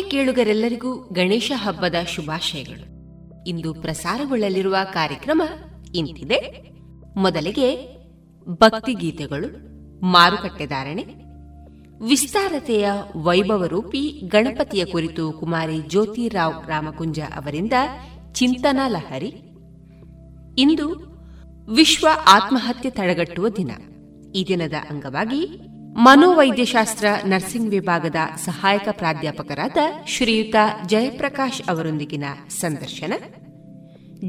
ಆತ್ಮೀಯ ಕೇಳುಗರೆಲ್ಲರಿಗೂ ಗಣೇಶ ಹಬ್ಬದ ಶುಭಾಶಯಗಳು. ಇಂದು ಪ್ರಸಾರಗೊಳ್ಳಲಿರುವ ಕಾರ್ಯಕ್ರಮ ಇಂತಿದೆ. ಮೊದಲಿಗೆ ಭಕ್ತಿಗೀತೆಗಳು ಮಾರುಕಟ್ಟೆದಾರಣೆ ವಿಸ್ತಾರತೆಯ ವೈಭವರೂಪಿ ಗಣಪತಿಯ ಕುರಿತು ಕುಮಾರಿ ಜ್ಯೋತಿರಾವ್ ರಾಮಕುಂಜ ಅವರಿಂದ ಚಿಂತನಾ ಲಹರಿ. ಇಂದು ವಿಶ್ವ ಆತ್ಮಹತ್ಯೆ ತಡೆಗಟ್ಟುವ ದಿನ. ಈ ದಿನದ ಅಂಗವಾಗಿ ಮನೋವೈದ್ಯಶಾಸ್ತ್ರ ನರ್ಸಿಂಗ್ ವಿಭಾಗದ ಸಹಾಯಕ ಪ್ರಾಧ್ಯಾಪಕರಾದ ಶ್ರೀಯುತ ಜಯಪ್ರಕಾಶ್ ಅವರೊಂದಿಗಿನ ಸಂದರ್ಶನ.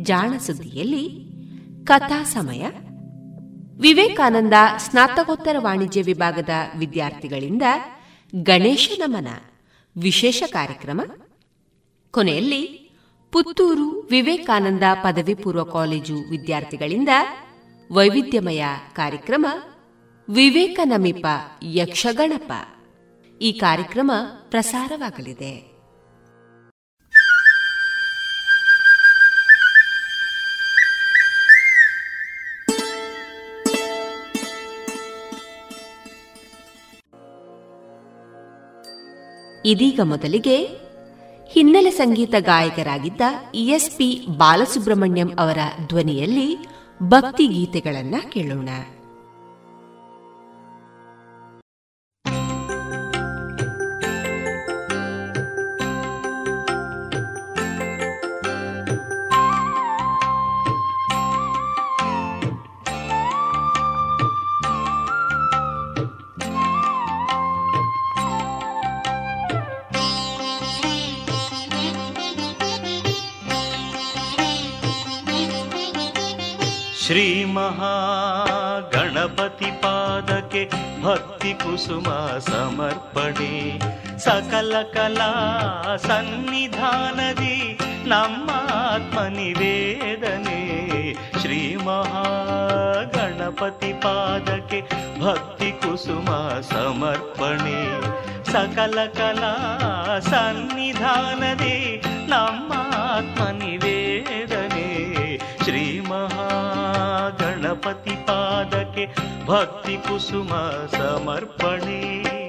ಜಾಣ ಸುದ್ದಿಯಲ್ಲಿ ಕಥಾ ಸಮಯ. ವಿವೇಕಾನಂದ ಸ್ನಾತಕೋತ್ತರ ವಾಣಿಜ್ಯ ವಿಭಾಗದ ವಿದ್ಯಾರ್ಥಿಗಳಿಂದ ಗಣೇಶ ನಮನ. ವಿಶೇಷ ಕಾರ್ಯಕ್ರಮ. ಕೊನೆಯಲ್ಲಿ ಪುತ್ತೂರು ವಿವೇಕಾನಂದ ಪದವಿ ಪೂರ್ವ ಕಾಲೇಜು ವಿದ್ಯಾರ್ಥಿಗಳಿಂದ ವೈವಿಧ್ಯಮಯ ಕಾರ್ಯಕ್ರಮ. ವಿವೇಕ ನಮಿಪ ಯಕ್ಷಗಣಪ. ಈ ಕಾರ್ಯಕ್ರಮ ಪ್ರಸಾರವಾಗಲಿದೆ. ಇದೀಗ ಮೊದಲಿಗೆ ಹಿನ್ನೆಲೆ ಸಂಗೀತ ಗಾಯಕರಾಗಿದ್ದ ಇಎಸ್ಪಿ ಬಾಲಸುಬ್ರಹ್ಮಣ್ಯಂ ಅವರ ಧ್ವನಿಯಲ್ಲಿ ಭಕ್ತಿ ಗೀತೆಗಳನ್ನ ಕೇಳೋಣ. ಶ್ರೀ ಮಹಾಗಣಪತಿ ಪಾದಕ್ಕೆ ಭಕ್ತಿ ಕುಸುಮ ಸಮರ್ಪಣೆ ಸಕಲ ಕಲಾ ಸನ್ನಿಧಾನದಿ ನಮ್ಮ ಆತ್ಮ ನಿವೇದನೆ ಶ್ರೀ भक्ति कुसुम समर्पणे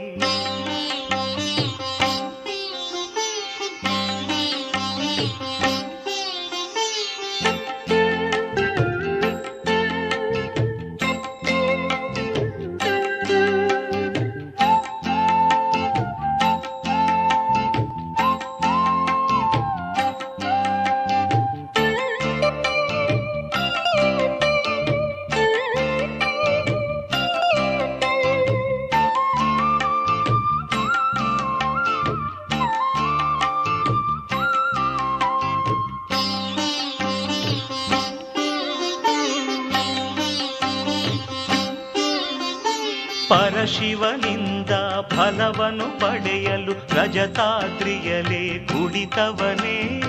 ಪರಶಿವನಿಂದ ಫಲವನ್ನು ಪಡೆಯಲು ರಜತಾದ್ರಿಯಲೇ ಕುಡಿತವನೇ.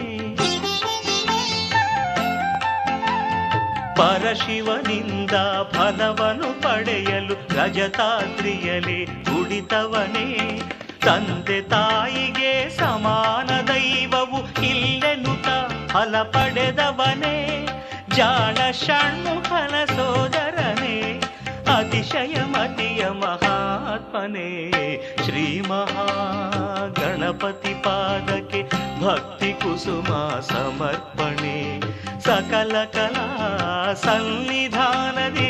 ಪರಶಿವನಿಂದ ಫಲವನ್ನು ಪಡೆಯಲು ರಜತಾದ್ರಿಯಲೇ ಕುಡಿತವನೇ. ತಂದೆ ತಾಯಿಗೆ ಸಮಾನ ದೈವವು ಇಲ್ಲೆನುತ ಫಲ ಪಡೆದವನೇ. ಜಾಣ ಷಣ್ಮುಖನ ಸೋದರನೇ. ಅತಿಶಯಮತಿಯ ಮಹಾತ್ಮನೇ ಶ್ರೀ ಮಹಾಗಣಪತಿ ಪಾದಕ್ಕೆ ಭಕ್ತಿ ಕುಸುಮ ಸಮರ್ಪಣೆ ಸಕಲ ಕಲಾ ಸನ್ನಿಧಾನದಿ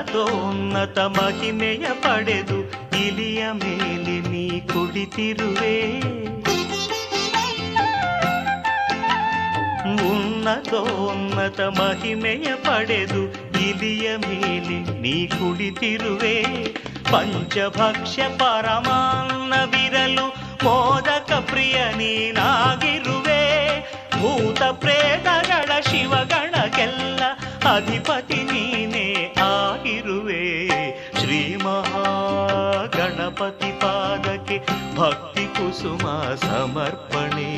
ಉನ್ನತೋನ್ನತ ಮಹಿಮೆಯ ಪಡೆದು ಇಲಿಯ ಮೇಲೆ ನೀ ಕುಡಿತಿರುವೆ ಉನ್ನತೋನ್ನತ ಮಹಿಮೆಯ ಪಡೆದು ಇಲಿಯ ಮೇಲೆ ನೀ ಕುಡಿತಿರುವೆ ಪಂಚಭಕ್ಷ್ಯ ಪರಮಾನ್ನವಿರಲು ಮೋದಕ ಪ್ರಿಯ ನೀನಾಗಿರುವೆ. ಭೂತ ಪ್ರೇತಗಳ ಶಿವಗಣಗೆಲ್ಲ ಅಧಿಪತಿ ನೀನೇ ಆಗಿರುವೆ ಶ್ರೀ ಮಹಾಗಣಪತಿ ಪಾದಕ್ಕೆ ಭಕ್ತಿ ಕುಸುಮ ಸಮರ್ಪಣೆ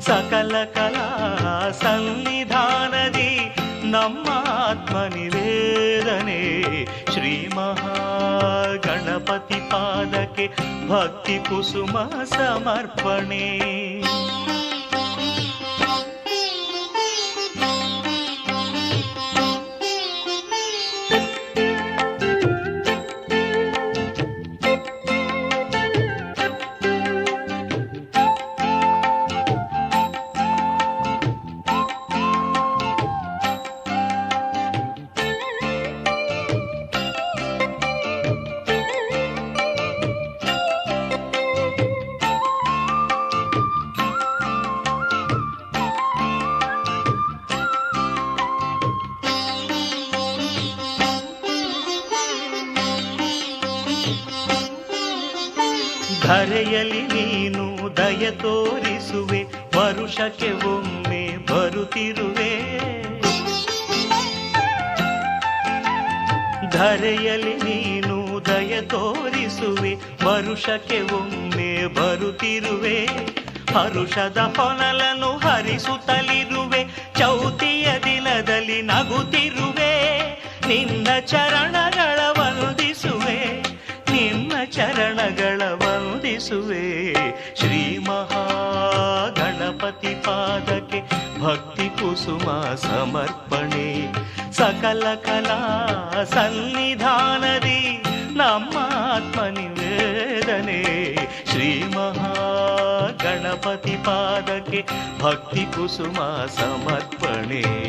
ಸಕಲ ಕಲಾ ಸನ್ನಿಧಾನದಿ ನಮ್ಮ ಆತ್ಮ ನಿವೇದನೆ ಶ್ರೀ ಮಹಾಗಣಪತಿ ಪಾದಕ್ಕೆ ಭಕ್ತಿ ಕುಸುಮ ಸಮರ್ಪಣೆ ಧರೆಯಲ್ಲಿ ನೀನು ದಯ ತೋರಿಸುವೆ, ವರುಷಕ್ಕೆ ಒಮ್ಮೆ ಬರುತ್ತಿರುವೆ. ಧರೆಯಲ್ಲಿ ನೀನು ದಯ ತೋರಿಸುವೆ, ವರುಷಕ್ಕೆ ಒಮ್ಮೆ ಬರುತ್ತಿರುವೆ. ಹರುಷದ ಹೊನಲನ್ನು ಹರಿಸುತ್ತಲಿರುವೆ, ಚೌತಿಯ ದಿನದಲ್ಲಿ ನಗುತ್ತಿರುವೆ. ನಿನ್ನ ಚರಣಗಳ ವಂದಿಸುವೆ. ಚರಣಗಳ ವಂದಿಸುವೆ. ಶ್ರೀ ಮಹಾಗಣಪತಿ ಪಾದಕ್ಕೆ ಭಕ್ತಿ ಕುಸುಮ ಸಮರ್ಪಣೆ. ಸಕಲ ಕಲಾ ಸನ್ನಿಧಾನದಿ ನಮ್ಮಾತ್ಮ ನಿವೇದನೆ. ಶ್ರೀ ಮಹಾಗಣಪತಿ ಪಾದಕ್ಕೆ ಭಕ್ತಿ ಕುಸುಮ ಸಮರ್ಪಣೆ.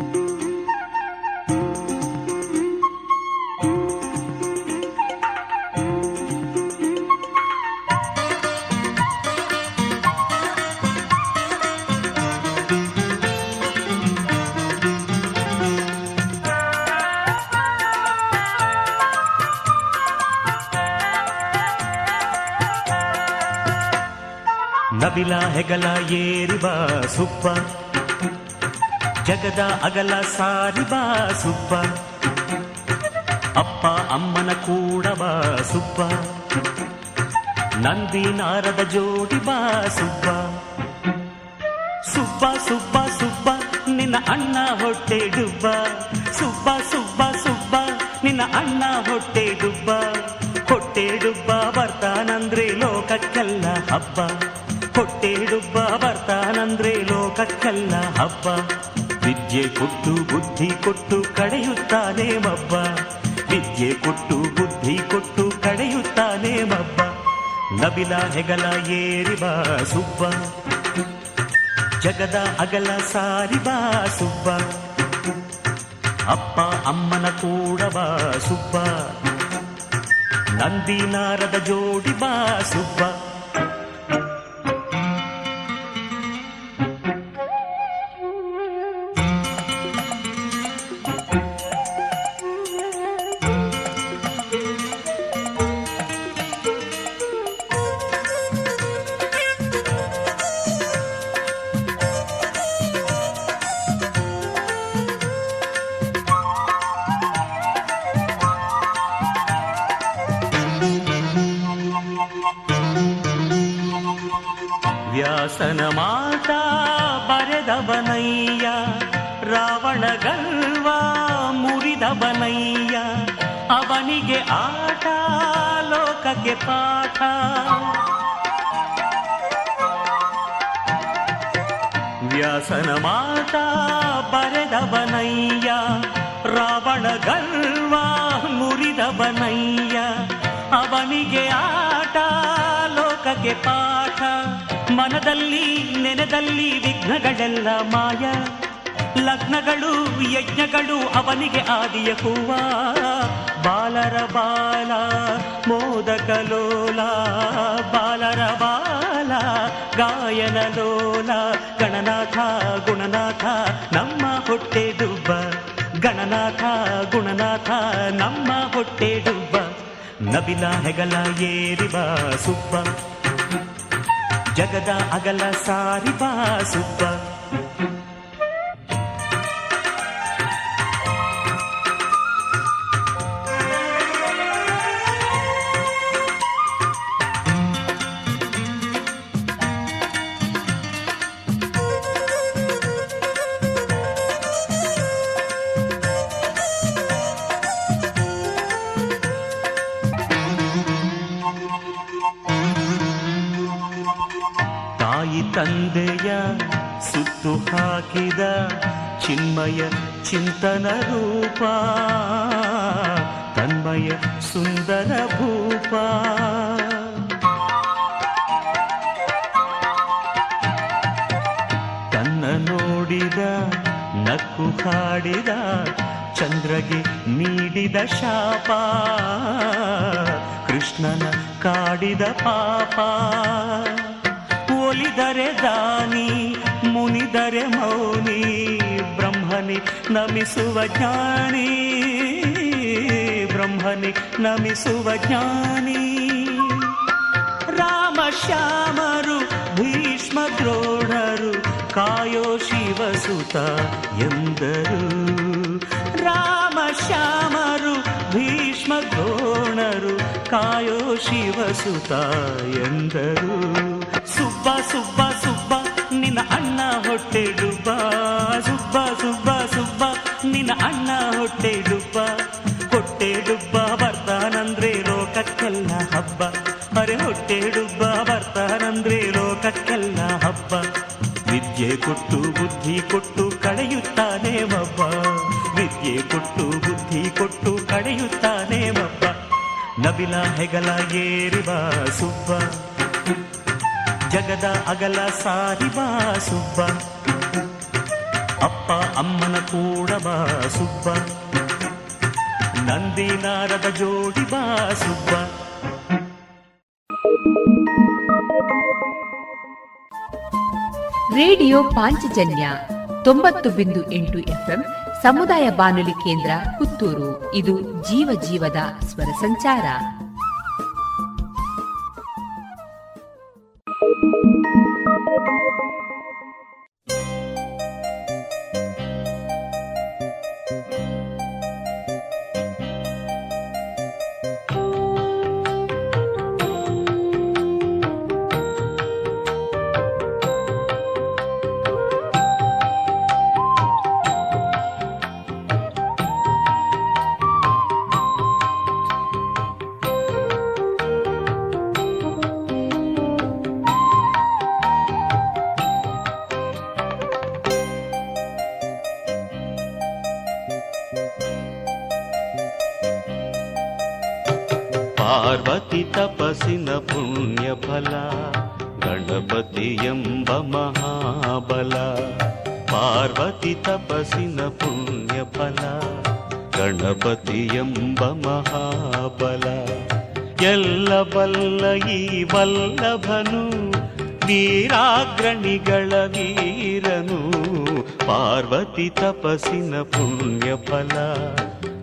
ನಬಿಲ ಹೆಗಲ ಏರಿ ಸುಪ್ಪ. ಜಗದ ಅಗಲ ಸಾರಿ ಸುಪ್ಪ. ಅಪ್ಪ ಅಮ್ಮನ ಕೂಡ ಬಾ ಸುಬ್ಬ ನಂದಿ ನಾರದ ಜೋಡಿ ಬಾ ಸುಬ್ಬ ಸುಬ್ಬ ಸುಬ್ಬ ಸುಬ್ಬ ನಿನ್ನ ಅಣ್ಣ ಹೊಟ್ಟೆ ಡುಬ್ಬ ಸುಬ್ಬ ಸುಬ್ಬ ಸುಬ್ಬ ನಿನ್ನ ಅಣ್ಣ ಹೊಟ್ಟೆ ಡುಬ್ಬ ಹೊಟ್ಟೆ ಡುಬ್ಬ ಬರ್ತಾನಂದ್ರೆ ಲೋಕಕ್ಕೆಲ್ಲ ಹಬ್ಬ. ಹೊಟ್ಟೆ ಡುಬ್ಬ ಬರ್ತಾನಂದ್ರೆ ಲೋಕಕ್ಕಲ್ಲ ಹಬ್ಬ. ವಿದ್ಯೆ ಕೊಟ್ಟು ಬುದ್ಧಿ ಕೊಟ್ಟು ಕಡೆಯುತ್ತಾನೆ ಮಬ್ಬ. ವಿದ್ಯೆ ಕೊಟ್ಟು ಬುದ್ಧಿ ಕೊಟ್ಟು ಕಡೆಯುತ್ತಾನೆ ಮಬ್ಬ. ನಬಿಲ ಹೆಗಲ ಏರಿ ಬಾ ಸುಬ್ಬ. ಜಗದ ಅಗಲ ಸಾರಿ ಬಾ ಸುಬ್ಬ. ಅಪ್ಪ ಅಮ್ಮನ ಕೂಡ ಬಾ ಸುಬ್ಬ. ನಂದಿ ನಾರದ ಜೋಡಿ ಬಾ ಸುಬ್ಬ. ಮುರಿದವನಯ್ಯ ಅವನಿಗೆ ಆಟ, ಲೋಕಕ್ಕೆ ಪಾಠ. ವ್ಯಾಸನ ಮಾತಾ ಬರೆದವನಯ್ಯ ರಾವಣ ಗರ್ವ ಮುರಿದವನಯ್ಯ ಅವನಿಗೆ ಆಟ, ಲೋಕಕ್ಕೆ ಪಾಠ. ಮನದಲ್ಲಿ, ನೆನದಲ್ಲಿ ವಿಘ್ನಗಳೆಲ್ಲ ಮಾಯ. ಲಗ್ನಗಳು, ಯಜ್ಞಗಳು ಅವನಿಗೆ ಆದಿಯ ಹೂವ. ಬಾಲರ ಬಾಲ, ಮೋದಕ ಲೋಲ. ಬಾಲರ ಬಾಲ, ಗಾಯನ ಲೋಲ. ಗಣನಾಥ, ಗುಣನಾಥ, ನಮ್ಮ ಹೊಟ್ಟೆ ಡುಬ್ಬ ಗಣನಾಥ, ಗುಣನಾಥ, ನಮ್ಮ ಹೊಟ್ಟೆ ಡುಬ್ಬ ನಬಿಲ ಹೆಗಲ ಏರಿ ಬಾ ಸುಬ್ಬ. ಜಗದ ಅಗಲ ಸಾರಿಬಾ, ಸುಬ್ಬ. ತಂದೆಯ ಸುತ್ತು ಹಾಕಿದ ಚಿನ್ಮಯ ಚಿಂತನ ರೂಪ, ತನ್ಮಯ ಸುಂದರ ಭೂಪ. ತನ್ನ ನೋಡಿದ, ನಕ್ಕು ಹಾಡಿದ, ಚಂದ್ರಗೆ ನೀಡಿದ ಶಾಪ, ಕೃಷ್ಣನ ಕಾಡಿದ ಪಾಪ. ಒಲಿದರೆ ದಾನಿ, ಮುನಿದರೆ ಮೌನಿ, ಬ್ರಹ್ಮನಿ ನಮಿಸುವ ಜ್ಞಾನಿ, ಬ್ರಹ್ಮನಿ ನಮಿಸುವ ಜ್ಞಾನಿ. ರಾಮ ಶ್ಯಾಮರು, ಭೀಷ್ಮ ದ್ರೋಣರು, ಕಾಯೋ ಶಿವಸುತ ಎಂದರು. ರಾಮ ಶ್ಯಾಮರು, ಭೀಷ್ಮ ದ್ರೋಣರು, ಕಾಯೋ ಶಿವಸುತ ಎಂದರು. ಸುಬ್ಬ ಸುಬ್ಬ ಸುಬ್ಬ, ನಿನ್ನ ಅಣ್ಣ ಹೊಟ್ಟೆ ಡುಬ್ಬ. ಸುಬ್ಬ ಸುಬ್ಬ ಸುಬ್ಬ, ನಿನ್ನ ಅಣ್ಣ ಹೊಟ್ಟೆ ಡುಬ್ಬ. ಹೊಟ್ಟೆ ಡುಬ್ಬ ಬರ್ತಾನಂದ್ರೆ ಲೋಕಕ್ಕೆಲ್ಲ ಹಬ್ಬ. ಅರೆ ಹೊಟ್ಟೆ ಡುಬ್ಬ ಬರ್ತಾನಂದ್ರೆ ಲೋಕಕ್ಕೆಲ್ಲ ಹಬ್ಬ. ವಿದ್ಯೆ ಕೊಟ್ಟು ಬುದ್ಧಿ ಕೊಟ್ಟು ಕಳೆಯುತ್ತಾನೆ ಮಬ್ಬ. ವಿದ್ಯೆ ಕೊಟ್ಟು ಬುದ್ಧಿ ಕೊಟ್ಟು ಕಳೆಯುತ್ತಾನೆ ಮಬ್ಬ. ನಬಿಲ ಹೆಗಲ ಏರಿವ ಸುಬ್ಬ. ಜಗದ ಅಗಲ ಸಾರಿ ಬಾ ಸುಬ್ಬ. ಅಪ್ಪ ಅಮ್ಮನ ಕೂಡ ಬಾ ಸುಬ್ಬ. ನಂದಿ ನಾರದ ಜೋಡಿ ಬಾ ಸುಬ್ಬ. ರೇಡಿಯೋ ಪಾಂಚಜನ್ಯ ತೊಂಬತ್ತು ಬಿಂದು ಎಂಟು ಎಫ್ಎಂ ಸಮುದಾಯ ಬಾನುಲಿ ಕೇಂದ್ರ ಪುತ್ತೂರು. ಇದು ಜೀವ ಜೀವದ ಸ್ವರ ಸಂಚಾರ. Thank you. ತಪಸಿನ ಪುಣ್ಯಫಲ ಗಣಪತಿಯೆಂಬ ಮಹಾಬಲ ಎಲ್ಲ ಬಲ್ಲ ಈ ವಲ್ಲಭನು ವೀರಾಗ್ರಣಿಗಳ ವೀರನು ಪಾರ್ವತಿ ತಪಸಿನ ಪುಣ್ಯಫಲ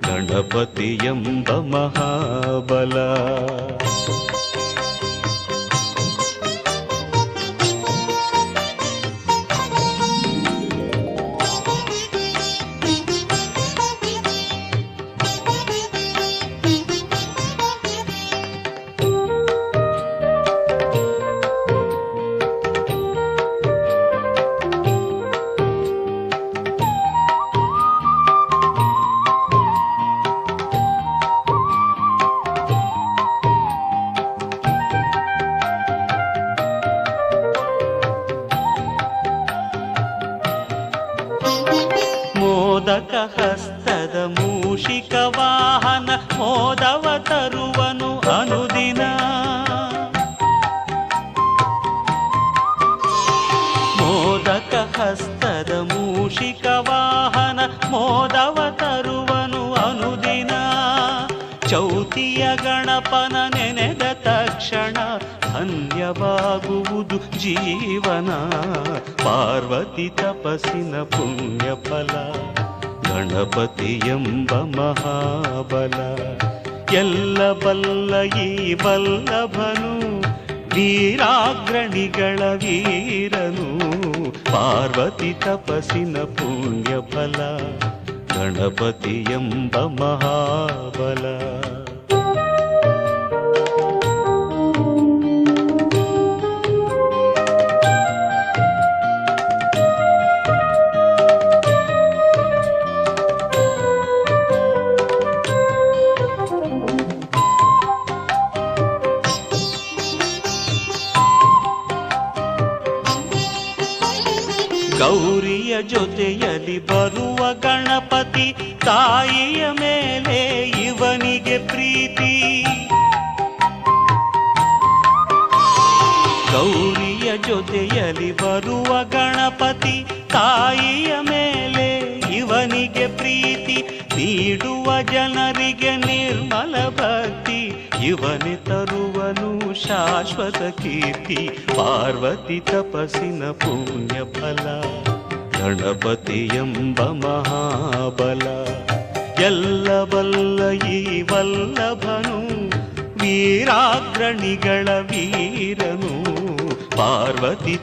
ಗಣಪತಿಯೆಂಬ ಮಹಾಬಲ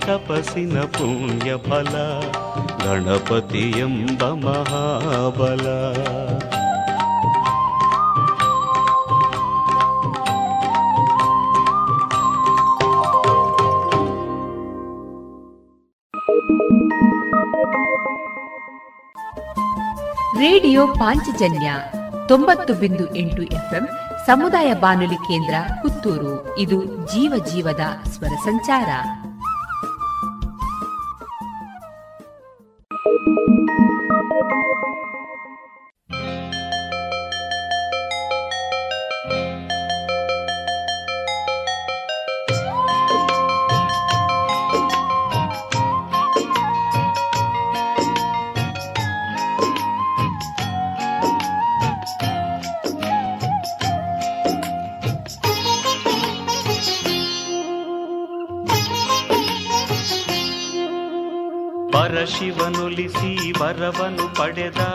ತಪಸ್ಸಿನ ಪುಣ್ಯ ಫಲ ಗಣಪತಿ ಎಂಬ ಮಹಾಬಲ. ರೇಡಿಯೋ ಪಾಂಚಜನ್ಯ ತೊಂಬತ್ತು ಬಿಂದು ಎಂಟು ಎಫ್ಎಂ ಸಮುದಾಯ ಬಾನುಲಿ ಕೇಂದ್ರ ಪುತ್ತೂರು. ಇದು ಜೀವ ಜೀವದ ಸ್ವರ ಸಂಚಾರ. paredão.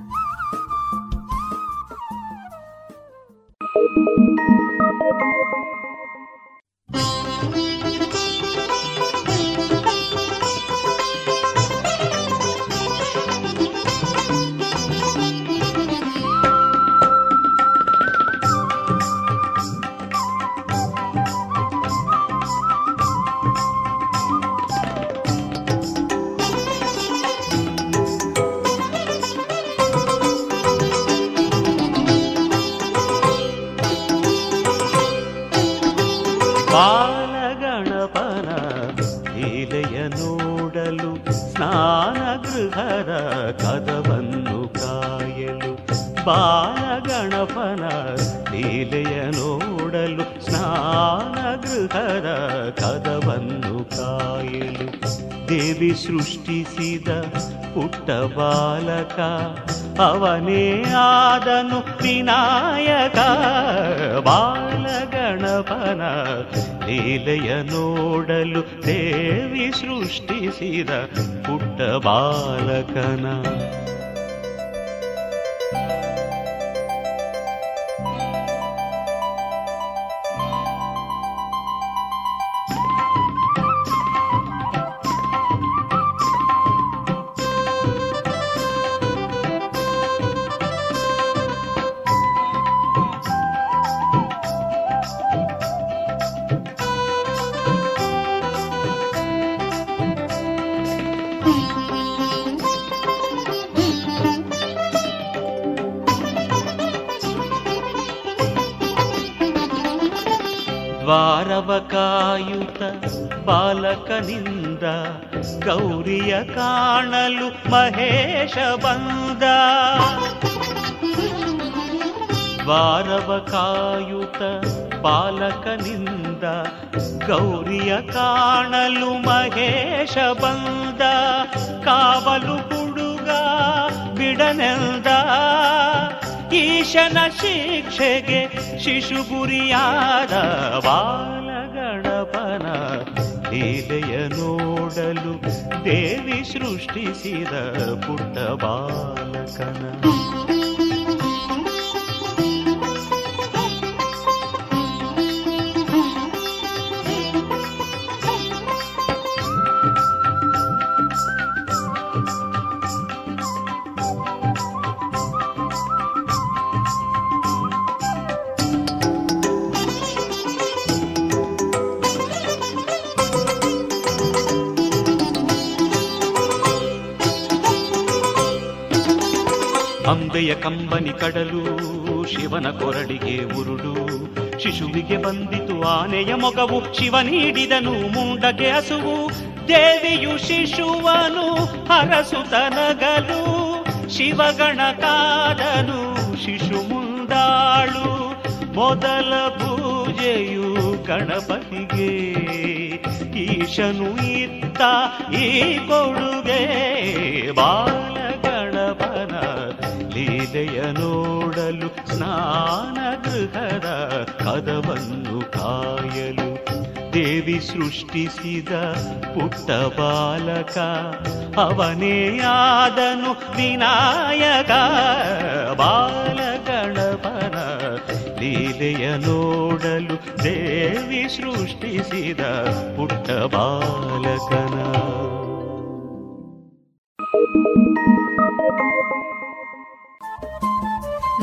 पु बालकन ಮಹೇಶ ಬಂದ. ವಾರವ ಕಾಯುತ ಬಾಲಕನಿಂದ ಗೌರಿಯ ಕಾಣಲು ಮಹೇಶ ಬಂದ. ಕಾವಲು ಹುಡುಗ ಬಿಡನೆಂದ. ಈಶನ ಶಿಕ್ಷೆಗೆ ಶಿಶು ಗುರಿಯಾದ ಬಾಲಗಣಪನ ಲೀಲೆಯ ದೇವಿ ಸೃಷ್ಟಿಸಿದ ಪುಟ್ಟ ಬಾಲಕನ ಅಂಬೆಯ ಕಂಬನಿ ಕಡಲು, ಶಿವನ ಕೊರಡಿಗೆ ಉರುಳು. ಶಿಶುವಿಗೆ ಬಂದಿತು ಆನೆಯ ಮೊಗವು, ಶಿವ ನೀಡಿದನು ಮುಂಡಗೆ ಹಸುವು. ದೇವಿಯು ಶಿಶುವನು ಹರಸುತನಗಲು ಶಿವಗಣ ಕಾದನು ಶಿಶು ಮುಂದಾಳು. ಮೊದಲ ಪೂಜೆಯು ಗಣಪತಿಗೆ. ಈಶನು ಇತ್ತ ಈ ಕೊಡುಗೆ ಬಾಲ ಸ್ನಾನ ಗೃಹದ ಕದವನ್ನು ಕಾಯಲು ದೇವಿ ಸೃಷ್ಟಿಸಿದ ಪುಟ್ಟ ಬಾಲಕ. ಅವನೇ ಆದನು ವಿನಾಯಕ ಬಾಲಗಣಪನ ಲೀಲೆಯ ನೋಡಲು ದೇವಿ ಸೃಷ್ಟಿಸಿದ ಪುಟ್ಟ ಬಾಲಕನ.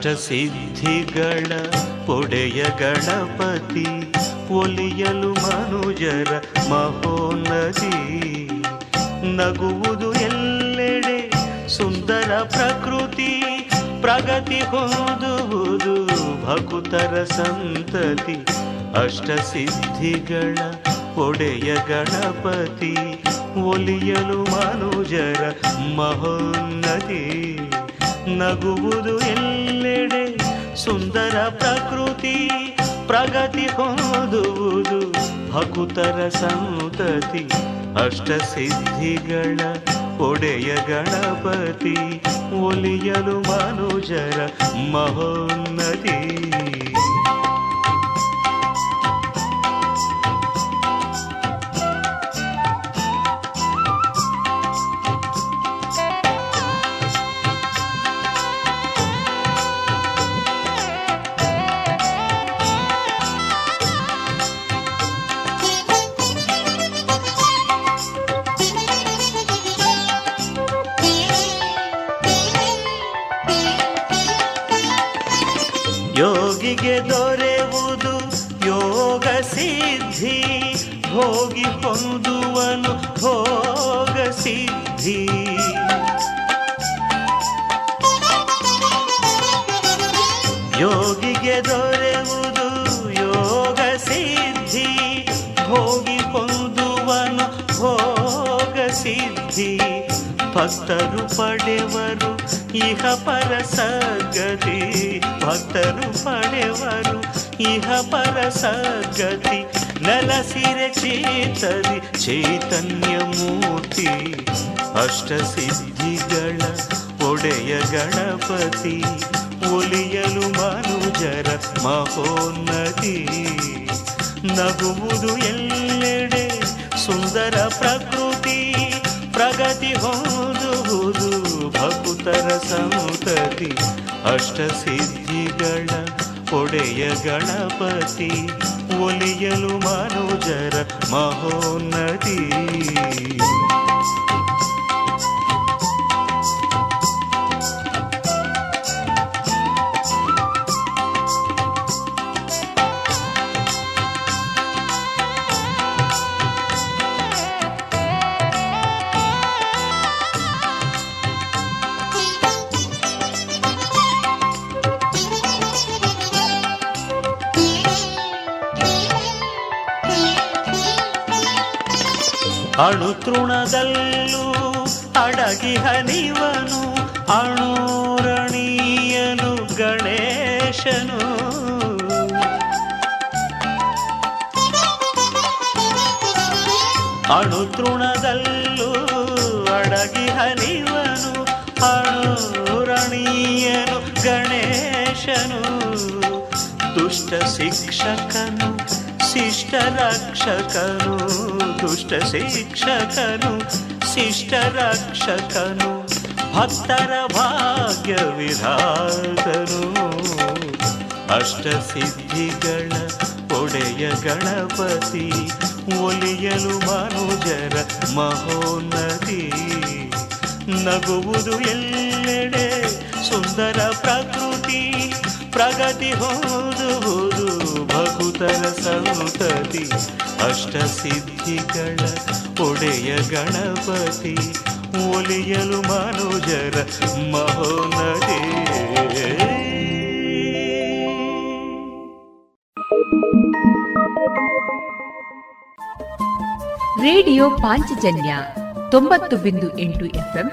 ಅಷ್ಟಸಿದ್ಧಿಗಳ ಪೊಡೆಯ ಗಣಪತಿ, ಒಲಿಯಲು ಮನುಜರ ಮಹೋನ್ನತಿ. ನಗುವುದು ಎಲ್ಲೆಡೆ ಸುಂದರ ಪ್ರಕೃತಿ, ಪ್ರಗತಿ ಹೊಂದುವುದು ಭಕುತರ ಸಂತತಿ. ಅಷ್ಟಸಿದ್ಧಿಗಳ ಒಡೆಯ ಗಣಪತಿ, ಒಲಿಯಲು ಮನುಜರ ಮಹೋನ್ನತಿ. ನಗುವುದು ಎಲ್ಲೆಡೆ. ಸುಂದರ ಪ್ರಕೃತಿ ಪ್ರಗತಿ ಹೊಂದುವುದು. ಭಕುತರ ಸಂತತಿ ಅಷ್ಟಸಿದ್ಧಿಗಳ ಒಡೆಯ ಗಣಪತಿ ಒಲಿಯಲು ಮನುಜರ ಮಹೋನ್ನತಿ. ಯೋಗಿಗೆ ದೊರೆಯುವುದು ಯೋಗ ಸಿದ್ಧಿ. ಹೋಗಿ ಹೊಂದುವನು ಭೋಗ ಸಿದ್ಧಿ. ಯೋಗಿಗೆ ದೊರೆಯುವುದು ಯೋಗ ಸಿದ್ಧಿ. ಭೋಗಿ ಹೊಂದುವನು ಭೋಗ ಸಿದ್ಧಿ. ಭಕ್ತರು ಪಡೆವರು ಇಹ ಪರ ಸದ್ಗತಿ, ಭಕ್ತರು ಪಡೆವರು. ಇಹ ಪರ ಸದ್ಗತಿ ನೆಲಸಿರೆ ಚೇತರಿ, ಚೈತನ್ಯ ಮೂರ್ತಿ. ಅಷ್ಟಸಿದ್ಧಿಗಳ ಒಡೆಯ ಗಣಪತಿ, ಒಲಿಯಲು ಮನುಜರ ಮಹೋನ್ನತಿ. ನಗುವುದು ಎಲ್ಲೆಡೆ ಸುಂದರ ಪ್ರಕೃತಿ, ಪ್ರಗತಿ ಹೊಂದುವುದು. ಭಕುತರ ಸಂತತಿ ಅಷ್ಟಸಿದ್ಧಿಗಳ ಒಡೆಯ ಗಣಪತಿ ಒಲಿಯಲು ಮನೋಜರ ಮಹೋನ್ನತಿ. ಅಣುತೃಣದಲ್ಲೂ ಅಡಗಿ ಹನಿವನು ಅಣೂರಣೀಯನು ಗಣೇಶನು. ಅಣುತೃಣದಲ್ಲೂ ಅಡಗಿ ಹನಿವನು ಅಣೂರಣೀಯನು ಗಣೇಶನು. ದುಷ್ಟ ಶಿಕ್ಷಕನು ಶಿಷ್ಟ ರಕ್ಷಕನು, ದುಷ್ಟ ಶಿಕ್ಷಕನು, ಶಿಷ್ಟ ರಕ್ಷಕನು, ಭಕ್ತರ ಭಾಗ್ಯ ವಿಧಾತನು ಅಷ್ಟಸಿದ್ಧಿಗಳ ಒಡೆಯ ಗಣಪತಿ, ಒಲಿಯಲು ಮನುಜರ ಮಹೋನ್ನತಿ. ನಗುವುದು ಎಲ್ಲೆಡೆ ಸುಂದರ ಪ್ರಕೃತಿ ಪ್ರಗತಿ ಹೋದುವುದು ಭಕುತರ ಸಂತತಿ, ಅಷ್ಟಸಿದ್ಧಿಗಳ ಒಡೆಯ ಗಣಪತಿ, ಒಲಿಯಲು ಮನುಜರ ಮಹೋನ್ನತಿ. ರೇಡಿಯೋ ಪಾಂಚಜನ್ಯ ತೊಂಬತ್ತು ಬಿಂದು ಎಂಟು ಎಫ್ಎಂ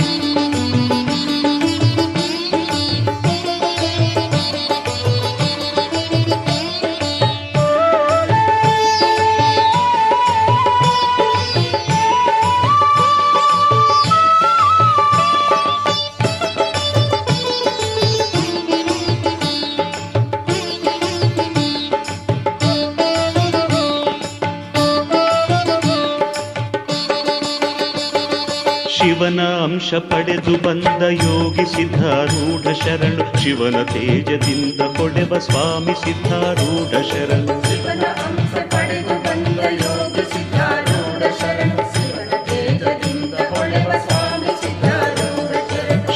ಶಿವನ ಅಂಶ ಪಡೆದು ಬಂದ ಯೋಗಿ ಸಿದ್ಧಾರೂಢ ಶರಣು. ಶಿವನ ತೇಜದಿಂದ ಕೊಡೆವ ಸ್ವಾಮಿ ಸಿದ್ಧಾರೂಢ ಶರಣು.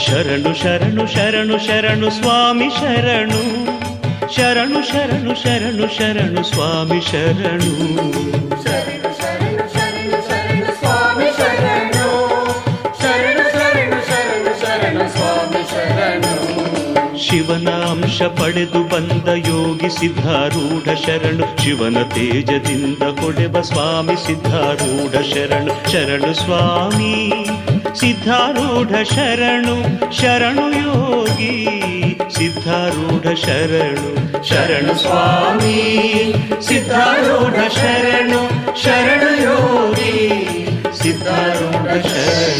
ಶರಣು ಶರಣು ಶರಣು ಶರಣು ಸ್ವಾಮಿ ಶರಣು. ಶರಣು ಶರಣು ಶರಣು ಶರಣು ಸ್ವಾಮಿ ಶರಣು ಶಿವನ ಅಂಶ ಪಡೆದು ಬಂದ ಯೋಗಿ ಸಿದ್ಧಾರೂಢ ಶರಣು. ಶಿವನ ತೇಜದಿಂದ ಕೊಡೆವ ಸ್ವಾಮಿ ಸಿದ್ಧಾರೂಢ ಶರಣು. ಶರಣು ಸ್ವಾಮಿ, ಸಿದ್ಧಾರೂಢ ಶರಣು ಶರಣು ಯೋಗಿ ಸಿದ್ಧಾರೂಢ ಶರಣು. ಶರಣು ಸ್ವಾಮಿ, ಸಿದ್ಧಾರೂಢ ಶರಣು ಶರಣು ಯೋಗಿ ಸಿದ್ಧಾರೂಢ ಶರಣು.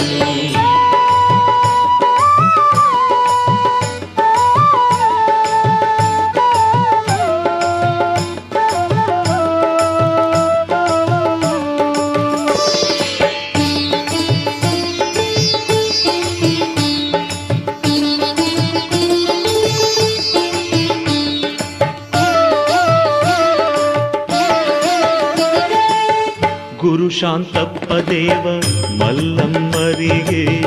ಶಾಂತಪ್ಪ ದೇವ, ಮಲ್ಲಮ್ಮರಿಗೆ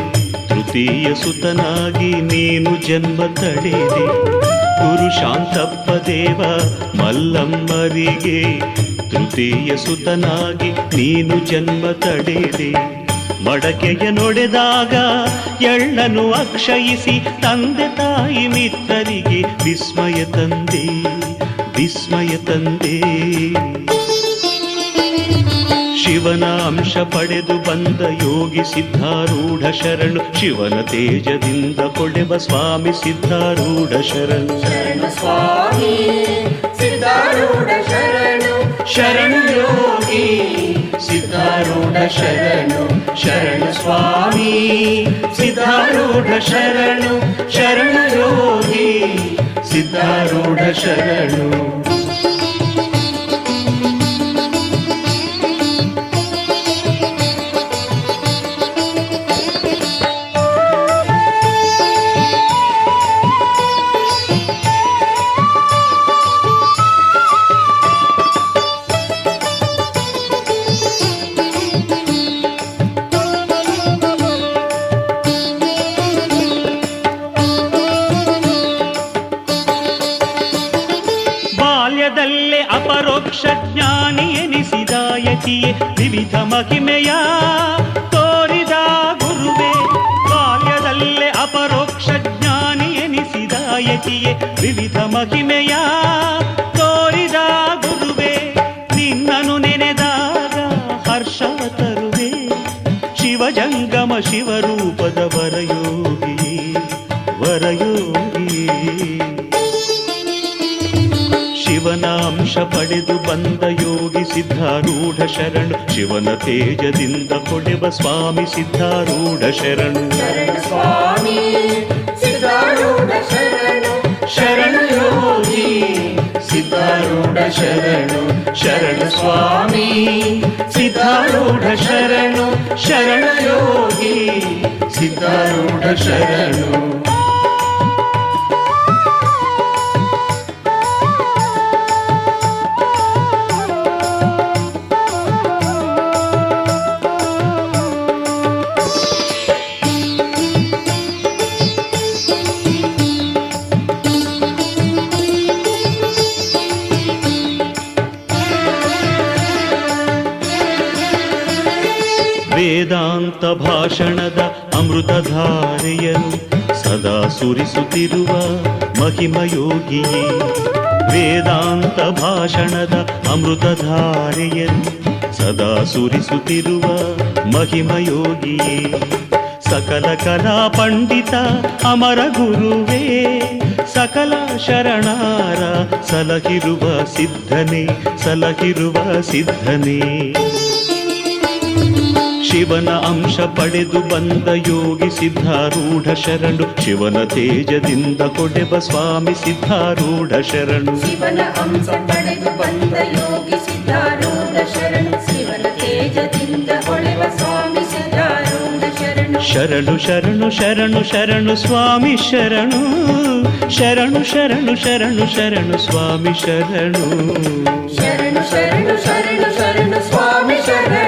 ತೃತೀಯ ಸುತನಾಗಿ ನೀನು ಜನ್ಮ ತಡೆದೆ. ಗುರು ಶಾಂತಪ್ಪ ದೇವ, ಮಲ್ಲಮ್ಮರಿಗೆ ತೃತೀಯ ಸುತನಾಗಿ ನೀನು ಜನ್ಮ ತಡೆದೆ. ಮಡಕೆಯ ನೊಡೆದಾಗ ಎಳ್ಳನು ಅಕ್ಷಯಿಸಿ ತಂದೆ ತಾಯಿ ಮಿತ್ರರಿಗೆ ವಿಸ್ಮಯ ತಂದೆ ಶಿವನ ಅಂಶ ಪಡೆದು ಬಂದ ಯೋಗಿ ಸಿದ್ಧಾರೂಢ ಶರಣು. ಶಿವನ ತೇಜದಿಂದ ಕೊಡೆವ ಸ್ವಾಮಿ ಸಿದ್ಧಾರೂಢ ಶರಣು ಸ್ವಾಮಿ, ಸಿದ್ಧಾರೂಢ ಶರಣು. ಶರಣು ಯೋಗಿ, ಸಿದ್ಧಾರೂಢ ಶರಣು. ಶರಣು ಸ್ವಾಮಿ, ಸಿದ್ಧಾರೂಢ ಶರಣು. ಶರಣು ಯೋಗಿ, ಸಿದ್ಧಾರೂಢ ಶರಣು. ಮಹಿಮೆಯ ತೋರಿದ ಗುರುವೇ, ಬಾಲ್ಯದಲ್ಲೇ ಅಪರೋಕ್ಷ ಜ್ಞಾನಿ ಎನಿಸಿದ ಯತಿಯೇ, ವಿವಿಧ ಮಹಿಮೆಯ ತೋರಿದ ಗುರುವೇ ನಿನ್ನನು ನೆನೆದಾಗ ಹರ್ಷ ತರುವೆ. ಶಿವಜಂಗಮ ಶಿವರೂಪದ ವರಯೋಗಿ ಅಂಶ ಪಡೆದು ಬಂದ ಯೋಗಿ ಸಿದ್ಧಾರೂಢ ಶರಣು. ಶಿವನ ತೇಜದಿಂದ ಕೊಡೆವ ಸ್ವಾಮಿ ಸಿದ್ಧಾರೂಢ ಶರಣು. ಶರಣು ಯೋಗಿ ಸಿದ್ಧಾರೂಢ ಶರಣು. ಶರಣ ಸ್ವಾಮಿ ಸಿದ್ಧಾರೂಢ ಶರಣು. ಶರಣ ಯೋಗಿ ಸಿದ್ಧಾರೂಢ ಶರಣು. ಭಾಷಣದ ಅಮೃತಧಾರೆಯನ್ನು ಸದಾ ಸುರಿಸುತ್ತಿರುವ ಮಹಿಮಯೋಗಿಯೇ, ವೇದಾಂತ ಭಾಷಣದ ಅಮೃತಧಾರೆಯನ್ನು ಸದಾ ಸುರಿಸುತ್ತಿರುವ ಮಹಿಮಯೋಗಿಯೇ, ಸಕಲ ಕಲಾ ಪಂಡಿತ ಅಮರ ಗುರುವೇ, ಸಕಲ ಶರಣಾರ ಸಲಹಿರುವ ಸಿದ್ಧನೇ ಸಲಹಿರುವ ಸಿದ್ಧನೇ. ಶಿವನ ಅಂಶ ಪಡೆದು ಬಂದ ಯೋಗಿ ಸಿದ್ಧಾರೂಢ ಶರಣು. ಶಿವನ ತೇಜದಿಂದ ಕೊಡೆವ ಸ್ವಾಮಿ ಸಿದ್ಧಾರೂಢ ಶರಣು. ಶಿವನ ಅಂಶ ಪಡೆದು ಬಂದ ಯೋಗಿ ಸಿದ್ಧಾರೂಢ ಶರಣು. ಶಿವನ ತೇಜದಿಂದ ಸ್ವಾಮಿ ಸಿದ್ಧಾರೂಢ ಶರಣು. ಶರಣು ಶರಣು ಶರಣು ಶರಣು ಸ್ವಾಮಿ ಶರಣು. ಶರಣು ಶರಣು ಶರಣು ಶರಣು ಸ್ವಾಮಿ ಶರಣು. ಶರಣು ಶರಣು ಶರಣು ಶರಣು ಸ್ವಾಮಿ ಶರಣು.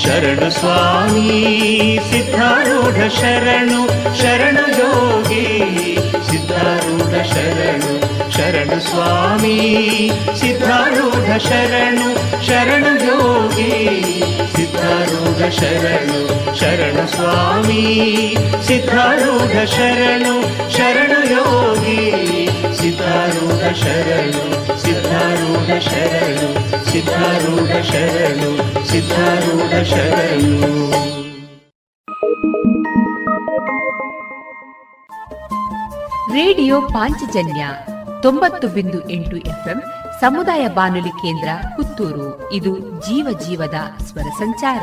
शरणु स्वामी सिद्धारूढ शरणु शरणयोगी सिद्धारूढ शरणु शरणु स्वामी सिद्धारूढ शरणु शरणयोगी सिद्धारूढ शरणु शरणु स्वामी सिद्धारूढ शरणु शरणयोगी ಸಿದ್ಧಾರೂಢ ಶರಣು ಸಿದ್ಧಾರೂಢ ಶರಣು ಸಿದ್ಧಾರೂಢ ಶರಣು ಸಿದ್ಧಾರೂಢ ಶರಣು. ರೇಡಿಯೋ ಪಾಂಚಜನ್ಯ ತೊಂಬತ್ತು ಬಿಂದು ಎಂಟು ಎಫ್ಎಂ ಸಮುದಾಯ ಬಾನುಲಿ ಕೇಂದ್ರ ಪುತ್ತೂರು. ಇದು ಜೀವ ಜೀವದ ಸ್ವರ ಸಂಚಾರ.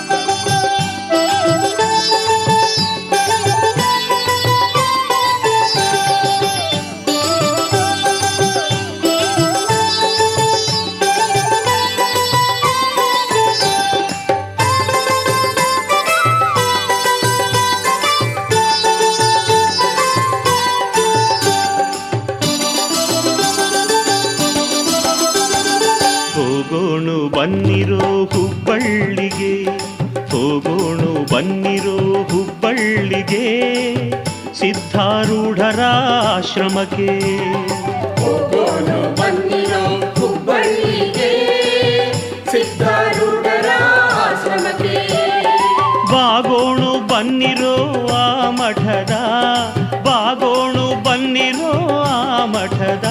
ಹುಬ್ಬಳ್ಳಿಗೆ ಸಿದ್ಧಾರೂಢರ ಆಶ್ರಮಕ್ಕೆ ಹೋಗೋನು ಬನ್ನಿರೋ ಹುಬ್ಬಳ್ಳಿಗೆ ಸಿದ್ಧಾರೂಢರ ಆಶ್ರಮಕ್ಕೆ ಬಾಗೋಣು ಬನ್ನಿರೋ ಆ ಮಠದ ಬಾಗೋಣು ಬನ್ನಿರೋ ಆ ಮಠದ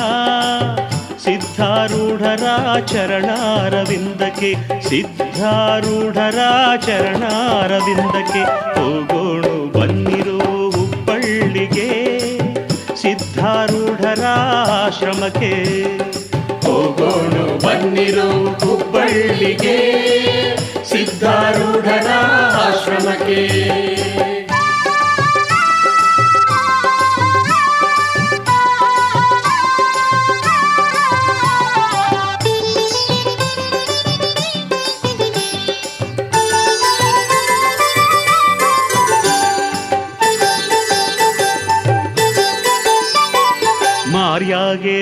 ಸಿದ್ಧಾರೂಢರ ಚರಣಾರವಿಂದಕ್ಕೆ ಸಿದ್ಧಾರೂಢರ ಚರಣಾರವಿಂದಕ್ಕೆ ಹೋಗೋಣು ಬನ್ನಿರೋ ಹುಬ್ಬಳ್ಳಿಗೆ. ಸಿದ್ಧಾರೂಢರ ಆಶ್ರಮಕ್ಕೆ ಹೋಗೋಣು ಬನ್ನಿರೋ ಹುಬ್ಬಳ್ಳಿಗೆ. ಸಿದ್ಧಾರೂಢರ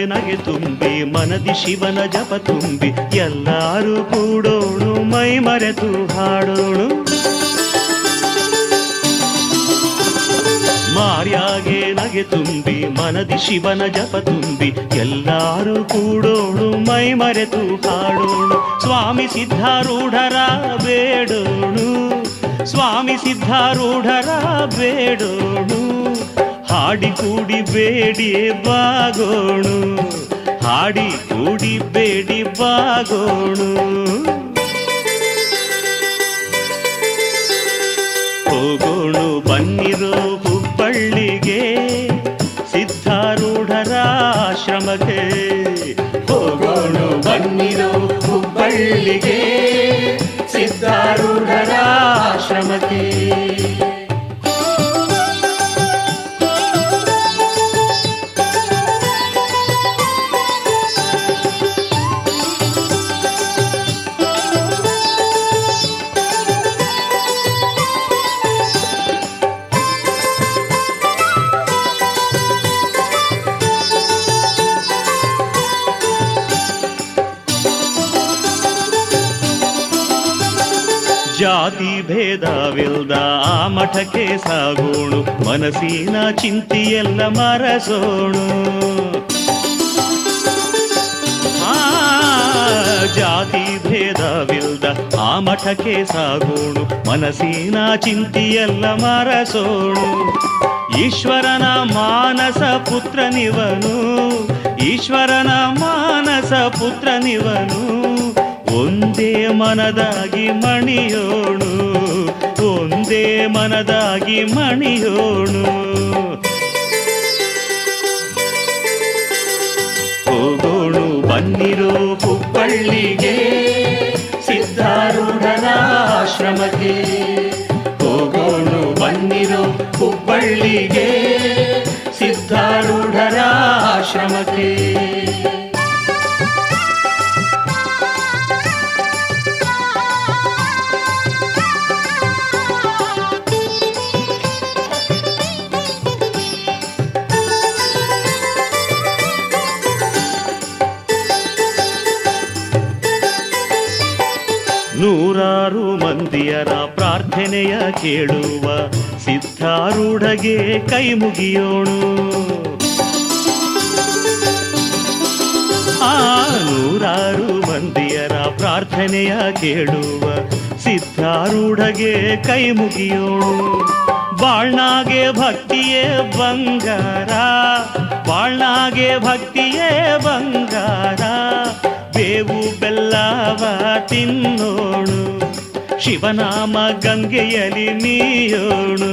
ನಗೆ ತುಂಬಿ, ಮನದಿ ಶಿವನ ಜಪ ತುಂಬಿ, ಎಲ್ಲರೂ ಕೂಡೋಣು, ಮೈ ಮರೆತು ಹಾಡೋಣು. ಮಾರ್ಯಾಗೆ ನಗೆ ತುಂಬಿ, ಮನದಿ ಶಿವನ ಜಪ ತುಂಬಿ, ಎಲ್ಲರೂ ಕೂಡೋಣು, ಮೈ ಮರೆತು ಹಾಡೋಣು. ಸ್ವಾಮಿ ಸಿದ್ಧಾರೂಢರ ಬೇಡೋಣು. ಸ್ವಾಮಿ ಸಿದ್ಧಾರೂಢರ ಬೇಡೋಣು. ಹಾಡಿ ಕೂಡಿ ಬೇಡಿ ಬಾಗೋಣು. ಹಾಡಿ ಕೂಡಿ ಬೇಡಿ ಬಾಗೋಣು. ಹೋಗೋಣು ಬನ್ನಿರೋ ಹುಬ್ಬಳ್ಳಿಗೆ, ಸಿದ್ಧಾರೂಢರ ಆಶ್ರಮಕ್ಕೆ. ಹೋಗೋಣು ಬನ್ನಿರೋ ಹುಬ್ಬಳ್ಳಿಗೆ, ಸಿದ್ಧಾರೂಢರ ಆಶ್ರಮಕ್ಕೆ. ಭೇದವಿಲ್ದ ಆ ಮಠಕ್ಕೆ ಸಾಗೋಣು. ಮನಸ್ಸಿನ ಚಿಂತೆಯೆಲ್ಲ ಮರಸೋಣು. ಜಾತಿ ಭೇದವಿಲ್ದ ಆ ಮಠಕ್ಕೆ ಸಾಗೋಣು. ಮನಸ್ಸಿನ ಚಿಂತೆಯೆಲ್ಲ ಮರಸೋಣು. ಈಶ್ವರನ ಮಾನಸ ಪುತ್ರನಿವನು. ಈಶ್ವರನ ಮಾನಸ ಪುತ್ರನಿವನು. ಒಂದೇ ಮನದಾಗಿ ಮಣಿಯೋಣು. ಮನದಾಗಿ ಮಣಿಯೋಣು. ಹೋಗೋಣು ಬನ್ನಿರೋ ಕುಪ್ಪಳ್ಳಿಗೆ ಸಿದ್ಧಾರೂಢನ ಆಶ್ರಮಕ್ಕೆ ಹೋಗೋಣು ಬನ್ನಿರೋ ಕುಪ್ಪಳ್ಳಿಗೆ ಸಿದ್ಧಾರೂಢರ ಆಶ್ರಮಕ್ಕೆ ಪ್ರಾರ್ಥನೆಯ ಕೇಳುವ ಸಿದ್ಧಾರೂಢಗೆ ಕೈ ಮುಗಿಯೋಣು. ಆ ನೂರಾರು ಮಂದಿಯರ ಪ್ರಾರ್ಥನೆಯ ಕೇಳುವ ಸಿದ್ಧಾರೂಢಗೆ ಕೈ ಮುಗಿಯೋಣು. ಬಾಳ್ನಾಗೆ ಭಕ್ತಿಯೇ ಬಂಗಾರ, ಬಾಳ್ನಾಗೆ ಭಕ್ತಿಯೇ ಬಂಗಾರ, ಬೇವು ಬೆಲ್ಲವ ತಿನ್ನೋಣು. ಶಿವನಾಮ ಗಂಗೆಯಲಿ ನೀಯೋಣು.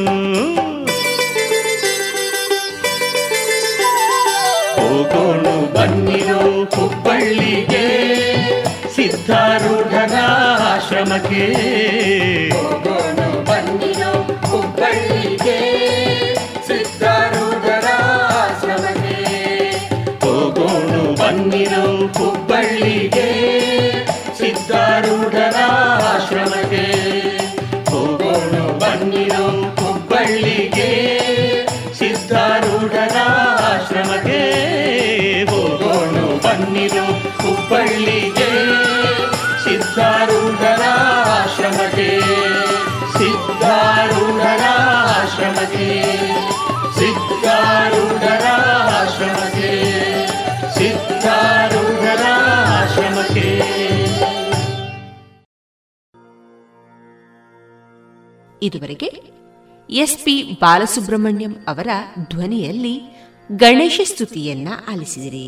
ಹೋಗೋಣು ಬನ್ನಿರು ಹುಬ್ಬಳ್ಳಿಗೆ ಸಿದ್ಧಾರೂಢರ ಆಶ್ರಮಕ್ಕೆ. ಹೋಗೋನು ಬನ್ನಿರು ಹುಬ್ಬಳ್ಳಿಗೆ ಸಿದ್ಧಾರೂಢರ ಆಶ್ರಮಕ್ಕೆ. ಹೋಗೋಣು ಬನ್ನಿರೋ ಹುಬ್ಬಳ್ಳಿಗೆ ನೀರು ಹುಬ್ಬಳ್ಳಿಗೆ ಸಿದ್ಧಾರೂಢರ ಆಶ್ರಮಕ್ಕೆ ಸಿದ್ಧಾರೂಢರ ಆಶ್ರಮಕ್ಕೆ ಸಿದ್ಧಾರೂಢರ ಆಶ್ರಮಕ್ಕೆ ಸಿದ್ಧಾರೂಢರ ಆಶ್ರಮಕ್ಕೆ ಇದುವರೆಗೆ ಎಸ್ಪಿ ಬಾಲಸುಬ್ರಹ್ಮಣ್ಯಂ ಅವರ ಧ್ವನಿಯಲ್ಲಿ ಗಣೇಶ ಸ್ತುತಿಯನ್ನ ಆಲಿಸಿದಿರಿ.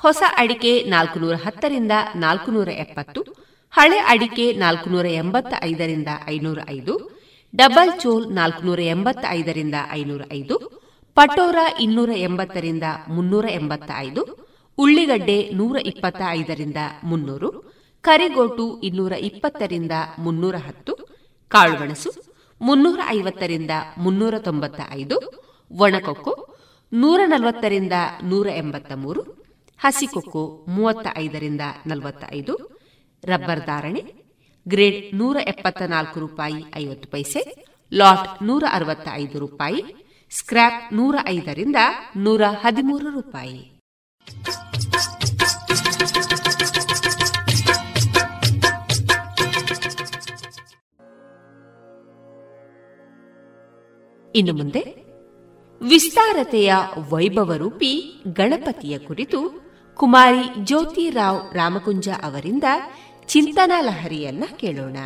ಹೊಸ ಅಡಿಕೆ ನಾಲ್ಕುನೂರ ಹತ್ತರಿಂದ ನಾಲ್ಕುನೂರ ಎಪ್ಪತ್ತು ಹಳೆ ಅಡಿಕೆ ನಾಲ್ಕುನೂರ ಎಂಬತ್ತ ಐದರಿಂದ ಐನೂರ ಐದು ಡಬಲ್ ಚೋಲ್ ನಾಲ್ಕುನೂರ ಎಂಬತ್ತ ಐದರಿಂದ ಐನೂರ ಐದು ಪಟೋರ ಇನ್ನೂರ ಎಂಬತ್ತರಿಂದ ಮುನ್ನೂರ ಎಂಬತ್ತ ಐದು ಉಳ್ಳಿಗಡ್ಡೆ ನೂರ ಇಪ್ಪತ್ತ ಐದರಿಂದ ಮುನ್ನೂರು, ಕರಿಗೋಟು ಇನ್ನೂರ ಇಪ್ಪತ್ತರಿಂದ ಮುನ್ನೂರ ಹತ್ತು ಕಾಳುಮೆಣಸು ಮುನ್ನೂರ ಐವತ್ತರಿಂದ ಮುನ್ನೂರ ತೊಂಬತ್ತ ಐದು ಒಣಕೊಕ್ಕು ನೂರ ನಲವತ್ತರಿಂದ ನೂರ ಎಂಬತ್ತ ಮೂರು ಹಸಿಕೊಕ್ಕು ಮೂವತ್ತ ಐದರಿಂದ ನಲವತ್ತ ಐದು ರಬ್ಬರ್ ಧಾರಣೆ, ಗ್ರೇಡ್ ನೂರ ಎಪ್ಪತ್ತ ನಾಲ್ಕು ರೂಪಾಯಿ ಐವತ್ತು ಪೈಸೆ, ಲಾಟ್ ನೂರ ಅರವತ್ತ ಐದು ರೂಪಾಯಿ ಸ್ಕ್ರಾಪ್ ನೂರ ಐದರಿಂದ ನೂರ ಹದಿಮೂರು ರೂಪಾಯಿ. ಇನ್ನು ಮುಂದೆ ವಿಸ್ತಾರತೆಯ ವೈಭವರೂಪಿ ಗಣಪತಿಯ ಕುರಿತು ಕುಮಾರಿ ಜ್ಯೋತಿರಾವ್ ರಾಮಕುಂಜ ಅವರಿಂದ ಚಿಂತನಾ ಲಹರಿಯನ್ನ ಕೇಳೋಣ.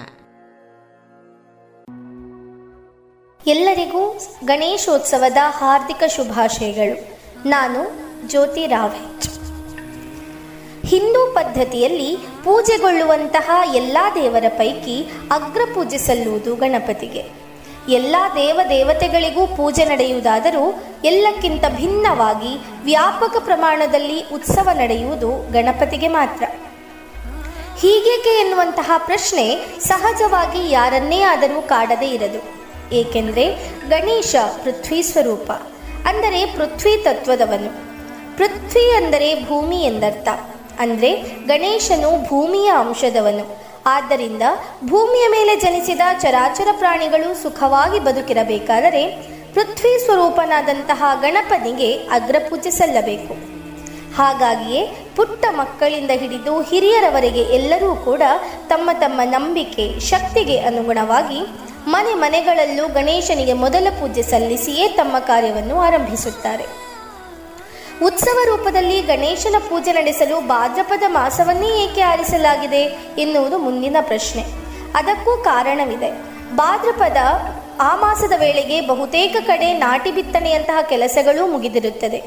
ಎಲ್ಲರಿಗೂ ಗಣೇಶೋತ್ಸವದ ಹಾರ್ದಿಕ ಶುಭಾಶಯಗಳು. ನಾನು ಜ್ಯೋತಿ ರಾವ್. ಹಿಂದೂ ಪದ್ಧತಿಯಲ್ಲಿ ಪೂಜೆಗೊಳ್ಳುವಂತಹ ಎಲ್ಲ ದೇವರ ಪೈಕಿ ಅಗ್ರ ಪೂಜೆ ಸಲ್ಲುವುದು ಗಣಪತಿಗೆ. ಎಲ್ಲ ದೇವ ದೇವತೆಗಳಿಗೂ ಪೂಜೆ ನಡೆಯುವುದಾದರೂ ಎಲ್ಲಕ್ಕಿಂತ ಭಿನ್ನವಾಗಿ ವ್ಯಾಪಕ ಪ್ರಮಾಣದಲ್ಲಿ ಉತ್ಸವ ನಡೆಯುವುದು ಗಣಪತಿಗೆ ಮಾತ್ರ. ಹೀಗೇಕೆ ಎನ್ನುವಂತಹ ಪ್ರಶ್ನೆ ಸಹಜವಾಗಿ ಯಾರನ್ನೇ ಆದರೂ ಕಾಡದೇ ಇರದು. ಏಕೆಂದರೆ ಗಣೇಶ ಪೃಥ್ವಿ ಸ್ವರೂಪ, ಅಂದರೆ ಪೃಥ್ವಿ ತತ್ವದವನು. ಪೃಥ್ವಿ ಅಂದರೆ ಭೂಮಿ ಎಂದರ್ಥ. ಅಂದರೆ ಗಣೇಶನು ಭೂಮಿಯ ಅಂಶದವನು. ಆದ್ದರಿಂದ ಭೂಮಿಯ ಮೇಲೆ ಜನಿಸಿದ ಚರಾಚರ ಪ್ರಾಣಿಗಳು ಸುಖವಾಗಿ ಬದುಕಿರಬೇಕಾದರೆ ಪೃಥ್ವಿ ಸ್ವರೂಪನಾದಂತಹ ಗಣಪನಿಗೆ ಅಗ್ರಪೂಜೆ ಸಲ್ಲಬೇಕು. ಹಾಗಾಗಿಯೇ ಪುಟ್ಟ ಮಕ್ಕಳಿಂದ ಹಿಡಿದು ಹಿರಿಯರವರೆಗೆ ಎಲ್ಲರೂ ಕೂಡ ತಮ್ಮ ತಮ್ಮ ನಂಬಿಕೆ, ಶಕ್ತಿಗೆ ಅನುಗುಣವಾಗಿ ಮನೆ ಮನೆಗಳಲ್ಲೂ ಗಣೇಶನಿಗೆ ಮೊದಲ ಪೂಜೆ ಸಲ್ಲಿಸಿಯೇ ತಮ್ಮ ಕಾರ್ಯವನ್ನು ಆರಂಭಿಸುತ್ತಾರೆ. ಉತ್ಸವ ರೂಪದಲ್ಲಿ ಗಣೇಶನ ಪೂಜೆ ನಡೆಸಲು ಭಾದ್ರಪದ ಮಾಸವನ್ನೇ ಏಕೆ ಆರಿಸಲಾಗಿದೆ ಎನ್ನುವುದು ಮುಂದಿನ ಪ್ರಶ್ನೆ. ಅದಕ್ಕೂ ಕಾರಣವಿದೆ. ಭಾದ್ರಪದ ಆ ಮಾಸದ ವೇಳೆಗೆ ಬಹುತೇಕ ಕಡೆ ನಾಟಿ ಬಿತ್ತನೆಯಂತಹ ಕೆಲಸಗಳು ಮುಗಿದಿರುತ್ತದೆ.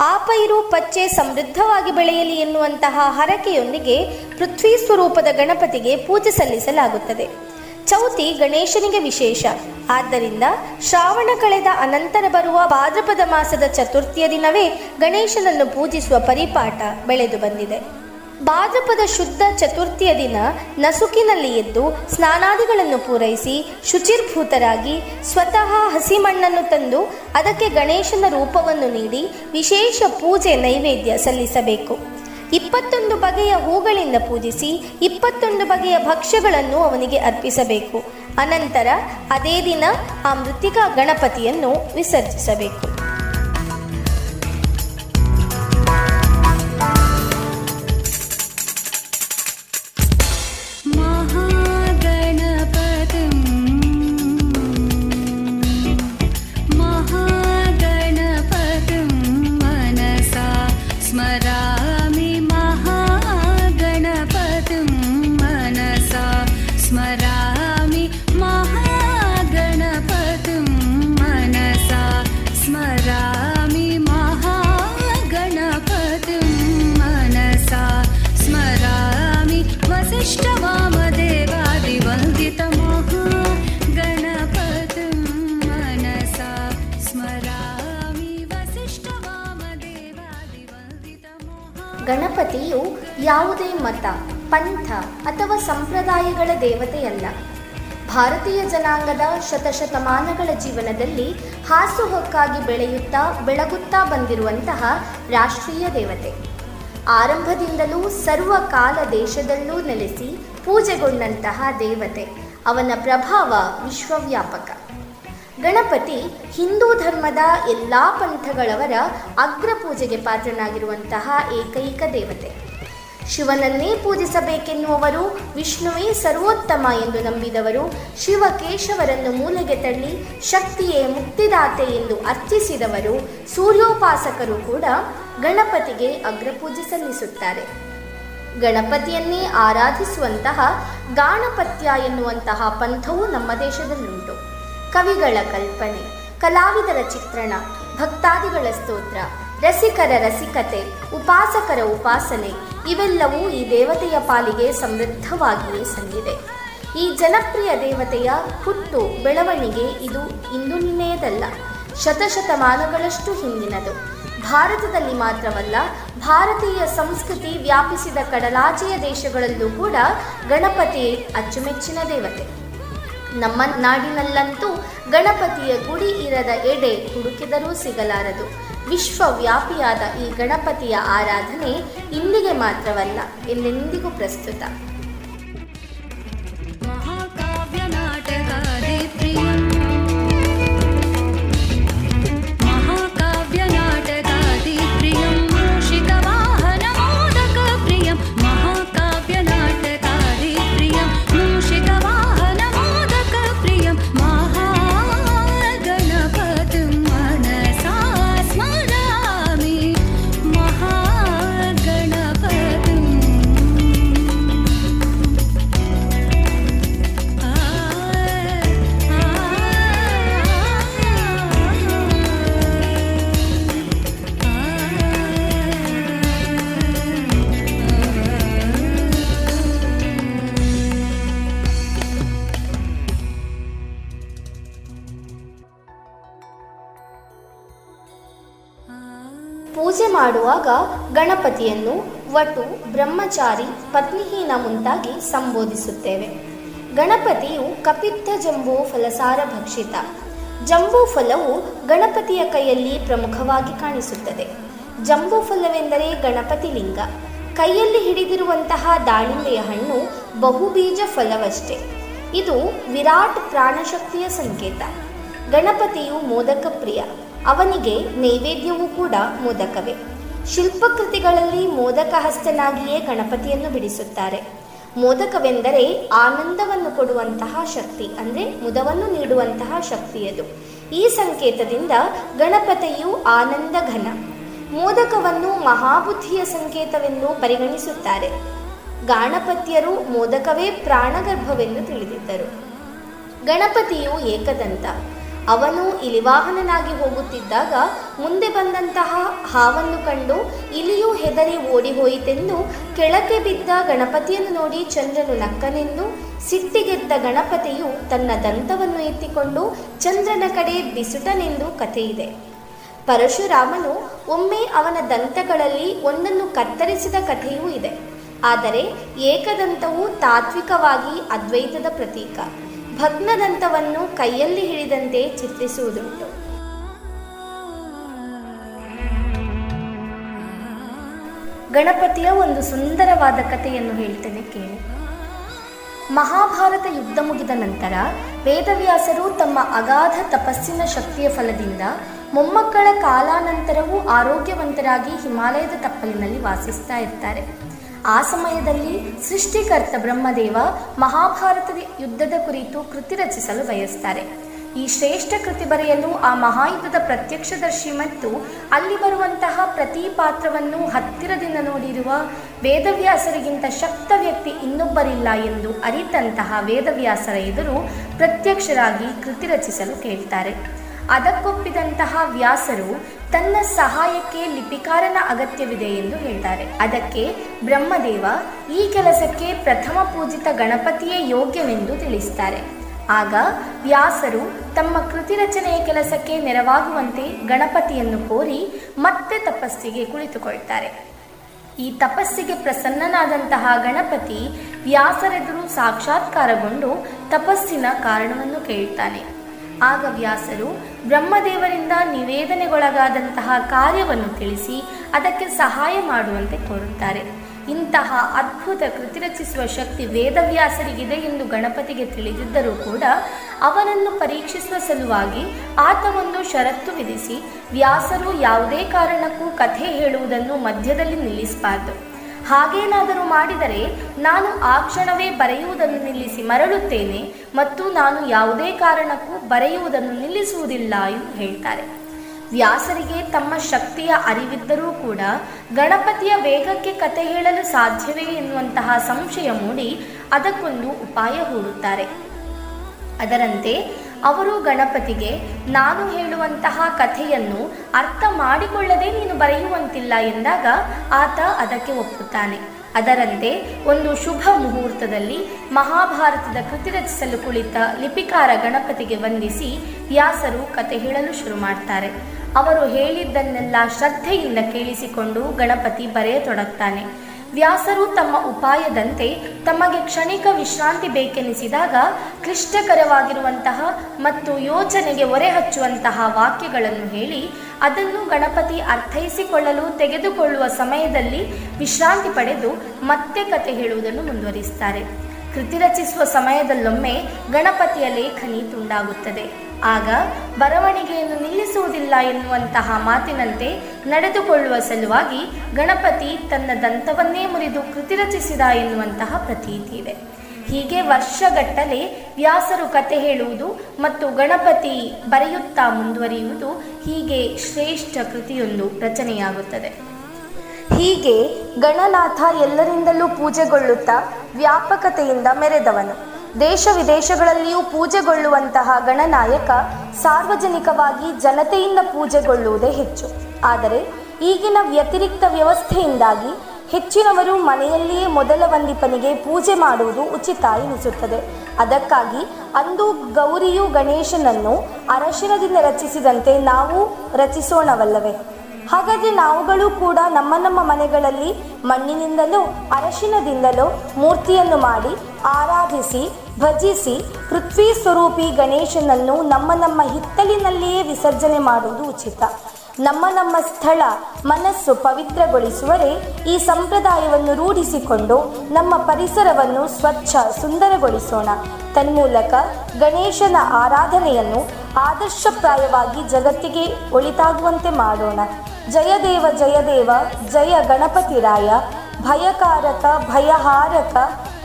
ಆ ಪೈರು ಪಚ್ಚೆ ಸಮೃದ್ಧವಾಗಿ ಬೆಳೆಯಲಿ ಎನ್ನುವಂತಹ ಹರಕೆಯೊಂದಿಗೆ ಪೃಥ್ವಿ ಸ್ವರೂಪದ ಗಣಪತಿಗೆ ಪೂಜೆ ಸಲ್ಲಿಸಲಾಗುತ್ತದೆ. ಚೌತಿ ಗಣೇಶನಿಗೆ ವಿಶೇಷ. ಆದ್ದರಿಂದ ಶ್ರಾವಣ ಕಳೆದ ಅನಂತರ ಬರುವ ಭಾದ್ರಪದ ಮಾಸದ ಚತುರ್ಥಿಯ ದಿನವೇ ಗಣೇಶನನ್ನು ಪೂಜಿಸುವ ಪರಿಪಾಠ ಬೆಳೆದು ಬಂದಿದೆ. ಭಾದ್ರಪದ ಶುದ್ಧ ಚತುರ್ಥಿಯ ದಿನ ನಸುಕಿನಲ್ಲಿ ಎದ್ದು ಸ್ನಾನಾದಿಗಳನ್ನು ಪೂರೈಸಿ ಶುಚಿರ್ಭೂತರಾಗಿ ಸ್ವತಃ ಹಸಿ ಮಣ್ಣನ್ನು ತಂದು ಅದಕ್ಕೆ ಗಣೇಶನ ರೂಪವನ್ನು ನೀಡಿ ವಿಶೇಷ ಪೂಜೆ ನೈವೇದ್ಯ ಸಲ್ಲಿಸಬೇಕು. ಇಪ್ಪತ್ತೊಂದು ಬಗೆಯ ಹೂಗಳಿಂದ ಪೂಜಿಸಿ, ಇಪ್ಪತ್ತೊಂದು ಬಗೆಯ ಭಕ್ಷ್ಯಗಳನ್ನು ಅವನಿಗೆ ಅರ್ಪಿಸಬೇಕು. ಅನಂತರ ಅದೇ ದಿನ ಆ ಮೃತ್ತಿಕಾ ಗಣಪತಿಯನ್ನು ವಿಸರ್ಜಿಸಬೇಕು. ಗಣಪತಿಯು ಯಾವುದೇ ಮತ, ಪಂಥ ಅಥವಾ ಸಂಪ್ರದಾಯಗಳ ದೇವತೆಯಲ್ಲ. ಭಾರತೀಯ ಜನಾಂಗದ ಶತಶತಮಾನಗಳ ಜೀವನದಲ್ಲಿ ಹಾಸುಹೊಕ್ಕಾಗಿ ಬೆಳೆಯುತ್ತಾ, ಬೆಳಗುತ್ತಾ ಬಂದಿರುವಂತಹ ರಾಷ್ಟ್ರೀಯ ದೇವತೆ. ಆರಂಭದಿಂದಲೂ ಸರ್ವ ಕಾಲ ದೇಶದಲ್ಲೂ ನೆಲೆಸಿ ಪೂಜೆಗೊಂಡಂತಹ ದೇವತೆ. ಅವನ ಪ್ರಭಾವ ವಿಶ್ವವ್ಯಾಪಕ. ಗಣಪತಿ ಹಿಂದೂ ಧರ್ಮದ ಎಲ್ಲ ಪಂಥಗಳವರ ಅಗ್ರ ಪೂಜೆಗೆ ಪಾತ್ರನಾಗಿರುವಂತಹ ಏಕೈಕ ದೇವತೆ. ಶಿವನನ್ನೇ ಪೂಜಿಸಬೇಕೆನ್ನುವವರು ವಿಷ್ಣುವೇ ಸರ್ವೋತ್ತಮ ಎಂದು ನಂಬಿದವರು ಶಿವಕೇಶವರನ್ನು ಮೂಲೆಗೆ ತಳ್ಳಿ ಶಕ್ತಿಯೇ ಮುಕ್ತಿದಾತೆ ಎಂದು ಅರ್ಚಿಸಿದವರು ಸೂರ್ಯೋಪಾಸಕರು ಕೂಡ ಗಣಪತಿಗೆ ಅಗ್ರಪೂಜೆ ಸಲ್ಲಿಸುತ್ತಾರೆ. ಗಣಪತಿಯನ್ನೇ ಆರಾಧಿಸುವಂತಹ ಗಾಣಪತ್ಯ ಎನ್ನುವಂತಹ ಪಂಥವು ನಮ್ಮ ದೇಶದಲ್ಲುಂಟು. ಕವಿಗಳ ಕಲ್ಪನೆ, ಕಲಾವಿದರ ಚಿತ್ರಣ, ಭಕ್ತಾದಿಗಳ ಸ್ತೋತ್ರ, ರಸಿಕರ ರಸಿಕತೆ, ಉಪಾಸಕರ ಉಪಾಸನೆ, ಇವೆಲ್ಲವೂ ಈ ದೇವತೆಯ ಪಾಲಿಗೆ ಸಮೃದ್ಧವಾಗಿಯೇ ಸಂದಿದೆ. ಈ ಜನಪ್ರಿಯ ದೇವತೆಯ ಹುಟ್ಟು ಬೆಳವಣಿಗೆ ಇದು ಇಂದು ನಿನ್ನೆಯದಲ್ಲ ಶತಶತಮಾನಗಳಷ್ಟು ಹಿಂದಿನದು. ಭಾರತದಲ್ಲಿ ಮಾತ್ರವಲ್ಲ, ಭಾರತೀಯ ಸಂಸ್ಕೃತಿ ವ್ಯಾಪಿಸಿದ ಕಡಲಾಚೆಯ ದೇಶಗಳಲ್ಲೂ ಕೂಡ ಗಣಪತಿ ಅಚ್ಚುಮೆಚ್ಚಿನ ದೇವತೆ. ನಮ್ಮ ನಾಡಿನಲ್ಲಂತೂ ಗಣಪತಿಯ ಗುಡಿ ಇರದ ಎಡೆ ಹುಡುಕಿದರೂ ಸಿಗಲಾರದು. ವಿಶ್ವವ್ಯಾಪಿಯಾದ ಈ ಗಣಪತಿಯ ಆರಾಧನೆ ಇಂದಿಗೆ ಮಾತ್ರವಲ್ಲ ಎಂದೆಂದಿಗೂ ಪ್ರಸ್ತುತ. ಮಹಾಕಾವ್ಯ ನಾಟಕ. ಮಾಡುವಾಗ ಗಣಪತಿಯನ್ನು ವಟು ಬ್ರಹ್ಮಚಾರಿ ಪತ್ನಿಹೀನ ಮುಂತಾಗಿ ಸಂಬೋಧಿಸುತ್ತೇವೆ. ಗಣಪತಿಯು ಕಪಿತ್ತ ಜಂಬೂ ಫಲಸಾರ ಭಕ್ಷಿತ. ಜಂಬೂ ಫಲವು ಗಣಪತಿಯ ಕೈಯಲ್ಲಿ ಪ್ರಮುಖವಾಗಿ ಕಾಣಿಸುತ್ತದೆ. ಜಂಬೂ ಫಲವೆಂದರೆ ಗಣಪತಿ ಲಿಂಗ. ಕೈಯಲ್ಲಿ ಹಿಡಿದಿರುವಂತಹ ದಾಳಿಂಬೆಯ ಹಣ್ಣು ಬಹುಬೀಜ ಫಲವಷ್ಟೇ. ಇದು ವಿರಾಟ್ ಪ್ರಾಣಶಕ್ತಿಯ ಸಂಕೇತ. ಗಣಪತಿಯು ಮೋದಕ ಪ್ರಿಯ ಅವನಿಗೆ ನೈವೇದ್ಯವೂ ಕೂಡ ಮೋದಕವೇ. ಶಿಲ್ಪಕೃತಿಗಳಲ್ಲಿ ಮೋದಕ ಹಸ್ತನಾಗಿಯೇ ಗಣಪತಿಯನ್ನು ಬಿಡಿಸುತ್ತಾರೆ. ಮೋದಕವೆಂದರೆ ಆನಂದವನ್ನು ಕೊಡುವಂತಹ ಶಕ್ತಿ, ಅಂದರೆ ಮುದವನ್ನು ನೀಡುವಂತಹ ಶಕ್ತಿಯದು ಈ ಸಂಕೇತದಿಂದ ಗಣಪತಿಯು ಆನಂದ ಘನ ಮೋದಕವನ್ನು ಮಹಾಬುದ್ಧಿಯ ಸಂಕೇತವೆಂದು ಪರಿಗಣಿಸುತ್ತಾರೆ. ಗಾಣಪತ್ಯರು ಮೋದಕವೇ ಪ್ರಾಣಗರ್ಭವೆಂದು ತಿಳಿದಿದ್ದರು. ಗಣಪತಿಯು ಏಕದಂತ. ಅವನು ಇಲಿವಾಹನನಾಗಿ ಹೋಗುತ್ತಿದ್ದಾಗ ಮುಂದೆ ಬಂದಂತಹ ಹಾವನ್ನು ಕಂಡು ಇಲಿಯು ಹೆದರಿ ಓಡಿ ಹೋಯಿತೆಂದು ಕೆಳಕ್ಕೆ ಬಿದ್ದ ಗಣಪತಿಯನ್ನು ನೋಡಿ ಚಂದ್ರನು ನಕ್ಕನೆಂದು ಸಿಟ್ಟಿಗೆದ್ದ ಗಣಪತಿಯು ತನ್ನ ದಂತವನ್ನು ಎತ್ತಿಕೊಂಡು ಚಂದ್ರನ ಕಡೆ ಬಿಸುಟನೆಂದು ಕಥೆಯಿದೆ. ಪರಶುರಾಮನು ಒಮ್ಮೆ ಅವನ ದಂತಗಳಲ್ಲಿ ಒಂದನ್ನು ಕತ್ತರಿಸಿದ ಕಥೆಯೂ ಇದೆ. ಆದರೆ ಏಕದಂತವು ತಾತ್ವಿಕವಾಗಿ ಅದ್ವೈತದ ಪ್ರತೀಕ. ಭಗ್ನದಂತವನ್ನು ಕೈಯಲ್ಲಿ ಹಿಡಿದಂತೆ ಚಿತ್ರಿಸುವುದುಂಟು. ಗಣಪತಿಯ ಒಂದು ಸುಂದರವಾದ ಕಥೆಯನ್ನು ಹೇಳ್ತೇನೆ ಕೇಳಿ. ಮಹಾಭಾರತ ಯುದ್ಧ ಮುಗಿದ ನಂತರ ವೇದವ್ಯಾಸರು ತಮ್ಮ ಅಗಾಧ ತಪಸ್ಸಿನ ಶಕ್ತಿಯ ಫಲದಿಂದ ಮೊಮ್ಮಕ್ಕಳ ಕಾಲಾನಂತರವೂ ಆರೋಗ್ಯವಂತರಾಗಿ ಹಿಮಾಲಯದ ತಪ್ಪಲಿನಲ್ಲಿ ವಾಸಿಸ್ತಾ ಇರ್ತಾರೆ. ಆ ಸಮಯದಲ್ಲಿ ಸೃಷ್ಟಿಕರ್ತ ಬ್ರಹ್ಮದೇವ ಮಹಾಭಾರತದ ಯುದ್ಧದ ಕುರಿತು ಕೃತಿ ರಚಿಸಲು ಬಯಸ್ತಾರೆ. ಈ ಶ್ರೇಷ್ಠ ಕೃತಿ ಬರೆಯಲು ಆ ಮಹಾಯುದ್ಧದ ಪ್ರತ್ಯಕ್ಷದರ್ಶಿ ಮತ್ತು ಅಲ್ಲಿ ಬರುವಂತಹ ಪ್ರತಿ ಪಾತ್ರವನ್ನು ಹತ್ತಿರದಿಂದ ನೋಡಿರುವ ವೇದವ್ಯಾಸರಿಗಿಂತ ಶಕ್ತ ವ್ಯಕ್ತಿ ಇನ್ನೊಬ್ಬರಿಲ್ಲ ಎಂದು ಅರಿತಂತಹ ವೇದವ್ಯಾಸರ ಎದುರು ಪ್ರತ್ಯಕ್ಷರಾಗಿ ಕೃತಿ ರಚಿಸಲು ಕೇಳ್ತಾರೆ. ಅದಕ್ಕೊಪ್ಪಿದಂತಹ ವ್ಯಾಸರು ತನ್ನ ಸಹಾಯಕ್ಕೆ ಲಿಪಿಕಾರನ ಅಗತ್ಯವಿದೆ ಎಂದು ಹೇಳ್ತಾರೆ. ಅದಕ್ಕೆ ಬ್ರಹ್ಮದೇವ ಈ ಕೆಲಸಕ್ಕೆ ಪ್ರಥಮ ಪೂಜಿತ ಗಣಪತಿಯೇ ಯೋಗ್ಯವೆಂದು ತಿಳಿಸ್ತಾರೆ. ಆಗ ವ್ಯಾಸರು ತಮ್ಮ ಕೃತಿ ರಚನೆಯ ಕೆಲಸಕ್ಕೆ ನೆರವಾಗುವಂತೆ ಗಣಪತಿಯನ್ನು ಕೋರಿ ಮತ್ತೆ ತಪಸ್ಸಿಗೆ ಕುಳಿತುಕೊಳ್ತಾರೆ. ಈ ತಪಸ್ಸಿಗೆ ಪ್ರಸನ್ನನಾದಂತಹ ಗಣಪತಿ ವ್ಯಾಸರೆದುರು ಸಾಕ್ಷಾತ್ಕಾರಗೊಂಡು ತಪಸ್ಸಿನ ಕಾರಣವನ್ನು ಕೇಳ್ತಾನೆ. ಆಗ ವ್ಯಾಸರು ಬ್ರಹ್ಮದೇವರಿಂದ ನಿವೇದನೆಗೊಳಗಾದಂತಹ ಕಾರ್ಯವನ್ನು ತಿಳಿಸಿ ಅದಕ್ಕೆ ಸಹಾಯ ಮಾಡುವಂತೆ ಕೋರುತ್ತಾರೆ. ಇಂತಹ ಅದ್ಭುತ ಕೃತಿ ರಚಿಸುವ ಶಕ್ತಿ ವೇದವ್ಯಾಸರಿಗಿದೆ ಎಂದು ಗಣಪತಿಗೆ ತಿಳಿದಿದ್ದರೂ ಕೂಡ ಅವನನ್ನು ಪರೀಕ್ಷಿಸುವ ಸಲುವಾಗಿ ಆತ ಒಂದು ಷರತ್ತು ವಿಧಿಸಿ ವ್ಯಾಸರು ಯಾವುದೇ ಕಾರಣಕ್ಕೂ ಕಥೆ ಹೇಳುವುದನ್ನು ಮಧ್ಯದಲ್ಲಿ ನಿಲ್ಲಿಸಬಾರ್ದು. ಹಾಗೇನಾದರೂ ಮಾಡಿದರೆ ನಾನು ಆ ಕ್ಷಣವೇ ಬರೆಯುವುದನ್ನು ನಿಲ್ಲಿಸಿ ಮರಳುತ್ತೇನೆ ಮತ್ತು ನಾನು ಯಾವುದೇ ಕಾರಣಕ್ಕೂ ಬರೆಯುವುದನ್ನು ನಿಲ್ಲಿಸುವುದಿಲ್ಲ ಎಂದು ಹೇಳ್ತಾರೆ. ವ್ಯಾಸರಿಗೆ ತಮ್ಮ ಶಕ್ತಿಯ ಅರಿವಿದ್ದರೂ ಕೂಡ ಗಣಪತಿಯ ವೇಗಕ್ಕೆ ಕತೆ ಹೇಳಲು ಸಾಧ್ಯವೇ ಎನ್ನುವಂತಹ ಸಂಶಯ ಮೂಡಿ ಅದಕ್ಕೊಂದು ಉಪಾಯ ಹೂಡುತ್ತಾರೆ. ಅದರಂತೆ ಅವರು ಗಣಪತಿಗೆ, ನಾನು ಹೇಳುವಂತಹ ಕಥೆಯನ್ನು ಅರ್ಥ ಮಾಡಿಕೊಳ್ಳದೆ ನೀನು ಬರೆಯುವಂತಿಲ್ಲ ಎಂದಾಗ ಆತ ಅದಕ್ಕೆ ಒಪ್ಪುತ್ತಾನೆ. ಅದರಂತೆ ಒಂದು ಶುಭ ಮುಹೂರ್ತದಲ್ಲಿ ಮಹಾಭಾರತದ ಕೃತಿ ರಚಿಸಲು ಕುಳಿತ ಲಿಪಿಕಾರ ಗಣಪತಿಗೆ ವಂದಿಸಿ ವ್ಯಾಸರು ಕತೆ ಹೇಳಲು ಶುರು ಮಾಡ್ತಾರೆ. ಅವರು ಹೇಳಿದ್ದನ್ನೆಲ್ಲ ಶ್ರದ್ಧೆಯಿಂದ ಕೇಳಿಸಿಕೊಂಡು ಗಣಪತಿ ಬರೆಯತೊಡಗ್ತಾನೆ. ವ್ಯಾಸರು ತಮ್ಮ ಉಪಾಯದಂತೆ ತಮಗೆ ಕ್ಷಣಿಕ ವಿಶ್ರಾಂತಿ ಬೇಕೆನಿಸಿದಾಗ ಕ್ಲಿಷ್ಟಕರವಾಗಿರುವಂತಹ ಮತ್ತು ಯೋಚನೆಗೆ ಒರೆ ಹಚ್ಚುವಂತಹ ವಾಕ್ಯಗಳನ್ನು ಹೇಳಿ ಅದನ್ನು ಗಣಪತಿ ಅರ್ಥೈಸಿಕೊಳ್ಳಲು ತೆಗೆದುಕೊಳ್ಳುವ ಸಮಯದಲ್ಲಿ ವಿಶ್ರಾಂತಿ ಪಡೆದು ಮತ್ತೆ ಕತೆ ಹೇಳುವುದನ್ನು ಮುಂದುವರಿಸುತ್ತಾರೆ. ಕೃತಿ ರಚಿಸುವ ಸಮಯದಲ್ಲೊಮ್ಮೆ ಗಣಪತಿಯ ಲೇಖನಿ ತುಂಡಾಗುತ್ತದೆ. ಆಗ ಬರವಣಿಗೆಯನ್ನು ನಿಲ್ಲಿಸುವುದಿಲ್ಲ ಎನ್ನುವಂತಹ ಮಾತಿನಂತೆ ನಡೆದುಕೊಳ್ಳುವ ಸಲುವಾಗಿ ಗಣಪತಿ ತನ್ನ ದಂತವನ್ನೇ ಮುರಿದು ಕೃತಿ ರಚಿಸಿದ ಎನ್ನುವಂತಹ ಪ್ರತೀತಿ ಇದೆ. ಹೀಗೆ ವರ್ಷಗಟ್ಟಲೆ ವ್ಯಾಸರು ಕತೆ ಹೇಳುವುದು ಮತ್ತು ಗಣಪತಿ ಬರೆಯುತ್ತಾ ಮುಂದುವರಿಯುವುದು ಹೀಗೆ ಶ್ರೇಷ್ಠ ಕೃತಿಯೊಂದು ರಚನೆಯಾಗುತ್ತದೆ. ಹೀಗೆ ಗಣನಾಥ ಎಲ್ಲರಿಂದಲೂ ಪೂಜೆಗೊಳ್ಳುತ್ತಾ ವ್ಯಾಪಕತೆಯಿಂದ ಮೆರೆದವನು. ದೇಶ ವಿದೇಶಗಳಲ್ಲಿಯೂ ಪೂಜೆಗೊಳ್ಳುವಂತಹ ಗಣನಾಯಕ ಸಾರ್ವಜನಿಕವಾಗಿ ಜನತೆಯಿಂದ ಪೂಜೆಗೊಳ್ಳುವುದೇ ಹೆಚ್ಚು. ಆದರೆ ಈಗಿನ ವ್ಯತಿರಿಕ್ತ ವ್ಯವಸ್ಥೆಯಿಂದಾಗಿ ಹೆಚ್ಚಿನವರು ಮನೆಯಲ್ಲಿಯೇ ಮೊದಲ ವಂದಿಪನಿಗೆ ಪೂಜೆ ಮಾಡುವುದು ಉಚಿತ ಎನಿಸುತ್ತದೆ. ಅದಕ್ಕಾಗಿ ಅಂದು ಗೌರಿಯು ಗಣೇಶನನ್ನು ಅರಶಿನದಿಂದ ರಚಿಸಿದಂತೆ ನಾವು ರಚಿಸೋಣವಲ್ಲವೇ? ಹಾಗಾಗಿ ನಾವುಗಳು ಕೂಡ ನಮ್ಮ ನಮ್ಮ ಮನೆಗಳಲ್ಲಿ ಮಣ್ಣಿನಿಂದಲೋ ಅರಶಿನದಿಂದಲೋ ಮೂರ್ತಿಯನ್ನು ಮಾಡಿ ಆರಾಧಿಸಿ ಭಜಿಸಿ ಪೃಥ್ವಿ ಸ್ವರೂಪಿ ಗಣೇಶನನ್ನು ನಮ್ಮ ನಮ್ಮ ಹಿತ್ತಲಿನಲ್ಲಿಯೇ ವಿಸರ್ಜನೆ ಮಾಡುವುದು ಉಚಿತ. ನಮ್ಮ ನಮ್ಮ ಸ್ಥಳ ಮನಸ್ಸು ಪವಿತ್ರಗೊಳಿಸುವರೆ ಈ ಸಂಪ್ರದಾಯವನ್ನು ರೂಢಿಸಿಕೊಂಡು ನಮ್ಮ ಪರಿಸರವನ್ನು ಸ್ವಚ್ಛ ಸುಂದರಗೊಳಿಸೋಣ. ತನ್ಮೂಲಕ ಗಣೇಶನ ಆರಾಧನೆಯನ್ನು ಆದರ್ಶಪ್ರಾಯವಾಗಿ ಜಗತ್ತಿಗೆ ಒಳಿತಾಗುವಂತೆ ಮಾಡೋಣ. ಜಯದೇವ ಜಯದೇವ ಜಯ ಗಣಪತಿರಾಯ ಭಯಕಾರಕ, ಭಯಹಾರಕ,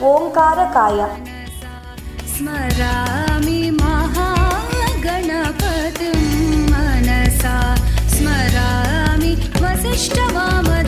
ಓಂಕಾರಕಾಯ. स्मरामि महागणपतिं मनसा। स्मरामि वसिष्ठवामदेवादिवन्दितमहा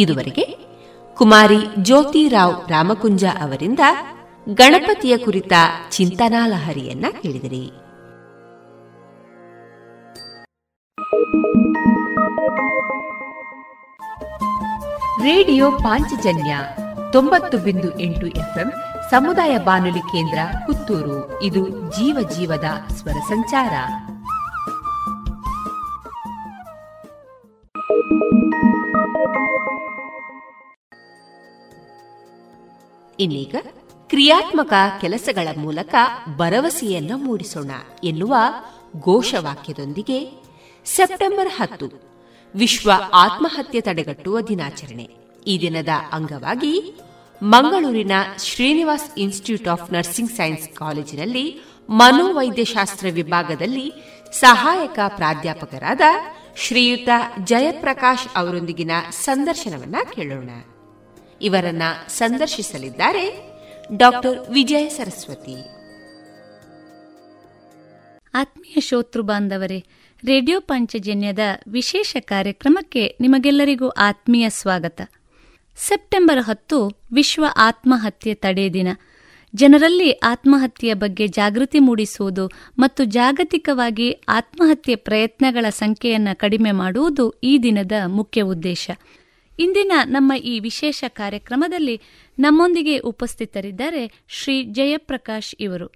ಇದುವರೆಗೆ ಕುಮಾರಿ ಜ್ಯೋತಿರಾವ್ ರಾಮಕುಂಜ ಅವರಿಂದ ಗಣಪತಿಯ ಕುರಿತ ಚಿಂತನಾಲಹರಿಯನ್ನ ಕೇಳಿದಿರಿ. ರೇಡಿಯೋ ಪಾಂಚಜನ್ಯ ತೊಂಬತ್ತು ಬಿಂದು ಎಂಟು ಎಫ್ಎಂ ಸಮುದಾಯ ಬಾನುಲಿ ಕೇಂದ್ರ ಪುತ್ತೂರು. ಇದು ಜೀವ ಜೀವದ ಸ್ವರ ಸಂಚಾರ. ಇನ್ನೀಗ ಕ್ರಿಯಾತ್ಮಕ ಕೆಲಸಗಳ ಮೂಲಕ ಭರವಸೆಯನ್ನು ಮೂಡಿಸೋಣ ಎನ್ನುವ ಘೋಷವಾಕ್ಯದೊಂದಿಗೆ ಸೆಪ್ಟೆಂಬರ್ ಹತ್ತು, ವಿಶ್ವ ಆತ್ಮಹತ್ಯೆ ತಡೆಗಟ್ಟುವ ದಿನಾಚರಣೆ. ಈ ದಿನದ ಅಂಗವಾಗಿ ಮಂಗಳೂರಿನ Srinivas institute of nursing science ಕಾಲೇಜಿನಲ್ಲಿ ಮನೋವೈದ್ಯಶಾಸ್ತ್ರ ವಿಭಾಗದಲ್ಲಿ ಸಹಾಯಕ ಪ್ರಾಧ್ಯಾಪಕರಾದ ಶ್ರೀಯುತ ಜಯಪ್ರಕಾಶ್ ಅವರೊಂದಿಗಿನ ಸಂದರ್ಶನವನ್ನ ಕೇಳೋಣ. ಇವರನ್ನ ಸಂದರ್ಶಿಸಲಿದ್ದಾರೆ ಡಾಕ್ಟರ್ ವಿಜಯ ಸರಸ್ವತಿ. ಆತ್ಮೀಯ ಶೋತೃ ಬಾಂಧವರೇ, ರೇಡಿಯೋ ಪಂಚಜನ್ಯದ ವಿಶೇಷ ಕಾರ್ಯಕ್ರಮಕ್ಕೆ ನಿಮಗೆಲ್ಲರಿಗೂ ಆತ್ಮೀಯ ಸ್ವಾಗತ. ಸೆಪ್ಟೆಂಬರ್ ಹತ್ತು, ವಿಶ್ವ ಆತ್ಮಹತ್ಯೆ ತಡೆ ದಿನ. ಜನರಲ್ಲಿ ಆತ್ಮಹತ್ಯೆಯ ಬಗ್ಗೆ ಜಾಗೃತಿ ಮೂಡಿಸುವುದು ಮತ್ತು ಜಾಗತಿಕವಾಗಿ ಆತ್ಮಹತ್ಯೆ ಪ್ರಯತ್ನಗಳ ಸಂಖ್ಯೆಯನ್ನು ಕಡಿಮೆ ಮಾಡುವುದು ಈ ದಿನದ ಮುಖ್ಯ ಉದ್ದೇಶ. ಇಂದಿನ ನಮ್ಮ ಈ ವಿಶೇಷ ಕಾರ್ಯಕ್ರಮದಲ್ಲಿ ನಮ್ಮೊಂದಿಗೆ ಉಪಸ್ಥಿತರಿದ್ದಾರೆ ಶ್ರೀ ಜಯಪ್ರಕಾಶ್ ಇವರು.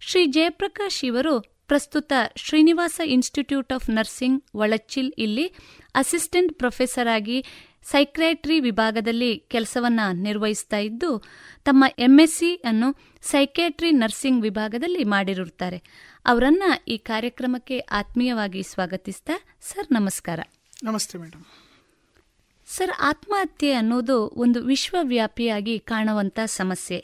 ಶ್ರೀ ಜಯಪ್ರಕಾಶ್ ಇವರು ಪ್ರಸ್ತುತ Srinivasa institute of nursing Valachil ಇಲ್ಲಿ ಅಸಿಸ್ಟೆಂಟ್ ಪ್ರೊಫೆಸರ್ ಆಗಿ ಸೈಕ್ರೈಟ್ರಿ ವಿಭಾಗದಲ್ಲಿ ಕೆಲಸವನ್ನು ನಿರ್ವಹಿಸ್ತಾ ಇದ್ದು, ತಮ್ಮ ಎಂಎಸ್ಸಿ ಅನ್ನು ಸೈಕ್ಯಾಟ್ರಿ ನರ್ಸಿಂಗ್ ವಿಭಾಗದಲ್ಲಿ ಮಾಡಿರುತ್ತಾರೆ. ಅವರನ್ನ ಈ ಕಾರ್ಯಕ್ರಮಕ್ಕೆ ಆತ್ಮೀಯವಾಗಿ ಸ್ವಾಗತಿಸ್ತಾ ಸರ್, ನಮಸ್ಕಾರ. ನಮಸ್ತೆ ಮೇಡಮ್ ಸರ್, ಆತ್ಮಹತ್ಯೆ ಅನ್ನೋದು ಒಂದು ವಿಶ್ವವ್ಯಾಪಿಯಾಗಿ ಕಾಣುವಂಥ ಸಮಸ್ಯೆ.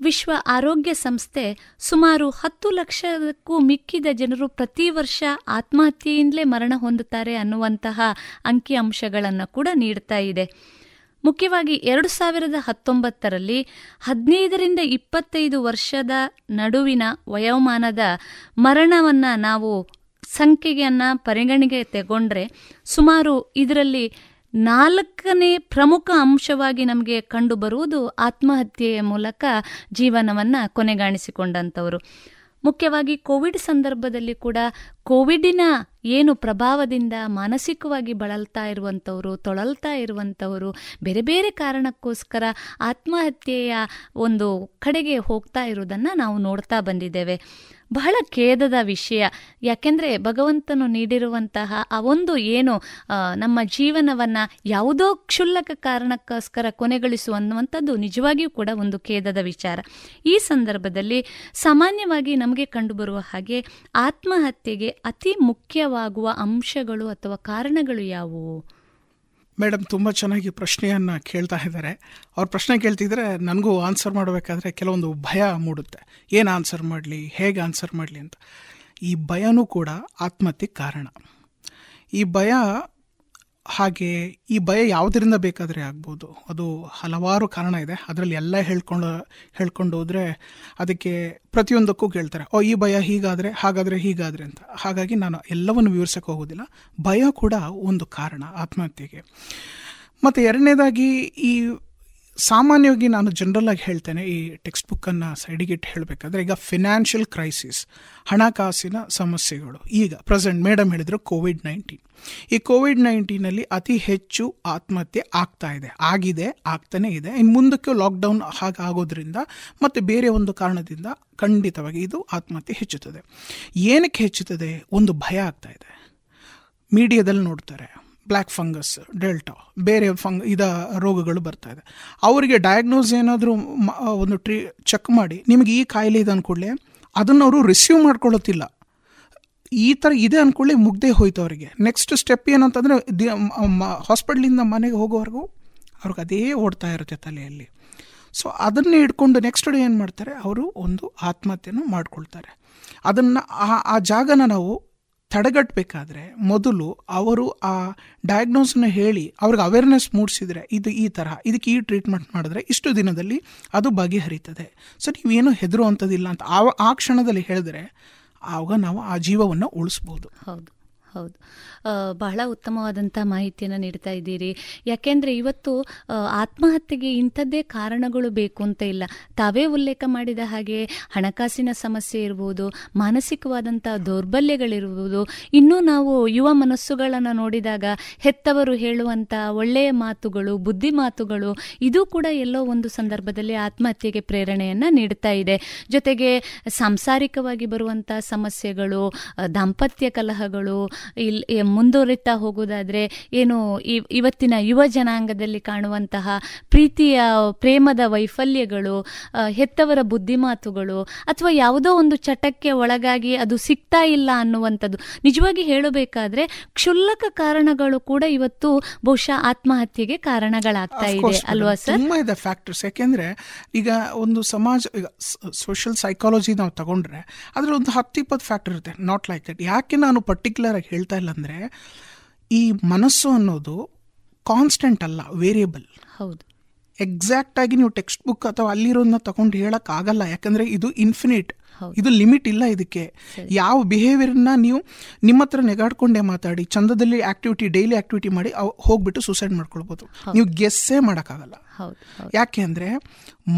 ವಿಶ್ವ ಆರೋಗ್ಯ ಸಂಸ್ಥೆ ಸುಮಾರು ಹತ್ತು ಲಕ್ಷಕ್ಕೂ ಮಿಕ್ಕಿದ ಜನರು ಪ್ರತಿ ವರ್ಷ ಆತ್ಮಹತ್ಯೆಯಿಂದಲೇ ಮರಣ ಹೊಂದುತ್ತಾರೆ ಅನ್ನುವಂತಹ ಅಂಕಿಅಂಶಗಳನ್ನು ಕೂಡ ನೀಡ್ತಾ ಇದೆ. ಮುಖ್ಯವಾಗಿ ಎರಡು ಸಾವಿರದ ಹತ್ತೊಂಬತ್ತರಲ್ಲಿ ಹದಿನೈದರಿಂದ ಇಪ್ಪತ್ತೈದು ವರ್ಷದ ನಡುವಿನ ವಯೋಮಾನದ ಮರಣವನ್ನು ನಾವು ಸಂಖ್ಯೆಯನ್ನು ಪರಿಗಣಿಗೆ ತಗೊಂಡ್ರೆ ಸುಮಾರು ಇದರಲ್ಲಿ ನಾಲ್ಕನೇ ಪ್ರಮುಖ ಅಂಶವಾಗಿ ನಮಗೆ ಕಂಡುಬರುವುದು ಆತ್ಮಹತ್ಯೆಯ ಮೂಲಕ ಜೀವನವನ್ನು ಕೊನೆಗಾಣಿಸಿಕೊಂಡಂಥವರು. ಮುಖ್ಯವಾಗಿ ಕೋವಿಡ್ ಸಂದರ್ಭದಲ್ಲಿ ಕೂಡ ಕೋವಿಡಿನ ಏನು ಪ್ರಭಾವದಿಂದ ಮಾನಸಿಕವಾಗಿ ಬಳಲ್ತಾ ಇರುವಂಥವರು, ತೊಳಲ್ತಾ ಇರುವಂಥವರು, ಬೇರೆ ಬೇರೆ ಕಾರಣಕ್ಕೋಸ್ಕರ ಆತ್ಮಹತ್ಯೆಯ ಒಂದು ಕಡೆಗೆ ಹೋಗ್ತಾ ಇರುವುದನ್ನು ನಾವು ನೋಡ್ತಾ ಬಂದಿದ್ದೇವೆ. ಬಹಳ ಖೇದದ ವಿಷಯ. ಯಾಕೆಂದರೆ ಭಗವಂತನು ನೀಡಿರುವಂತಹ ಆ ಒಂದು ಏನು ನಮ್ಮ ಜೀವನವನ್ನು ಯಾವುದೋ ಕ್ಷುಲ್ಲಕ ಕಾರಣಕ್ಕೋಸ್ಕರ ಕೊನೆಗಳಿಸು ಅನ್ನುವಂಥದ್ದು ನಿಜವಾಗಿಯೂ ಕೂಡ ಒಂದು ಖೇದದ ವಿಚಾರ. ಈ ಸಂದರ್ಭದಲ್ಲಿ ಸಾಮಾನ್ಯವಾಗಿ ನಮಗೆ ಕಂಡುಬರುವ ಹಾಗೆ ಆತ್ಮಹತ್ಯೆಗೆ ಅತಿ ಮುಖ್ಯವಾಗುವ ಅಂಶಗಳು ಅಥವಾ ಕಾರಣಗಳು ಯಾವುವು? ಮೇಡಮ್, ತುಂಬ ಚೆನ್ನಾಗಿ ಪ್ರಶ್ನೆಯನ್ನು ಕೇಳ್ತಾ ಇದ್ದಾರೆ. ಅವ್ರ ಪ್ರಶ್ನೆ ಕೇಳ್ತಿದ್ರೆ ನನಗೂ ಆನ್ಸರ್ ಮಾಡಬೇಕಾದ್ರೆ ಕೆಲವೊಂದು ಭಯ ಮೂಡುತ್ತೆ. ಏನು ಆನ್ಸರ್ ಮಾಡಲಿ? ಹೇಗೆ ಆನ್ಸರ್ ಮಾಡಲಿ ಅಂತ. ಈ ಭಯನೂ ಕೂಡ ಆತ್ಮಹತ್ಯೆಗೆ ಕಾರಣ. ಈ ಭಯ ಹಾಗೆ ಈ ಭಯ ಯಾವುದರಿಂದ ಬೇಕಾದರೆ ಆಗ್ಬೋದು. ಅದು ಹಲವಾರು ಕಾರಣ ಇದೆ. ಅದರಲ್ಲಿ ಎಲ್ಲ ಹೇಳ್ಕೊಂಡು ಹೇಳ್ಕೊಂಡು ಹೋದರೆ ಅದಕ್ಕೆ ಪ್ರತಿಯೊಂದಕ್ಕೂ ಕೇಳ್ತಾರೆ, ಓ, ಈ ಭಯ ಹೀಗಾದರೆ, ಹಾಗಾದರೆ ಹೀಗಾದರೆ ಅಂತ. ಹಾಗಾಗಿ ನಾನು ಎಲ್ಲವನ್ನು ವಿವರಿಸೋಕೆ ಹೋಗೋದಿಲ್ಲ. ಭಯ ಕೂಡ ಒಂದು ಕಾರಣ ಆತ್ಮಹತ್ಯೆಗೆ. ಮತ್ತು ಎರಡನೇದಾಗಿ ಈ ಸಾಮಾನ್ಯವಾಗಿ ನಾನು ಜನರಲಾಗಿ ಹೇಳ್ತೇನೆ ಈ ಟೆಕ್ಸ್ಟ್ ಬುಕ್ಕನ್ನು ಸೈಡಿಗಿಟ್ಟು ಹೇಳಬೇಕಾದ್ರೆ ಈಗ ಫಿನಾನ್ಷಿಯಲ್ ಕ್ರೈಸಿಸ್ ಹಣಕಾಸಿನ ಸಮಸ್ಯೆಗಳು. ಈಗ ಪ್ರೆಸೆಂಟ್ ಮೇಡಮ್ ಹೇಳಿದ್ರು ಕೋವಿಡ್ ನೈನ್ಟೀನ್ ಈ ಕೋವಿಡ್ ನೈನ್ಟೀನಲ್ಲಿ ಅತಿ ಹೆಚ್ಚು ಆತ್ಮಹತ್ಯೆ ಆಗ್ತಾ ಇದೆ. ಆಗಿದೆ, ಆಗ್ತಾನೆ ಇದೆ. ಇನ್ನು ಮುಂದಕ್ಕೆ ಲಾಕ್ಡೌನ್ ಹಾಗಾಗೋದ್ರಿಂದ ಮತ್ತು ಬೇರೆ ಒಂದು ಕಾರಣದಿಂದ ಖಂಡಿತವಾಗಿ ಇದು ಆತ್ಮಹತ್ಯೆ ಹೆಚ್ಚುತ್ತದೆ. ಏನಕ್ಕೆ ಹೆಚ್ಚುತ್ತದೆ? ಒಂದು ಭಯ ಆಗ್ತಾ ಇದೆ. ಮೀಡಿಯಾದಲ್ಲಿ ನೋಡ್ತಾರೆ. ಬ್ಲ್ಯಾಕ್ ಫಂಗಸ್, ಡೆಲ್ಟಾ, ಬೇರೆ ಫಂಗ್, ಇದ ರೋಗಗಳು ಬರ್ತಾ ಇದೆ. ಅವರಿಗೆ ಡಯಾಗ್ನೋಸ್ ಏನಾದರೂ ಒಂದು ಟ್ರೀ ಚೆಕ್ ಮಾಡಿ, ನಿಮಗೆ ಈ ಕಾಯಿಲೆ ಇದೆ ಅಂದ್ಕೊಳ್ಳಿ ಅದನ್ನು ಅವರು ರಿಸೀವ್ ಮಾಡ್ಕೊಳ್ಳೋತಿಲ್ಲ ಈ ಥರ ಇದೆ ಅಂದ್ಕೊಳ್ಳಿ ಮುಗ್ದೇ ಹೋಯ್ತು ಅವರಿಗೆ. ನೆಕ್ಸ್ಟ್ ಸ್ಟೆಪ್ ಏನಂತಂದರೆ, ದಿ ಹಾಸ್ಪಿಟ್ಲಿಂದ ಮನೆಗೆ ಹೋಗೋವರೆಗೂ ಅವ್ರಿಗೆ ಅದೇ ಓಡ್ತಾ ಇರುತ್ತೆ ತಲೆಯಲ್ಲಿ. ಸೊ ಅದನ್ನೇ ಇಟ್ಕೊಂಡು ನೆಕ್ಸ್ಟ್ ಡೇ ಏನು ಮಾಡ್ತಾರೆ, ಅವರು ಒಂದು ಆತ್ಮಹತ್ಯೆಯನ್ನು ಮಾಡ್ಕೊಳ್ತಾರೆ. ಅದನ್ನು ಆ ಜಾಗನ ನಾವು ತಡೆಗಟ್ಟಬೇಕಾದ್ರೆ ಮೊದಲು ಅವರು ಆ ಡಯಾಗ್ನೋಸ್ನ ಹೇಳಿ ಅವ್ರಿಗೆ ಅವೇರ್ನೆಸ್ ಮೂಡಿಸಿದರೆ ಇದು ಈ ಥರ ಇದಕ್ಕೆ ಈ ಟ್ರೀಟ್ಮೆಂಟ್ ಮಾಡಿದ್ರೆ ಇಷ್ಟು ದಿನದಲ್ಲಿ ಅದು ಬಗೆಹರಿತದೆ. ಸೊ ನೀವೇನು ಹೆದರುವಂಥದ್ದಿಲ್ಲ ಅಂತ ಆ ಆ ಕ್ಷಣದಲ್ಲಿ ಹೇಳಿದ್ರೆ ಆವಾಗ ನಾವು ಆ ಜೀವವನ್ನು ಉಳಿಸ್ಬೋದು. ಹೌದು ಹೌದು. ಬಹಳ ಉತ್ತಮವಾದಂಥ ಮಾಹಿತಿಯನ್ನು ನೀಡ್ತಾ ಇದ್ದೀರಿ. ಯಾಕೆಂದರೆ ಇವತ್ತು ಆತ್ಮಹತ್ಯೆಗೆ ಇಂಥದ್ದೇ ಕಾರಣಗಳು ಬೇಕು ಅಂತ ಇಲ್ಲ. ತಾವೇ ಉಲ್ಲೇಖ ಮಾಡಿದ ಹಾಗೆ ಹಣಕಾಸಿನ ಸಮಸ್ಯೆ ಇರ್ಬೋದು ಮಾನಸಿಕವಾದಂಥ ದೌರ್ಬಲ್ಯಗಳಿರ್ಬೋದು, ಇನ್ನೂ ನಾವು ಯುವ ಮನಸ್ಸುಗಳನ್ನು ನೋಡಿದಾಗ ಹೆತ್ತವರು ಹೇಳುವಂಥ ಒಳ್ಳೆಯ ಮಾತುಗಳು, ಬುದ್ಧಿ ಮಾತುಗಳು, ಇದು ಕೂಡ ಎಲ್ಲೋ ಒಂದು ಸಂದರ್ಭದಲ್ಲಿ ಆತ್ಮಹತ್ಯೆಗೆ ಪ್ರೇರಣೆಯನ್ನು ನೀಡ್ತಾ ಇದೆ. ಜೊತೆಗೆ ಸಾಂಸಾರಿಕವಾಗಿ ಬರುವಂಥ ಸಮಸ್ಯೆಗಳು ದಾಂಪತ್ಯ ಕಲಹಗಳು ಮುಂದುವರಿತಾ ಹೋಗೋದಾದ್ರೆ ಏನು ಇವತ್ತಿನ ಯುವ ಜನಾಂಗದಲ್ಲಿ ಕಾಣುವಂತಹ ಪ್ರೀತಿಯ ಪ್ರೇಮದ ವೈಫಲ್ಯಗಳು ಹೆತ್ತವರ ಬುದ್ಧಿಮಾತುಗಳು ಅಥವಾ ಯಾವುದೋ ಒಂದು ಚಟಕ್ಕೆ ಒಳಗಾಗಿ ಅದು ಸಿಗ್ತಾ ಇಲ್ಲ ಅನ್ನುವಂಥದ್ದು. ನಿಜವಾಗಿ ಹೇಳಬೇಕಾದ್ರೆ ಕ್ಷುಲ್ಲಕ ಕಾರಣಗಳು ಕೂಡ ಇವತ್ತು ಬಹುಶಃ ಆತ್ಮಹತ್ಯೆಗೆ ಕಾರಣಗಳಾಗ್ತಾ ಇದೆ ಅಲ್ವಾ ಸರ್? ತುಂಬಾ ಇದೆ ಫ್ಯಾಕ್ಟರ್ಸ್ ಯಾಕೆಂದ್ರೆ ಈಗ ಒಂದು ಸಮಾಜ ಈಗ ಸೋಷಿಯಲ್ ಸೈಕಾಲಜಿ ನಾವು ತಗೊಂಡ್ರೆ ಅದ್ರ ಒಂದು ಹತ್ತು ಇಪ್ಪತ್ತು ಫ್ಯಾಕ್ಟರ್ ಇರುತ್ತೆ. ನಾಟ್ ಲೈಕ್ ದಟ್ ಯಾಕೆ ನಾನು ಪರ್ಟಿಕ್ಯುಲರ್ ಆಗಿ ಹೇಳ್ತಾ ಇಲ್ಲ ಅಂದ್ರೆ ಈ ಮನಸ್ಸು ಅನ್ನೋದು ಕಾನ್ಸ್ಟೆಂಟ್ ಅಲ್ಲ ವೇರಿಯಬಲ್ ಹೌದು. ಎಕ್ಸಾಕ್ಟ್ ಆಗಿ ನೀವು ಟೆಕ್ಸ್ಟ್ ಬುಕ್ ಅಥವಾ ಅಲ್ಲಿರೋದನ್ನ ತಗೊಂಡು ಹೇಳಕ್ ಆಗಲ್ಲ ಯಾಕಂದ್ರೆ ಇದು ಇನ್ಫಿನಿಟ್ ಇದು ಲಿಮಿಟ್ ಇಲ್ಲ ಇದಕ್ಕೆ. ಯಾವ ಬಿಹೇವಿಯರ್ನ ನೀವು ನಿಮ್ಮ ಹತ್ರ ನೆಗಾಡ್ಕೊಂಡೇ ಮಾತಾಡಿ ಚಂದದಲ್ಲಿ ಆಕ್ಟಿವಿಟಿ ಡೈಲಿ ಆಕ್ಟಿವಿಟಿ ಮಾಡಿ ಹೋಗ್ಬಿಟ್ಟು ಸೂಸೈಡ್ ಮಾಡ್ಕೊಳ್ಬೋದು. ನೀವು ಗೆಸ್ಸೇ ಮಾಡೋಕ್ಕಾಗಲ್ಲ. ಯಾಕೆ ಅಂದರೆ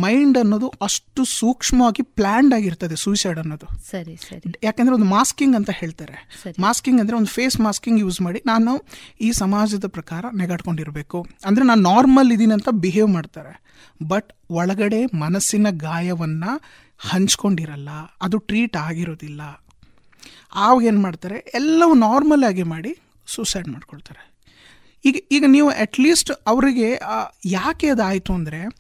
ಮೈಂಡ್ ಅನ್ನೋದು ಅಷ್ಟು ಸೂಕ್ಷ್ಮವಾಗಿ ಪ್ಲ್ಯಾಂಡ್ ಆಗಿರ್ತದೆ ಸೂಸೈಡ್ ಅನ್ನೋದು. ಸರಿ ಸರಿ. ಯಾಕಂದ್ರೆ ಒಂದು ಮಾಸ್ಕಿಂಗ್ ಅಂತ ಹೇಳ್ತಾರೆ. ಮಾಸ್ಕಿಂಗ್ ಅಂದರೆ ಒಂದು ಫೇಸ್ ಮಾಸ್ಕಿಂಗ್ ಯೂಸ್ ಮಾಡಿ ನಾನು ಈ ಸಮಾಜದ ಪ್ರಕಾರ ನೆಗಾಡ್ಕೊಂಡಿರಬೇಕು. ಅಂದರೆ ನಾನು ನಾರ್ಮಲ್ ಇದ್ದೀನಿ ಅಂತ ಬಿಹೇವ್ ಮಾಡ್ತಾರೆ. ಬಟ್ ಒಳಗಡೆ ಮನಸ್ಸಿನ ಗಾಯವನ್ನ ಹಂಚ್ಕೊಂಡಿರಲ್ಲ, ಅದು ಟ್ರೀಟ್ ಆಗಿರೋದಿಲ್ಲ. ಆವಾಗ ಏನು ಮಾಡ್ತಾರೆ, ಎಲ್ಲವೂ ನಾರ್ಮಲ್ ಆಗಿ ಮಾಡಿ ಸೂಸೈಡ್ ಮಾಡ್ಕೊಳ್ತಾರೆ. ಈಗ ಈಗ ನೀವು ಅಟ್ಲೀಸ್ಟ್ ಅವರಿಗೆ ಯಾಕೆ ಅದಾಯಿತು ಅಂದರೆ,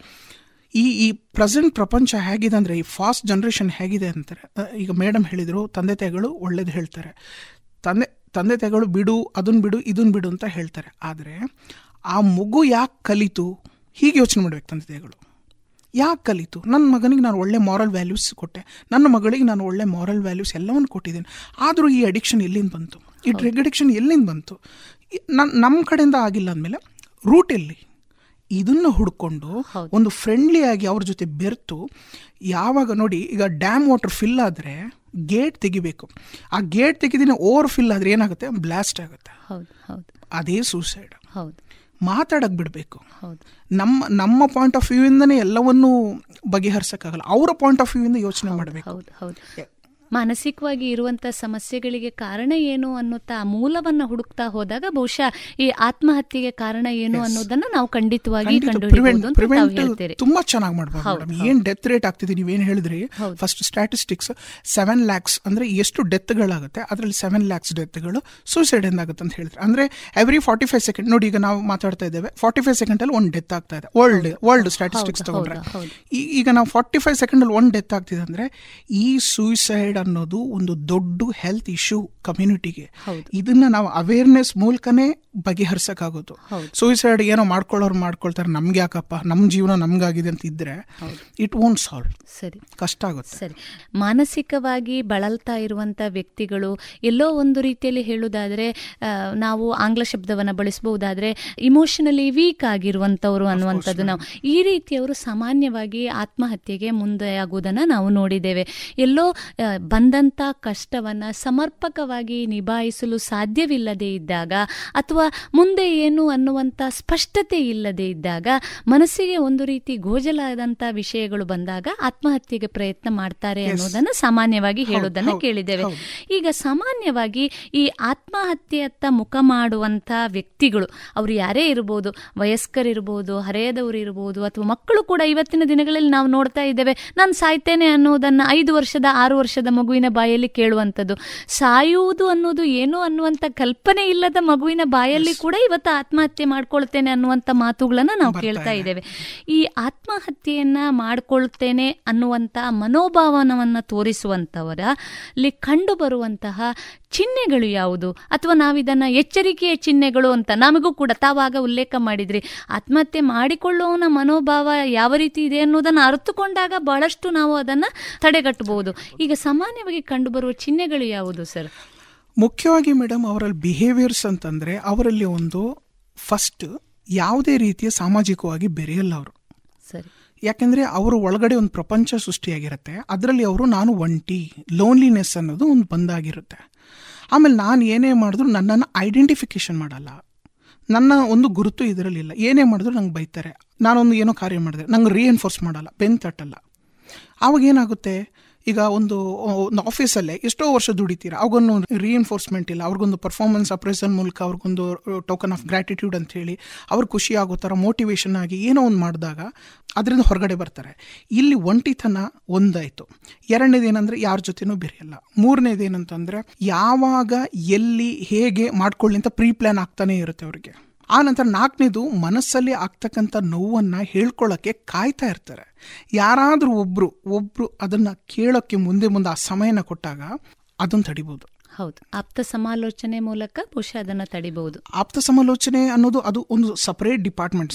ಈ ಈ ಪ್ರೆಸೆಂಟ್ ಪ್ರಪಂಚ ಹೇಗಿದೆ ಅಂದರೆ, ಈ ಫಾಸ್ಟ್ ಜನ್ರೇಷನ್ ಹೇಗಿದೆ ಅಂತಾರೆ. ಈಗ ಮೇಡಮ್ ಹೇಳಿದರು, ತಂದೆ ತಾಯಿಗಳು ಒಳ್ಳೇದು ಹೇಳ್ತಾರೆ. ತಂದೆ ತಂದೆ ತಾಯಿಗಳು ಬಿಡು ಅದನ್ನು ಬಿಡು ಇದನ್ನು ಬಿಡು ಅಂತ ಹೇಳ್ತಾರೆ. ಆದರೆ, ಆ ಮಗು ಯಾಕೆ ಕಲಿತು? ಹೀಗೆ ಯೋಚನೆ ಮಾಡ್ಬೇಕು ತಂದೆ ತಾಯಿಗಳು. ಯಾಕೆ ಕಲಿತು? ನನ್ನ ಮಗನಿಗೆ ನಾನು ಒಳ್ಳೆ ಮಾರಲ್ ವ್ಯಾಲ್ಯೂಸ್ ಕೊಟ್ಟೆ. ನನ್ನ ಮಗಳಿಗೆ ನಾನು ಒಳ್ಳೆ ಮಾರಲ್ ವ್ಯಾಲ್ಯೂಸ್ ಎಲ್ಲವನ್ನು ಕೊಟ್ಟಿದ್ದೀನಿ. ಆದರೂ ಈ ಅಡಿಕ್ಷನ್ ಎಲ್ಲಿಂದ ಬಂತು? ಈ ಡ್ರಗ್ ಅಡಿಕ್ಷನ್ ಎಲ್ಲಿಂದ ಬಂತು? ನನ್ನ ನಮ್ಮ ಕಡೆಯಿಂದ ಆಗಿಲ್ಲ ಅಂದಮೇಲೆ ರೂಟ್ ಎಲ್ಲಿ? ಇದನ್ನು ಹುಡ್ಕೊಂಡು ಒಂದು ಫ್ರೆಂಡ್ಲಿ ಆಗಿ ಅವ್ರ ಜೊತೆ ಬೆರೆತು. ಯಾವಾಗ ನೋಡಿ ಈಗ ಡ್ಯಾಮ್ ವಾಟರ್ ಫಿಲ್ ಆದರೆ ಗೇಟ್ ತೆಗಿಬೇಕು. ಆ ಗೇಟ್ ತೆಗೆದಿನ ಓವರ್ ಫಿಲ್ ಆದರೆ ಏನಾಗುತ್ತೆ? ಬ್ಲಾಸ್ಟ್ ಆಗುತ್ತೆ. ಅದೇ ಸೂಸೈಡ್ ಹೌದು. ಮಾತಾಡಕ್ಕೆ ಬಿಡಬೇಕು ಹೌದು. ನಮ್ಮ ನಮ್ಮ ಪಾಯಿಂಟ್ ಆಫ್ ವ್ಯೂ ಇಂದನೇ ಎಲ್ಲವನ್ನೂ ಬಗೆಹರಿಸಕ್ಕಾಗಲ್ಲ. ಅವರ ಪಾಯಿಂಟ್ ಆಫ್ ವ್ಯೂ ಇಂದ ಯೋಚನೆ ಮಾಡಬೇಕು. ಹೌದು ಹೌದು. ಮಾನಸಿಕವಾಗಿ ಇರುವಂತ ಸಮಸ್ಯೆಗಳಿಗೆ ಕಾರಣ ಏನು ಅನ್ನುತ್ತಾ ಆ ಮೂಲವನ್ನ ಹುಡುಕ್ತಾ ಹೋದಾಗ ಬಹುಶಃ ಈ ಆತ್ಮಹತ್ಯೆಗೆ ಕಾರಣ ಏನು ಅನ್ನೋದನ್ನ ನಾವು ಖಂಡಿತವಾಗಿ ಕಂಡುಹಿಡಿಯಬಹುದು ತುಂಬಾ ಚೆನ್ನಾಗಿ ಮಾಡಬಹುದು ಏನ್ ಡೆತ್ ರೇಟ್ ಆಗ್ತಿದೆ ಏನ್ ಹೇಳಿದ್ರಿ? ಫಸ್ಟ್ ಸ್ಟ್ಯಾಟಿಸ್ಟಿಕ್ಸ್ ಸೆವೆನ್ ಲ್ಯಾಕ್ಸ್ ಅಂದ್ರೆ ಎಷ್ಟು ಡೆತ್ಗಳಾಗುತ್ತೆ ಅದರಲ್ಲಿ ಸೆವೆನ್ ಲ್ಯಾಕ್ಸ್ ಡೆತ್ಗಳು ಸೂಸೈಡ್ ಆಗುತ್ತೆ ಅಂತ ಹೇಳಿದ್ರೆ. ಅಂದ್ರೆ ಎವ್ರಿ ಫಾರ್ಟಿ ಫೈವ್ ಸೆಕೆಂಡ್ ನೋಡಿ ಈಗ ನಾವು ಮಾತಾಡ್ತಾ ಇದ್ದೇವೆ. ಫಾರ್ಟಿ ಫೈವ್ ಸೆಕೆಂಡ್ ಅಲ್ಲಿ ಒಂದು ಡೆತ್ ಆಗ್ತಾ ಇದೆ. ವರ್ಲ್ಡ್ ವರ್ಲ್ಡ್ ಸ್ಟ್ಯಾಟಿಸ್ಟಿಕ್ಸ್ ತಗೊಂಡ್ರೆ. ಈಗ ನಾವು ಫಾರ್ಟಿ ಫೈವ್ ಸೆಕೆಂಡ್ ಅಲ್ಲಿ ಒಂದು ಡೆತ್ ಆಗ್ತಿದೆ ಅಂದ್ರೆ ಈ ಸೂಸೈಡ್ ಅನ್ನೋದು ಒಂದು ದೊಡ್ಡ ಹೆಲ್ತ್ ಇಶ್ಯೂ ಕಮ್ಯುನಿಟಿಗೆ. ಇದನ್ನ ನಾವು ಅವೇರ್ನೆಸ್ ಮೂಲಕನೇ ಬಗೆಹರಿಸಕ್ಕಾಗೋದು. ಸೂಸೈಡ್ ಏನೋ ಮಾಡ್ಕೊಳ್ಳೋರು ಮಾಡ್ಕೊಳ್ತಾರೆ ನಮ್ಗೆ ಯಾಕಪ್ಪ? ನಮ್ಮ ಜೀವನ ನಮ್ಗಾಗಿದೆ ಅಂತ ಇದ್ರೆ ಇಟ್ ಓನ್ ಸಾಲ್ವ್ ಸರಿ. ಕಷ್ಟ ಆಗುತ್ತೆ. ಸರಿ. ಮಾನಸಿಕವಾಗಿ ಬಳಲ್ತಾ ಇರುವಂತ ವ್ಯಕ್ತಿಗಳು ಎಲ್ಲೋ ಒಂದು ರೀತಿಯಲ್ಲಿ ಹೇಳುವುದಾದ್ರೆ ನಾವು ಆಂಗ್ಲ ಶಬ್ದವನ್ನು ಬಳಸಬಹುದಾದ್ರೆ ಇಮೋಷನಲಿ ವೀಕ್ ಆಗಿರುವಂತವರು ಅನ್ನುವಂಥದ್ದು ನಾವು. ಈ ರೀತಿಯವರು ಸಾಮಾನ್ಯವಾಗಿ ಆತ್ಮಹತ್ಯೆಗೆ ಮುಂದೆ ಆಗುವುದನ್ನು ನಾವು ನೋಡಿದ್ದೇವೆ. ಎಲ್ಲೋ ಬಂದಂಥ ಬಂದಂತ ಕಷ್ಟವನ್ನ ಸಮರ್ಪಕವಾಗಿ ನಿಭಾಯಿಸಲು ಸಾಧ್ಯವಿಲ್ಲದೆ ಇದ್ದಾಗ ಅಥವಾ ಮುಂದೆ ಏನು ಅನ್ನುವಂತ ಸ್ಪಷ್ಟತೆ ಇಲ್ಲದೆ ಇದ್ದಾಗ ಮನಸ್ಸಿಗೆ ಒಂದು ರೀತಿ ಗೋಜಲಾದಂತ ವಿಷಯಗಳು ಬಂದಾಗ ಆತ್ಮಹತ್ಯೆಗೆ ಪ್ರಯತ್ನ ಮಾಡ್ತಾರೆ ಅನ್ನೋದನ್ನ ಸಾಮಾನ್ಯವಾಗಿ ಹೇಳೋದನ್ನ ಕೇಳಿದ್ದೇವೆ. ಈಗ ಸಾಮಾನ್ಯವಾಗಿ ಈ ಆತ್ಮಹತ್ಯೆಯತ್ತ ಮುಖ ಮಾಡುವಂತ ವ್ಯಕ್ತಿಗಳು ಅವರು ಯಾರೇ ಇರಬಹುದು ವಯಸ್ಕರಿರ್ಬೋದು ಹರೆಯದವರು ಇರಬಹುದು ಅಥವಾ ಮಕ್ಕಳು ಕೂಡ ಇವತ್ತಿನ ದಿನಗಳಲ್ಲಿ ನಾವು ನೋಡ್ತಾ ಇದ್ದೇವೆ ನಾನು ಸಾಯ್ತೇನೆ ಅನ್ನೋದನ್ನ ಐದು ವರ್ಷದ ಆರು ವರ್ಷದ ಮಗುವಿನ ಬಾಯಲ್ಲಿ ಕೇಳುವಂಥದ್ದು. ಸಾಯುವುದು ಅನ್ನೋದು ಏನು ಅನ್ನುವಂತ ಕಲ್ಪನೆ ಇಲ್ಲದ ಮಗುವಿನ ಬಾಯಲ್ಲಿ ಕೂಡ ಇವತ್ತು ಆತ್ಮಹತ್ಯೆ ಮಾಡ್ಕೊಳ್ತೇನೆ ಅನ್ನುವಂತ ಮಾತುಗಳನ್ನ ನಾವು ಕೇಳ್ತಾ ಇದ್ದೇವೆ. ಈ ಆತ್ಮಹತ್ಯೆಯನ್ನ ಮಾಡ್ಕೊಳ್ತೇನೆ ಅನ್ನುವಂತ ಮನೋಭಾವನವನ್ನ ತೋರಿಸುವಂಥವರಲ್ಲಿ ಕಂಡು ಬರುವಂತಹ ಚಿಹ್ನೆಗಳು ಯಾವುದು? ಅಥವಾ ನಾವಿದನ್ನ ಎಚ್ಚರಿಕೆಯ ಚಿಹ್ನೆಗಳು ಅಂತ ನಮಗೂ ಕೂಡ ತಾವಾಗ ಉಲ್ಲೇಖ ಮಾಡಿದ್ರಿ. ಆತ್ಮಹತ್ಯೆ ಮಾಡಿಕೊಳ್ಳುವವನ ಮನೋಭಾವ ಯಾವ ರೀತಿ ಇದೆ ಅನ್ನೋದನ್ನ ಅರ್ಥಕೊಂಡಾಗ ಬಹಳಷ್ಟು ನಾವು ಅದನ್ನ ತಡೆಗಟ್ಟಬಹುದು. ಈಗ ಸಾಮಾನ್ಯವಾಗಿ ಕಂಡುಬರುವ ಚಿಹ್ನೆಗಳು ಯಾವುದು ಸರ್? ಮುಖ್ಯವಾಗಿ ಮೇಡಮ್ ಅವರಲ್ಲಿ ಬಿಹೇವಿಯರ್ಸ್ ಅಂತಂದರೆ ಅವರಲ್ಲಿ ಒಂದು ಫಸ್ಟ್ ಯಾವುದೇ ರೀತಿಯ ಸಾಮಾಜಿಕವಾಗಿ ಬೆರೆಯಲ್ಲ ಅವರು. ಸರಿ. ಯಾಕೆಂದರೆ ಅವರು ಒಳಗಡೆ ಒಂದು ಪ್ರಪಂಚ ಸೃಷ್ಟಿಯಾಗಿರುತ್ತೆ ಅದರಲ್ಲಿ ಅವರು ನಾನು ಒಂಟಿ ಲೋನ್ಲಿನೆಸ್ ಅನ್ನೋದು ಒಂದು ಬಂದಾಗಿರುತ್ತೆ. ಆಮೇಲೆ ನಾನು ಏನೇ ಮಾಡಿದ್ರು ನನ್ನನ್ನು ಐಡೆಂಟಿಫಿಕೇಶನ್ ಮಾಡಲ್ಲ. ನನ್ನ ಒಂದು ಗುರುತು ಇದರಲ್ಲಿಲ್ಲ ಏನೇ ಮಾಡಿದ್ರು ನಂಗೆ ಬೈತಾರೆ. ನಾನೊಂದು ಏನೋ ಕಾರ್ಯ ಮಾಡಿದೆ ನಂಗೆ ರೀಎನ್ಫೋರ್ಸ್ ಮಾಡಲ್ಲ ಬೆನ್ ತಟ್ಟಲ್ಲ. ಆವಾಗ ಏನಾಗುತ್ತೆ? ಈಗ ಒಂದು ಆಫೀಸಲ್ಲೇ ಎಷ್ಟೋ ವರ್ಷ ದುಡಿತೀರಾ. ಅವ್ರಿಗೊಂದು ರೀಎನ್ಫೋರ್ಸ್ಮೆಂಟ್ ಇಲ್ಲ. ಅವ್ರಿಗೊಂದು ಪರ್ಫಾರ್ಮೆನ್ಸ್ ಅಪ್ರೈಸಲ್ ಮೂಲಕ ಅವ್ರಿಗೊಂದು ಟೋಕನ್ ಆಫ್ ಗ್ರ್ಯಾಟಿಟ್ಯೂಡ್ ಅಂತ ಹೇಳಿ ಅವ್ರು ಖುಷಿ ಆಗೋ ಥರ ಮೋಟಿವೇಶನ್ ಆಗಿ ಏನೋ ಒಂದು ಮಾಡಿದಾಗ ಅದರಿಂದ ಹೊರಗಡೆ ಬರ್ತಾರೆ. ಇಲ್ಲಿ ಒಂಟಿತನ ಒಂದಾಯಿತು. ಎರಡನೇದು ಏನಂದ್ರೆ ಯಾರ ಜೊತೆನೂ ಬೆರೆಯಲ್ಲ. ಮೂರನೇದು ಏನಂತಂದ್ರೆ ಯಾವಾಗ, ಎಲ್ಲಿ, ಹೇಗೆ ಮಾಡ್ಕೊಳ್ಳಿ ಅಂತ ಪ್ರೀ ಪ್ಲಾನ್ ಆಗ್ತಾನೆ ಇರುತ್ತೆ ಅವ್ರಿಗೆ. ಆ ನಂತರ ನಾಲ್ಕನೇದು ಮನಸ್ಸಲ್ಲಿ ಆಗ್ತಕ್ಕಂಥ ನೋವನ್ನು ಹೇಳ್ಕೊಳ್ಳೋಕ್ಕೆ ಕಾಯ್ತಾ ಇರ್ತಾರೆ. ಯಾರಾದರೂ ಒಬ್ಬರು ಒಬ್ಬರು ಅದನ್ನು ಕೇಳೋಕ್ಕೆ ಮುಂದೆ ಮುಂದೆ ಆ ಸಮಯನ ಕೊಟ್ಟಾಗ ಅದನ್ನು ತಡಿಬೋದು. ಹೌದು. ಆಪ್ತ ಸಮಾಲೋಚನೆ ಮೂಲಕ ಬಹುಶಃ ಅದನ್ನು ತಡಿಬಹುದು ಆಪ್ತ ಸಮಾಲೋಚನೆ ಅನ್ನೋದು ಅದು ಒಂದು separate department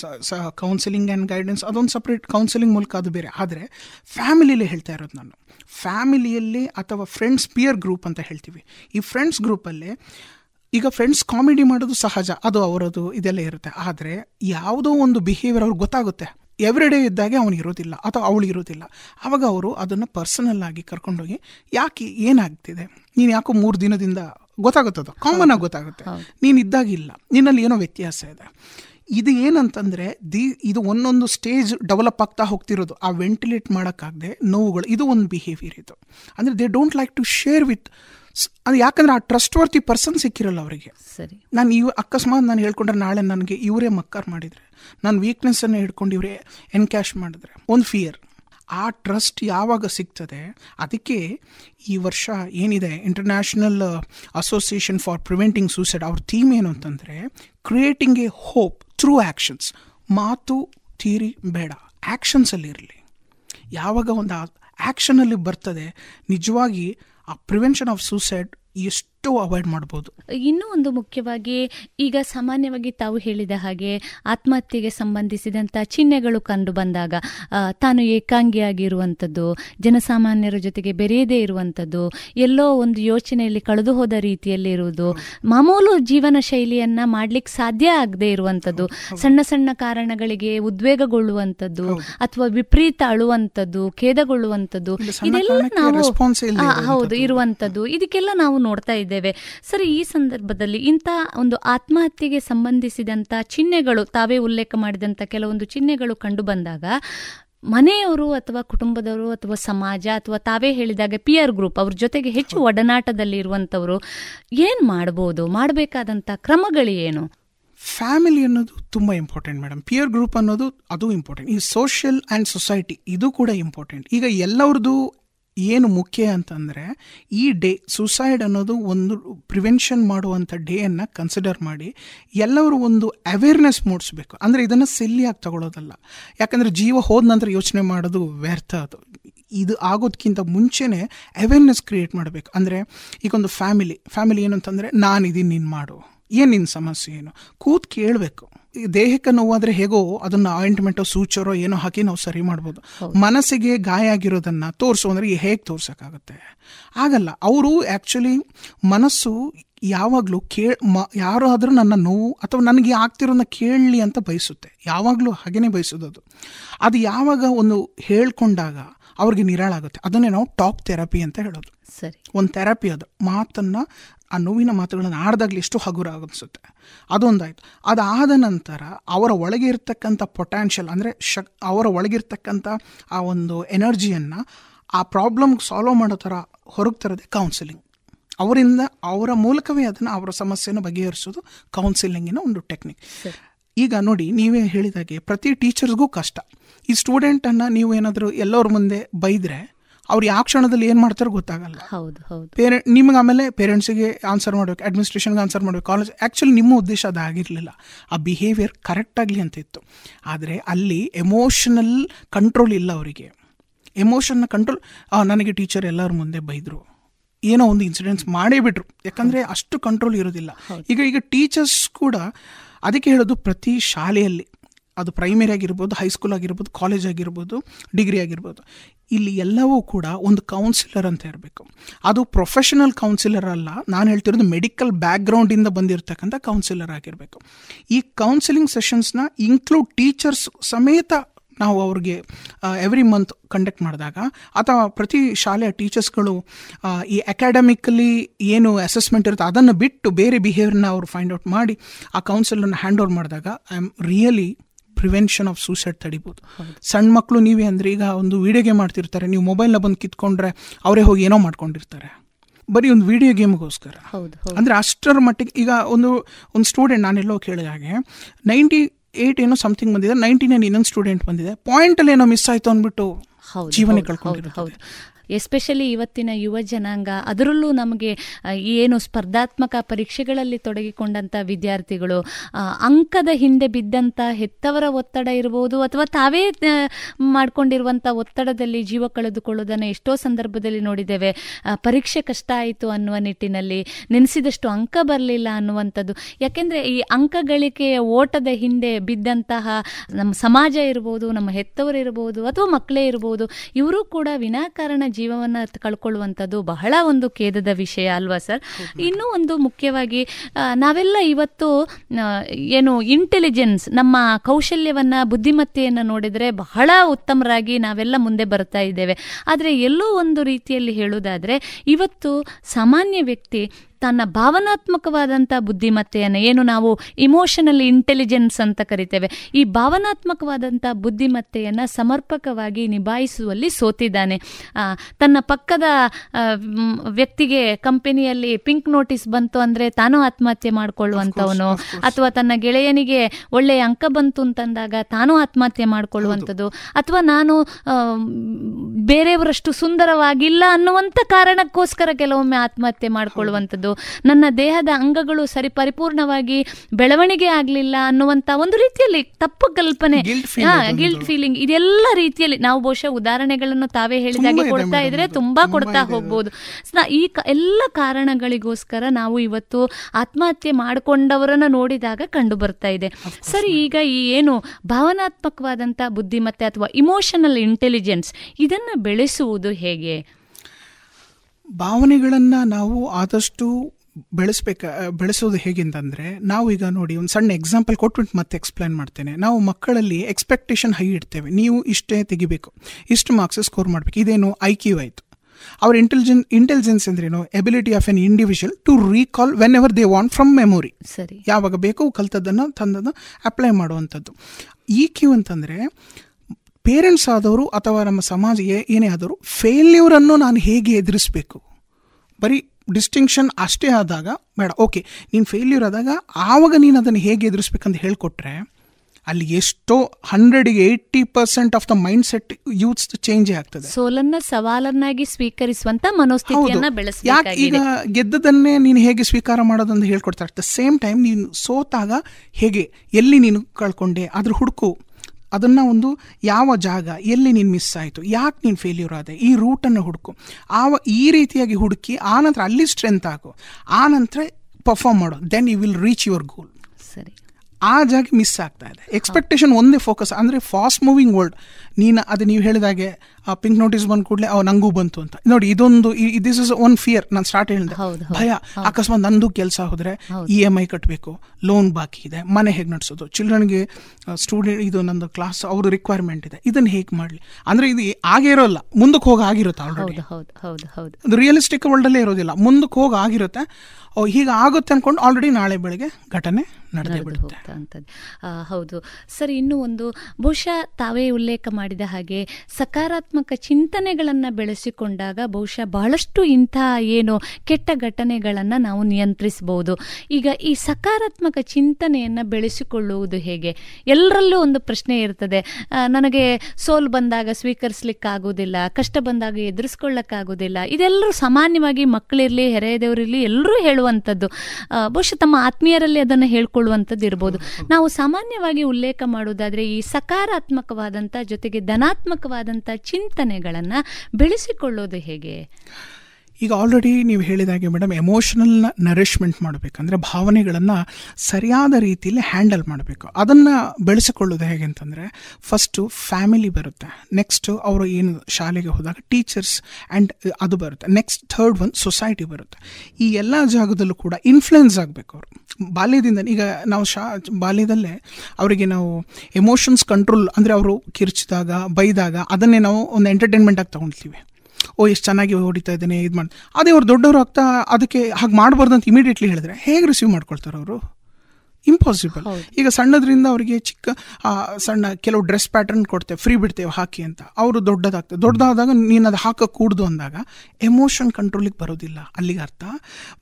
counselling and guidance ಅದೊಂದು ಸಪ್ರೇಟ್ ಕೌನ್ಸಿಲಿಂಗ್ ಮೂಲಕ ಅದು ಬೇರೆ. ಆದರೆ ಫ್ಯಾಮಿಲಿಯಲ್ಲಿ ಹೇಳ್ತಾ ಇರೋದು ನಾನು. ಫ್ಯಾಮಿಲಿಯಲ್ಲಿ ಅಥವಾ ಫ್ರೆಂಡ್ಸ್ ಪಿಯರ್ ಗ್ರೂಪ್ ಅಂತ ಹೇಳ್ತೀವಿ. ಈ ಫ್ರೆಂಡ್ಸ್ ಗ್ರೂಪಲ್ಲೇ ಈಗ ಫ್ರೆಂಡ್ಸ್ ಕಾಮಿಡಿ ಮಾಡೋದು ಸಹಜ ಅದು ಅವರದು ಇದೆಲ್ಲ ಇರುತ್ತೆ. ಆದರೆ ಯಾವುದೋ ಒಂದು ಬಿಹೇವಿಯರ್ ಅವ್ರಿಗೆ ಗೊತ್ತಾಗುತ್ತೆ. ಎವ್ರಿ ಡೇ ಇದ್ದಾಗೆ ಅವನು ಇರೋದಿಲ್ಲ ಅಥವಾ ಅವಳು ಇರೋದಿಲ್ಲ. ಆವಾಗ ಅವರು ಅದನ್ನು ಪರ್ಸನಲ್ ಆಗಿ ಕರ್ಕೊಂಡೋಗಿ ಯಾಕೆ ಏನಾಗ್ತಿದೆ? ನೀನು ಯಾಕೋ ಮೂರು ದಿನದಿಂದ ಗೊತ್ತಾಗುತ್ತದು ಕಾಮನ್ ಆಗಿ ಗೊತ್ತಾಗುತ್ತೆ. ನೀನು ಇದ್ದಾಗಿಲ್ಲ ನಿನ್ನಲ್ಲಿ ಏನೋ ವ್ಯತ್ಯಾಸ ಇದೆ. ಇದು ಏನಂತಂದರೆ ದಿ ಇದು ಒಂದೊಂದು ಸ್ಟೇಜ್ ಡೆವಲಪ್ ಆಗ್ತಾ ಹೋಗ್ತಿರೋದು. ಆ ವೆಂಟಿಲೇಟ್ ಮಾಡೋಕ್ಕಾಗದೆ ನೋವುಗಳು ಇದು ಒಂದು ಬಿಹೇವಿಯರ್ ಇದು. ಅಂದರೆ they don't like to share with ಅದು ಯಾಕಂದ್ರೆ ಆ ಟ್ರಸ್ಟ್ ವರ್ತಿ ಪರ್ಸನ್ ಸಿಕ್ಕಿರಲ್ಲ ಅವರಿಗೆ. ಸರಿ. ನಾನು ಇವ್ ಅಕಸ್ಮಾತ್ ನಾನು ಹೇಳ್ಕೊಂಡ್ರೆ ನಾಳೆ ನನಗೆ ಇವರೇ ಮಕ್ಕಾರ್ ಮಾಡಿದರೆ ನನ್ನ ವೀಕ್ನೆಸ್ಸನ್ನು ಹಿಡ್ಕೊಂಡು ಇವರೇ ಎನ್ಕ್ಯಾಶ್ ಮಾಡಿದ್ರೆ ಒಂದು ಫಿಯರ್ ಆ ಟ್ರಸ್ಟ್ ಯಾವಾಗ ಸಿಗ್ತದೆ ಅದಕ್ಕೆ ಈ ವರ್ಷ ಏನಿದೆ international association for preventing suicide ಅವ್ರ ಥೀಮ್ ಏನು ಅಂತಂದರೆ creating a hope through actions ಮಾತು ಥೀರಿ ಬೇಡ ಆ್ಯಕ್ಷನ್ಸಲ್ಲಿ ಇರಲಿ ಯಾವಾಗ ಒಂದು ಆ್ಯಕ್ಷನಲ್ಲಿ ಬರ್ತದೆ ನಿಜವಾಗಿ ಆ ಪ್ರಿವೆನ್ಷನ್ ಆಫ್ ಸೂಸೈಡ್ ಎಷ್ಟು ಅವಾಯ್ಡ್ ಮಾಡಬಹುದು ಇನ್ನೂ ಒಂದು ಮುಖ್ಯವಾಗಿ ಈಗ ಸಾಮಾನ್ಯವಾಗಿ ತಾವು ಹೇಳಿದ ಹಾಗೆ ಆತ್ಮಹತ್ಯೆಗೆ ಸಂಬಂಧಿಸಿದಂತ ಚಿಹ್ನೆಗಳು ಕಂಡು ಬಂದಾಗ ತಾನು ಏಕಾಂಗಿಯಾಗಿರುವಂಥದ್ದು ಜನಸಾಮಾನ್ಯರ ಜೊತೆಗೆ ಬೆರೆಯದೇ ಇರುವಂತದ್ದು ಎಲ್ಲೋ ಒಂದು ಯೋಚನೆಯಲ್ಲಿ ಕಳೆದು ಹೋದ ರೀತಿಯಲ್ಲಿ ಇರುವುದು ಮಾಮೂಲು ಜೀವನ ಶೈಲಿಯನ್ನ ಮಾಡ್ಲಿಕ್ಕೆ ಸಾಧ್ಯ ಆಗದೆ ಇರುವಂತದ್ದು ಸಣ್ಣ ಸಣ್ಣ ಕಾರಣಗಳಿಗೆ ಉದ್ವೇಗಗೊಳ್ಳುವಂತದ್ದು ಅಥವಾ ವಿಪರೀತ ಅಳುವಂತದ್ದು ಖೇದಗೊಳ್ಳುವಂತದ್ದು ಇದೆಲ್ಲ ನಾವು ಹೌದು ಇರುವಂತದ್ದು ಇದಕ್ಕೆಲ್ಲ ನಾವು ನೋಡ್ತಾ ಇದ್ದೇವೆ ಸರಿ ಈ ಸಂದರ್ಭದಲ್ಲಿ ಇಂತಹ ಒಂದು ಆತ್ಮಹತ್ಯೆಗೆ ಸಂಬಂಧಿಸಿದಂಥ ಚಿಹ್ನೆಗಳು ತಾವೇ ಉಲ್ಲೇಖ ಮಾಡಿದಂಥ ಕೆಲವೊಂದು ಚಿಹ್ನೆಗಳು ಕಂಡು ಬಂದಾಗ ಮನೆಯವರು ಅಥವಾ ಕುಟುಂಬದವರು ಅಥವಾ ಸಮಾಜ ಅಥವಾ ತಾವೇ ಹೇಳಿದಾಗ ಪಿಯರ್ ಗ್ರೂಪ್ ಅವ್ರ ಜೊತೆಗೆ ಹೆಚ್ಚು ಒಡನಾಟದಲ್ಲಿ ಇರುವಂಥವರು ಏನ್ ಮಾಡ್ಬೋದು? ಮಾಡಬೇಕಾದಂಥ ಕ್ರಮಗಳು ಏನು? ಫ್ಯಾಮಿಲಿ ಅನ್ನೋದು ತುಂಬ ಇಂಪಾರ್ಟೆಂಟ್ ಮೇಡಮ್ ಪಿಯರ್ ಗ್ರೂಪ್ ಅನ್ನೋದು ಅದು ಇಂಪಾರ್ಟೆಂಟ್ ಈ ಸೋಷಿಯಲ್ ಆ್ಯಂಡ್ ಸೊಸೈಟಿ ಇದು ಕೂಡ ಇಂಪಾರ್ಟೆಂಟ್ ಈಗ ಎಲ್ಲರದ್ದು ಏನು ಮುಖ್ಯ ಅಂತಂದರೆ, ಈ ಡೇ ಸುಸೈಡ್ ಅನ್ನೋದು ಒಂದು ಪ್ರಿವೆನ್ಷನ್ ಮಾಡುವಂಥ ಡೇಯನ್ನು ಕನ್ಸಿಡರ್ ಮಾಡಿ, ಎಲ್ಲರೂ ಒಂದು ಅವೇರ್ನೆಸ್ ಮೂಡಿಸ್ಬೇಕು. ಅಂದರೆ ಇದನ್ನು ಸಿಲ್ಲಿಯಾಗಿ ತಗೊಳ್ಳೋದಲ್ಲ ಯಾಕಂದರೆ ಜೀವ ಹೋದ ನಂತರ ಯೋಚನೆ ಮಾಡೋದು ವ್ಯರ್ಥ ಅದು. ಇದು ಆಗೋದಕ್ಕಿಂತ ಮುಂಚೆನೇ ಅವೇರ್ನೆಸ್ ಕ್ರಿಯೇಟ್ ಮಾಡಬೇಕು. ಅಂದರೆ, ಈಗ ಒಂದು ಫ್ಯಾಮಿಲಿ ಫ್ಯಾಮಿಲಿ ಏನು ಅಂತಂದರೆ ನಾನಿದ್ದೀನಿ, ನೀನು ಮಾಡು. ಏನು ನಿನ್ನ ಸಮಸ್ಯೆ ಏನು? ಕೂತ್ ಕೇಳಬೇಕು. ದೇಹಕ್ಕೆ ನೋವಾದರೆ ಹೇಗೋ ಅದನ್ನು ಆಯಿಂಟ್ಮೆಂಟೋ ಸೂಚರೋ ಏನೋ ಹಾಕಿ ನಾವು ಸರಿ ಮಾಡ್ಬೋದು. ಮನಸ್ಸಿಗೆ ಗಾಯ ಆಗಿರೋದನ್ನು ತೋರಿಸು ಅಂದರೆ ಹೇಗೆ ತೋರ್ಸೋಕ್ಕಾಗುತ್ತೆ? ಆಗಲ್ಲ. ಅವರು ಆ್ಯಕ್ಚುಲಿ ಮನಸ್ಸು ಯಾವಾಗಲೂ ಕೇಳ್ ಮ ಯಾರಾದರೂ ನನ್ನ ನೋವು ಅಥವಾ ನನಗೆ ಆಗ್ತಿರೋದನ್ನ ಕೇಳಲಿ ಅಂತ ಬಯಸುತ್ತೆ. ಯಾವಾಗಲೂ ಹಾಗೇನೆ ಬಯಸೋದು ಅದು ಅದು ಯಾವಾಗ ಒಂದು ಹೇಳ್ಕೊಂಡಾಗ ಅವ್ರಿಗೆ ನಿರಾಳಾಗುತ್ತೆ. ಅದನ್ನೇ ನಾವು ಟಾಕ್ ಥೆರಪಿ ಅಂತ ಹೇಳೋದು. ಸರಿ. ಒಂದು ಥೆರಪಿ ಅದು. ಮಾತನ್ನು ಆ ನೋವಿನ ಮಾತುಗಳನ್ನು ಆಡ್ದಾಗಲಿ ಎಷ್ಟು ಹಗುರ ಅನಿಸುತ್ತೆ. ಅದೊಂದಾಯಿತು. ಅದಾದ ನಂತರ ಅವರ ಒಳಗೆ ಇರ್ತಕ್ಕಂಥ ಪೊಟ್ಯಾನ್ಷಿಯಲ್ ಅಂದರೆ ಶಕ್ ಅವರ ಒಳಗಿರ್ತಕ್ಕಂಥ ಆ ಒಂದು ಎನರ್ಜಿಯನ್ನು ಆ ಪ್ರಾಬ್ಲಮ್ ಸಾಲ್ವ್ ಮಾಡೋ ಥರ ಹೊರಗೆ ತರೋದೇ ಕೌನ್ಸಿಲಿಂಗ್ ಅವರಿಂದ ಅವರ ಮೂಲಕವೇ ಅದನ್ನು ಅವರ ಸಮಸ್ಯೆಯನ್ನು ಬಗೆಹರಿಸೋದು ಕೌನ್ಸಿಲಿಂಗಿನ ಒಂದು ಟೆಕ್ನಿಕ್ ಈಗ ನೋಡಿ ನೀವೇ ಹೇಳಿದಾಗೆ ಪ್ರತಿ ಟೀಚರ್ಸ್ಗೂ ಕಷ್ಟ. ಈ ಸ್ಟೂಡೆಂಟನ್ನು ನೀವು ಏನಾದರೂ ಎಲ್ಲರ ಮುಂದೆ ಬೈದರೆ ಅವ್ರು ಯಾವ ಕ್ಷಣದಲ್ಲಿ ಏನು ಮಾಡ್ತಾರೆ ಗೊತ್ತಾಗಲ್ಲ. ಹೌದು ನಿಮ್ಗೆ ಆಮೇಲೆ ಪೇರೆಂಟ್ಸಿಗೆ ಆನ್ಸರ್ ಮಾಡಬೇಕು ಅಡ್ಮಿನಿಸ್ಟ್ರೇಷನ್ಗೆ ಆನ್ಸರ್ ಮಾಡಬೇಕು. ಕಾಲೇಜ್ ಆ್ಯಕ್ಚುಲಿ ನಿಮ್ಮ ಉದ್ದೇಶ ಅದಾಗಿರಲಿಲ್ಲ. ಆ ಬಿಹೇವಿಯರ್ ಕರೆಕ್ಟಾಗಲಿ ಅಂತ ಇತ್ತು. ಆದರೆ ಅಲ್ಲಿ ಎಮೋಷನಲ್ ಕಂಟ್ರೋಲ್ ಇಲ್ಲ ಅವರಿಗೆ. ಎಮೋಷನ್ನ ಕಂಟ್ರೋಲ್ ನನಗೆ ಟೀಚರ್ ಎಲ್ಲರ ಮುಂದೆ ಬೈದರು. ಏನೋ ಒಂದು ಇನ್ಸಿಡೆಂಟ್ಸ್ ಮಾಡೇ ಬಿಟ್ರು. ಯಾಕಂದರೆ ಅಷ್ಟು ಕಂಟ್ರೋಲ್ ಇರೋದಿಲ್ಲ. ಈಗ ಈಗ ಟೀಚರ್ಸ್ ಕೂಡ ಅದಕ್ಕೆ ಹೇಳೋದು ಪ್ರತಿ ಶಾಲೆಯಲ್ಲಿ. ಅದು ಪ್ರೈಮರಿ ಆಗಿರ್ಬೋದು ಹೈಸ್ಕೂಲ್ ಆಗಿರ್ಬೋದು ಕಾಲೇಜ್ ಆಗಿರ್ಬೋದು ಡಿಗ್ರಿ ಆಗಿರ್ಬೋದು. ಇಲ್ಲಿ ಎಲ್ಲವೂ ಕೂಡ ಒಂದು ಕೌನ್ಸಿಲರ್ ಅಂತ ಇರಬೇಕು. ಅದು ಪ್ರೊಫೆಷನಲ್ ಕೌನ್ಸಿಲರ್ ಅಲ್ಲ, ನಾನು ಹೇಳ್ತಿರೋದು ಮೆಡಿಕಲ್ ಬ್ಯಾಕ್ಗ್ರೌಂಡಿಂದ ಬಂದಿರತಕ್ಕಂಥ ಕೌನ್ಸಿಲರ್ ಆಗಿರಬೇಕು. ಈ ಕೌನ್ಸಿಲಿಂಗ್ ಸೆಷನ್ಸ್ನ ಇನ್ಕ್ಲೂಡ್ ಟೀಚರ್ಸ್ ಸಮೇತ ನಾವು ಅವ್ರಿಗೆ ಎವ್ರಿ ಮಂತ್ ಕಂಡಕ್ಟ್ ಮಾಡಿದಾಗ, ಅಥವಾ ಪ್ರತಿ ಶಾಲೆಯ ಟೀಚರ್ಸ್ಗಳು ಈ ಅಕಾಡೆಮಿಕಲಿ ಏನು ಅಸೆಸ್ಮೆಂಟ್ ಇರುತ್ತೆ ಅದನ್ನು ಬಿಟ್ಟು ಬೇರೆ ಬಿಹೇವಿಯರ್ನ ಅವರು ಫೈಂಡ್ ಔಟ್ ಮಾಡಿ, ಆ ಕೌನ್ಸಿಲರ್ನ ಹ್ಯಾಂಡ್ ಓವರ್ ಮಾಡಿದಾಗ I am really prevention of suicide ತಡಿಬೋದು. ಸಣ್ಣ ಮಕ್ಕಳು ನೀವೇ ಅಂದರೆ ಈಗ ಒಂದು ವಿಡಿಯೋ ಗೇಮ್ ಮಾಡ್ತಿರ್ತಾರೆ ನೀವು ಮೊಬೈಲ್ನ ಬಂದು ಕಿತ್ಕೊಂಡ್ರೆ ಅವರೇ ಹೋಗಿ ಏನೋ ಮಾಡ್ಕೊಂಡಿರ್ತಾರೆ. ಬರೀ ಒಂದು ವಿಡಿಯೋ ಗೇಮ್ಗೋಸ್ಕರ. ಅಂದರೆ ಅಷ್ಟರ ಮಟ್ಟಿಗೆ ಈಗ ಒಂದು ಒಂದು ಸ್ಟೂಡೆಂಟ್ ನಾನೆಲ್ಲೋ ಕೇಳಿದ ಹಾಗೆ ನೈಂಟಿ ಏಯ್ಟ್ ಏನೋ ಸಮಥಿಂಗ್ ಬಂದಿದೆ ನೈಂಟಿ ನೈನ್ ಇನ್ನೊಂದು ಸ್ಟೂಡೆಂಟ್ ಬಂದಿದೆ. ಪಾಯಿಂಟಲ್ಲಿ ಏನೋ ಮಿಸ್ ಆಯಿತು ಅಂದ್ಬಿಟ್ಟು ಜೀವನ ಹೌದು. ಎಸ್ಪೆಷಲಿ ಇವತ್ತಿನ ಯುವ ಜನಾಂಗ, ಅದರಲ್ಲೂ ನಮಗೆ ಏನು ಸ್ಪರ್ಧಾತ್ಮಕ ಪರೀಕ್ಷೆಗಳಲ್ಲಿ ತೊಡಗಿಕೊಂಡಂಥ ವಿದ್ಯಾರ್ಥಿಗಳು ಅಂಕದ ಹಿಂದೆ ಬಿದ್ದಂಥ ಹೆತ್ತವರ ಒತ್ತಡ ಇರ್ಬೋದು ಅಥವಾ ತಾವೇ ಮಾಡಿಕೊಂಡಿರುವಂಥ ಒತ್ತಡದಲ್ಲಿ ಜೀವ ಕಳೆದುಕೊಳ್ಳೋದನ್ನು ಎಷ್ಟೋ ಸಂದರ್ಭದಲ್ಲಿ ನೋಡಿದ್ದೇವೆ. ಪರೀಕ್ಷೆ ಕಷ್ಟ ಆಯಿತು ಅನ್ನುವ ನಿಟ್ಟಿನಲ್ಲಿ ನೆನೆಸಿದಷ್ಟು ಅಂಕ ಬರಲಿಲ್ಲ ಅನ್ನುವಂಥದ್ದು. ಯಾಕೆಂದರೆ ಈ ಅಂಕ ಗಳಿಕೆಯ ಓಟದ ಹಿಂದೆ ಬಿದ್ದಂತಹ ನಮ್ಮ ಸಮಾಜ ಇರ್ಬೋದು, ನಮ್ಮ ಹೆತ್ತವರು ಇರ್ಬೋದು ಅಥವಾ ಮಕ್ಕಳೇ ಇರ್ಬೋದು, ಇವರು ಕೂಡ ವಿನಾಕಾರಣ ಜೀವವನ್ನ ಕಳ್ಕೊಳ್ಳುವಂಥದ್ದು ಬಹಳ ಒಂದು ಖೇದದ ವಿಷಯ ಅಲ್ವಾ ಸರ್? ಇನ್ನೂ ಒಂದು ಮುಖ್ಯವಾಗಿ ನಾವೆಲ್ಲ ಇವತ್ತು ಏನು ಇಂಟೆಲಿಜೆನ್ಸ್ ನಮ್ಮ ಕೌಶಲ್ಯವನ್ನ ಬುದ್ಧಿಮತ್ತೆಯನ್ನು ನೋಡಿದ್ರೆ ಬಹಳ ಉತ್ತಮರಾಗಿ ನಾವೆಲ್ಲ ಮುಂದೆ ಬರ್ತಾ ಇದ್ದೇವೆ. ಆದರೆ ಎಲ್ಲೋ ಒಂದು ರೀತಿಯಲ್ಲಿ ಹೇಳುವುದಾದ್ರೆ ಇವತ್ತು ಸಾಮಾನ್ಯ ವ್ಯಕ್ತಿ ತನ್ನ ಭಾವನಾತ್ಮಕವಾದಂಥ ಬುದ್ಧಿಮತ್ತೆಯನ್ನು ಏನು ನಾವು ಇಮೋಷನಲ್ ಇಂಟೆಲಿಜೆನ್ಸ್ ಅಂತ ಕರಿತೇವೆ. ಈ ಭಾವನಾತ್ಮಕವಾದಂಥ ಬುದ್ಧಿಮತ್ತೆಯನ್ನು ಸಮರ್ಪಕವಾಗಿ ನಿಭಾಯಿಸುವಲ್ಲಿ ಸೋತಿದ್ದಾನೆ. ತನ್ನ ಪಕ್ಕದ ವ್ಯಕ್ತಿಗೆ ಕಂಪನಿಯಲ್ಲಿ ಪಿಂಕ್ ನೋಟಿಸ್ ಬಂತು ಅಂದರೆ ತಾನು ಆತ್ಮಹತ್ಯೆ ಮಾಡಿಕೊಳ್ಳುವಂಥವನು ಅಥವಾ ತನ್ನ ಗೆಳೆಯನಿಗೆ ಒಳ್ಳೆಯ ಅಂಕ ಬಂತು ಅಂತಂದಾಗ ತಾನು ಆತ್ಮಹತ್ಯೆ ಮಾಡಿಕೊಳ್ಳುವಂಥದ್ದು ಅಥವಾ ನಾನು ಬೇರೆಯವರಷ್ಟು ಸುಂದರವಾಗಿಲ್ಲ ಅನ್ನುವಂಥ ಕಾರಣಕ್ಕೋಸ್ಕರ ಕೆಲವೊಮ್ಮೆ ಆತ್ಮಹತ್ಯೆ ಮಾಡಿಕೊಳ್ಳುವಂಥದ್ದು ನನ್ನ ದೇಹದ ಅಂಗಗಳು ಸರಿ ಪರಿಪೂರ್ಣವಾಗಿ ಬೆಳವಣಿಗೆ ಆಗಲಿಲ್ಲ ಅನ್ನುವಂಥ ಒಂದು ರೀತಿಯಲ್ಲಿ ತಪ್ಪು ಕಲ್ಪನೆ. ಗಿಲ್ಟ್ ಫೀಲಿಂಗ್ ಇದೆಲ್ಲ ರೀತಿಯಲ್ಲಿ ನಾವು ಬಹುಶಃ ಉದಾಹರಣೆಗಳನ್ನು ತಾವೇ ಹೇಳಿದಾಗೆ ಕೊಡ್ತಾ ಇದ್ರೆ. ತುಂಬಾ ಕೊಡ್ತಾ ಹೋಗ್ಬೋದು. ಈ ಕ- ಎಲ್ಲ ಕಾರಣಗಳಿಗೋಸ್ಕರ ನಾವು ಇವತ್ತು ಆತ್ಮಹತ್ಯೆ ಮಾಡಿಕೊಂಡವರನ್ನ ನೋಡಿದಾಗ ಕಂಡು ಬರ್ತಾ ಇದೆ. ಸರಿ ಈಗ ಈ ಏನು ಭಾವನಾತ್ಮಕವಾದಂತಹ ಬುದ್ಧಿಮತ್ತೆ ಅಥವಾ ಇಮೋಷನಲ್ ಇಂಟೆಲಿಜೆನ್ಸ್ ಇದನ್ನ ಬೆಳೆಸುವುದು ಹೇಗೆ? ಭಾವನೆಗಳನ್ನು ನಾವು ಆದಷ್ಟು ಬೆಳೆಸ್ಬೇಕ ಬೆಳೆಸೋದು ಹೇಗೆಂತಂದರೆ ನಾವು ಈಗ ನೋಡಿ ಒಂದು ಸಣ್ಣ ಎಕ್ಸಾಂಪಲ್ ಕೊಟ್ಬಿಟ್ಟು ಮತ್ತೆ ಎಕ್ಸ್ಪ್ಲೈನ್ ಮಾಡ್ತೇನೆ. ನಾವು ಮಕ್ಕಳಲ್ಲಿ ಎಕ್ಸ್ಪೆಕ್ಟೇಷನ್ ಹೈ ಇಡ್ತೇವೆ. ನೀವು ಇಷ್ಟೇ ತೆಗಿಬೇಕು. ಇಷ್ಟು ಮಾರ್ಕ್ಸ್ ಸ್ಕೋರ್ ಮಾಡಬೇಕು. ಇದೇನು ಐ ಕ್ಯೂ ಆಯಿತು. ಅವ್ರ ಇಂಟೆಲಿಜೆನ್ ಇಂಟೆಲಿಜೆನ್ಸ್ ಅಂದ್ರೇನು? Ability of an individual to recall whenever they want from memory ಸರಿ. ಯಾವಾಗ ಬೇಕೋ ಕಲ್ತದ್ದನ್ನು ತಂದದ್ದು ಅಪ್ಲೈ ಮಾಡುವಂಥದ್ದು. ಈ ಕ್ಯೂ ಅಂತಂದರೆ ಪೇರೆಂಟ್ಸ್ ಆದವರು ಅಥವಾ ನಮ್ಮ ಸಮಾಜ ಏನೇ ಆದರೂ ಫೇಲ್ಯೂರನ್ನು ನಾನು ಹೇಗೆ ಎದುರಿಸಬೇಕು? ಬರೀ ಡಿಸ್ಟಿಂಕ್ಷನ್ ಅಷ್ಟೇ ಆದಾಗ ಬೇಡ ಓಕೆ ನೀನು ಫೇಲ್ಯೂರ್ ಆದಾಗ ಆವಾಗ ನೀನು ಅದನ್ನು ಹೇಗೆ ಎದುರಿಸ್ಬೇಕಂತ ಹೇಳಿಕೊಟ್ರೆ ಅಲ್ಲಿ ಎಷ್ಟೋ ಹಂಡ್ರೆಡ್ಗೆ eighty percent of the mindset youths change ಆಗ್ತದೆ. ಸೋಲನ್ನ ಸವಾಲನ್ನಾಗಿ ಸ್ವೀಕರಿಸುವಂತ ಮನೋಸ್ಥಿತಿಯನ್ನ ಯಾಕೆ ಈಗ ಗೆದ್ದದನ್ನೇ ನೀನು ಹೇಗೆ ಸ್ವೀಕಾರ ಮಾಡೋದಂತ ಹೇಳ್ಕೊಡ್ತಾರೆ. ಅಟ್ ದ ಸೇಮ್ ಟೈಮ್ ನೀನು ಸೋತಾಗ ಹೇಗೆ ಎಲ್ಲಿ ನೀನು ಕಳ್ಕೊಂಡೆ ಅದ್ರ ಹುಡುಕು ಅದನ್ನು ಒಂದು ಯಾವ ಜಾಗ, ಎಲ್ಲಿ ನೀನು ಮಿಸ್ ಆಯಿತು, ಯಾಕೆ ನೀನು ಫೇಲ್ಯೂರ್ ಆದೆ? ಈ ರೂಟನ್ನು ಹುಡುಕು. ಆವ ಈ ರೀತಿಯಾಗಿ ಹುಡುಕಿ ಆನಂತರ ಅಲ್ಲಿ ಸ್ಟ್ರೆಂತ್ ಆಗು ಆನಂತರ ಪರ್ಫಾರ್ಮ್ ಮಾಡು. Then you will reach your goal ಸರಿ. ಆ ಜಾಗ ಮಿಸ್ ಆಗ್ತಾ ಇದೆ. ಎಕ್ಸ್ಪೆಕ್ಟೇಷನ್ ಒಂದೇ ಫೋಕಸ್ ಅಂದರೆ ಫಾಸ್ಟ್ ಮೂವಿಂಗ್ ವರ್ಲ್ಡ್ ನೀನು ಅದು ನೀವು ಹೇಳಿದಾಗೆ ಆ ಪಿಂಕ್ ನೋಟಿಸ್ ಬಂದ ಕೂಡಲೇ ಅವ್ ನಂಗೂ ಬಂತು ಅಂತ. ನೋಡಿ ಇದೊಂದು ದಿಸ್ ಇಸ್ ಒನ್ ಫಿಯರ್ ನಾನು ಸ್ಟಾರ್ಟ್ ಹೇಳಿದೆ. ಭಯ. ಅಕಸ್ಮಾತ್ ನಂದು ಕೆಲಸ ಹೋದರೆ ಹೌದು. ಇ ಎಂ ಐ ಕಟ್ಟಬೇಕು ಲೋನ್ ಬಾಕಿ ಇದೆ. ಮನೆ ಹೇಗೆ ನಡೆಸೋದು? ಚಿಲ್ಡ್ರನ್ಗೆ ಸ್ಟೂಡೆಂಟ್ ಇದು ನಂದು ಕ್ಲಾಸ್ ಅವ್ರ ರಿಕ್ವೈರ್ಮೆಂಟ್ ಇದೆ. ಇದನ್ನು ಹೇಗೆ ಮಾಡಲಿ? ಅಂದರೆ ಇದು ಆಗೇ ಇರೋಲ್ಲ. ಮುಂದಕ್ಕೆ ಹೋಗಿ ಆಗಿರುತ್ತೆ ಆಲ್ರೆಡಿ ಹೌದು ಹೌದು ಹೌದು ಹೌದು. ಅದು ರಿಯಲಿಸ್ಟಿಕ್ ವರ್ಲ್ಡಲ್ಲೇ ಇರೋದಿಲ್ಲ. ಮುಂದಕ್ಕೆ ಹೋಗಿ ಆಗಿರುತ್ತೆ. ಹೀಗೆ ಆಗುತ್ತೆ ಅಂದ್ಕೊಂಡು ಆಲ್ರೆಡಿ ನಾಳೆ ಬೆಳಗ್ಗೆ ಘಟನೆ ಹೋಗ್ತಾ ಹೌದು. ಸರ್ ಇನ್ನು ಒಂದು ಬಹುಶಃ ತಾವೇ ಉಲ್ಲೇಖ ಮಾಡಿದ ಹಾಗೆ ಸಕಾರಾತ್ಮಕ ಚಿಂತನೆಗಳನ್ನು ಬೆಳೆಸಿಕೊಂಡಾಗ ಬಹುಶಃ ಬಹಳಷ್ಟು ಇಂಥ ಏನು ಕೆಟ್ಟ ಘಟನೆಗಳನ್ನು ನಾವು ನಿಯಂತ್ರಿಸಬಹುದು ಈಗ ಈ ಸಕಾರಾತ್ಮಕ ಚಿಂತನೆಯನ್ನು ಬೆಳೆಸಿಕೊಳ್ಳುವುದು ಹೇಗೆ? ಎಲ್ಲರಲ್ಲೂ ಒಂದು ಪ್ರಶ್ನೆ ಇರ್ತದೆ. ನನಗೆ ಸೋಲು ಬಂದಾಗ ಸ್ವೀಕರಿಸ್ಲಿಕ್ಕಾಗೋದಿಲ್ಲ ಕಷ್ಟ ಬಂದಾಗ ಎದುರಿಸ್ಕೊಳ್ಳಕ್ಕಾಗುದಿಲ್ಲ ಇದೆಲ್ಲರೂ ಸಾಮಾನ್ಯವಾಗಿ ಮಕ್ಕಳಿರಲಿ ಹೆರೆಯದವರಿರಲಿ ಎಲ್ಲರೂ ಹೇಳುವಂಥದ್ದು. ಬಹುಶಃ ತಮ್ಮ ಆತ್ಮೀಯರಲ್ಲಿ ಅದನ್ನು ಹೇಳ್ಕೊಳ್ಳುವಂಥದ್ದು ಇರ್ಬೋದು. ನಾವು ಸಾಮಾನ್ಯವಾಗಿ ಉಲ್ಲೇಖ ಮಾಡುವುದಾದ್ರೆ ಈ ಸಕಾರಾತ್ಮಕವಾದಂಥ ಜೊತೆಗೆ ಧನಾತ್ಮಕವಾದಂಥ ಚಿಂತನೆಗಳನ್ನು ಬೆಳೆಸಿಕೊಳ್ಳೋದು ಹೇಗೆ? ಈಗ ಆಲ್ರೆಡಿ ನೀವು ಹೇಳಿದಾಗೆ ಮೇಡಮ್ ಎಮೋಷನಲ್ನ ನರಿಶ್ಮೆಂಟ್ ಮಾಡಬೇಕಂದ್ರೆ ಭಾವನೆಗಳನ್ನು ಸರಿಯಾದ ರೀತಿಯಲ್ಲಿ ಹ್ಯಾಂಡಲ್ ಮಾಡಬೇಕು. ಅದನ್ನು ಬೆಳೆಸಿಕೊಳ್ಳೋದು ಹೇಗೆ ಅಂತಂದರೆ ಫಸ್ಟು ಫ್ಯಾಮಿಲಿ ಬರುತ್ತೆ. ನೆಕ್ಸ್ಟು ಅವರು ಏನು ಶಾಲೆಗೆ ಹೋದಾಗ ಟೀಚರ್ಸ್ ಆ್ಯಂಡ್ ಅದು ಬರುತ್ತೆ. ನೆಕ್ಸ್ಟ್ ಥರ್ಡ್ ಒಂದು ಸೊಸೈಟಿ ಬರುತ್ತೆ. ಈ ಎಲ್ಲ ಜಾಗದಲ್ಲೂ ಕೂಡ ಇನ್ಫ್ಲುಯೆನ್ಸ್ ಆಗಬೇಕು ಅವರು. ಬಾಲ್ಯದಿಂದ ಈಗ ನಾವು ಶಾ, ಬಾಲ್ಯದಲ್ಲೇ ಅವರಿಗೆ ನಾವು ಎಮೋಷನ್ಸ್ ಕಂಟ್ರೋಲ್ ಅಂದರೆ ಅವರು ಕಿರ್ಚಿದಾಗ, ಬೈದಾಗ ಅದನ್ನೇ ನಾವು ಒಂದು ಎಂಟರ್ಟೈನ್ಮೆಂಟಾಗಿ ತಗೊಳ್ತೀವಿ ಓ ಎಷ್ಟು ಚೆನ್ನಾಗಿ ಹೊಡಿತಾ ಇದ್ದೇನೆ ಇದು ಮಾಡಿ ಅದೇ ಅವ್ರು ದೊಡ್ಡವರು ಆಗ್ತಾ ಅದಕ್ಕೆ ಹಾಗೆ ಮಾಡಬಾರ್ದು ಅಂತ ಇಮಿಡಿಯೇಟ್ಲಿ ಹೇಳಿದ್ರೆ ಹೇಗೆ ರಿಸೀವ್ ಮಾಡ್ಕೊಳ್ತಾರೆ ಅವರು? ಇಂಪಾಸಿಬಲ್ ಈಗ ಸಣ್ಣದ್ರಿಂದ ಅವರಿಗೆ ಚಿಕ್ಕ ಸಣ್ಣ ಕೆಲವು ಡ್ರೆಸ್ ಪ್ಯಾಟರ್ನ್ ಕೊಡ್ತೇವೆ ಫ್ರೀ ಬಿಡ್ತೇವೆ ಹಾಕಿ ಅಂತ. ಅವರು ದೊಡ್ಡದಾಗ್ತದೆ ದೊಡ್ಡದಾದಾಗ ನೀನು ಅದು ಹಾಕಕ್ಕೆ ಕೂಡ್ದು ಅಂದಾಗ ಎಮೋಷನ್ ಕಂಟ್ರೋಲಿಗೆ ಬರೋದಿಲ್ಲ. ಅಲ್ಲಿಗೆ ಅರ್ಥ?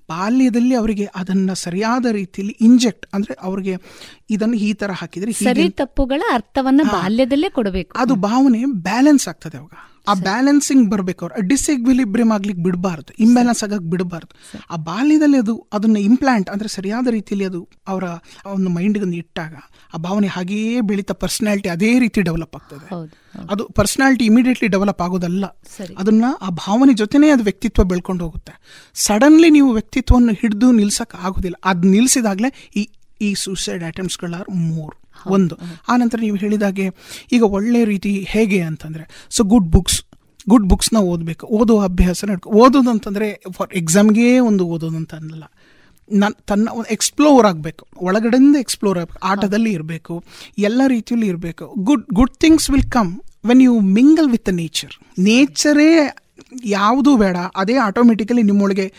ಬಾಲ್ಯದಲ್ಲಿ ಅವರಿಗೆ ಅದನ್ನು ಸರಿಯಾದ ರೀತಿಯಲ್ಲಿ ಇಂಜೆಕ್ಟ್ ಅಂದರೆ ಅವರಿಗೆ ಇದನ್ನು ಈ ಥರ ಹಾಕಿದರೆ ಸರಿ ತಪ್ಪುಗಳ ಅರ್ಥವನ್ನ ಬಾಲ್ಯದಲ್ಲೇ ಕೊಡಬೇಕು. ಅದು ಭಾವನೆ ಬ್ಯಾಲೆನ್ಸ್ ಆಗ್ತದೆ ಅವಾಗ. ಆ ಬ್ಯಾಲೆನ್ಸಿಂಗ್ ಬರ್ಬೇಕು ಅವ್ರು. ಡಿಸ್ಎಕ್ವಿಲಿಬ್ರಿಯಮ್ ಆಗ್ಲಿಕ್ಕೆ ಬಿಡಬಾರ್ದು. ಇಂಬ್ಯಾಲೆನ್ಸ್ ಆಗಕ್ಕೆ ಬಿಡಬಾರ್ದು. ಆ ಬಾಲ್ಯದಲ್ಲಿ ಅದು ಅದನ್ನ ಇಂಪ್ಲಾಂಟ್ ಅಂದ್ರೆ ಸರಿಯಾದ ರೀತಿಯಲ್ಲಿ ಅದು ಅವರ ಒಂದು ಮೈಂಡ್ಗೆ ಇಟ್ಟಾಗ ಆ ಭಾವನೆ ಹಾಗೆಯೇ ಬೆಳೀತಾ ಪರ್ಸನಾಲಿಟಿ ಅದೇ ರೀತಿ ಡೆವಲಪ್ ಆಗ್ತದೆ. ಅದು ಪರ್ಸನಾಲಿಟಿ ಇಮಿಡಿಯೇಟ್ಲಿ ಡೆವಲಪ್ ಆಗೋದಲ್ಲ. ಅದನ್ನ ಆ ಭಾವನೆ ಜೊತೆನೇ ಅದು ವ್ಯಕ್ತಿತ್ವ ಬೆಳ್ಕೊಂಡು ಹೋಗುತ್ತೆ. ಸಡನ್ಲಿ ನೀವು ವ್ಯಕ್ತಿತ್ವವನ್ನು ಹಿಡಿದು ನಿಲ್ಸಕ್ ಆಗೋದಿಲ್ಲ. ಅದು ನಿಲ್ಸಿದಾಗಲೇ ಈ ಈ ಸೂಸೈಡ್ ಆರ್ ಮೋರ್. ಒಂದು. ಆನಂತರ ನೀವು ಹೇಳಿದಾಗೆ ಈಗ ಒಳ್ಳೆ ರೀತಿ ಹೇಗೆ ಅಂತಂದರೆ ಸೊ ಗುಡ್ ಬುಕ್ಸ್ ಗುಡ್ ಬುಕ್ಸ್ನ ಓದಬೇಕು. ಓದೋ ಅಭ್ಯಾಸ ನಡ್ಕೊ ಓದೋದು ಅಂತಂದರೆ ಫಾರ್ ಎಕ್ಸಾಮ್ಗೆ ಒಂದು ಓದೋದು ಅಂತ ಅನ್ನಲ್ಲ. ನಾನು ತನ್ನ ಒಂದು ಎಕ್ಸ್ಪ್ಲೋರ್ ಆಗಬೇಕು. ಒಳಗಡೆಯಿಂದ ಎಕ್ಸ್ಪ್ಲೋರ್ ಆಗಬೇಕು. ಆಟದಲ್ಲಿ ಇರಬೇಕು. ಎಲ್ಲ ರೀತಿಯಲ್ಲಿ ಇರಬೇಕು. Good good things will come when you mingle with the nature ನೇಚರೇ ಯಾವುದೂ ಬೇಡ. ಅದೇ ಆಟೋಮೆಟಿಕಲಿ ನಿಮ್ಮೊಳಗೆ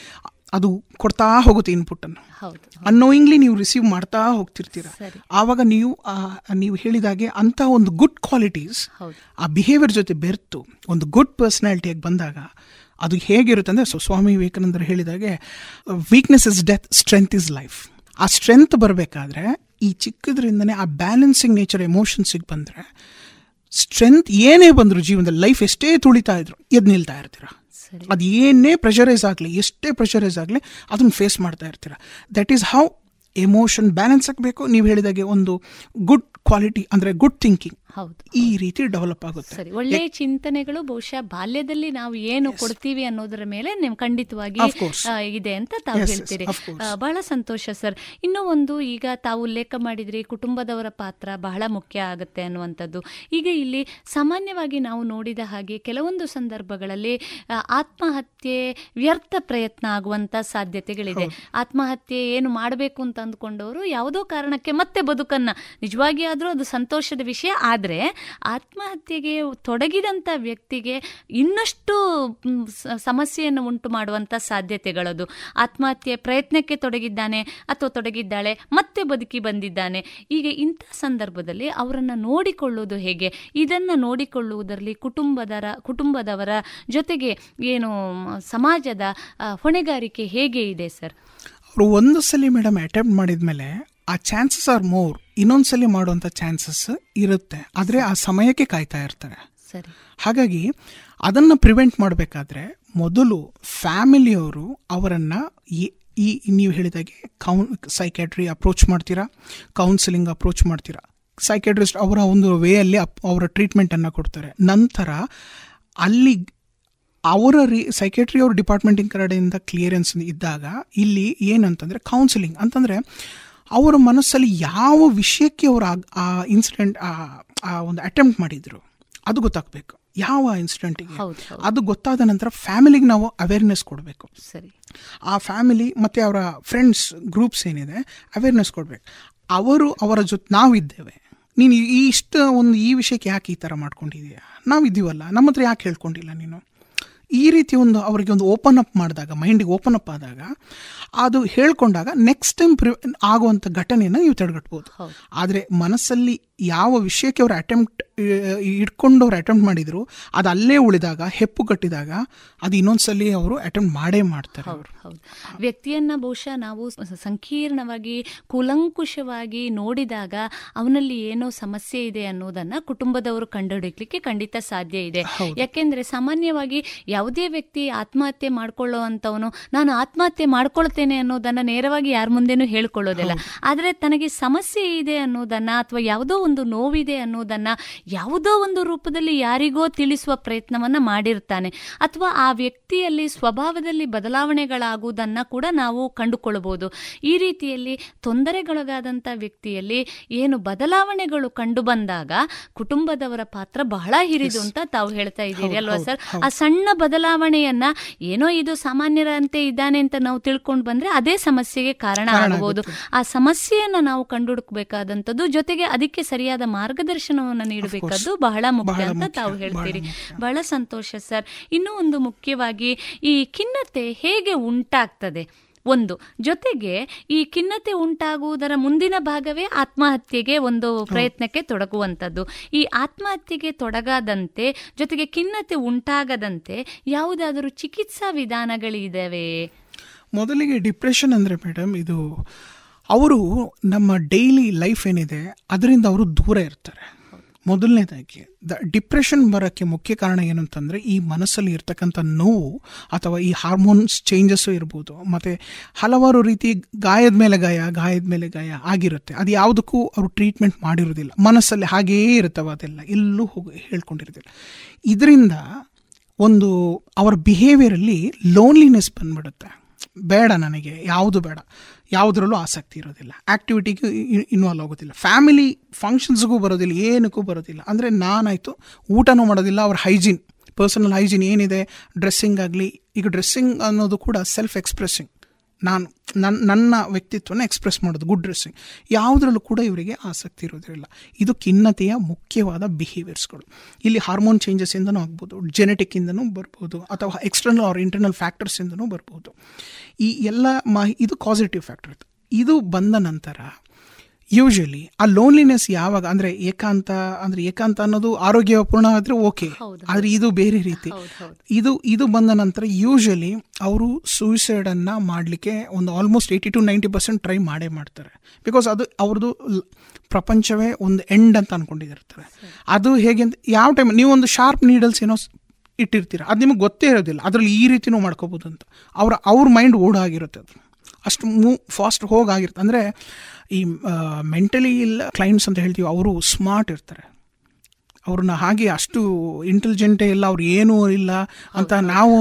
ಅದು ಕೊಡ್ತಾ ಹೋಗುತ್ತೆ ಇನ್ಪುಟ್ಟನ್ನು ಅನ್ನೋಯಿಂಗ್ಲಿ ನೀವು ರಿಸೀವ್ ಮಾಡ್ತಾ ಹೋಗ್ತಿರ್ತೀರ. ಆವಾಗ ನೀವು ನೀವು ಹೇಳಿದಾಗೆ ಅಂತ ಒಂದು ಗುಡ್ ಕ್ವಾಲಿಟೀಸ್. ಆ ಬಿಹೇವಿಯರ್ ಜೊತೆ ಬೆರೆತು ಒಂದು ಗುಡ್ ಪರ್ಸನಾಲಿಟಿಯಾಗಿ ಬಂದಾಗ ಅದು ಹೇಗಿರುತ್ತೆ ಅಂದರೆ ಸೊ ಸ್ವಾಮಿ ವಿವೇಕಾನಂದರು ಹೇಳಿದಾಗೆ weakness is death strength is life ಆ ಸ್ಟ್ರೆಂತ್ ಬರಬೇಕಾದ್ರೆ ಈ ಚಿಕ್ಕದ್ರಿಂದನೇ ಆ ಬ್ಯಾಲೆನ್ಸಿಂಗ್ ನೇಚರ್ ಎಮೋಷನ್ಸಿಗೆ ಬಂದರೆ ಸ್ಟ್ರೆಂತ್ ಏನೇ ಬಂದರೂ ಜೀವನದಲ್ಲಿ ಲೈಫ್ ಎಷ್ಟೇ ತುಳಿತಾ ಇದ್ರು ಎದ್ದು ನಿಲ್ತಾ ಇರ್ತೀರ. ಅದು ಏನೇ ಪ್ರೆಷರೈಸ್ ಆಗಲಿ, ಎಷ್ಟೇ ಪ್ರೆಷರೈಸ್ ಆಗಲಿ ಅದನ್ನು ಫೇಸ್ ಮಾಡ್ತಾ ಇರ್ತೀರ. That is how emotion balance ಆಗಬೇಕು. ನೀವು ಹೇಳಿದಾಗೆ ಒಂದು ಗುಡ್ ಕ್ವಾಲಿಟಿ ಅಂದರೆ ಗುಡ್ ಥಿಂಕಿಂಗ್ ಹೌದು. ಈ ರೀತಿ ಡೆವಲಪ್ ಆಗುತ್ತೆ. ಸರಿ ಒಳ್ಳೆಯ ಚಿಂತನೆಗಳು ಬಹುಶಃ ಬಾಲ್ಯದಲ್ಲಿ ನಾವು ಏನು ಕೊಡ್ತೀವಿ ಅನ್ನೋದರ ಮೇಲೆ ನೀವು ಖಂಡಿತವಾಗಿ ಇದೆ ಅಂತ ತಾವು ಹೇಳ್ತೀರಿ. ಬಹಳ ಸಂತೋಷ ಸರ್. ಇನ್ನೂ ಒಂದು ಈಗ ತಾವು ಉಲ್ಲೇಖ ಮಾಡಿದ್ರಿ ಕುಟುಂಬದವರ ಪಾತ್ರ ಬಹಳ ಮುಖ್ಯ ಆಗುತ್ತೆ ಅನ್ನುವಂಥದ್ದು. ಈಗ ಇಲ್ಲಿ ಸಾಮಾನ್ಯವಾಗಿ ನಾವು ನೋಡಿದ ಹಾಗೆ ಕೆಲವೊಂದು ಸಂದರ್ಭಗಳಲ್ಲಿ ಆತ್ಮಹತ್ಯೆ ವ್ಯರ್ಥ ಪ್ರಯತ್ನ ಆಗುವಂತ ಸಾಧ್ಯತೆಗಳಿದೆ. ಆತ್ಮಹತ್ಯೆ ಏನು ಮಾಡಬೇಕು ಅಂತ ಅಂದ್ಕೊಂಡವರು ಯಾವುದೋ ಕಾರಣಕ್ಕೆ ಮತ್ತೆ ಬದುಕನ್ನ ನಿಜವಾಗಿ ಆದ್ರೂ ಅದು ಸಂತೋಷದ ವಿಷಯ ಆದ್ರೆ ಆತ್ಮಹತ್ಯೆಗೆ ತೊಡಗಿದಂಥ ವ್ಯಕ್ತಿಗೆ ಇನ್ನಷ್ಟು ಸಮಸ್ಯೆಯನ್ನು ಉಂಟು ಮಾಡುವಂಥ ಸಾಧ್ಯತೆಗಳದು. ಆತ್ಮಹತ್ಯೆ ಪ್ರಯತ್ನಕ್ಕೆ ತೊಡಗಿದ್ದಾನೆ ಅಥವಾ ತೊಡಗಿದ್ದಾಳೆ, ಮತ್ತೆ ಬದುಕಿ ಬಂದಿದ್ದಾನೆ. ಈಗ ಇಂಥ ಸಂದರ್ಭದಲ್ಲಿ ಅವರನ್ನು ನೋಡಿಕೊಳ್ಳುವುದು ಹೇಗೆ? ಇದನ್ನು ನೋಡಿಕೊಳ್ಳುವುದರಲ್ಲಿ ಕುಟುಂಬದರ, ಕುಟುಂಬದವರ ಜೊತೆಗೆ ಏನು, ಸಮಾಜದ ಹೊಣೆಗಾರಿಕೆ ಹೇಗೆ ಇದೆ ಸರ್? ಅವರು ಒಂದು ಸಲ ಮೇಡಮ್ ಅಟೆಂಪ್ಟ್ ಮಾಡಿದ್ಮೇಲೆ ಆ ಚಾನ್ಸಸ್ ಆರ್ ಮೋರ್ ಇನ್ನೊಂದು ಮಾಡುವಂತ ಮಾಡುವಂಥ ಚಾನ್ಸಸ್ ಇರುತ್ತೆ. ಆದರೆ ಆ ಸಮಯಕ್ಕೆ ಕಾಯ್ತಾ ಇರ್ತಾರೆ. ಸರಿ. ಹಾಗಾಗಿ ಅದನ್ನು ಪ್ರಿವೆಂಟ್ ಮಾಡಬೇಕಾದ್ರೆ ಮೊದಲು ಫ್ಯಾಮಿಲಿಯವರು ಅವರನ್ನು ಈ ನೀವು ಹೇಳಿದಾಗೆ ಕೌನ್ ಸೈಕ್ಯಾಟ್ರಿ ಅಪ್ರೋಚ್ ಮಾಡ್ತೀರಾ? ಕೌನ್ಸಿಲಿಂಗ್ ಅಪ್ರೋಚ್ ಮಾಡ್ತೀರಾ? ಸೈಕ್ಯಾಟ್ರಿಸ್ಟ್ ಅವರ ಒಂದು ವೇಯಲ್ಲಿ ಅವರ ಟ್ರೀಟ್ಮೆಂಟನ್ನು ಕೊಡ್ತಾರೆ. ನಂತರ ಅಲ್ಲಿ ಅವರ ರೀ ಸೈಕ್ಯಾಟ್ರಿ ಅವ್ರ ಡಿಪಾರ್ಟ್ಮೆಂಟಿನ ಕಡೆಯಿಂದ ಕ್ಲಿಯರೆನ್ಸ್ ಇದ್ದಾಗ ಇಲ್ಲಿ ಏನಂತಂದರೆ ಕೌನ್ಸಿಲಿಂಗ್ ಅಂತಂದರೆ ಅವರ ಮನಸ್ಸಲ್ಲಿ ಯಾವ ವಿಷಯಕ್ಕೆ ಅವರು ಆ- ಇನ್ಸಿಡೆಂಟ್ ಆ ಒಂದು ಅಟೆಂಪ್ಟ್ ಮಾಡಿದ್ರು ಅದು ಗೊತ್ತಾಗಬೇಕು. ಯಾವ ಇನ್ಸಿಡೆಂಟಿಗೆ. ಅದು ಗೊತ್ತಾದ ನಂತರ ಫ್ಯಾಮಿಲಿಗೆ ನಾವು ಅವೇರ್ನೆಸ್ ಕೊಡಬೇಕು. ಸರಿ. ಆ ಫ್ಯಾಮಿಲಿ ಮತ್ತು ಅವರ ಫ್ರೆಂಡ್ಸ್ ಗ್ರೂಪ್ಸ್ ಏನಿದೆ ಅವೇರ್ನೆಸ್ ಕೊಡಬೇಕು. ಅವರು ಅವರ ಜೊತೆ ನಾವಿದ್ದೇವೆ ನೀನು ಈ ಇಷ್ಟ ಒಂದು ಈ ವಿಷಯಕ್ಕೆ ಯಾಕೆ ಈ ಥರ ಮಾಡ್ಕೊಂಡಿದೀಯ ನಾವಿದ್ದೀವಲ್ಲ. ನಮ್ಮ ಹತ್ರ ಯಾಕೆ ಹೇಳ್ಕೊಂಡಿಲ್ಲ ನೀನು? ಈ ರೀತಿ ಒಂದು ಅವರಿಗೆ ಒಂದು ಓಪನ್ ಅಪ್ ಮಾಡಿದಾಗ ಮೈಂಡಿಗೆ ಓಪನ್ ಅಪ್ ಆದಾಗ ಅದು ಹೇಳ್ಕೊಂಡಾಗ ನೆಕ್ಸ್ಟ್ ಟೈಮ್ ಪ್ರಿ ಆಗುವಂಥ ಘಟನೆಯನ್ನು ನೀವು ತಡೆಗಟ್ಬೋದು. ಆದರೆ ಮನಸ್ಸಲ್ಲಿ ಯಾವ ವಿಷಯಕ್ಕೆ ಅವರು ಅಟೆಂಪ್ಟ್ ಇಟ್ಕೊಂಡು ಅವ್ರು ಅಟೆಂಪ್ಟ್ ಮಾಡಿದ್ರು ಅದು ಅಲ್ಲೇ ಉಳಿದಾಗ ಹೆಪ್ಪು ಕಟ್ಟಿದಾಗ ಅದು ಇನ್ನೊಂದ್ಸಲಿ ಅವರು ಅಟೆಂಪ್ಟ್ ಮಾಡೇ ಮಾಡ್ತಾರೆ. ಅವರು ಹೌದು. ವ್ಯಕ್ತಿಯನ್ನ ಬಹುಶಃ ನಾವು ಸಂಕೀರ್ಣವಾಗಿ ಕೂಲಂಕುಷವಾಗಿ ನೋಡಿದಾಗ ಅವನಲ್ಲಿ ಏನೋ ಸಮಸ್ಯೆ ಇದೆ ಅನ್ನೋದನ್ನ ಕುಟುಂಬದವರು ಕಂಡುಹಿಡಿಯಲಿಕ್ಕೆ ಖಂಡಿತ ಸಾಧ್ಯ ಇದೆ. ಯಾಕೆಂದ್ರೆ ಸಾಮಾನ್ಯವಾಗಿ ಯಾವುದೇ ವ್ಯಕ್ತಿ ಆತ್ಮಹತ್ಯೆ ಮಾಡ್ಕೊಳ್ಳುವಂತವನು ನಾನು ಆತ್ಮಹತ್ಯೆ ಮಾಡ್ಕೊಳ್ತೇನೆ ಅನ್ನೋದನ್ನ ನೇರವಾಗಿ ಯಾರ ಮುಂದೆನೂ ಹೇಳ್ಕೊಳ್ಳೋದಿಲ್ಲ. ಆದ್ರೆ ತನಗೆ ಸಮಸ್ಯೆ ಇದೆ ಅನ್ನೋದನ್ನ ಅಥವಾ ಯಾವುದೋ ಒಂದು ನೋವಿದೆ ಅನ್ನೋದನ್ನ ಯಾವುದೋ ಒಂದು ರೂಪದಲ್ಲಿ ಯಾರಿಗೋ ತಿಳಿಸುವ ಪ್ರಯತ್ನವನ್ನ ಮಾಡಿರ್ತಾನೆ. ಅಥವಾ ಆ ವ್ಯಕ್ತಿಯಲ್ಲಿ ಸ್ವಭಾವದಲ್ಲಿ ಬದಲಾವಣೆಗಳಾಗುವುದನ್ನು ಕೂಡ ನಾವು ಕಂಡುಕೊಳ್ಳಬಹುದು ಈ ರೀತಿಯಲ್ಲಿ ತೊಂದರೆಗೊಳಗಾದಂಥ ವ್ಯಕ್ತಿಯಲ್ಲಿ ಏನು ಬದಲಾವಣೆಗಳು ಕಂಡು ಬಂದಾಗ ಕುಟುಂಬದವರ ಪಾತ್ರ ಬಹಳ ಹಿರಿದು ಅಂತ ತಾವು ಹೇಳ್ತಾ ಇದ್ದೀರಿ ಅಲ್ವಾ ಸರ್? ಆ ಸಣ್ಣ ಬದಲಾವಣೆಯನ್ನ ಏನೋ ಇದು ಸಾಮಾನ್ಯರಂತೆ ಇದ್ದಾನೆ ಅಂತ ನಾವು ತಿಳ್ಕೊಂಡು ಬಂದ್ರೆ ಅದೇ ಸಮಸ್ಯೆಗೆ ಕಾರಣ ಆಗಬಹುದು ಆ ಸಮಸ್ಯೆಯನ್ನ ನಾವು ಕಂಡುಹುಡುಕಬೇಕಾದಂಥದ್ದು ಜೊತೆಗೆ ಅದಕ್ಕೆ ಸರಿಯಾದ ಮಾರ್ಗದರ್ಶನವನ್ನು ನೀಡಬೇಕಾದ್ದು ಬಹಳ ಮುಖ್ಯ ಅಂತ ತಾವು ಹೇಳ್ತೀರಿ. ಬಹಳ ಸಂತೋಷ ಸರ್. ಇನ್ನೂ ಒಂದು ಮುಖ್ಯವಾಗಿ ಈ ಖಿನ್ನತೆ ಹೇಗೆ ಉಂಟಾಗ್ತದೆ? ಒಂದು ಜೊತೆಗೆ ಈ ಖಿನ್ನತೆ ಉಂಟಾಗುವುದರ ಮುಂದಿನ ಭಾಗವೇ ಆತ್ಮಹತ್ಯೆಗೆ ಒಂದು ಪ್ರಯತ್ನಕ್ಕೆ ತೊಡಗುವಂಥದ್ದು ಈ ಆತ್ಮಹತ್ಯೆಗೆ ತೊಡಗದಂತೆ ಜೊತೆಗೆ ಖಿನ್ನತೆ ಉಂಟಾಗದಂತೆ ಯಾವುದಾದರೂ ಚಿಕಿತ್ಸಾ ವಿಧಾನಗಳಿದಾವೆ ಮೊದಲಿಗೆ ಡಿಪ್ರೆಷನ್ ಅಂದರೆ ಮೇಡಮ್ ಇದು ಅವರು ನಮ್ಮ ಡೈಲಿ ಲೈಫ್ ಏನಿದೆ ಅದರಿಂದ ಅವರು ದೂರ ಇರ್ತಾರೆ. ಮೊದಲನೇದಾಗಿ, ದ ಡಿಪ್ರೆಷನ್ ಬರೋಕ್ಕೆ ಮುಖ್ಯ ಕಾರಣ ಏನು ಅಂತಂದರೆ, ಈ ಮನಸ್ಸಲ್ಲಿ ಇರ್ತಕ್ಕಂಥ ನೋವು ಅಥವಾ ಈ ಹಾರ್ಮೋನ್ಸ್ ಚೇಂಜಸ್ಸು ಇರ್ಬೋದು. ಮತ್ತು ಹಲವಾರು ರೀತಿ ಗಾಯದ ಮೇಲೆ ಗಾಯ, ಗಾಯದ ಮೇಲೆ ಗಾಯ ಆಗಿರುತ್ತೆ. ಅದು ಯಾವುದಕ್ಕೂ ಅವರು ಟ್ರೀಟ್ಮೆಂಟ್ ಮಾಡಿರೋದಿಲ್ಲ ಮನಸ್ಸಲ್ಲಿ ಹಾಗೇ ಇರ್ತವೆ ಅದೆಲ್ಲ. ಎಲ್ಲೂ ಹೋಗಿ ಹೇಳ್ಕೊಂಡಿರೋದಿಲ್ಲ ಇದರಿಂದ ಒಂದು ಅವರ ಬಿಹೇವಿಯರಲ್ಲಿ ಲೋನ್ಲಿನೆಸ್ ಬಂದ್ಬಿಡುತ್ತೆ. ಬೇಡ ನನಗೆ. ಯಾವುದು ಬೇಡ. ಯಾವುದರಲ್ಲೂ ಆಸಕ್ತಿ ಇರೋದಿಲ್ಲ. ಆ್ಯಕ್ಟಿವಿಟಿಗೂ ಇನ್ವಾಲ್ವ್ ಆಗೋದಿಲ್ಲ. ಫ್ಯಾಮಿಲಿ ಫಂಕ್ಷನ್ಸ್ಗೂ ಬರೋದಿಲ್ಲ, ಏನಕ್ಕೂ ಬರೋದಿಲ್ಲ. ಅಂದರೆ ನಾನಾಯಿತು, ಊಟನೂ ಮಾಡೋದಿಲ್ಲ, ಅವ್ರ ಹೈಜೀನ್ ಪರ್ಸನಲ್ ಹೈಜಿನ್ ಏನಿದೆ ಡ್ರೆಸ್ಸಿಂಗ್ ಆಗಲಿ, ಈಗ ಡ್ರೆಸ್ಸಿಂಗ್ ಅನ್ನೋದು ಕೂಡ ಸೆಲ್ಫ್ ಎಕ್ಸ್ಪ್ರೆಸ್ಸಿಂಗ್ ನಾನು ನನ್ನ ನನ್ನ ವ್ಯಕ್ತಿತ್ವನ ಎಕ್ಸ್ಪ್ರೆಸ್ ಮಾಡೋದು ಗುಡ್ ಡ್ರೆಸ್ಸಿಂಗ್ ಯಾವುದರಲ್ಲೂ ಕೂಡ ಇವರಿಗೆ ಆಸಕ್ತಿ ಇರೋದಿಲ್ಲ ಇದು ಖಿನ್ನತೆಯ ಮುಖ್ಯವಾದ ಬಿಹೇವಿಯರ್ಸ್ಗಳು ಇಲ್ಲಿ ಹಾರ್ಮೋನ್ ಚೇಂಜಸ್ಸಿಂದನೂ ಆಗ್ಬೋದು ಜೆನೆಟಿಕ್ಕಿಂದನೂ ಬರ್ಬೋದು, ಅಥವಾ ಎಕ್ಸ್ಟರ್ನಲ್ ಆರ್ ಇಂಟರ್ನಲ್ ಫ್ಯಾಕ್ಟರ್ಸ್ ಇಂದನೂ ಬರ್ಬೋದು. ಈ ಎಲ್ಲ ಮಾಹಿ, ಇದು ಕಾಸಿಟಿವ್ ಫ್ಯಾಕ್ಟರ್ ಇದು ಬಂದ ನಂತರ ಯೂಶಲಿ ಆ ಲೋನ್ಲಿನೆಸ್ ಯಾವಾಗ ಅಂದ್ರೆ ಏಕಾಂತ ಅಂದ್ರೆ ಏಕಾಂತ ಅನ್ನೋದು ಆರೋಗ್ಯಪೂರ್ಣ ಆದ್ರೆ ಓಕೆ ಆದ್ರೆ ಇದು ಬೇರೆ ರೀತಿ. ಇದು ಇದು ಬಂದ ನಂತರ ಯೂಶಲಿ ಅವರು ಸೂಸೈಡ್ ಅನ್ನ ಮಾಡಲಿಕ್ಕೆ ಒಂದು almost eighty to ninety percent try ಮಾಡೇ ಮಾಡ್ತಾರೆ. ಬಿಕಾಸ್ ಅದು ಅವ್ರದ್ದು ಪ್ರಪಂಚವೇ ಒಂದು ಎಂಡ್ ಅಂತ ಅನ್ಕೊಂಡಿರ್ತಾರೆ ಅದು ಹೇಗೆ ಅಂತ ಯಾವ ಟೈಮ್ ನೀವು ಒಂದು ಶಾರ್ಪ್ ನೀಡಲ್ಸ್ ಏನೋ ಇಟ್ಟಿರ್ತೀರ ಅದು ನಿಮಗೆ ಗೊತ್ತೇ ಇರೋದಿಲ್ಲ. ಅದರಲ್ಲಿ ಈ ರೀತಿನೂ ಮಾಡ್ಕೋಬೋದು ಅಂತ ಅವ್ರ ಅವ್ರ ಮೈಂಡ್ ಓಡಾಗಿರುತ್ತೆ ಅದು. ಅಷ್ಟು ಮೂ ಫಾಸ್ಟ್ ಹೋಗಾಗಿರುತ್ತೆ. ಅಂದರೆ ಈ ಮೆಂಟಲಿ ಇಲ್ಲ ಕ್ಲೈಂಟ್ಸ್ ಅಂತ ಹೇಳ್ತೀವಿ ಅವರು ಸ್ಮಾರ್ಟ್ ಇರ್ತಾರೆ. ಅವ್ರನ್ನ ಹಾಗೆ ಅಷ್ಟು ಇಂಟೆಲಿಜೆಂಟೇ ಇಲ್ಲ ಅವ್ರು ಏನೂ ಇಲ್ಲ ಅಂತ ನಾವು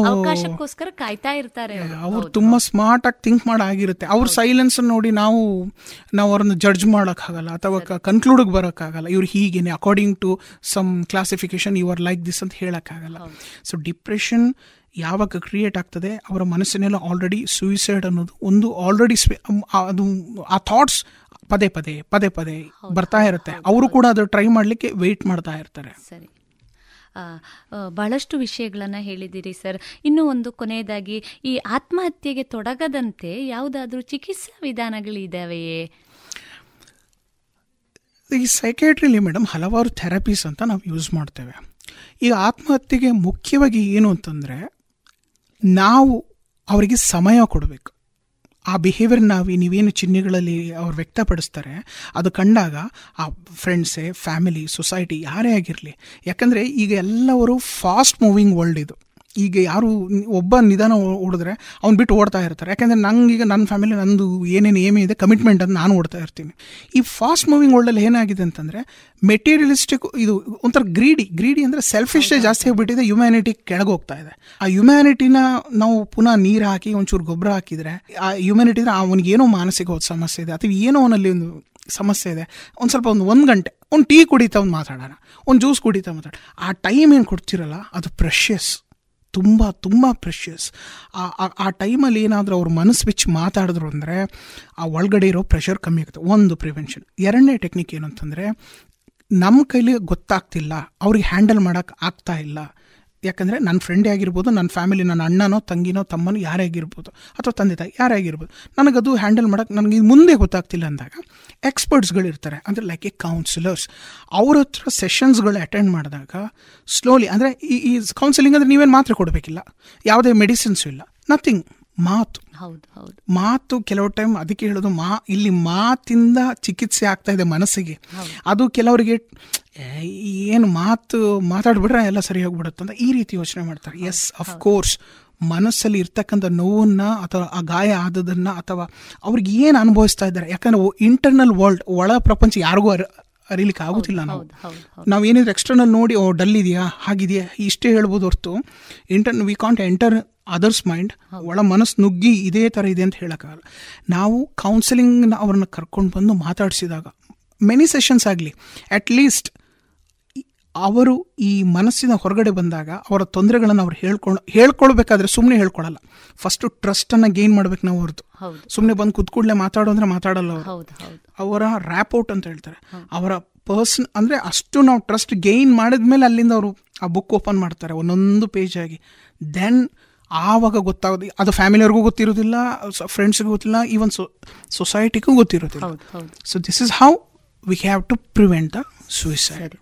ಕಾಯ್ತಾ ಇರ್ತಾರೆ ಅವ್ರು. ತುಂಬ ಸ್ಮಾರ್ಟ್ ಆಗಿ ಥಿಂಕ್ ಮಾಡಾಗಿರುತ್ತೆ ಅವ್ರ ಸೈಲೆನ್ಸ್ ನೋಡಿ ನಾವು ನಾವು ಅವ್ರನ್ನ ಜಡ್ಜ್ ಮಾಡೋಕ್ಕಾಗಲ್ಲ ಅಥವಾ ಕನ್ಕ್ಲೂಡಿಗೆ ಬರೋಕ್ಕಾಗಲ್ಲ. ಇವ್ರು ಹೀಗೇನೆ according to some classification you are like this ಅಂತ ಹೇಳೋಕ್ಕಾಗಲ್ಲ. ಸೊ ಡಿಪ್ರೆಷನ್ ಯಾವಾಗ ಕ್ರಿಯೇಟ್ ಆಗ್ತದೆ ಅವರ ಮನಸ್ಸಿನೆಲ್ಲ ಆಲ್ರೆಡಿ ಸೂಯಿಸೈಡ್ ಅನ್ನೋದು ಒಂದು ಆಲ್ರೆಡಿ ಅದು ಆ ಥಾಟ್ಸ್ ಪದೇ ಪದೇ ಪದೇ ಪದೇ ಬರ್ತಾ ಇರುತ್ತೆ. ಅವರು ಕೂಡ ಅದು ಟ್ರೈ ಮಾಡಲಿಕ್ಕೆ ವೆಯ್ಟ್ ಮಾಡ್ತಾ ಇರ್ತಾರೆ. ಸರಿ. ಬಹಳಷ್ಟು ವಿಷಯಗಳನ್ನು ಹೇಳಿದ್ದೀರಿ ಸರ್. ಇನ್ನೂ ಒಂದು ಕೊನೆಯದಾಗಿ ಈ ಆತ್ಮಹತ್ಯೆಗೆ ತೊಡಗದಂತೆ ಯಾವುದಾದ್ರೂ ಚಿಕಿತ್ಸಾ ವಿಧಾನಗಳಿದಾವೆಯೇ? ಈ ಸೈಕೇಟ್ರಿಲಿ ಮೇಡಮ್ ಹಲವಾರು ಥೆರಪೀಸ್ ಅಂತ ನಾವು ಯೂಸ್ ಮಾಡ್ತೇವೆ. ಈಗ ಆತ್ಮಹತ್ಯೆಗೆ ಮುಖ್ಯವಾಗಿ ಏನು ಅಂತಂದರೆ ನಾವು ಅವರಿಗೆ ಸಮಯ ಕೊಡಬೇಕು. ಆ ಬಿಹೇವಿಯರ್ ನಾವು ನೀವೇನು ಚಿಹ್ನೆಗಳಲ್ಲಿ ಅವ್ರು ವ್ಯಕ್ತಪಡಿಸ್ತಾರೆ, ಅದು ಕಂಡಾಗ ಆ ಫ್ರೆಂಡ್ಸೇ ಫ್ಯಾಮಿಲಿ ಸೊಸೈಟಿ ಯಾರೇ ಆಗಿರಲಿ. ಯಾಕಂದರೆ ಈಗ ಎಲ್ಲವರು ಫಾಸ್ಟ್ ಮೂವಿಂಗ್ ವರ್ಲ್ಡ್ ಇದು. ಈಗ ಯಾರು ಒಬ್ಬ ನಿಧಾನ ಓಡಿದ್ರೆ ಅವ್ನು ಬಿಟ್ಟು ಓಡ್ತಾ ಇರ್ತಾರೆ. ಯಾಕೆಂದರೆ ಈಗ ನನ್ನ ಫ್ಯಾಮಿಲಿ ನಂದು ಏನೇನು ಏಮೇ ಇದೆ ಕಮಿಟ್ಮೆಂಟ್ ಅಂತ ನಾನು ಓಡ್ತಾ ಇರ್ತೀನಿ. ಈ ಫಾಸ್ಟ್ ಮೂವಿಂಗ್ ವರ್ಲ್ಡಲ್ಲಿ ಏನಾಗಿದೆ ಅಂತಂದರೆ ಮೆಟೀರಿಯಲಿಸ್ಟಿಕ್ ಇದು ಒಂಥರ ಗ್ರೀಡಿ ಗ್ರೀಡಿ ಅಂದರೆ ಸೆಲ್ಫಿಶೇ ಜಾಸ್ತಿ ಆಗಿಬಿಟ್ಟಿದೆ ಹ್ಯುಮ್ಯಾನಿಟಿ ಕೆಳಗೆ ಹೋಗ್ತಾ ಇದೆ. ಆ ಹ್ಯುಮ್ಯಾನಿಟಿನ ನಾವು ಪುನಃ ನೀರು ಹಾಕಿ ಒಂಚೂರು ಗೊಬ್ಬರ ಹಾಕಿದರೆ ಆ ಹ್ಯುಮ್ಯಾನಿಟಿ ಅವನಿಗೆ ಏನೋ ಮಾನಸಿಕ ಸಮಸ್ಯೆ ಇದೆ ಅಥವಾ ಏನೋ ಅವನಲ್ಲಿ ಒಂದು ಸಮಸ್ಯೆ ಇದೆ ಒಂದು ಸ್ವಲ್ಪ ಒಂದು ಒಂದು ಗಂಟೆ ಒಂದು ಟೀ ಕುಡಿತಾ ಒಂದು ಮಾತಾಡೋಣ ಒಂದು ಜ್ಯೂಸ್ ಕುಡಿತಾ ಮಾತಾಡೋಣ. ಆ ಟೈಮ್ ಏನು ಕೊಡ್ತಿರಲ್ಲ ಅದು ಪ್ರೆಷಸ್ ತುಂಬ ತುಂಬ ಪ್ರೆಷಿಯಸ್ ಆ ಟೈಮಲ್ಲಿ ಏನಾದರೂ ಅವ್ರ ಮನಸ್ಸು ಬಿಚ್ಚಿ ಮಾತಾಡಿದ್ರು ಅಂದರೆ ಆ ಒಳಗಡೆ ಇರೋ ಪ್ರೆಷರ್ ಕಮ್ಮಿ ಆಗುತ್ತೆ. ಒಂದು ಪ್ರಿವೆನ್ಷನ್ ಎರಡನೇ ಟೆಕ್ನಿಕ್ ಏನು ಅಂತಂದರೆ ನಮ್ಮ ಕೈಲಿ ಗೊತ್ತಾಗ್ತಿಲ್ಲ. ಅವ್ರಿಗೆ ಹ್ಯಾಂಡಲ್ ಮಾಡೋಕ್ಕೆ ಆಗ್ತಾ ಇಲ್ಲ. ಯಾಕಂದರೆ ನನ್ನ ಫ್ರೆಂಡೇ ಆಗಿರ್ಬೋದು ನನ್ನ ಫ್ಯಾಮಿಲಿ ನನ್ನ ಅಣ್ಣನೋ, ತಂಗಿನೋ, ತಮ್ಮನೋ ಯಾರೇ ಆಗಿರ್ಬೋದು, ಅಥವಾ ತಂದೆ ತಾಯಿ ಯಾರೇ ಆಗಿರ್ಬೋದು, ನನಗದು ಹ್ಯಾಂಡಲ್ ಮಾಡೋಕ್ಕೆ ನನಗೆ ಮುಂದೆ ಗೊತ್ತಾಗ್ತಿಲ್ಲ ಅಂದಾಗ ಎಕ್ಸ್ಪರ್ಟ್ಸ್ಗಳಿರ್ತಾರೆ ಅಂದರೆ ಲೈಕ್ ಎ ಕೌನ್ಸಿಲರ್ಸ್ ಅವ್ರ ಹತ್ರ ಸೆಷನ್ಸ್ಗಳು ಅಟೆಂಡ್ ಮಾಡಿದಾಗ ಸ್ಲೋಲಿ ಅಂದರೆ ಈ ಈ ಕೌನ್ಸಿಲಿಂಗ್ ಅಂದರೆ ನೀವೇನು ಮಾತ್ರೆ ಕೊಡಬೇಕಿಲ್ಲ. ಯಾವುದೇ ಮೆಡಿಸಿನ್ಸು ಇಲ್ಲ. ನಥಿಂಗ್ ಮಾತು. ಹೌದು ಹೌದು. ಮಾತು ಕೆಲವು ಟೈಮ್ ಅದಕ್ಕೆ ಹೇಳೋದು ಮಾ ಇಲ್ಲಿ ಮಾತಿಂದ ಚಿಕಿತ್ಸೆ ಆಗ್ತಾ ಇದೆ ಮನಸ್ಸಿಗೆ. ಅದು ಕೆಲವರಿಗೆ ಏನು ಮಾತು ಮಾತಾಡ್ಬಿಟ್ರೆ ಎಲ್ಲ ಸರಿ ಹೋಗ್ಬಿಡುತ್ತೆ ಅಂತ ಈ ರೀತಿ ಯೋಚನೆ ಮಾಡ್ತಾರೆ. ಎಸ್ ಅಫ್ ಕೋರ್ಸ್ ಮನಸ್ಸಲ್ಲಿ ಇರ್ತಕ್ಕಂಥ ನೋವನ್ನ ಅಥವಾ ಆ ಗಾಯ ಆದದನ್ನ ಅಥವಾ ಅವ್ರಿಗೆ ಏನು ಅನುಭವಿಸ್ತಾ ಇದ್ದಾರೆ? ಯಾಕಂದ್ರೆ ಇಂಟರ್ನಲ್ ವರ್ಲ್ಡ್ ಒಳ ಪ್ರಪಂಚ ಯಾರಿಗೂ ಅರಿಲಿಕ್ಕೆ ಆಗುತ್ತಿಲ್ಲ ನಾವು. ನಾವು ಏನಿದ್ರೆ ಎಕ್ಸ್ಟರ್ನಲ್ ನೋಡಿ ಓ ಡಲ್ ಇದೆಯಾ? ಹಾಗಿದೆಯಾ? ಇಷ್ಟೇ ಹೇಳ್ಬೋದು ಹೊರತು enter we can't enter others mind ಒಳ ಮನಸ್ಸು ನುಗ್ಗಿ ಇದೇ ಥರ ಇದೆ ಅಂತ ಹೇಳೋಕ್ಕಾಗಲ್ಲ. ನಾವು ಕೌನ್ಸಿಲಿಂಗ್ನ ಅವ್ರನ್ನ ಕರ್ಕೊಂಡು ಬಂದು ಮಾತಾಡಿಸಿದಾಗ ಮೆನಿ ಸೆಷನ್ಸ್ ಆಗಲಿ ಅಟ್ ಲೀಸ್ಟ್ ಅವರು ಈ ಮನಸ್ಸಿನ ಹೊರಗಡೆ ಬಂದಾಗ ಅವರ ತೊಂದರೆಗಳನ್ನು ಅವ್ರು ಹೇಳ್ಕೊಂಡು ಹೇಳ್ಕೊಳ್ಬೇಕಾದ್ರೆ ಸುಮ್ಮನೆ ಹೇಳ್ಕೊಳಲ್ಲ. ಫಸ್ಟು ಟ್ರಸ್ಟನ್ನು ಗೇನ್ ಮಾಡ್ಬೇಕು ನಾವು ಅವ್ರದ್ದು ಸುಮ್ಮನೆ ಬಂದು ಕುತ್ಕೂಡ್ಲೆ ಮಾತಾಡೋ ಅಂದ್ರೆ ಮಾತಾಡಲ್ಲ ಅವರು. ಅವರ ರ್ಯಾಪೌಟ್ ಅಂತ ಹೇಳ್ತಾರೆ. ಅವರ ಪರ್ಸನ್ ಅಂದರೆ ಅಷ್ಟು ನಾವು ಟ್ರಸ್ಟ್ ಗೇನ್ ಮಾಡಿದ್ಮೇಲೆ ಅಲ್ಲಿಂದ ಅವರು ಆ ಬುಕ್ ಓಪನ್ ಮಾಡ್ತಾರೆ ಒಂದೊಂದು ಪೇಜ್ ಆಗಿ. ದೆನ್ ಆವಾಗ ಗೊತ್ತಾಗೋದು ಅದು ಫ್ಯಾಮಿಲಿಯವ್ರಿಗೂ ಗೊತ್ತಿರೋದಿಲ್ಲ ಫ್ರೆಂಡ್ಸ್ಗೂ ಗೊತ್ತಿಲ್ಲ ಈವನ್ ಸೊ ಸೊಸೈಟಿಗೂ ಗೊತ್ತಿರೋದಿಲ್ಲ. So this is how we have to prevent the suicide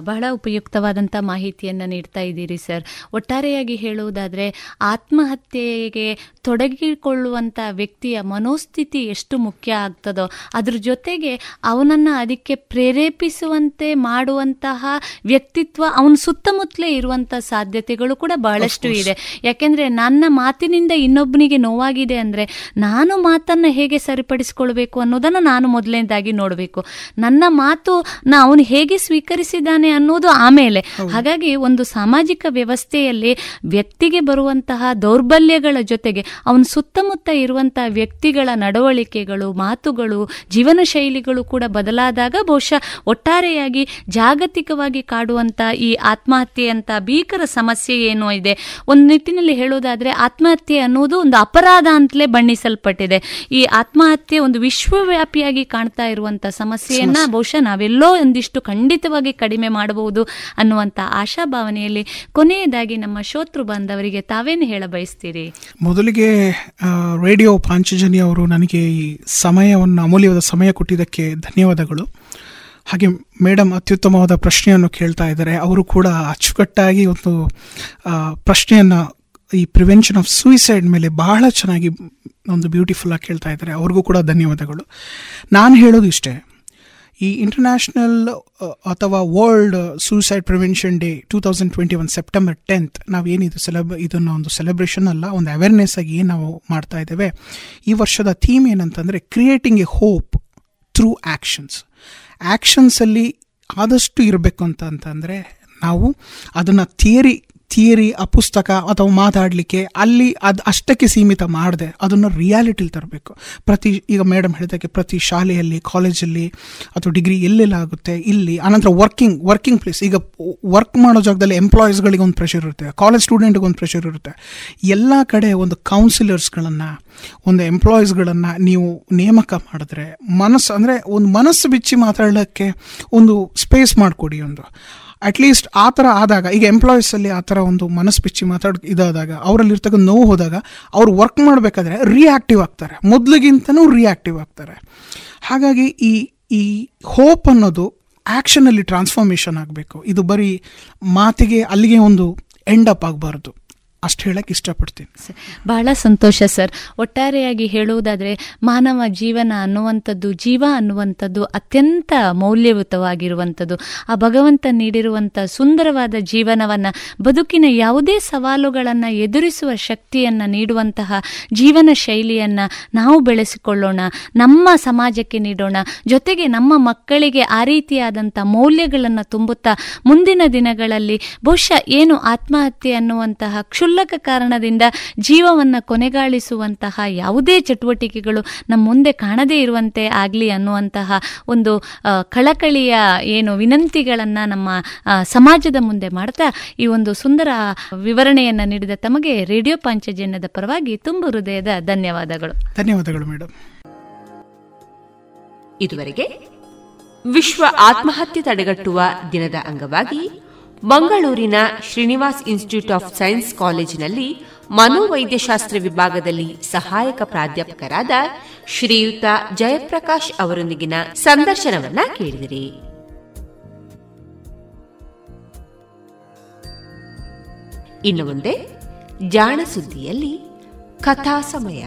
ಬಹಳ ಉಪಯುಕ್ತವಾದಂಥ ಮಾಹಿತಿಯನ್ನು ನೀಡ್ತಾ ಇದ್ದೀರಿ ಸರ್. ಒಟ್ಟಾರೆಯಾಗಿ ಹೇಳುವುದಾದರೆ ಆತ್ಮಹತ್ಯೆಗೆ ತೊಡಗಿಕೊಳ್ಳುವಂಥ ವ್ಯಕ್ತಿಯ ಮನೋಸ್ಥಿತಿ ಎಷ್ಟು ಮುಖ್ಯ ಆಗ್ತದೋ ಅದ್ರ ಜೊತೆಗೆ ಅವನನ್ನು ಅದಕ್ಕೆ ಪ್ರೇರೇಪಿಸುವಂತೆ ಮಾಡುವಂತಹ ವ್ಯಕ್ತಿತ್ವ ಅವನ ಸುತ್ತಮುತ್ತಲೇ ಇರುವಂಥ ಸಾಧ್ಯತೆಗಳು ಕೂಡ ಬಹಳಷ್ಟು ಇದೆ. ಯಾಕೆಂದರೆ ನನ್ನ ಮಾತಿನಿಂದ ಇನ್ನೊಬ್ಬನಿಗೆ ನೋವಾಗಿದೆ ಅಂದರೆ ನಾನು ಮಾತನ್ನು ಹೇಗೆ ಸರಿಪಡಿಸಿಕೊಳ್ಬೇಕು ಅನ್ನೋದನ್ನು ನಾನು ಮೊದಲನೇದಾಗಿ ನೋಡಬೇಕು. ನನ್ನ ಮಾತು ನಾ ಅವನು ಹೇಗೆ ಸ್ವೀಕರಿಸಿದ್ದಾನೆ ಅನ್ನೋದು ಆಮೇಲೆ. ಹಾಗಾಗಿ ಒಂದು ಸಾಮಾಜಿಕ ವ್ಯವಸ್ಥೆಯಲ್ಲಿ ವ್ಯಕ್ತಿಗೆ ಬರುವಂತಹ ದೌರ್ಬಲ್ಯಗಳ ಜೊತೆಗೆ ಅವನ ಸುತ್ತಮುತ್ತ ಇರುವಂತಹ ವ್ಯಕ್ತಿಗಳ ನಡವಳಿಕೆಗಳು ಮಾತುಗಳು ಜೀವನ ಶೈಲಿಗಳು ಕೂಡ ಬದಲಾದಾಗ ಬಹುಶಃ ಒಟ್ಟಾರೆಯಾಗಿ ಜಾಗತಿಕವಾಗಿ ಕಾಡುವಂತ ಈ ಆತ್ಮಹತ್ಯೆ ಅಂತ ಭೀಕರ ಸಮಸ್ಯೆ ಏನು ಇದೆ. ಒಂದು ನಿಟ್ಟಿನಲ್ಲಿ ಹೇಳೋದಾದ್ರೆ ಆತ್ಮಹತ್ಯೆ ಅನ್ನೋದು ಒಂದು ಅಪರಾಧ ಅಂತಲೇ ಬಣ್ಣಿಸಲ್ಪಟ್ಟಿದೆ. ಈ ಆತ್ಮಹತ್ಯೆ ಒಂದು ವಿಶ್ವವ್ಯಾಪಿಯಾಗಿ ಕಾಣ್ತಾ ಇರುವಂತ ಸಮಸ್ಯೆಯನ್ನ ಬಹುಶಃ ನಾವೆಲ್ಲೋ ಒಂದಿಷ್ಟು ಖಂಡಿತವಾಗಿ ಕಡಿಮೆ ಮಾಡಬಹುದು ಅನ್ನುವಂತ ಆಶಾಭಾವನೆಯಲ್ಲಿ ಕೊನೆಯದಾಗಿ ನಮ್ಮ ಶೋತೃ ಬಾಂಧವರಿಗೆ ತಾವೇನು ಹೇಳ ಬಯಸ್ತೀರಿ? ಮೊದಲಿಗೆ ರೇಡಿಯೋ ಪಾಂಚಜನಿ ಅವರು ನನಗೆ ಈ ಸಮಯವನ್ನು, ಅಮೂಲ್ಯವಾದ ಸಮಯ ಕೊಟ್ಟಿದ್ದಕ್ಕೆ ಧನ್ಯವಾದಗಳು. ಹಾಗೆ ಮೇಡಮ್ ಅತ್ಯುತ್ತಮವಾದ ಪ್ರಶ್ನೆಯನ್ನು ಕೇಳ್ತಾ ಇದ್ದಾರೆ. ಅವರು ಕೂಡ ಅಚ್ಚುಕಟ್ಟಾಗಿ ಒಂದು ಪ್ರಶ್ನೆಯನ್ನು ಈ ಪ್ರಿವೆನ್ಷನ್ ಆಫ್ ಸೂಯಿಸೈಡ್ ಮೇಲೆ ಬಹಳ ಚೆನ್ನಾಗಿ ಒಂದು ಬ್ಯೂಟಿಫುಲ್ಲಾಗಿ ಕೇಳ್ತಾ ಇದ್ದಾರೆ. ಅವ್ರಿಗೂ ಕೂಡ ಧನ್ಯವಾದಗಳು. ನಾನು ಹೇಳೋದು ಇಷ್ಟೇ. ಈ ಇಂಟರ್ನ್ಯಾಷನಲ್ ಅಥವಾ world suicide prevention day two thousand twenty one September tenth ನಾವು ಏನಿದು ಸೆಲೆಬ್ ಇದನ್ನು ಒಂದು ಸೆಲೆಬ್ರೇಷನ್ ಅಲ್ಲ, ಒಂದು ಅವೇರ್ನೆಸ್ ಆಗಿ ಏನು ನಾವು ಮಾಡ್ತಾ ಇದ್ದೇವೆ, ಈ ವರ್ಷದ ಥೀಮ್ ಏನಂತಂದರೆ creating a hope through actions ಆ್ಯಕ್ಷನ್ಸಲ್ಲಿ ಆದಷ್ಟು ಇರಬೇಕು ಅಂತ ಅಂತಂದರೆ ನಾವು ಅದನ್ನು ಥಿಯರಿ ಥಿಯರಿ, ಆ ಪುಸ್ತಕ ಅಥವಾ ಮಾತಾಡಲಿಕ್ಕೆ ಅಲ್ಲಿ ಅದು ಅಷ್ಟಕ್ಕೆ ಸೀಮಿತ ಮಾಡದೆ. ಅದನ್ನು ರಿಯಾಲಿಟಿಲಿ ತರಬೇಕು. ಪ್ರತಿ, ಈಗ ಮೇಡಮ್ ಹೇಳಿದಾಗೆ ಪ್ರತಿ ಶಾಲೆಯಲ್ಲಿ ಕಾಲೇಜಲ್ಲಿ ಅಥವಾ ಡಿಗ್ರಿ ಎಲ್ಲೆಲ್ಲ ಆಗುತ್ತೆ, ಇಲ್ಲಿ, ಆನಂತರ ವರ್ಕಿಂಗ್ ವರ್ಕಿಂಗ್ ಪ್ಲೇಸ್ ಈಗ ವರ್ಕ್ ಮಾಡೋ ಜಾಗದಲ್ಲಿ ಎಂಪ್ಲಾಯೀಸ್ಗಳಿಗೆ ಒಂದು ಪ್ರೆಷರ್ ಇರುತ್ತೆ ಕಾಲೇಜ್ ಸ್ಟೂಡೆಂಟ್ಗೆ ಒಂದು ಪ್ರೆಷರ್ ಇರುತ್ತೆ. ಎಲ್ಲ ಕಡೆ ಒಂದು ಕೌನ್ಸಿಲರ್ಸ್ಗಳನ್ನು ಒಂದು ಎಂಪ್ಲಾಯೀಸ್ಗಳನ್ನು ನೀವು ನೇಮಕ ಮಾಡಿದ್ರೆ ಮನಸ್ಸು, ಅಂದರೆ ಒಂದು ಮನಸ್ಸು ಬಿಚ್ಚಿ ಮಾತಾಡೋಕ್ಕೆ ಒಂದು ಸ್ಪೇಸ್ ಮಾಡಿಕೊಡಿ ಒಂದು. ಅಟ್ಲೀಸ್ಟ್ ಆ ಥರ ಆದಾಗ, ಈಗ ಎಂಪ್ಲಾಯೀಸಲ್ಲಿ ಆ ಥರ ಒಂದು ಮನಸ್ಪಿಚ್ಚಿ ಮಾತಾಡ್, ಇದಾದಾಗ ಅವರಲ್ಲಿ ಇರ್ತಕ್ಕಂಥ ನೋವು ಹೋದಾಗ, ಅವ್ರು ವರ್ಕ್ ಮಾಡಬೇಕಾದ್ರೆ ರಿಯಾಕ್ಟಿವ್ ಆಗ್ತಾರೆ. ಮೊದಲಿಗಿಂತನೂ ರಿಯಾಕ್ಟಿವ್ ಆಗ್ತಾರೆ. ಹಾಗಾಗಿ ಈ ಈ ಹೋಪ್ ಅನ್ನೋದು ಆ್ಯಕ್ಷನಲ್ಲಿ ಟ್ರಾನ್ಸ್ಫಾರ್ಮೇಷನ್ ಆಗಬೇಕು. ಇದು ಬರೀ ಮಾತಿಗೆ ಅಲ್ಲಿಗೆ ಒಂದು ಎಂಡ್ ಅಪ್ ಆಗಬಾರ್ದು. ಅಷ್ಟು ಹೇಳಕ್ಕೆ ಇಷ್ಟಪಡ್ತೀನಿ. ಬಹಳ ಸಂತೋಷ ಸರ್. ಒಟ್ಟಾರೆಯಾಗಿ ಹೇಳುವುದಾದರೆ ಮಾನವ ಜೀವನ ಅನ್ನುವಂಥದ್ದು, ಜೀವ ಅನ್ನುವಂಥದ್ದು ಅತ್ಯಂತ ಮೌಲ್ಯಯುತವಾಗಿರುವಂಥದ್ದು. ಆ ಭಗವಂತ ನೀಡಿರುವಂಥ ಸುಂದರವಾದ ಜೀವನವನ್ನ, ಬದುಕಿನ ಯಾವುದೇ ಸವಾಲುಗಳನ್ನು ಎದುರಿಸುವ ಶಕ್ತಿಯನ್ನು ನೀಡುವಂತಹ ಜೀವನ ಶೈಲಿಯನ್ನ ನಾವು ಬೆಳೆಸಿಕೊಳ್ಳೋಣ, ನಮ್ಮ ಸಮಾಜಕ್ಕೆ ನೀಡೋಣ. ಜೊತೆಗೆ ನಮ್ಮ ಮಕ್ಕಳಿಗೆ ಆ ರೀತಿಯಾದಂಥ ಮೌಲ್ಯಗಳನ್ನು ತುಂಬುತ್ತಾ ಮುಂದಿನ ದಿನಗಳಲ್ಲಿ ಬಹುಶಃ ಏನು ಆತ್ಮಹತ್ಯೆ ಅನ್ನುವಂತಹ ಕ್ಷುಲ್ಲಕ ಕಾರಣದಿಂದ ಜೀವವನ್ನ ಕೊನೆಗಾಳಿಸುವಂತಹ ಯಾವುದೇ ಚಟುವಟಿಕೆಗಳು ನಮ್ಮ ಮುಂದೆ ಕಾಣದೇ ಇರುವಂತೆ ಆಗಲಿ ಅನ್ನುವಂತಹ ಒಂದು ಕಳಕಳಿಯ ಏನು ವಿನಂತಿಗಳನ್ನ ನಮ್ಮ ಸಮಾಜದ ಮುಂದೆ ಮಾಡ್ತಾ ಈ ಒಂದು ಸುಂದರ ವಿವರಣೆಯನ್ನ ನೀಡಿದ ತಮಗೆ ರೇಡಿಯೋ ಪಾಂಚಜನ್ಯದ ಪರವಾಗಿ ತುಂಬ ಹೃದಯದ ಧನ್ಯವಾದಗಳು. ಧನ್ಯವಾದಗಳು ಮೇಡಮ್ ಇದುವರೆಗೆ ವಿಶ್ವ ಆತ್ಮಹತ್ಯೆ ತಡೆಗಟ್ಟುವ ದಿನದ ಅಂಗವಾಗಿ ಮಂಗಳೂರಿನ ಶ್ರೀನಿವಾಸ್ ಇನ್ಸ್ಟಿಟ್ಯೂಟ್ ಆಫ್ ಸೈನ್ಸ್ ಕಾಲೇಜಿನಲ್ಲಿ ಮನೋವೈದ್ಯಶಾಸ್ತ್ರ ವಿಭಾಗದಲ್ಲಿ ಸಹಾಯಕ ಪ್ರಾಧ್ಯಾಪಕರಾದ ಶ್ರೀಯುತ ಜಯಪ್ರಕಾಶ್ ಅವರೊಂದಿಗಿನ ಸಂದರ್ಶನವನ್ನ ಕೇಳಿದಿರಿ. ಇನ್ನು ಮುಂದೆ ಜಾಣ ಸುದ್ದಿಯಲ್ಲಿ ಕಥಾ ಸಮಯ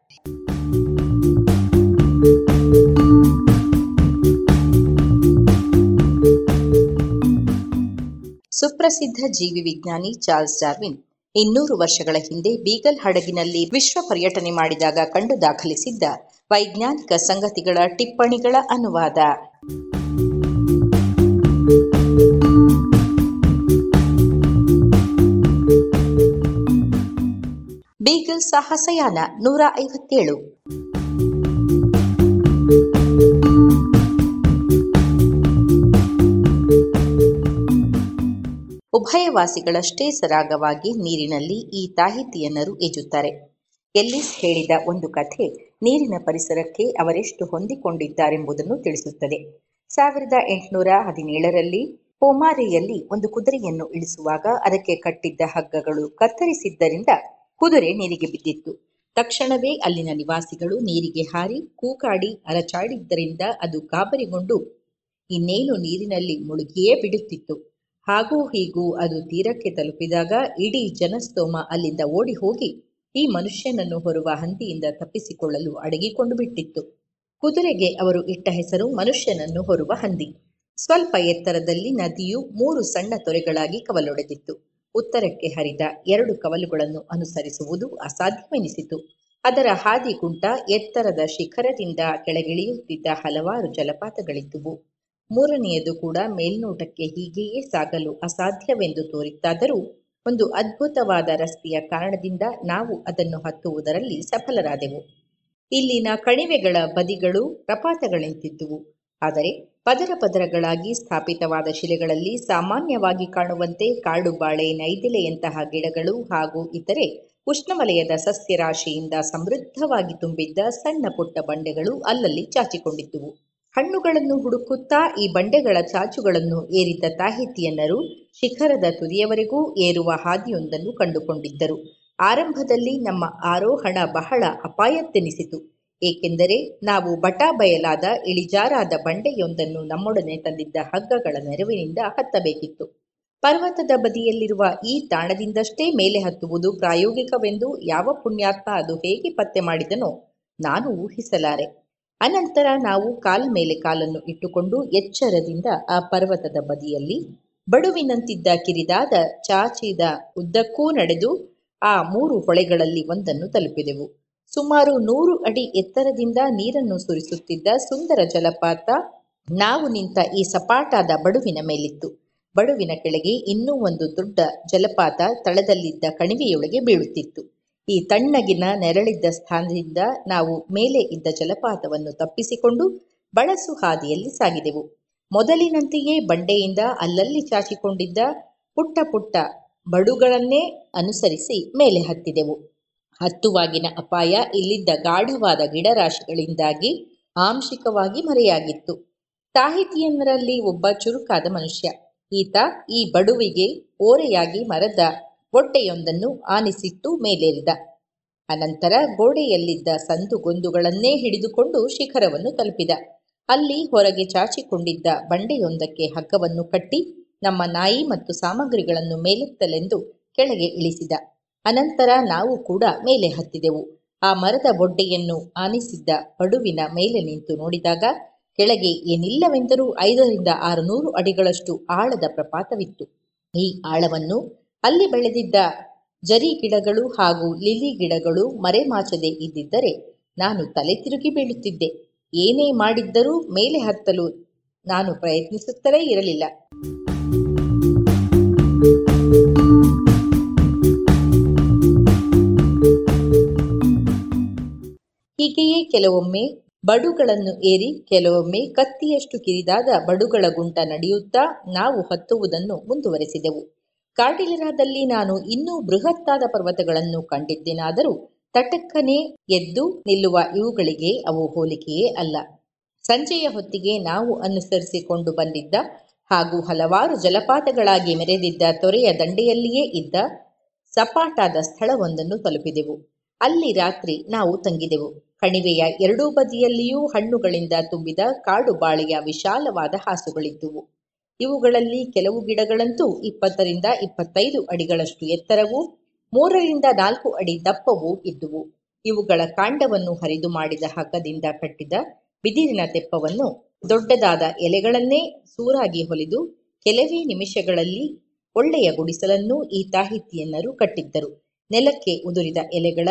ಸುಪ್ರಸಿದ್ಧ ಜೀವಿ ವಿಜ್ಞಾನಿ ಚಾರ್ಲ್ಸ್ ಡಾರ್ವಿನ್ ಇನ್ನೂರು ವರ್ಷಗಳ ಹಿಂದೆ ಬೀಗಲ್ ಹಡಗಿನಲ್ಲಿ ವಿಶ್ವ ಪರ್ಯಟನೆ ಮಾಡಿದಾಗ ಕಂಡು ದಾಖಲಿಸಿದ್ದ ವೈಜ್ಞಾನಿಕ ಸಂಗತಿಗಳ ಟಿಪ್ಪಣಿಗಳ ಅನುವಾದ. ಬೀಗಲ್ ಸಾಹಸಯಾನ ನೂರ ಐವತ್ತೇಳು. ಉಭಯವಾಸಿಗಳಷ್ಟೇ ಸರಾಗವಾಗಿ ನೀರಿನಲ್ಲಿ ಈ ತಾಹಿತಿಯನ್ನರು ಈಜುತ್ತಾರೆ ಎಲ್ಲಿಸ್ ಹೇಳಿದ ಒಂದು ಕಥೆ ನೀರಿನ ಪರಿಸರಕ್ಕೆ ಅವರೆಷ್ಟು ಹೊಂದಿಕೊಂಡಿದ್ದಾರೆಂಬುದನ್ನು ತಿಳಿಸುತ್ತದೆ. ಸಾವಿರದ ಎಂಟುನೂರ ಹದಿನೇಳರಲ್ಲಿ ಪೋಮಾರೆಯಲ್ಲಿ ಒಂದು ಕುದುರೆಯನ್ನು ಇಳಿಸುವಾಗ ಅದಕ್ಕೆ ಕಟ್ಟಿದ್ದ ಹಗ್ಗಗಳು ಕತ್ತರಿಸಿದ್ದರಿಂದ ಕುದುರೆ ನೀರಿಗೆ ಬಿದ್ದಿತ್ತು. ತಕ್ಷಣವೇ ಅಲ್ಲಿನ ನಿವಾಸಿಗಳು ನೀರಿಗೆ ಹಾರಿ ಕೂಕಾಡಿ ಅರಚಾಡಿದ್ದರಿಂದ ಅದು ಗಾಬರಿಗೊಂಡು ಇನ್ನೇನು ನೀರಿನಲ್ಲಿ ಮುಳುಗಿಯೇ ಬಿಡುತ್ತಿತ್ತು. ಹಾಗೂ ಹೀಗೂ ಅದು ತೀರಕ್ಕೆ ತಲುಪಿದಾಗ ಇಡೀ ಜನಸ್ತೋಮ ಅಲ್ಲಿಂದ ಓಡಿ ಹೋಗಿ ಈ ಮನುಷ್ಯನನ್ನು ಹೊರುವ ಹಂದಿಯಿಂದ ತಪ್ಪಿಸಿಕೊಳ್ಳಲು ಅಡಗಿಕೊಂಡು ಬಿಟ್ಟಿತ್ತು. ಕುದುರೆಗೆ ಅವರು ಇಟ್ಟ ಹೆಸರು ಮನುಷ್ಯನನ್ನು ಹೊರುವ ಹಂದಿ. ಸ್ವಲ್ಪ ಎತ್ತರದಲ್ಲಿ ನದಿಯು ಮೂರು ಸಣ್ಣ ತೊರೆಗಳಾಗಿ ಕವಲೊಡೆದಿತ್ತು. ಉತ್ತರಕ್ಕೆ ಹರಿದ ಎರಡು ಕವಲುಗಳನ್ನು ಅನುಸರಿಸುವುದು ಅಸಾಧ್ಯವೆನಿಸಿತು. ಅದರ ಹಾದಿಗುಂಟ ಎತ್ತರದ ಶಿಖರದಿಂದ ಕೆಳಗಿಳಿಯುತ್ತಿದ್ದ ಹಲವಾರು ಜಲಪಾತಗಳಿದ್ದುವು. ಮೂರನೆಯದು ಕೂಡ ಮೇಲ್ನೋಟಕ್ಕೆ ಹೀಗೆಯೇ ಸಾಗಲು ಅಸಾಧ್ಯವೆಂದು ತೋರಿತ್ತಾದರೂ ಒಂದು ಅದ್ಭುತವಾದ ರಸ್ತೆಯ ಕಾರಣದಿಂದ ನಾವು ಅದನ್ನು ಹತ್ತುವುದರಲ್ಲಿ ಸಫಲರಾದೆವು. ಇಲ್ಲಿನ ಕಣಿವೆಗಳ ಬದಿಗಳು ಪ್ರಪಾತಗಳೆಂತಿದ್ದುವು. ಆದರೆ ಪದರ ಪದರಗಳಾಗಿ ಸ್ಥಾಪಿತವಾದ ಶಿಲೆಗಳಲ್ಲಿ ಸಾಮಾನ್ಯವಾಗಿ ಕಾಣುವಂತೆ ಕಾಡುಬಾಳೆ, ನೈದಿಲೆಯಂತಹ ಗಿಡಗಳು ಹಾಗೂ ಇತರೆ ಉಷ್ಣವಲಯದ ಸಸ್ಯರಾಶಿಯಿಂದ ಸಮೃದ್ಧವಾಗಿ ತುಂಬಿದ್ದ ಸಣ್ಣ ಪುಟ್ಟ ಬಂಡೆಗಳು ಅಲ್ಲಲ್ಲಿ ಚಾಚಿಕೊಂಡಿದ್ದುವು. ಹಣ್ಣುಗಳನ್ನು ಹುಡುಕುತ್ತಾ ಈ ಬಂಡೆಗಳ ಚಾಚುಗಳನ್ನು ಏರಿದ್ದ ತಾಹಿತಿಯನ್ನರು ಶಿಖರದ ತುದಿಯವರೆಗೂ ಏರುವ ಹಾದಿಯೊಂದನ್ನು ಕಂಡುಕೊಂಡಿದ್ದರು. ಆರಂಭದಲ್ಲಿ ನಮ್ಮ ಆರೋಹಣ ಬಹಳ ಅಪಾಯತ್ತೆನಿಸಿತು. ಏಕೆಂದರೆ ನಾವು ಬಟಾ ಬಯಲಾದ ಇಳಿಜಾರಾದ ಬಂಡೆಯೊಂದನ್ನು ನಮ್ಮೊಡನೆ ತಂದಿದ್ದ ಹಗ್ಗಗಳ ನೆರವಿನಿಂದ ಹತ್ತಬೇಕಿತ್ತು. ಪರ್ವತದ ಬದಿಯಲ್ಲಿರುವ ಈ ತಾಣದಿಂದಷ್ಟೇ ಮೇಲೆ ಹತ್ತುವುದು ಪ್ರಾಯೋಗಿಕವೆಂದು ಯಾವ ಪುಣ್ಯಾತ್ಮ ಅದು ಹೇಗೆ ಪತ್ತೆ ಮಾಡಿದನೋ ನಾನು ಊಹಿಸಲಾರೆ. ಅನಂತರ ನಾವು ಕಾಲ ಮೇಲೆ ಕಾಲನ್ನು ಇಟ್ಟುಕೊಂಡು ಎಚ್ಚರದಿಂದ ಆ ಪರ್ವತದ ಬದಿಯಲ್ಲಿ ಬಡುವಿನಂತಿದ್ದ ಕಿರಿದಾದ ಚಾಚಿದ ಉದ್ದಕ್ಕೂ ನಡೆದು ಆ ಮೂರು ಹೊಳೆಗಳಲ್ಲಿ ಒಂದನ್ನು ತಲುಪಿದೆವು. ಸುಮಾರು ನೂರು ಅಡಿ ಎತ್ತರದಿಂದ ನೀರನ್ನು ಸುರಿಸುತ್ತಿದ್ದ ಸುಂದರ ಜಲಪಾತ ನಾವು ನಿಂತ ಈ ಸಪಾಟಾದ ಬಡುವಿನ ಮೇಲಿತ್ತು. ಬಡುವಿನ ಕೆಳಗೆ ಇನ್ನೂ ಒಂದು ದೊಡ್ಡ ಜಲಪಾತ ತಳದಲ್ಲಿದ್ದ ಕಣಿವೆಯೊಳಗೆ ಬೀಳುತ್ತಿತ್ತು. ಈ ತಣ್ಣಗಿನ ನೆರಳಿದ್ದ ಸ್ಥಾನದಿಂದ ನಾವು ಮೇಲೆ ಇದ್ದ ಜಲಪಾತವನ್ನು ತಪ್ಪಿಸಿಕೊಂಡು ಬಳಸು ಹಾದಿಯಲ್ಲಿ ಸಾಗಿದೆವು. ಮೊದಲಿನಂತೆಯೇ ಬಂಡೆಯಿಂದ ಅಲ್ಲಲ್ಲಿ ಚಾಚಿಕೊಂಡಿದ್ದ ಪುಟ್ಟ ಪುಟ್ಟ ಬಡುಗಳನ್ನೇ ಅನುಸರಿಸಿ ಮೇಲೆ ಹತ್ತಿದೆವು. ಹತ್ತುವಾಗಿನ ಅಪಾಯ ಇಲ್ಲಿದ್ದ ಗಾಢವಾದ ಗಿಡರಾಶಿಗಳಿಂದಾಗಿ ಆಂಶಿಕವಾಗಿ ಮರೆಯಾಗಿತ್ತು. ತಾಹಿತಿಯನ್ನರಲ್ಲಿ ಒಬ್ಬ ಚುರುಕಾದ ಮನುಷ್ಯ. ಈತ ಈ ಬಡುವಿಗೆ ಓರೆಯಾಗಿ ಮರದ ಬೊಟ್ಟೆಯೊಂದನ್ನು ಆನಿಸಿಟ್ಟು ಮೇಲೇರಿದ. ಅನಂತರ ಗೋಡೆಯಲ್ಲಿದ್ದ ಸಂದುಗೊಂದುಗಳನ್ನೇ ಹಿಡಿದುಕೊಂಡು ಶಿಖರವನ್ನು ತಲುಪಿದ. ಅಲ್ಲಿ ಹೊರಗೆ ಚಾಚಿಕೊಂಡಿದ್ದ ಬಂಡೆಯೊಂದಕ್ಕೆ ಹಗ್ಗವನ್ನು ಕಟ್ಟಿ ನಮ್ಮ ನಾಯಿ ಮತ್ತು ಸಾಮಗ್ರಿಗಳನ್ನು ಮೇಲೆತ್ತಲೆಂದು ಕೆಳಗೆ ಇಳಿಸಿದ. ಅನಂತರ ನಾವು ಕೂಡ ಮೇಲೆ ಹತ್ತಿದೆವು. ಆ ಮರದ ಬೊಡ್ಡೆಯನ್ನು ಆನಿಸಿದ್ದ ಬಡುವಿನ ಮೇಲೆ ನಿಂತು ನೋಡಿದಾಗ ಕೆಳಗೆ ಏನಿಲ್ಲವೆಂದರೂ ಐದರಿಂದ ಆರು ನೂರು ಅಡಿಗಳಷ್ಟು ಆಳದ ಪ್ರಪಾತವಿತ್ತು. ಈ ಆಳವನ್ನು ಅಲ್ಲಿ ಬೆಳೆದಿದ್ದ ಜರಿ ಗಿಡಗಳು ಹಾಗೂ ಲಿಲಿ ಗಿಡಗಳು ಮರೆಮಾಚದೆ ಇದ್ದಿದ್ದರೆ ನಾನು ತಲೆ ತಿರುಗಿ ಬೀಳುತ್ತಿದ್ದೆ. ಏನೇ ಮಾಡಿದ್ದರೂ ಮೇಲೆ ಹತ್ತಲು ನಾನು ಪ್ರಯತ್ನಿಸುತ್ತಲೇ ಇರಲಿಲ್ಲ. ಹೀಗೆಯೇ ಕೆಲವೊಮ್ಮೆ ಬಡುಗಳನ್ನು ಏರಿ ಕೆಲವೊಮ್ಮೆ ಕತ್ತಿಯಷ್ಟು ಕಿರಿದಾದ ಬಡುಗಳ ಗುಂಟ ನಡೆಯುತ್ತಾ ನಾವು ಹತ್ತುವುದನ್ನು ಮುಂದುವರೆಸಿದೆವು. ಕಾರ್ಡಿಲಿರಾದಲ್ಲಿ ನಾನು ಇನ್ನೂ ಬೃಹತ್ತಾದ ಪರ್ವತಗಳನ್ನು ಕಂಡಿದ್ದೇನಾದರೂ ತಟಕ್ಕನೆ ಎದ್ದು ನಿಲ್ಲುವ ಇವುಗಳಿಗೆ ಅವು ಹೋಲಿಕೆಯೇ ಅಲ್ಲ. ಸಂಜೆಯ ಹೊತ್ತಿಗೆ ನಾವು ಅನುಸರಿಸಿಕೊಂಡು ಬಂದಿದ್ದ ಹಾಗೂ ಹಲವಾರು ಜಲಪಾತಗಳಾಗಿ ಮೆರೆದಿದ್ದ ತೊರೆಯ ದಂಡೆಯಲ್ಲಿಯೇ ಇದ್ದ ಸಪಾಟಾದ ಸ್ಥಳವೊಂದನ್ನು ತಲುಪಿದೆವು. ಅಲ್ಲಿ ರಾತ್ರಿ ನಾವು ತಂಗಿದೆವು. ಕಣಿವೆಯ ಎರಡೂ ಬದಿಯಲ್ಲಿಯೂ ಹಣ್ಣುಗಳಿಂದ ತುಂಬಿದ ಕಾಡು ಬಾಳೆಯ ವಿಶಾಲವಾದ ಹಾಸುಗಳಿದ್ದುವು. ಇವುಗಳಲ್ಲಿ ಕೆಲವು ಗಿಡಗಳಂತೂ ಇಪ್ಪತ್ತರಿಂದ ಇಪ್ಪತ್ತೈದು ಅಡಿಗಳಷ್ಟು ಎತ್ತರವು, ಮೂರರಿಂದ ನಾಲ್ಕು ಅಡಿ ದಪ್ಪವೂ ಇದ್ದುವು. ಇವುಗಳ ಕಾಂಡವನ್ನು ಹರಿದು ಮಾಡಿದ ಹಗ್ಗದಿಂದ ಕಟ್ಟಿದ ಬಿದಿರಿನ ತೆಪ್ಪವನ್ನು ದೊಡ್ಡದಾದ ಎಲೆಗಳನ್ನೇ ಸೂರಾಗಿ ಹೊಲಿದು ಕೆಲವೇ ನಿಮಿಷಗಳಲ್ಲಿ ಒಳ್ಳೆಯ ಗುಡಿಸಲನ್ನು ಈ ತಾಹಿತಿಯನ್ನರು ಕಟ್ಟಿದ್ದರು. ನೆಲಕ್ಕೆ ಉದುರಿದ ಎಲೆಗಳ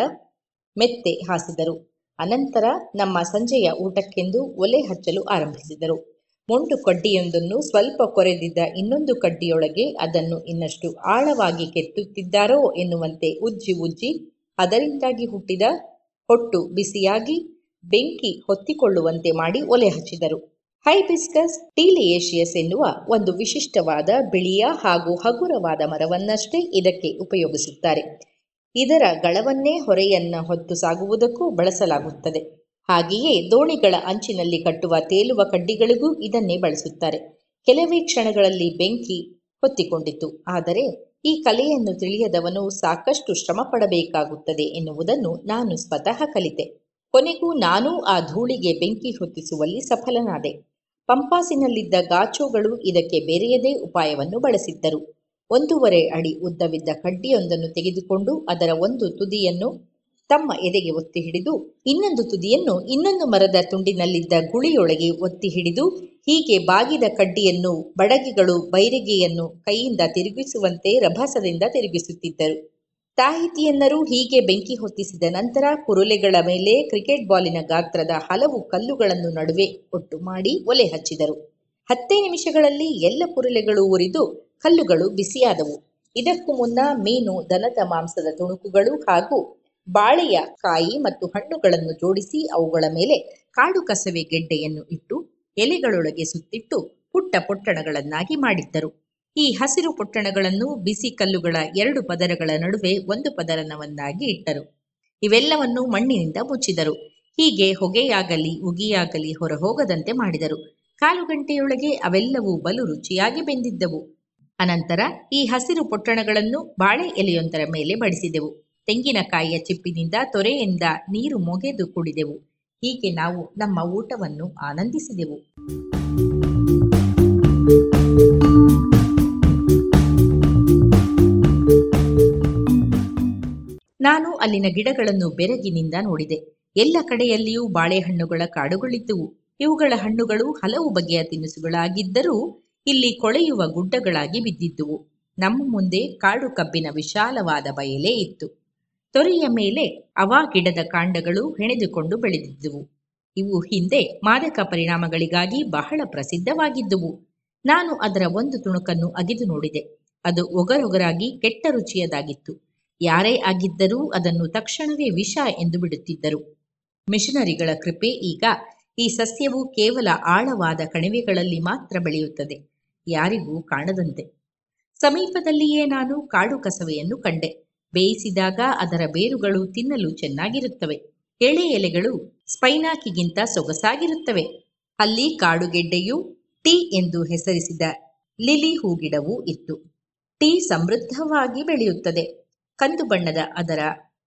ಮೆತ್ತೆ ಹಾಸಿದರು. ಅನಂತರ ನಮ್ಮ ಸಂಜೆಯ ಊಟಕ್ಕೆಂದು ಒಲೆ ಹಚ್ಚಲು ಆರಂಭಿಸಿದರು. ಮೊಂಡು ಕಡ್ಡಿಯೊಂದನ್ನು ಸ್ವಲ್ಪ ಕೊರೆದಿದ್ದ ಇನ್ನೊಂದು ಕಡ್ಡಿಯೊಳಗೆ ಅದನ್ನು ಇನ್ನಷ್ಟು ಆಳವಾಗಿ ಕೆತ್ತುತ್ತಿದ್ದಾರೋ ಎನ್ನುವಂತೆ ಉಜ್ಜಿ ಉಜ್ಜಿ ಅದರಿಂದಾಗಿ ಹುಟ್ಟಿದ ಹೊಟ್ಟು ಬಿಸಿಯಾಗಿ ಬೆಂಕಿ ಹೊತ್ತಿಕೊಳ್ಳುವಂತೆ ಮಾಡಿ ಒಲೆ ಹಚ್ಚಿದರು. ಹೈಬಿಸ್ಕಸ್ ಟೀಲಿಯೇಷಿಯಸ್ ಎನ್ನುವ ಒಂದು ವಿಶಿಷ್ಟವಾದ ಬಿಳಿಯ ಹಾಗೂ ಹಗುರವಾದ ಮರವನ್ನಷ್ಟೇ ಇದಕ್ಕೆ ಉಪಯೋಗಿಸುತ್ತಾರೆ. ಇದರ ಗಳವನ್ನೇ ಹೊರೆಯನ್ನ ಹೊತ್ತು ಸಾಗುವುದಕ್ಕೂ ಬಳಸಲಾಗುತ್ತದೆ. ಹಾಗೆಯೇ ದೋಣಿಗಳ ಅಂಚಿನಲ್ಲಿ ಕಟ್ಟುವ ತೇಲುವ ಕಡ್ಡಿಗಳಿಗೂ ಇದನ್ನೇ ಬಳಸುತ್ತಾರೆ. ಕೆಲವೇ ಕ್ಷಣಗಳಲ್ಲಿ ಬೆಂಕಿ ಹೊತ್ತಿಕೊಂಡಿತು ಆದರೆ ಈ ಕಲೆಯನ್ನು ತಿಳಿಯದವನು ಸಾಕಷ್ಟು ಶ್ರಮ ಪಡಬೇಕಾಗುತ್ತದೆ ಎನ್ನುವುದನ್ನು ನಾನು ಸ್ವತಃ ಕಲಿತೆ. ಕೊನೆಗೂ ನಾನೂ ಆ ಧೂಳಿಗೆ ಬೆಂಕಿ ಹೊತ್ತಿಸುವಲ್ಲಿ ಸಫಲನಾದೆ. ಪಂಪಾಸಿನಲ್ಲಿದ್ದ ಗಾಚೋಗಳು ಇದಕ್ಕೆ ಬೇರೆಯದೇ ಉಪಾಯವನ್ನು ಬಳಸಿದ್ದರು. ಒಂದೂವರೆ ಅಡಿ ಉದ್ದವಿದ್ದ ಕಡ್ಡಿಯೊಂದನ್ನು ತೆಗೆದುಕೊಂಡು ಅದರ ಒಂದು ತುದಿಯನ್ನು ತಮ್ಮ ಎದೆಗೆ ಒತ್ತಿ ಹಿಡಿದು, ಇನ್ನೊಂದು ತುದಿಯನ್ನು ಇನ್ನೊಂದು ಮರದ ತುಂಡಿನಲ್ಲಿದ್ದ ಗುಳಿಯೊಳಗೆ ಒತ್ತಿ ಹಿಡಿದು, ಹೀಗೆ ಬಾಗಿದ ಕಡ್ಡಿಯನ್ನು, ಬಡಗಿಗಳು ಬೈರಗಿಯನ್ನು ಕೈಯಿಂದ ತಿರುಗಿಸುವಂತೆ ರಭಸದಿಂದ ತಿರುಗಿಸುತ್ತಿದ್ದರು. ತಾಹಿತಿಯನ್ನರು ಹೀಗೆ ಬೆಂಕಿ ಹೊತ್ತಿಸಿದ ನಂತರ ಕುರುಲೆಗಳ ಮೇಲೆ ಕ್ರಿಕೆಟ್ ಬಾಲಿನ ಗಾತ್ರದ ಹಲವು ಕಲ್ಲುಗಳನ್ನು ನಡುವೆ ಒಟ್ಟು ಮಾಡಿ ಒಲೆ ಹಚ್ಚಿದರು. ಹತ್ತೇ ನಿಮಿಷಗಳಲ್ಲಿ ಎಲ್ಲ ಕುರುಲೆಗಳು ಉರಿದು ಕಲ್ಲುಗಳು ಬಿಸಿಯಾದವು. ಇದಕ್ಕೂ ಮುನ್ನ ಮೀನು, ದನದ ಮಾಂಸದ ತುಣುಕುಗಳು ಹಾಗೂ ಬಾಳೆಯ ಕಾಯಿ ಮತ್ತು ಹಣ್ಣುಗಳನ್ನು ಜೋಡಿಸಿ ಅವುಗಳ ಮೇಲೆ ಕಾಡು ಕಸವೆ ಗೆಡ್ಡೆಯನ್ನು ಇಟ್ಟು ಎಲೆಗಳೊಳಗೆ ಸುತ್ತಿಟ್ಟು ಪುಟ್ಟ ಪೊಟ್ಟಣಗಳನ್ನಾಗಿ ಮಾಡಿದ್ದರು. ಈ ಹಸಿರು ಪೊಟ್ಟಣಗಳನ್ನು ಬಿಸಿ ಕಲ್ಲುಗಳ ಎರಡು ಪದರಗಳ ನಡುವೆ ಒಂದು ಪದರನವನ್ನಾಗಿ ಇಟ್ಟರು. ಇವೆಲ್ಲವನ್ನು ಮಣ್ಣಿನಿಂದ ಮುಚ್ಚಿದರು. ಹೀಗೆ ಹೊಗೆಯಾಗಲಿ ಉಗಿಯಾಗಲಿ ಹೊರಹೋಗದಂತೆ ಮಾಡಿದರು. ಕಾಲು ಗಂಟೆಯೊಳಗೆ ಅವೆಲ್ಲವೂ ಬಲು ರುಚಿಯಾಗಿ ಬೆಂದಿದ್ದವು. ಅನಂತರ ಈ ಹಸಿರು ಪೊಟ್ಟಣಗಳನ್ನು ಬಾಳೆ ಎಲೆಯೊಂದರ ಮೇಲೆ ಬಡಿಸಿದೆವು. ತೆಂಗಿನಕಾಯಿಯ ಚಿಪ್ಪಿನಿಂದ ತೊರೆಯಿಂದ ನೀರು ಮೊಗೆದು ಕುಡಿದೆವು. ಹೀಗೆ ನಾವು ನಮ್ಮ ಊಟವನ್ನು ಆನಂದಿಸಿದೆವು. ನಾನು ಅಲ್ಲಿನ ಗಿಡಗಳನ್ನು ಬೆರಗಿನಿಂದ ನೋಡಿದೆ. ಎಲ್ಲ ಕಡೆಯಲ್ಲಿಯೂ ಬಾಳೆಹಣ್ಣುಗಳ ಕಾಡುಗಳಿದ್ದುವು. ಇವುಗಳ ಹಣ್ಣುಗಳು ಹಲವು ಬಗೆಯ ತಿನಿಸುಗಳಾಗಿದ್ದರೂ ಇಲ್ಲಿ ಕೊಳೆಯುವ ಗುಡ್ಡಗಳಾಗಿ ಬಿದ್ದಿದ್ದುವು. ನಮ್ಮ ಮುಂದೆ ಕಾಡು ಕಬ್ಬಿನ ವಿಶಾಲವಾದ ಬಯಲೇ ಇತ್ತು. ತೊರೆಯ ಮೇಲೆ ಅವಾ ಗಿಡದ ಕಾಂಡಗಳು ಹೆಣೆದುಕೊಂಡು ಬೆಳೆದಿದ್ದುವು. ಇವು ಹಿಂದೆ ಮಾದಕ ಪರಿಣಾಮಗಳಿಗಾಗಿ ಬಹಳ ಪ್ರಸಿದ್ಧವಾಗಿದ್ದುವು. ನಾನು ಅದರ ಒಂದು ತುಣುಕನ್ನು ಅಗಿದು ನೋಡಿದೆ. ಅದು ಒಗರೊಗರಾಗಿ ಕೆಟ್ಟ ರುಚಿಯದಾಗಿತ್ತು. ಯಾರೇ ಆಗಿದ್ದರೂ ಅದನ್ನು ತಕ್ಷಣವೇ ವಿಷ ಎಂದು ಬಿಡುತ್ತಿದ್ದರು. ಮಿಷನರಿಗಳ ಕೃಪೆ ಈಗ ಈ ಸಸ್ಯವು ಕೇವಲ ಆಳವಾದ ಕಣಿವೆಗಳಲ್ಲಿ ಮಾತ್ರ ಬೆಳೆಯುತ್ತದೆ. ಯಾರಿಗೂ ಕಾಣದಂತೆ. ಸಮೀಪದಲ್ಲಿಯೇ ನಾನು ಕಾಡು ಕಸವೆಯನ್ನು ಕಂಡೆ. ಬೇಯಿಸಿದಾಗ ಅದರ ಬೇರುಗಳು ತಿನ್ನಲು ಚೆನ್ನಾಗಿರುತ್ತವೆ. ಎಳೆ ಎಲೆಗಳು ಸ್ಪೈನಾಕಿಗಿಂತ ಸೊಗಸಾಗಿರುತ್ತವೆ. ಅಲ್ಲಿ ಕಾಡುಗೆಡ್ಡೆಯು ಟೀ ಎಂದು ಹೆಸರಿಸಿದ ಲಿಲಿ ಹೂಗಿಡವೂ ಇತ್ತು. ಟೀ ಸಮೃದ್ಧವಾಗಿ ಬೆಳೆಯುತ್ತದೆ. ಕಂದು ಬಣ್ಣದ ಅದರ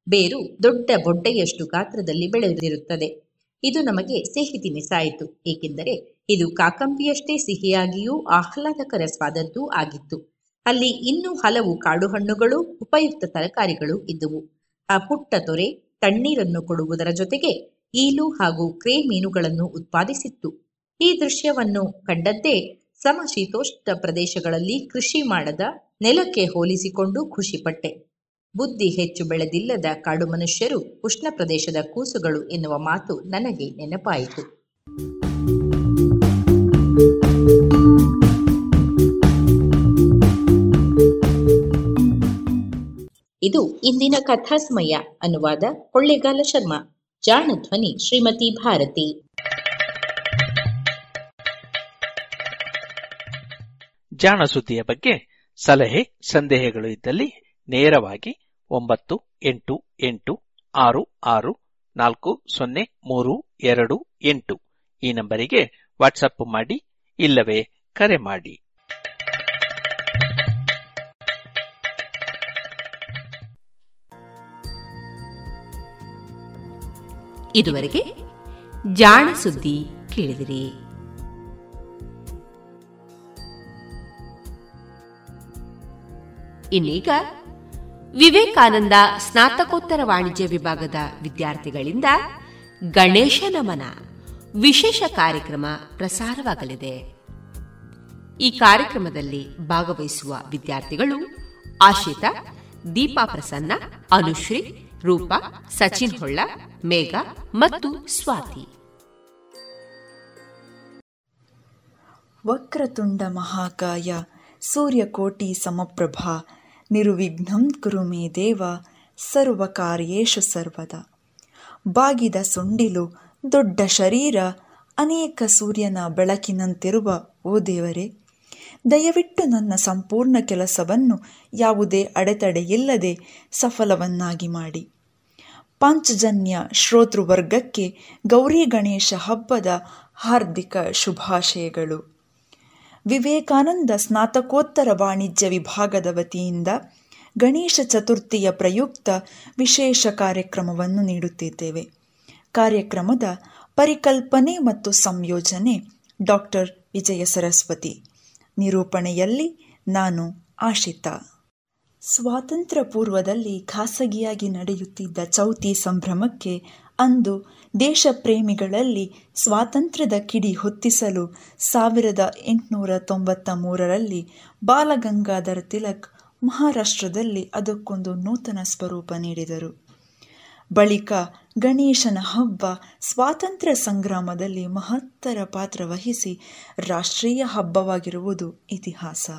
ಬೇರು ದೊಡ್ಡ ಬೊಡ್ಡೆಯಷ್ಟು ಗಾತ್ರದಲ್ಲಿ ಬೆಳೆದಿರುತ್ತದೆ. ಇದು ನಮಗೆ ಸಿಹಿ ತಿನಿಸಾಯಿತು, ಏಕೆಂದರೆ ಇದು ಕಾಕಂಬಿಯಷ್ಟೇ ಸಿಹಿಯಾಗಿಯೂ ಆಹ್ಲಾದಕರ ಸ್ವಾದದ್ದೂ ಆಗಿತ್ತು. ಅಲ್ಲಿ ಇನ್ನೂ ಹಲವು ಕಾಡು ಹಣ್ಣುಗಳು ಉಪಯುಕ್ತ ತರಕಾರಿಗಳು ಇದ್ದುವು. ಆ ಪುಟ್ಟ ತೊರೆ ತಣ್ಣೀರನ್ನು ಕೊಡುವುದರ ಜೊತೆಗೆ ಈಲು ಹಾಗೂ ಕ್ರೇ ಮೀನುಗಳನ್ನು ಉತ್ಪಾದಿಸಿತ್ತು. ಈ ದೃಶ್ಯವನ್ನು ಕಂಡದ್ದೇ ಸಮಶೀತೋಷ್ಣ ಪ್ರದೇಶಗಳಲ್ಲಿ ಕೃಷಿ ಮಾಡದ ನೆಲಕ್ಕೆ ಹೋಲಿಸಿಕೊಂಡು ಖುಷಿಪಟ್ಟೆ. ಬುದ್ಧಿ ಹೆಚ್ಚು ಬೆಳೆದಿಲ್ಲದ ಕಾಡು ಮನುಷ್ಯರು ಉಷ್ಣ ಪ್ರದೇಶದ ಕೂಸುಗಳು ಎನ್ನುವ ಮಾತು ನನಗೆ ನೆನಪಾಯಿತು. ಇದು ಇಂದಿನ ಕಥಾಸ್ಮಯ ಅನುವಾದ ಕೊಳ್ಳೇಗಾಲ ಶರ್ಮಾ ಜಾಣ ಧ್ವನಿ ಶ್ರೀಮತಿ ಭಾರತಿ. ಜಾಣ ಸುದ್ದಿಯ ಬಗ್ಗೆ ಸಲಹೆ, ಸಂದೇಹಗಳು ಇದ್ದಲ್ಲಿ ನೇರವಾಗಿ ಒಂಬತ್ತು ಎಂಟು ಎಂಟು ಆರು ಆರು ನಾಲ್ಕು ಸೊನ್ನೆ ಮೂರು ಎರಡು ಎಂಟು ಈ ನಂಬರಿಗೆ ವಾಟ್ಸಪ್ ಮಾಡಿ ಇಲ್ಲವೇ ಕರೆ ಮಾಡಿ. ಇದುವರೆಗೆ ಜಾಣ ಸುದ್ದಿ ಕೇಳಿದಿರಿ. ಇನ್ನೀಗ ವಿವೇಕಾನಂದ ಸ್ನಾತಕೋತ್ತರ ವಾಣಿಜ್ಯ ವಿಭಾಗದ ವಿದ್ಯಾರ್ಥಿಗಳಿಂದ ಗಣೇಶ ನಮನ ವಿಶೇಷ ಕಾರ್ಯಕ್ರಮ ಪ್ರಸಾರವಾಗಲಿದೆ. ಈ ಕಾರ್ಯಕ್ರಮದಲ್ಲಿ ಭಾಗವಹಿಸುವ ವಿದ್ಯಾರ್ಥಿಗಳು ಆಶಿತಾ ದೀಪಾ ಪ್ರಸನ್ನ, ಅನುಶ್ರೀ ರೂಪಾ, ಸಚಿನ್ ಹೊಳ್ಳ, ಮೇಘ ಮತ್ತು ಸ್ವಾತಿ. ವಕ್ರತುಂಡ ಮಹಾಕಾಯ, ಸೂರ್ಯಕೋಟಿ ಸಮಪ್ರಭಾ, ನಿರ್ವಿಘ್ನಂ ಕುರು ಮೇ ದೇವ, ಸರ್ವ ಕಾರ್ಯೇಶು ಸರ್ವದ. ಬಾಗಿದ ಸೊಂಡಿಲು, ದೊಡ್ಡ ಶರೀರ, ಅನೇಕ ಸೂರ್ಯನ ಬೆಳಕಿನಂತಿರುವ ಓ ದೇವರೇ ದಯವಿಟ್ಟು ನನ್ನ ಸಂಪೂರ್ಣ ಕೆಲಸವನ್ನು ಯಾವುದೇ ಅಡೆತಡೆಯಿಲ್ಲದೆ ಸಫಲವನ್ನಾಗಿ ಮಾಡಿ. ಪಾಂಚಜನ್ಯ ಶ್ರೋತೃವರ್ಗಕ್ಕೆ ಗೌರಿ ಗಣೇಶ ಹಬ್ಬದ ಹಾರ್ದಿಕ ಶುಭಾಶಯಗಳು. ವಿವೇಕಾನಂದ ಸ್ನಾತಕೋತ್ತರ ವಾಣಿಜ್ಯ ವಿಭಾಗದ ವತಿಯಿಂದ ಗಣೇಶ ಚತುರ್ಥಿಯ ಪ್ರಯುಕ್ತ ವಿಶೇಷ ಕಾರ್ಯಕ್ರಮವನ್ನು ನೀಡುತ್ತಿದ್ದೇವೆ. ಕಾರ್ಯಕ್ರಮದ ಪರಿಕಲ್ಪನೆ ಮತ್ತು ಸಂಯೋಜನೆ ಡಾಕ್ಟರ್ ವಿಜಯ ಸರಸ್ವತಿ. ನಿರೂಪಣೆಯಲ್ಲಿ ನಾನು ಆಶಿತಾ. ಸ್ವಾತಂತ್ರ್ಯ ಪೂರ್ವದಲ್ಲಿ ಖಾಸಗಿಯಾಗಿ ನಡೆಯುತ್ತಿದ್ದ ಚೌತಿ ಸಂಭ್ರಮಕ್ಕೆ ಅಂದು ದೇಶ ಪ್ರೇಮಿಗಳಲ್ಲಿ ಸ್ವಾತಂತ್ರ್ಯದ ಕಿಡಿ ಹೊತ್ತಿಸಲು ಸಾವಿರದ ಎಂಟುನೂರ ತೊಂಬತ್ತ ಮೂರರಲ್ಲಿ ಬಾಲಗಂಗಾಧರ ತಿಲಕ್ ಮಹಾರಾಷ್ಟ್ರದಲ್ಲಿ ಅದಕ್ಕೊಂದು ನೂತನ ಸ್ವರೂಪ ನೀಡಿದರು. ಬಳಿಕ ಗಣೇಶನ ಹಬ್ಬ ಸ್ವಾತಂತ್ರ್ಯ ಸಂಗ್ರಾಮದಲ್ಲಿ ಮಹತ್ತರ ಪಾತ್ರ ವಹಿಸಿ ರಾಷ್ಟ್ರೀಯ ಹಬ್ಬವಾಗಿರುವುದು ಇತಿಹಾಸ.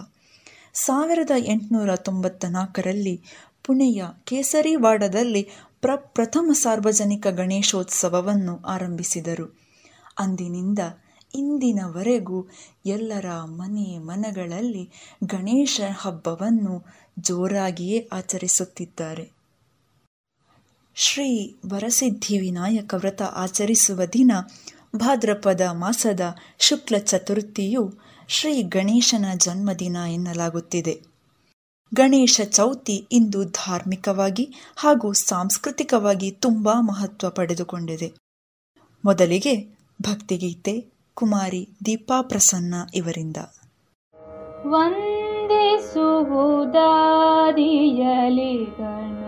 ಸಾವಿರದ ಎಂಟುನೂರ ತೊಂಬತ್ತ ನಾಲ್ಕರಲ್ಲಿ ಪುಣೆಯ ಕೇಸರಿವಾಡದಲ್ಲಿ ಪ್ರಪ್ರಥಮ ಸಾರ್ವಜನಿಕ ಗಣೇಶೋತ್ಸವವನ್ನು ಆರಂಭಿಸಿದರು. ಅಂದಿನಿಂದ ಇಂದಿನವರೆಗೂ ಎಲ್ಲರ ಮನೆ ಮನಗಳಲ್ಲಿ ಗಣೇಶ ಹಬ್ಬವನ್ನು ಜೋರಾಗಿಯೇ ಆಚರಿಸುತ್ತಿದ್ದಾರೆ. ಶ್ರೀ ವರಸಿದ್ಧಿ ವಿನಾಯಕ ವ್ರತ ಆಚರಿಸುವ ದಿನ ಭಾದ್ರಪದ ಮಾಸದ ಶುಕ್ಲ ಚತುರ್ಥಿಯು ಶ್ರೀ ಗಣೇಶನ ಜನ್ಮದಿನ ಎನ್ನಲಾಗುತ್ತಿದೆ. ಗಣೇಶ ಚೌತಿ ಇಂದು ಧಾರ್ಮಿಕವಾಗಿ ಹಾಗೂ ಸಾಂಸ್ಕೃತಿಕವಾಗಿ ತುಂಬ ಮಹತ್ವ ಪಡೆದುಕೊಂಡಿದೆ. ಮೊದಲಿಗೆ ಭಕ್ತಿಗೀತೆ, ಕುಮಾರಿ ದೀಪಾ ಪ್ರಸನ್ನ ಇವರಿಂದ. ವಂದಿಸುವುದಾದಿಯಲಿ ಗಣನಾಥನ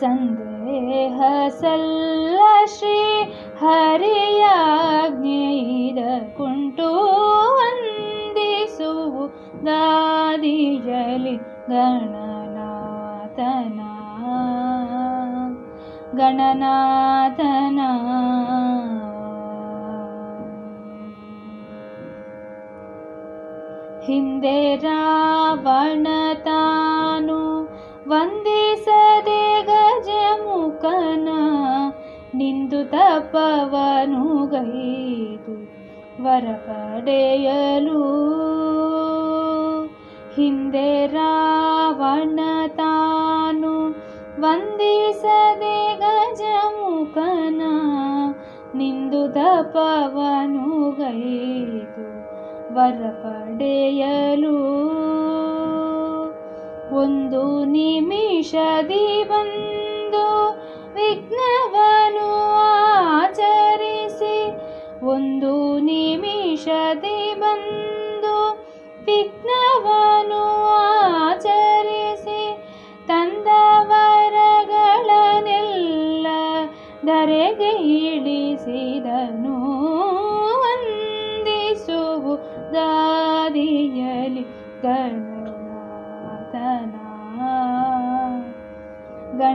ಸಂದೇಹ ಸಲ್ಲ ಶ್ರೀ ಹರಿಯಾಜ್ಞೆಯಿದ ಕುಂಟು ವಂದಿಸುವುದಾದಿಯಲಿ ಗಣನಾಥನ ಗಣನಾಥನ ಹಿಂದೆ ರಾವಣ ತಾನು ವಂದಿಸದೆ ಗಜಮುಖನ ನಿಂದು ತಪವನು ಗೈದು ವರ ಪಡೆಯಲು ಹಿಂದೆ ರಾವಣ ತಾನು ವಂದಿಸದೆ ಗಜಮುಖನ ನಿಂದು ತಪವನು ಗೈದು ವರ ಪಡೆಯಲು ಒಂದು ನಿಮಿಷದಿ ಬಂದು ವಿಘ್ನವನು ಆಚರಿಸಿ, ಒಂದು ನಿಮಿಷದಿ ಬಂದು ವಿಘ್ನವನು ಆಚರಿಸಿ ತಂದವರಗಳನೆಲ್ಲ ಧರೆಗೆ ಇಳಿಸಿದನು. ವಂದಿಸುವುದಾದಿಯಲಿ ಗಣನಾಥನ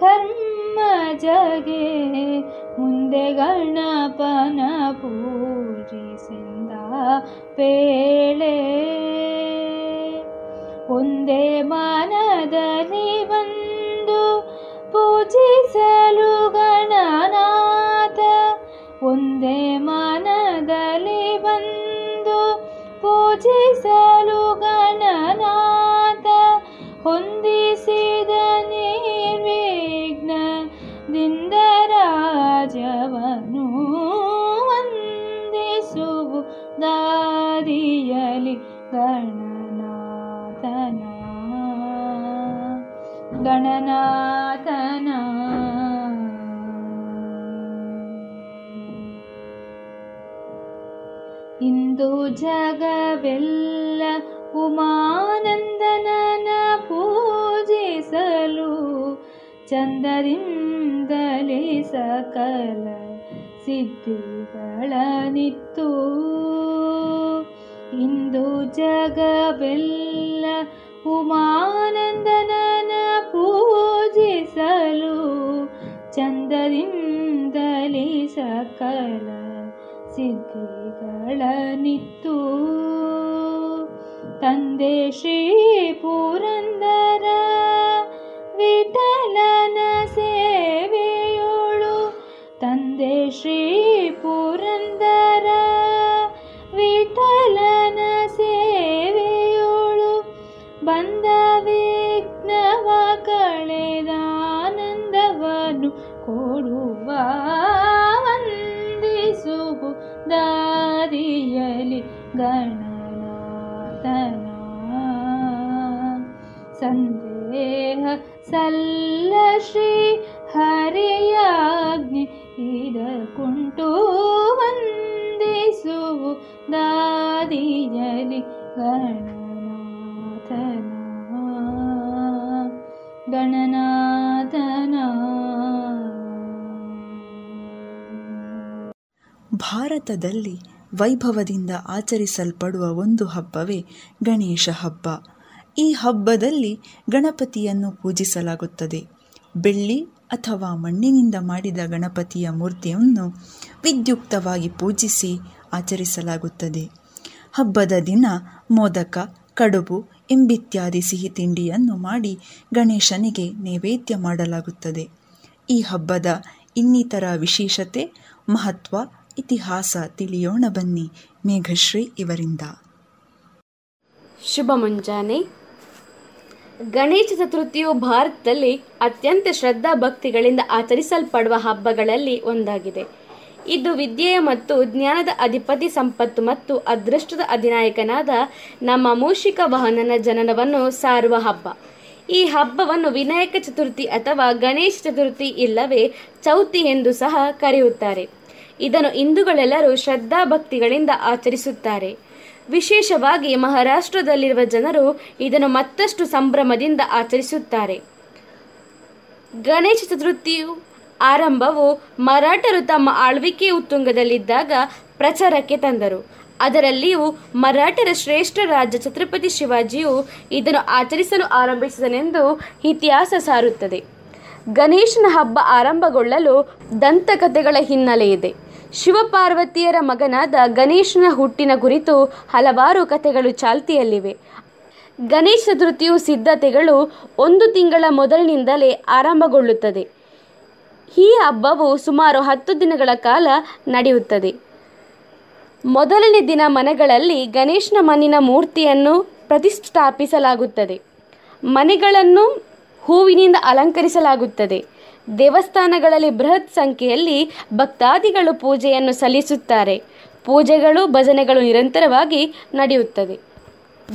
ಧರ್ಮ ಜಗೆ ಮುಂದೆ ಗಣಪನ ಪೂಜಿಸಿಂದ ಪೇಳೆ. ಒಂದೇ ಮಾನದಲ್ಲಿ ಬಂದು ಪೂಜಿಸಲು ಗಣನಾಥ. ಒಂದೇ ಮಾನದಲ್ಲಿ ಬಂದು ಪೂಜಿಸಲು ಗಣನಾಥ. ಹೊಂದಿಸಿದ ವಂದಿಸುವುದಾದಿಯಲಿ ಗಣನಾಥನ ಗಣನಾಥನ ಇಂದು ಜಗವೆಲ್ಲ ಉಮಾನಂದನನ ಪೂಜಿಸಲು ಚಂದರಿಂದಲೇ ಸಕಲ ಸಿದ್ಧಿಗಳ ನಿತ್ತು ಇಂದು ಜಗವೆಲ್ಲ ಉಮಾನಂದನನ ಪೂಜಿಸಲು ಚಂದರಿಂದಲೇ ಸಕಲ ಸಿದ್ಧಿಗಳ ನಿತ್ತು. ತಂದೆ ಶ್ರೀ ಪುರಂದರ ವಿಠಲನ ಸೇವೆಯೋಳು. ತಂದೆ ಶ್ರೀ ಪುರಂದರ ವಿಠಲನ ಸೇವೆಯೋಳು ಬಂದ ವಿಘ್ನವ ಕಳೆದಾನಂದವನ್ನು ಕೊಡುವ ವಂದಿಸುವು ದಾರಿಯಲಿ ಗಣನಾಥನ ಸಂದೇಹ ಸಲ್ಲ ಶ್ರೀ ಹರಿಯಾಜ್ಞೆ ಇದಕ್ಕುಂಟು ವಂದಿಸುವು ದಾದಿಯಲಿ ಗಣನಾಥನ ಗಣನಾಥನ ಭಾರತದಲ್ಲಿ ವೈಭವದಿಂದ ಆಚರಿಸಲ್ಪಡುವ ಒಂದು ಹಬ್ಬವೇ ಗಣೇಶ ಹಬ್ಬ. ಈ ಹಬ್ಬದಲ್ಲಿ ಗಣಪತಿಯನ್ನು ಪೂಜಿಸಲಾಗುತ್ತದೆ. ಬೆಳ್ಳಿ ಅಥವಾ ಮಣ್ಣಿನಿಂದ ಮಾಡಿದ ಗಣಪತಿಯ ಮೂರ್ತಿಯನ್ನು ವಿದ್ಯುಕ್ತವಾಗಿ ಪೂಜಿಸಿ ಆಚರಿಸಲಾಗುತ್ತದೆ. ಹಬ್ಬದ ದಿನ ಮೋದಕ, ಕಡುಬು, ಎಂಬಿತ್ಯಾದಿ ಸಿಹಿ ತಿಂಡಿಯನ್ನು ಮಾಡಿ ಗಣೇಶನಿಗೆ ನೈವೇದ್ಯ ಮಾಡಲಾಗುತ್ತದೆ. ಈ ಹಬ್ಬದ ಇನ್ನಿತರ ವಿಶೇಷತೆ ಮಹತ್ವ, ಇತಿಹಾಸ ತಿಳಿಯೋಣ ಬನ್ನಿ ಮೇಘಶ್ರೀ ಇವರಿಂದ. ಶುಭ ಮುಂಜಾನೆ. ಗಣೇಶ ಚತುರ್ಥಿಯು ಭಾರತದಲ್ಲಿ ಅತ್ಯಂತ ಶ್ರದ್ಧಾ ಭಕ್ತಿಗಳಿಂದ ಆಚರಿಸಲ್ಪಡುವ ಹಬ್ಬಗಳಲ್ಲಿ ಒಂದಾಗಿದೆ. ಇದು ವಿದ್ಯೆಯ ಮತ್ತು ಜ್ಞಾನದ ಅಧಿಪತಿ ಸಂಪತ್ತು ಮತ್ತು ಅದೃಷ್ಟದ ಅಧಿನಾಯಕನಾದ ನಮ್ಮ ಮೂಷಿಕ ವಾಹನನ ಜನನವನ್ನು ಸಾರುವ ಹಬ್ಬ. ಈ ಹಬ್ಬವನ್ನು ವಿನಾಯಕ ಚತುರ್ಥಿ ಅಥವಾ ಗಣೇಶ ಚತುರ್ಥಿ ಇಲ್ಲವೇ ಚೌತಿ ಎಂದು ಸಹ ಕರೆಯುತ್ತಾರೆ. ಇದನ್ನು ಹಿಂದೂಗಳೆಲ್ಲರೂ ಶ್ರದ್ಧಾ ಭಕ್ತಿಗಳಿಂದ ಆಚರಿಸುತ್ತಾರೆ. ವಿಶೇಷವಾಗಿ ಮಹಾರಾಷ್ಟ್ರದಲ್ಲಿರುವ ಜನರು ಇದನ್ನು ಮತ್ತಷ್ಟು ಸಂಭ್ರಮದಿಂದ ಆಚರಿಸುತ್ತಾರೆ. ಗಣೇಶ ಚತುರ್ಥಿಯು ಆರಂಭವು ಮರಾಠರು ತಮ್ಮ ಆಳ್ವಿಕೆ ಉತ್ತುಂಗದಲ್ಲಿದ್ದಾಗ ಪ್ರಚಾರಕ್ಕೆ ತಂದರು. ಅದರಲ್ಲಿಯೂ ಮರಾಠರ ಶ್ರೇಷ್ಠ ರಾಜ ಛತ್ರಪತಿ ಶಿವಾಜಿಯು ಇದನ್ನು ಆಚರಿಸಲು ಆರಂಭಿಸಿದನೆಂದು ಇತಿಹಾಸ ಸಾರುತ್ತದೆ. ಗಣೇಶನ ಹಬ್ಬ ಆರಂಭಗೊಳ್ಳಲು ದಂತಕಥೆಗಳ ಹಿನ್ನೆಲೆ ಇದೆ. ಶಿವಪಾರ್ವತಿಯರ ಮಗನಾದ ಗಣೇಶನ ಹುಟ್ಟಿನ ಕುರಿತು ಹಲವಾರು ಕಥೆಗಳು ಚಾಲ್ತಿಯಲ್ಲಿವೆ. ಗಣೇಶ ಚತುರ್ಥಿಯು ಸಿದ್ಧತೆಗಳು ಒಂದು ತಿಂಗಳ ಮೊದಲಿನಿಂದಲೇ ಆರಂಭಗೊಳ್ಳುತ್ತದೆ. ಈ ಹಬ್ಬವು ಸುಮಾರು ಹತ್ತು ದಿನಗಳ ಕಾಲ ನಡೆಯುತ್ತದೆ. ಮೊದಲನೇ ದಿನ ಮನೆಗಳಲ್ಲಿ ಗಣೇಶನ ಮಣ್ಣಿನ ಮೂರ್ತಿಯನ್ನು ಪ್ರತಿಷ್ಠಾಪಿಸಲಾಗುತ್ತದೆ. ಮನೆಗಳನ್ನು ಹೂವಿನಿಂದ ಅಲಂಕರಿಸಲಾಗುತ್ತದೆ. ದೇವಸ್ಥಾನಗಳಲ್ಲಿ ಬೃಹತ್ ಸಂಖ್ಯೆಯಲ್ಲಿ ಭಕ್ತಾದಿಗಳು ಪೂಜೆಯನ್ನು ಸಲ್ಲಿಸುತ್ತಾರೆ. ಪೂಜೆಗಳು, ಭಜನೆಗಳು ನಿರಂತರವಾಗಿ ನಡೆಯುತ್ತದೆ.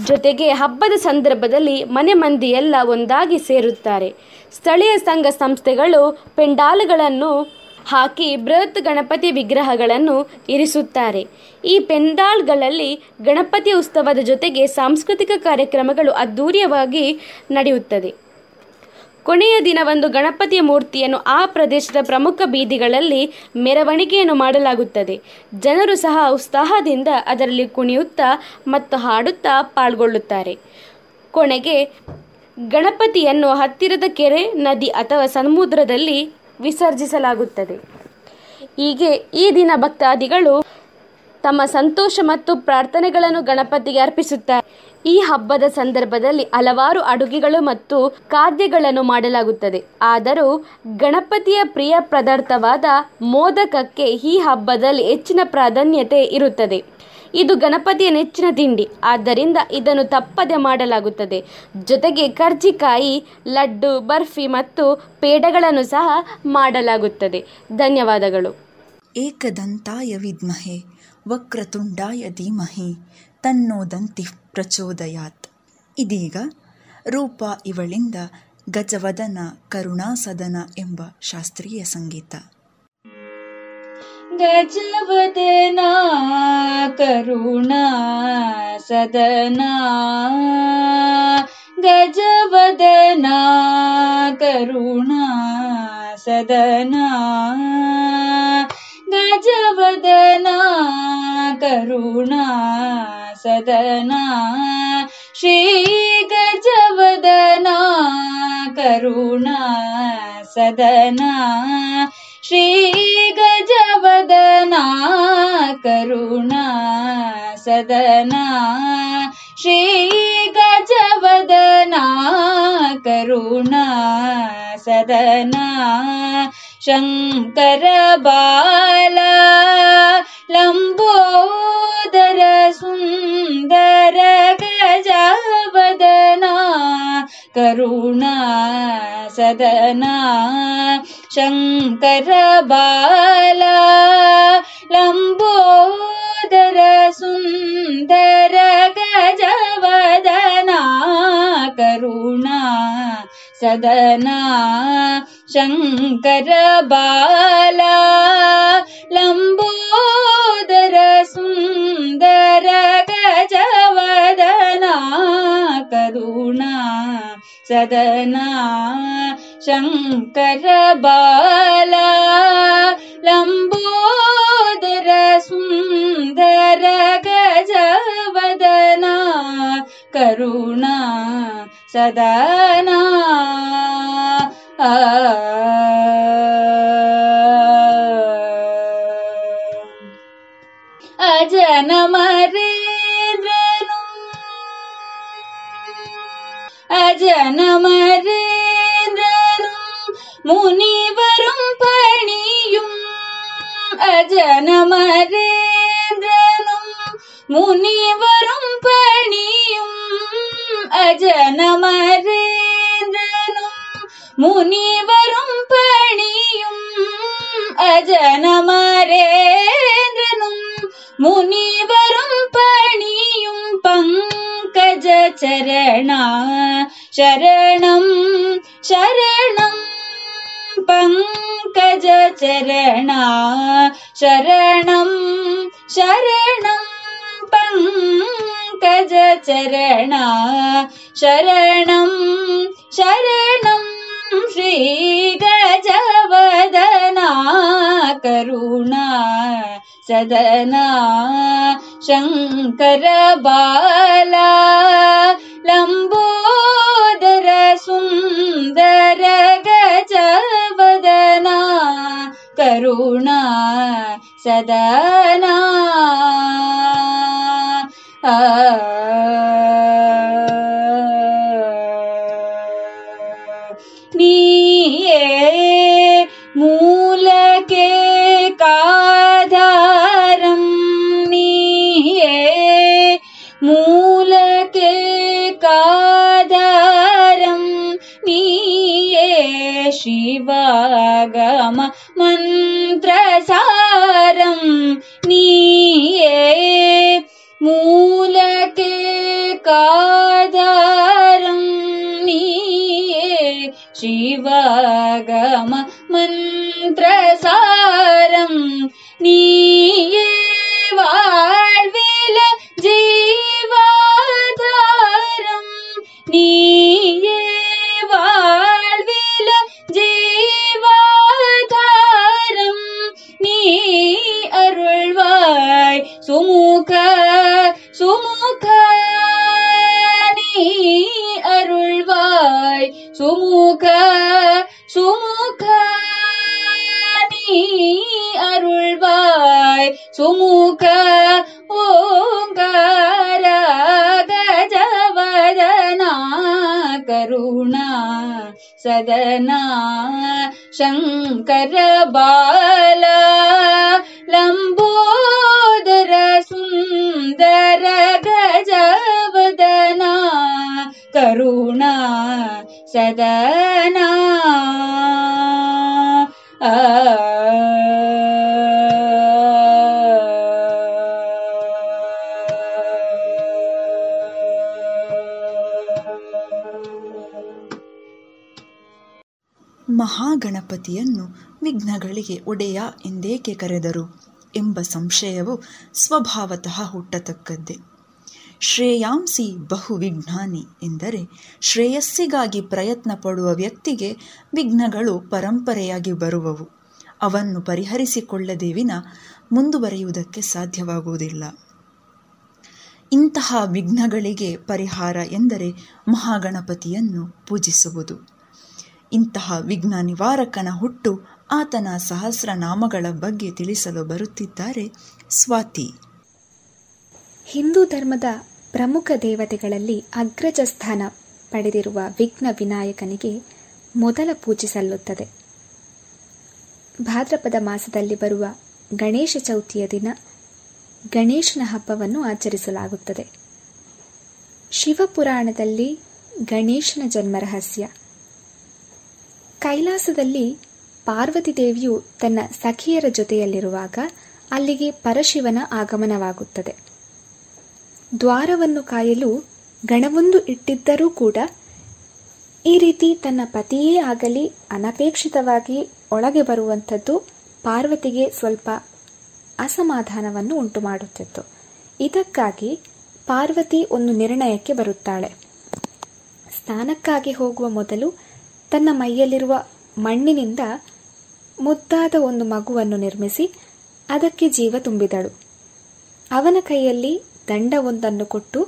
ಜೊತೆಗೆ ಹಬ್ಬದ ಸಂದರ್ಭದಲ್ಲಿ ಮನೆ ಮಂದಿಯೆಲ್ಲ ಒಂದಾಗಿ ಸೇರುತ್ತಾರೆ. ಸ್ಥಳೀಯ ಸಂಘ ಸಂಸ್ಥೆಗಳು ಪೆಂಡಾಲ್ಗಳನ್ನು ಹಾಕಿ ಬೃಹತ್ ಗಣಪತಿ ವಿಗ್ರಹಗಳನ್ನು ಇರಿಸುತ್ತಾರೆ. ಈ ಪೆಂಡಾಲ್ಗಳಲ್ಲಿ ಗಣಪತಿ ಉತ್ಸವದ ಜೊತೆಗೆ ಸಾಂಸ್ಕೃತಿಕ ಕಾರ್ಯಕ್ರಮಗಳು ಅದ್ಧೂರಿಯವಾಗಿ ನಡೆಯುತ್ತದೆ. ಕೊನೆಯ ದಿನವಂದು ಗಣಪತಿಯ ಮೂರ್ತಿಯನ್ನು ಆ ಪ್ರದೇಶದ ಪ್ರಮುಖ ಬೀದಿಗಳಲ್ಲಿ ಮೆರವಣಿಗೆಯನ್ನು ಮಾಡಲಾಗುತ್ತದೆ. ಜನರು ಸಹ ಉತ್ಸಾಹದಿಂದ ಅದರಲ್ಲಿ ಕುಣಿಯುತ್ತಾ ಮತ್ತು ಹಾಡುತ್ತಾ ಪಾಲ್ಗೊಳ್ಳುತ್ತಾರೆ. ಕೊನೆಗೆ ಗಣಪತಿಯನ್ನು ಹತ್ತಿರದ ಕೆರೆ, ನದಿ ಅಥವಾ ಸಮುದ್ರದಲ್ಲಿ ವಿಸರ್ಜಿಸಲಾಗುತ್ತದೆ. ಹೀಗೆ ಈ ದಿನ ಭಕ್ತಾದಿಗಳು ತಮ್ಮ ಸಂತೋಷ ಮತ್ತು ಪ್ರಾರ್ಥನೆಗಳನ್ನು ಗಣಪತಿಗೆ ಅರ್ಪಿಸುತ್ತಾರೆ. ಈ ಹಬ್ಬದ ಸಂದರ್ಭದಲ್ಲಿ ಹಲವಾರು ಅಡುಗೆಗಳು ಮತ್ತು ಖಾದ್ಯಗಳನ್ನು ಮಾಡಲಾಗುತ್ತದೆ. ಆದರೂ ಗಣಪತಿಯ ಪ್ರಿಯ ಪದಾರ್ಥವಾದ ಮೋದಕಕ್ಕೆ ಈ ಹಬ್ಬದಲ್ಲಿ ಹೆಚ್ಚಿನ ಪ್ರಾಧಾನ್ಯತೆ ಇರುತ್ತದೆ. ಇದು ಗಣಪತಿಯ ನೆಚ್ಚಿನ ತಿಂಡಿ. ಆದ್ದರಿಂದ ಇದನ್ನು ತಪ್ಪದೆ ಮಾಡಲಾಗುತ್ತದೆ. ಜೊತೆಗೆ ಕರ್ಜಿಕಾಯಿ, ಲಡ್ಡು, ಬರ್ಫಿ ಮತ್ತು ಪೇಡಗಳನ್ನು ಸಹ ಮಾಡಲಾಗುತ್ತದೆ. ಧನ್ಯವಾದಗಳು. ಏಕದಂತಾಯ ವಿದ್ಮಹೆ, ವಕ್ರತುಂಡಾಯ ಧೀಮಹಿ ತನ್ನೋ ದಂತಿ ಪ್ರಚೋದಯಾತ್. ಇದೀಗ ರೂಪ ಇವಳಿಂದ ಗಜವದನ, ಕರುಣಾಸದನ ಎಂಬ ಶಾಸ್ತ್ರೀಯ ಸಂಗೀತ. ಗಜವದನ ಕರುಣಾ ಸದನಾ ಗಜವದನ ಕರುಣಾ ಸದನಾ गजवदना करुणा सदना श्री गजवदना करुणा सदना श्री गजवदना सदना श्रीगवदनाुणा सदना। शङ्करबला लम्बोदर सुन्दर गजावदना करुणा सदना शङ्करबाला लम्बोदर सुन्दर गजवदना करुणा सदना शङ्करबाला लम्बोदर सुन्दर गजवदना करुणा सदना शङ्करबाला लम्बोदर सुन्दर गजवदना करुणा ಸದನಾ ಶಂಕರ ಬಾಲ ಲಂಬೋದರ ಸುಂದರ ಗಜವದನ ಕರುಣಾ ಸದನಾ அஜனமரேந்திரனும் முனிவரும் பணியும் அஜனமரேந்திரனும் முனிவரும் பணியும் பங்கஜ சரணா சரணம் சரணம் பங்கஜ சரணா சரணம் சரணம் पङ्कज चरणा शरणम् शरणम् श्रीगजवदना करुणा सदना शङ्कर बाला लम्बोदर सुन्दर गजवदना करुणा सदना। நீயே மூலகே காதாரம் நீயே மூலகே காதாரம் நீயே சிவாகம மந்திரசாரம் நீயே மூலக்கு காதாரம் நீயே சிவாகம மந்திரசாரம் நீயே வாழ்வில ஜீவாதாரம் நீயே வாழ்வில ஜீவாதாரம் நீ அருள்வாய் சுமுக சுமுக நீ அருள்வாய். சுமுக சுமுக நீ அருள்வாய். சுமுக ஓங்கார கஜவதனா கருணா சதனா சங்கர பால லம்போ ಕರುಣಾ ಸದನಾ. ಆ. ಮಹಾಗಣಪತಿಯನ್ನು ವಿಘ್ನಗಳಿಗೆ ಒಡೆಯ ಎಂದೇಕೆ ಕರೆದರು? ಎಂಬ ಸಂಶಯವು ಸ್ವಭಾವತಃ ಹುಟ್ಟತಕ್ಕದ್ದೇ. ಶ್ರೇಯಾಂಸಿ ಬಹು ವಿಘ್ನಾನಿ ಎಂದರೆ ಶ್ರೇಯಸ್ಸಿಗಾಗಿ ಪ್ರಯತ್ನ ಪಡುವ ವ್ಯಕ್ತಿಗೆ ವಿಘ್ನಗಳು ಪರಂಪರೆಯಾಗಿ ಬರುವವು. ಅವನ್ನು ಪರಿಹರಿಸಿಕೊಳ್ಳದೆ ವಿನ ಮುಂದುವರಿಯುವುದಕ್ಕೆ ಸಾಧ್ಯವಾಗುವುದಿಲ್ಲ. ಇಂತಹ ವಿಘ್ನಗಳಿಗೆ ಪರಿಹಾರ ಎಂದರೆ ಮಹಾಗಣಪತಿಯನ್ನು ಪೂಜಿಸುವುದು. ಇಂತಹ ವಿಘ್ನ ನಿವಾರಕನ ಹುಟ್ಟು ಆತನ ಸಹಸ್ರನಾಮಗಳ ಬಗ್ಗೆ ತಿಳಿಸಲು ಬರುತ್ತಿದ್ದಾರೆ ಸ್ವಾತಿ. ಹಿಂದೂ ಧರ್ಮದ ಪ್ರಮುಖ ದೇವತೆಗಳಲ್ಲಿ ಅಗ್ರಜ ಸ್ಥಾನ ಪಡೆದಿರುವ ವಿಘ್ನ ವಿನಾಯಕನಿಗೆ ಮೊದಲ ಪೂಜೆ ಸಲ್ಲುತ್ತದೆ. ಭಾದ್ರಪದ ಮಾಸದಲ್ಲಿ ಬರುವ ಗಣೇಶ ಚೌತಿಯ ದಿನ ಗಣೇಶನ ಹಬ್ಬವನ್ನು ಆಚರಿಸಲಾಗುತ್ತದೆ. ಶಿವಪುರಾಣದಲ್ಲಿ ಗಣೇಶನ ಜನ್ಮ ರಹಸ್ಯ. ಕೈಲಾಸದಲ್ಲಿ ಪಾರ್ವತಿ ದೇವಿಯು ತನ್ನ ಸಖಿಯರ ಜೊತೆಯಲ್ಲಿರುವಾಗ ಅಲ್ಲಿಗೆ ಪರಶಿವನ ಆಗಮನವಾಗುತ್ತದೆ. ದ್ವಾರವನ್ನು ಕಾಯಲು ಗಣವೊಂದು ಇಟ್ಟಿದ್ದರೂ ಕೂಡ ಈ ರೀತಿ ತನ್ನ ಪತಿಯೇ ಆಗಲಿ ಅನಪೇಕ್ಷಿತವಾಗಿ ಒಳಗೆ ಬರುವಂಥದ್ದು ಪಾರ್ವತಿಗೆ ಸ್ವಲ್ಪ ಅಸಮಾಧಾನವನ್ನು ಉಂಟು ಮಾಡುತ್ತಿತ್ತು ಇದಕ್ಕಾಗಿ ಪಾರ್ವತಿ ಒಂದು ನಿರ್ಣಯಕ್ಕೆ ಬರುತ್ತಾಳೆ. ಸ್ನಾನಕ್ಕಾಗಿ ಹೋಗುವ ಮೊದಲು ತನ್ನ ಮೈಯಲ್ಲಿರುವ ಮಣ್ಣಿನಿಂದ ಮುದ್ದಾದ ಒಂದು ಮಗುವನ್ನು ನಿರ್ಮಿಸಿ ಅದಕ್ಕೆ ಜೀವ ತುಂಬಿದಳು. ಅವನ ಕೈಯಲ್ಲಿ ದಂಡವೊಂದನ್ನು ಕೊಟ್ಟು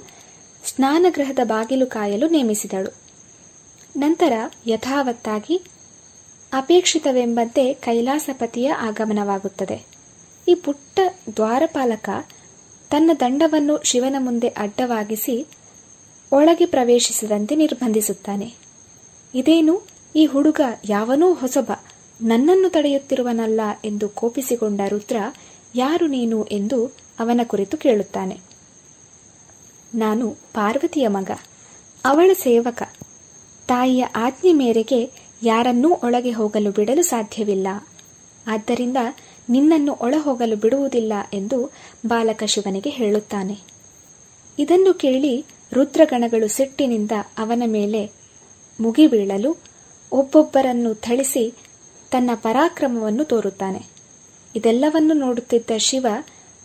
ಸ್ನಾನಗೃಹದ ಬಾಗಿಲು ಕಾಯಲು ನೇಮಿಸಿದಳು. ನಂತರ ಯಥಾವತ್ತಾಗಿ ಅಪೇಕ್ಷಿತವೆಂಬಂತೆ ಕೈಲಾಸಪತಿಯ ಆಗಮನವಾಗುತ್ತದೆ. ಈ ಪುಟ್ಟ ದ್ವಾರಪಾಲಕ ತನ್ನ ದಂಡವನ್ನು ಶಿವನ ಮುಂದೆ ಅಡ್ಡವಾಗಿಸಿ ಒಳಗೆ ಪ್ರವೇಶಿಸದಂತೆ ನಿರ್ಬಂಧಿಸುತ್ತಾನೆ. ಇದೇನು? ಈ ಹುಡುಗ ಯಾವನೂ ಹೊಸಬ ನನ್ನನ್ನು ತಡೆಯುತ್ತಿರುವನಲ್ಲ ಎಂದು ಕೋಪಿಸಿಕೊಂಡ ರುದ್ರ, ಯಾರು ನೀನು? ಎಂದು ಅವನ ಕುರಿತು ಕೇಳುತ್ತಾನೆ. ನಾನು ಪಾರ್ವತಿಯ ಮಗ, ಅವಳ ಸೇವಕ. ತಾಯಿಯ ಆಜ್ಞೆ ಮೇರೆಗೆ ಯಾರನ್ನೂ ಒಳಗೆ ಹೋಗಲು ಬಿಡಲು ಸಾಧ್ಯವಿಲ್ಲ. ಆದ್ದರಿಂದ ನಿನ್ನನ್ನು ಒಳ ಹೋಗಲು ಬಿಡುವುದಿಲ್ಲ ಎಂದು ಬಾಲಕ ಶಿವನಿಗೆ ಹೇಳುತ್ತಾನೆ. ಇದನ್ನು ಕೇಳಿ ರುದ್ರಗಣಗಳು ಸಿಟ್ಟಿನಿಂದ ಅವನ ಮೇಲೆ ಮುಗಿಬೀಳಲು ಒಬ್ಬೊಬ್ಬರನ್ನು ಥಳಿಸಿ ತನ್ನ ಪರಾಕ್ರಮವನ್ನು ತೋರುತ್ತಾನೆ. ಇದೆಲ್ಲವನ್ನು ನೋಡುತ್ತಿದ್ದ ಶಿವ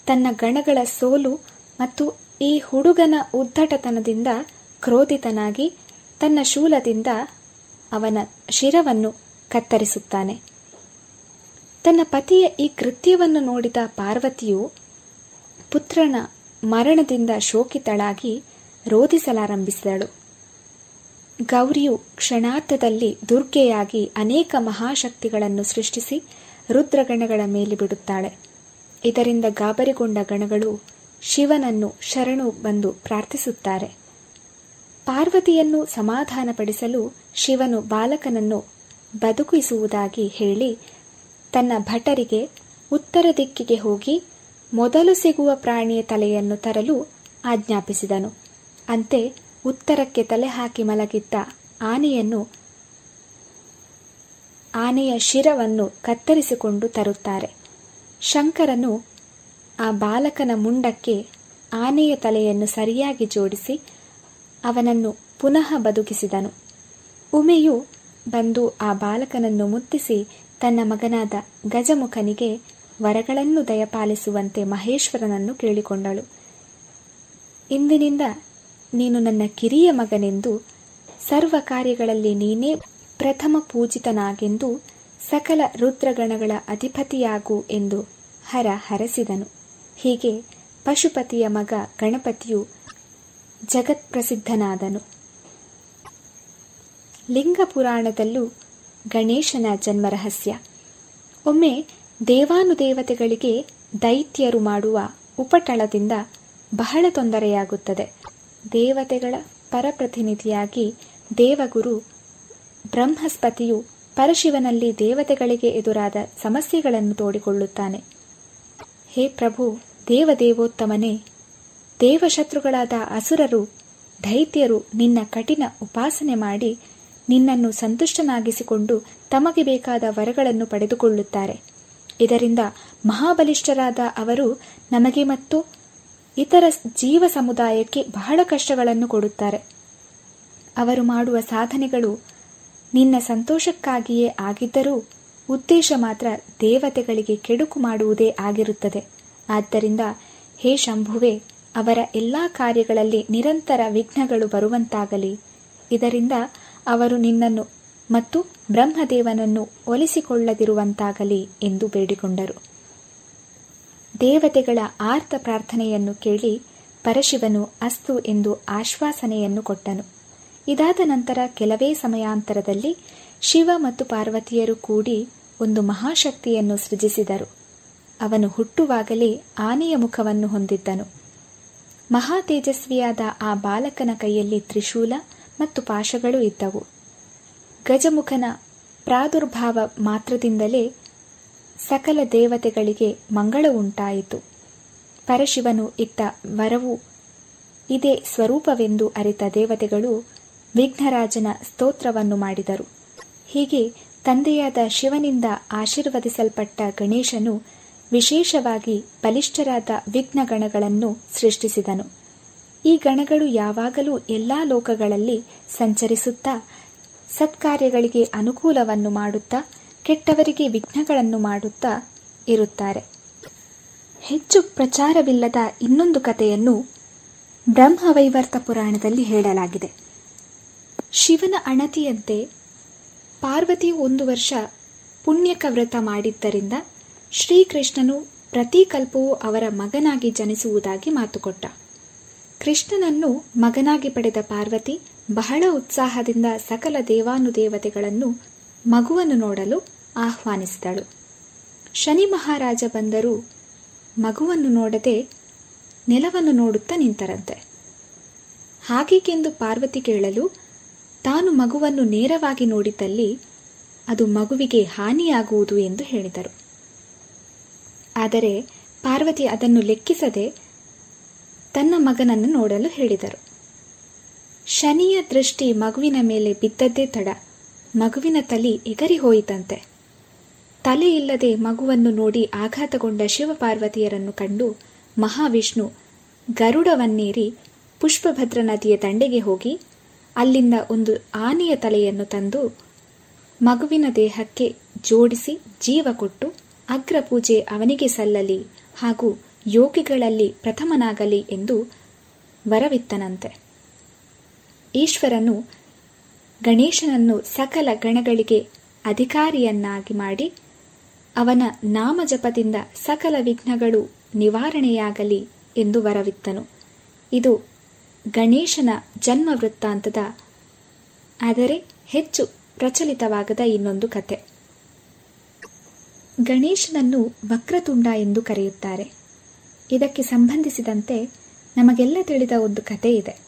ತನ್ನ ಗಣಗಳ ಸೋಲು ಮತ್ತು ಈ ಹುಡುಗನ ಉದ್ದಟತನದಿಂದ ಕ್ರೋಧಿತನಾಗಿ ತನ್ನ ಶೂಲದಿಂದ ಅವನ ಶಿರವನ್ನು ಕತ್ತರಿಸುತ್ತಾನೆ. ತನ್ನ ಪತಿಯ ಈ ಕೃತ್ಯವನ್ನು ನೋಡಿದ ಪಾರ್ವತಿಯು ಪುತ್ರನ ಮರಣದಿಂದ ಶೋಕಿತಳಾಗಿ ರೋಧಿಸಲಾರಂಭಿಸಿದಳು. ಗೌರಿಯು ಕ್ಷಣಾರ್ಥದಲ್ಲಿ ದುರ್ಗೆಯಾಗಿ ಅನೇಕ ಮಹಾಶಕ್ತಿಗಳನ್ನು ಸೃಷ್ಟಿಸಿ ರುದ್ರಗಣಗಳ ಮೇಲೆ ಬಿಡುತ್ತಾಳೆ. ಇದರಿಂದ ಗಾಬರಿಗೊಂಡ ಗಣಗಳು ಶಿವನನ್ನು ಶರಣು ಬಂದು ಪ್ರಾರ್ಥಿಸುತ್ತಾರೆ. ಪಾರ್ವತಿಯನ್ನು ಸಮಾಧಾನಪಡಿಸಲು ಶಿವನು ಬಾಲಕನನ್ನು ಬದುಕಿಸುವುದಾಗಿ ಹೇಳಿ ತನ್ನ ಭಟರಿಗೆ ಉತ್ತರ ದಿಕ್ಕಿಗೆ ಹೋಗಿ ಮೊದಲು ಸಿಗುವ ಪ್ರಾಣಿಯ ತಲೆಯನ್ನು ತರಲು ಆಜ್ಞಾಪಿಸಿದನು. ಅಂತೆ ಉತ್ತರಕ್ಕೆ ತಲೆ ಹಾಕಿ ಮಲಗಿದ್ದ ಆನೆಯನ್ನು ಆನೆಯ ಶಿರವನ್ನು ಕತ್ತರಿಸಿಕೊಂಡು ತರುತ್ತಾರೆ. ಶಂಕರನು ಆ ಬಾಲಕನ ಮುಂಡಕ್ಕೆ ಆನೆಯ ತಲೆಯನ್ನು ಸರಿಯಾಗಿ ಜೋಡಿಸಿ ಅವನನ್ನು ಪುನಃ ಬದುಕಿಸಿದನು. ಉಮೆಯು ಬಂದು ಆ ಬಾಲಕನನ್ನು ಮುತ್ತಿಸಿ ತನ್ನ ಮಗನಾದ ಗಜಮುಖನಿಗೆ ವರಗಳನ್ನು ದಯಪಾಲಿಸುವಂತೆ ಮಹೇಶ್ವರನನ್ನು ಕೇಳಿಕೊಂಡಳು. ಇಂದಿನಿಂದ ನೀನು ನನ್ನ ಕಿರಿಯ ಮಗನೆಂದು ಸರ್ವ ಕಾರ್ಯಗಳಲ್ಲಿ ನೀನೇ ಪ್ರಥಮ ಪೂಜಿತನಾಗೆಂದು ಸಕಲ ರುದ್ರಗಣಗಳ ಅಧಿಪತಿಯಾಗು ಎಂದು ಹರ ಹರಸಿದನು. ಹೀಗೆ ಪಶುಪತಿಯ ಮಗ ಗಣಪತಿಯು ಜಗತ್ಪ್ರಸಿದ್ಧನಾದನು. ಲಿಂಗ ಪುರಾಣದಲ್ಲೂ ಗಣೇಶನ ಜನ್ಮರಹಸ್ಯ. ಒಮ್ಮೆ ದೇವಾನುದೇವತೆಗಳಿಗೆ ದೈತ್ಯರು ಮಾಡುವ ಉಪಟಳದಿಂದ ಬಹಳ ತೊಂದರೆಯಾಗುತ್ತದೆ. ದೇವತೆಗಳ ಪರಪ್ರತಿನಿಧಿಯಾಗಿ ದೇವಗುರು ಬ್ರಹ್ಮಸ್ಪತಿಯು ಪರಶಿವನಲ್ಲಿ ದೇವತೆಗಳಿಗೆ ಎದುರಾದ ಸಮಸ್ಯೆಗಳನ್ನು ತೋಡಿಕೊಳ್ಳುತ್ತಾನೆ. ಹೇ ಪ್ರಭು ದೇವದೇವೋತ್ತಮನೇ. ದೇವಶತ್ರುಗಳಾದ ಅಸುರರು, ದೈತ್ಯರು ನಿನ್ನ ಕಠಿಣ ಉಪಾಸನೆ ಮಾಡಿ ನಿನ್ನನ್ನು ಸಂತುಷ್ಟನಾಗಿಸಿಕೊಂಡು ತಮಗೆ ಬೇಕಾದ ವರಗಳನ್ನು ಪಡೆದುಕೊಳ್ಳುತ್ತಾರೆ. ಇದರಿಂದ ಮಹಾಬಲಿಷ್ಠರಾದ ಅವರು ನಮಗೆ ಮತ್ತು ಇತರ ಜೀವ ಸಮುದಾಯಕ್ಕೆ ಬಹಳ ಕಷ್ಟಗಳನ್ನು ಕೊಡುತ್ತಾರೆ. ಅವರು ಮಾಡುವ ಸಾಧನೆಗಳು ನಿನ್ನ ಸಂತೋಷಕ್ಕಾಗಿಯೇ ಆಗಿದ್ದರೂ ಉದ್ದೇಶ ಮಾತ್ರ ದೇವತೆಗಳಿಗೆ ಕೆಡುಕು ಮಾಡುವುದೇ ಆಗಿರುತ್ತದೆ. ಆದ್ದರಿಂದ ಹೇ ಶಂಭುವೆ, ಅವರ ಎಲ್ಲಾ ಕಾರ್ಯಗಳಲ್ಲಿ ನಿರಂತರ ವಿಘ್ನಗಳು ಬರುವಂತಾಗಲಿ. ಇದರಿಂದ ಅವರು ನಿನ್ನನ್ನು ಮತ್ತು ಬ್ರಹ್ಮದೇವನನ್ನು ಒಲಿಸಿಕೊಳ್ಳದಿರುವಂತಾಗಲಿ ಎಂದು ಬೇಡಿಕೊಂಡರು. ದೇವತೆಗಳ ಆರ್ತ ಪ್ರಾರ್ಥನೆಯನ್ನು ಕೇಳಿ ಪರಶಿವನು ಅಸ್ತು ಎಂದು ಆಶ್ವಾಸನೆಯನ್ನು ಕೊಟ್ಟನು. ಇದಾದ ನಂತರ ಕೆಲವೇ ಸಮಯಾಂತರದಲ್ಲಿ ಶಿವ ಮತ್ತು ಪಾರ್ವತಿಯರು ಕೂಡಿ ಒಂದು ಮಹಾಶಕ್ತಿಯನ್ನು ಸೃಜಿಸಿದರು. ಅವನು ಹುಟ್ಟುವಾಗಲೇ ಆನೆಯ ಮುಖವನ್ನು ಹೊಂದಿದ್ದನು. ಮಹಾ ತೇಜಸ್ವಿಯಾದ ಆ ಬಾಲಕನ ಕೈಯಲ್ಲಿ ತ್ರಿಶೂಲ ಮತ್ತು ಪಾಶಗಳು ಇದ್ದವು. ಗಜಮುಖನ ಪ್ರಾದುರ್ಭಾವ ಮಾತ್ರದಿಂದಲೇ ಸಕಲ ದೇವತೆಗಳಿಗೆ ಮಂಗಳ ಉಂಟಾಯಿತು. ಪರಶಿವನು ಇತ್ತ ವರವು ಇದೇ ಸ್ವರೂಪವೆಂದು ಅರಿತ ದೇವತೆಗಳು ವಿಘ್ನರಾಜನ ಸ್ತೋತ್ರವನ್ನು ಮಾಡಿದರು. ಹೀಗೆ ತಂದೆಯಾದ ಶಿವನಿಂದ ಆಶೀರ್ವದಿಸಲ್ಪಟ್ಟ ಗಣೇಶನು ವಿಶೇಷವಾಗಿ ಬಲಿಷ್ಠರಾದ ವಿಘ್ನ ಗಣಗಳನ್ನು ಸೃಷ್ಟಿಸಿದನು. ಈ ಗಣಗಳು ಯಾವಾಗಲೂ ಎಲ್ಲಾ ಲೋಕಗಳಲ್ಲಿ ಸಂಚರಿಸುತ್ತಾ, ಸತ್ಕಾರ್ಯಗಳಿಗೆ ಅನುಕೂಲವನ್ನು ಮಾಡುತ್ತಾ, ಕೆಟ್ಟವರಿಗೆ ವಿಘ್ನಗಳನ್ನು ಮಾಡುತ್ತಾ ಇರುತ್ತಾರೆ. ಹೆಚ್ಚು ಪ್ರಚಾರವಿಲ್ಲದ ಇನ್ನೊಂದು ಕಥೆಯನ್ನು ಬ್ರಹ್ಮವೈವರ್ತ ಪುರಾಣದಲ್ಲಿ ಹೇಳಲಾಗಿದೆ. ಶಿವನ ಅಣತಿಯಂತೆ ಪಾರ್ವತಿ ಒಂದು ವರ್ಷ ಪುಣ್ಯಕ ವ್ರತ ಮಾಡಿದ್ದರಿಂದ ಶ್ರೀಕೃಷ್ಣನು ಪ್ರತಿಕಲ್ಪವು ಅವರ ಮಗನಾಗಿ ಜನಿಸುವುದಾಗಿ ಮಾತುಕೊಟ್ಟ. ಕೃಷ್ಣನನ್ನು ಮಗನಾಗಿ ಪಡೆದ ಪಾರ್ವತಿ ಬಹಳ ಉತ್ಸಾಹದಿಂದ ಸಕಲ ದೇವಾನುದೇವತೆಗಳನ್ನು ಮಗುವನ್ನು ನೋಡಲು ಆಹ್ವಾನಿಸಿದಳು. ಶನಿ ಮಹಾರಾಜ ಬಂದರೂ ಮಗುವನ್ನು ನೋಡದೆ ನೆಲವನ್ನು ನೋಡುತ್ತಾ ನಿಂತರಂತೆ. ಹಾಗೇಕೆಂದು ಪಾರ್ವತಿ ಕೇಳಲು ತಾನು ಮಗುವನ್ನು ನೇರವಾಗಿ ನೋಡಿದ್ದಲ್ಲಿ ಅದು ಮಗುವಿಗೆ ಹಾನಿಯಾಗುವುದು ಎಂದು ಹೇಳಿದರು. ಆದರೆ ಪಾರ್ವತಿ ಅದನ್ನು ಲೆಕ್ಕಿಸದೆ ತನ್ನ ಮಗನನ್ನು ನೋಡಲು ಹೇಳಿದರು. ಶನಿಯ ದೃಷ್ಟಿ ಮಗುವಿನ ಮೇಲೆ ಬಿದ್ದದ್ದೇ ತಡ. ಮಗುವಿನ ತಲೆ ಎಗರಿ ಹೋಯಿತಂತೆ. ತಲೆ ಇಲ್ಲದೆ ಮಗುವನ್ನು ನೋಡಿ ಆಘಾತಗೊಂಡ ಶಿವಪಾರ್ವತಿಯರನ್ನು ಕಂಡು ಮಹಾವಿಷ್ಣು ಗರುಡವನ್ನೇರಿ ಪುಷ್ಪಭದ್ರ ನದಿಯ ದಂಡೆಗೆ ಹೋಗಿ ಅಲ್ಲಿಂದ ಒಂದು ಆನೆಯ ತಲೆಯನ್ನು ತಂದು ಮಗುವಿನ ದೇಹಕ್ಕೆ ಜೋಡಿಸಿ ಜೀವ ಕೊಟ್ಟು ಅಗ್ರ ಪೂಜೆ ಅವನಿಗೆ ಸಲ್ಲಲಿ ಹಾಗೂ ಯೋಗಿಗಳಲ್ಲಿ ಪ್ರಥಮನಾಗಲಿ ಎಂದು ವರವಿತ್ತನಂತೆ. ಈಶ್ವರನು ಗಣೇಶನನ್ನು ಸಕಲ ಗಣಗಳಿಗೆ ಅಧಿಕಾರಿಯನ್ನಾಗಿ ಮಾಡಿ ಅವನ ನಾಮಜಪದಿಂದ ಸಕಲ ವಿಘ್ನಗಳು ನಿವಾರಣೆಯಾಗಲಿ ಎಂದು ವರವಿತ್ತನು. ಇದು ಗಣೇಶನ ಜನ್ಮ ವೃತ್ತಾಂತದ ಆದರೆ ಹೆಚ್ಚು ಪ್ರಚಲಿತವಾಗದ ಇನ್ನೊಂದು ಕತೆ ಗಣೇಶನನ್ನು ವಕ್ರತುಂಡ ಎಂದು ಕರೆಯುತ್ತಾರೆ. ಇದಕ್ಕೆ ಸಂಬಂಧಿಸಿದಂತೆ ನಮಗೆಲ್ಲ ತಿಳಿದ ಒಂದು ಕಥೆ ಇದೆ.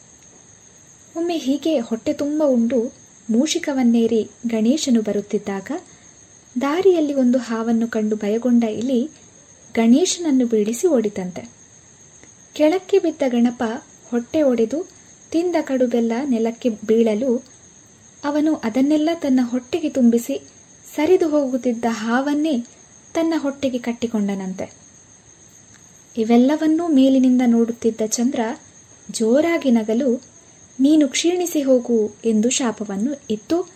ಒಮ್ಮೆ ಹೀಗೆ ಹೊಟ್ಟೆ ತುಂಬ ಉಂಡು ಮೂಷಿಕವನ್ನೇರಿ ಗಣೇಶನು ಬರುತ್ತಿದ್ದಾಗ ದಾರಿಯಲ್ಲಿ ಒಂದು ಹಾವನ್ನು ಕಂಡು ಭಯಗೊಂಡ ಇಲಿ ಗಣೇಶನನ್ನು ಬೀಳಿಸಿ ಓಡಿತಂತೆ. ಕೆಳಕ್ಕೆ ಬಿದ್ದ ಗಣಪ ಹೊಟ್ಟೆ ಒಡೆದು ತಿಂದ ಕಡುಬೆಲ್ಲ ನೆಲಕ್ಕೆ ಬೀಳಲು ಅವನು ಅದನ್ನೆಲ್ಲ ತನ್ನ ಹೊಟ್ಟೆಗೆ ತುಂಬಿಸಿ ಸರಿದು ಹೋಗುತ್ತಿದ್ದ ಹಾವನ್ನೇ ತನ್ನ ಹೊಟ್ಟೆಗೆ ಕಟ್ಟಿಕೊಂಡನಂತೆ. ಇವೆಲ್ಲವನ್ನೂ ಮೇಲಿನಿಂದ ನೋಡುತ್ತಿದ್ದ ಚಂದ್ರ ಜೋರಾಗಿ ನಗಲು, ನೀನು ಕ್ಷೀಣಿಸಿ ಹೋಗು ಎಂದು ಶಾಪವನ್ನು ಇತ್ತು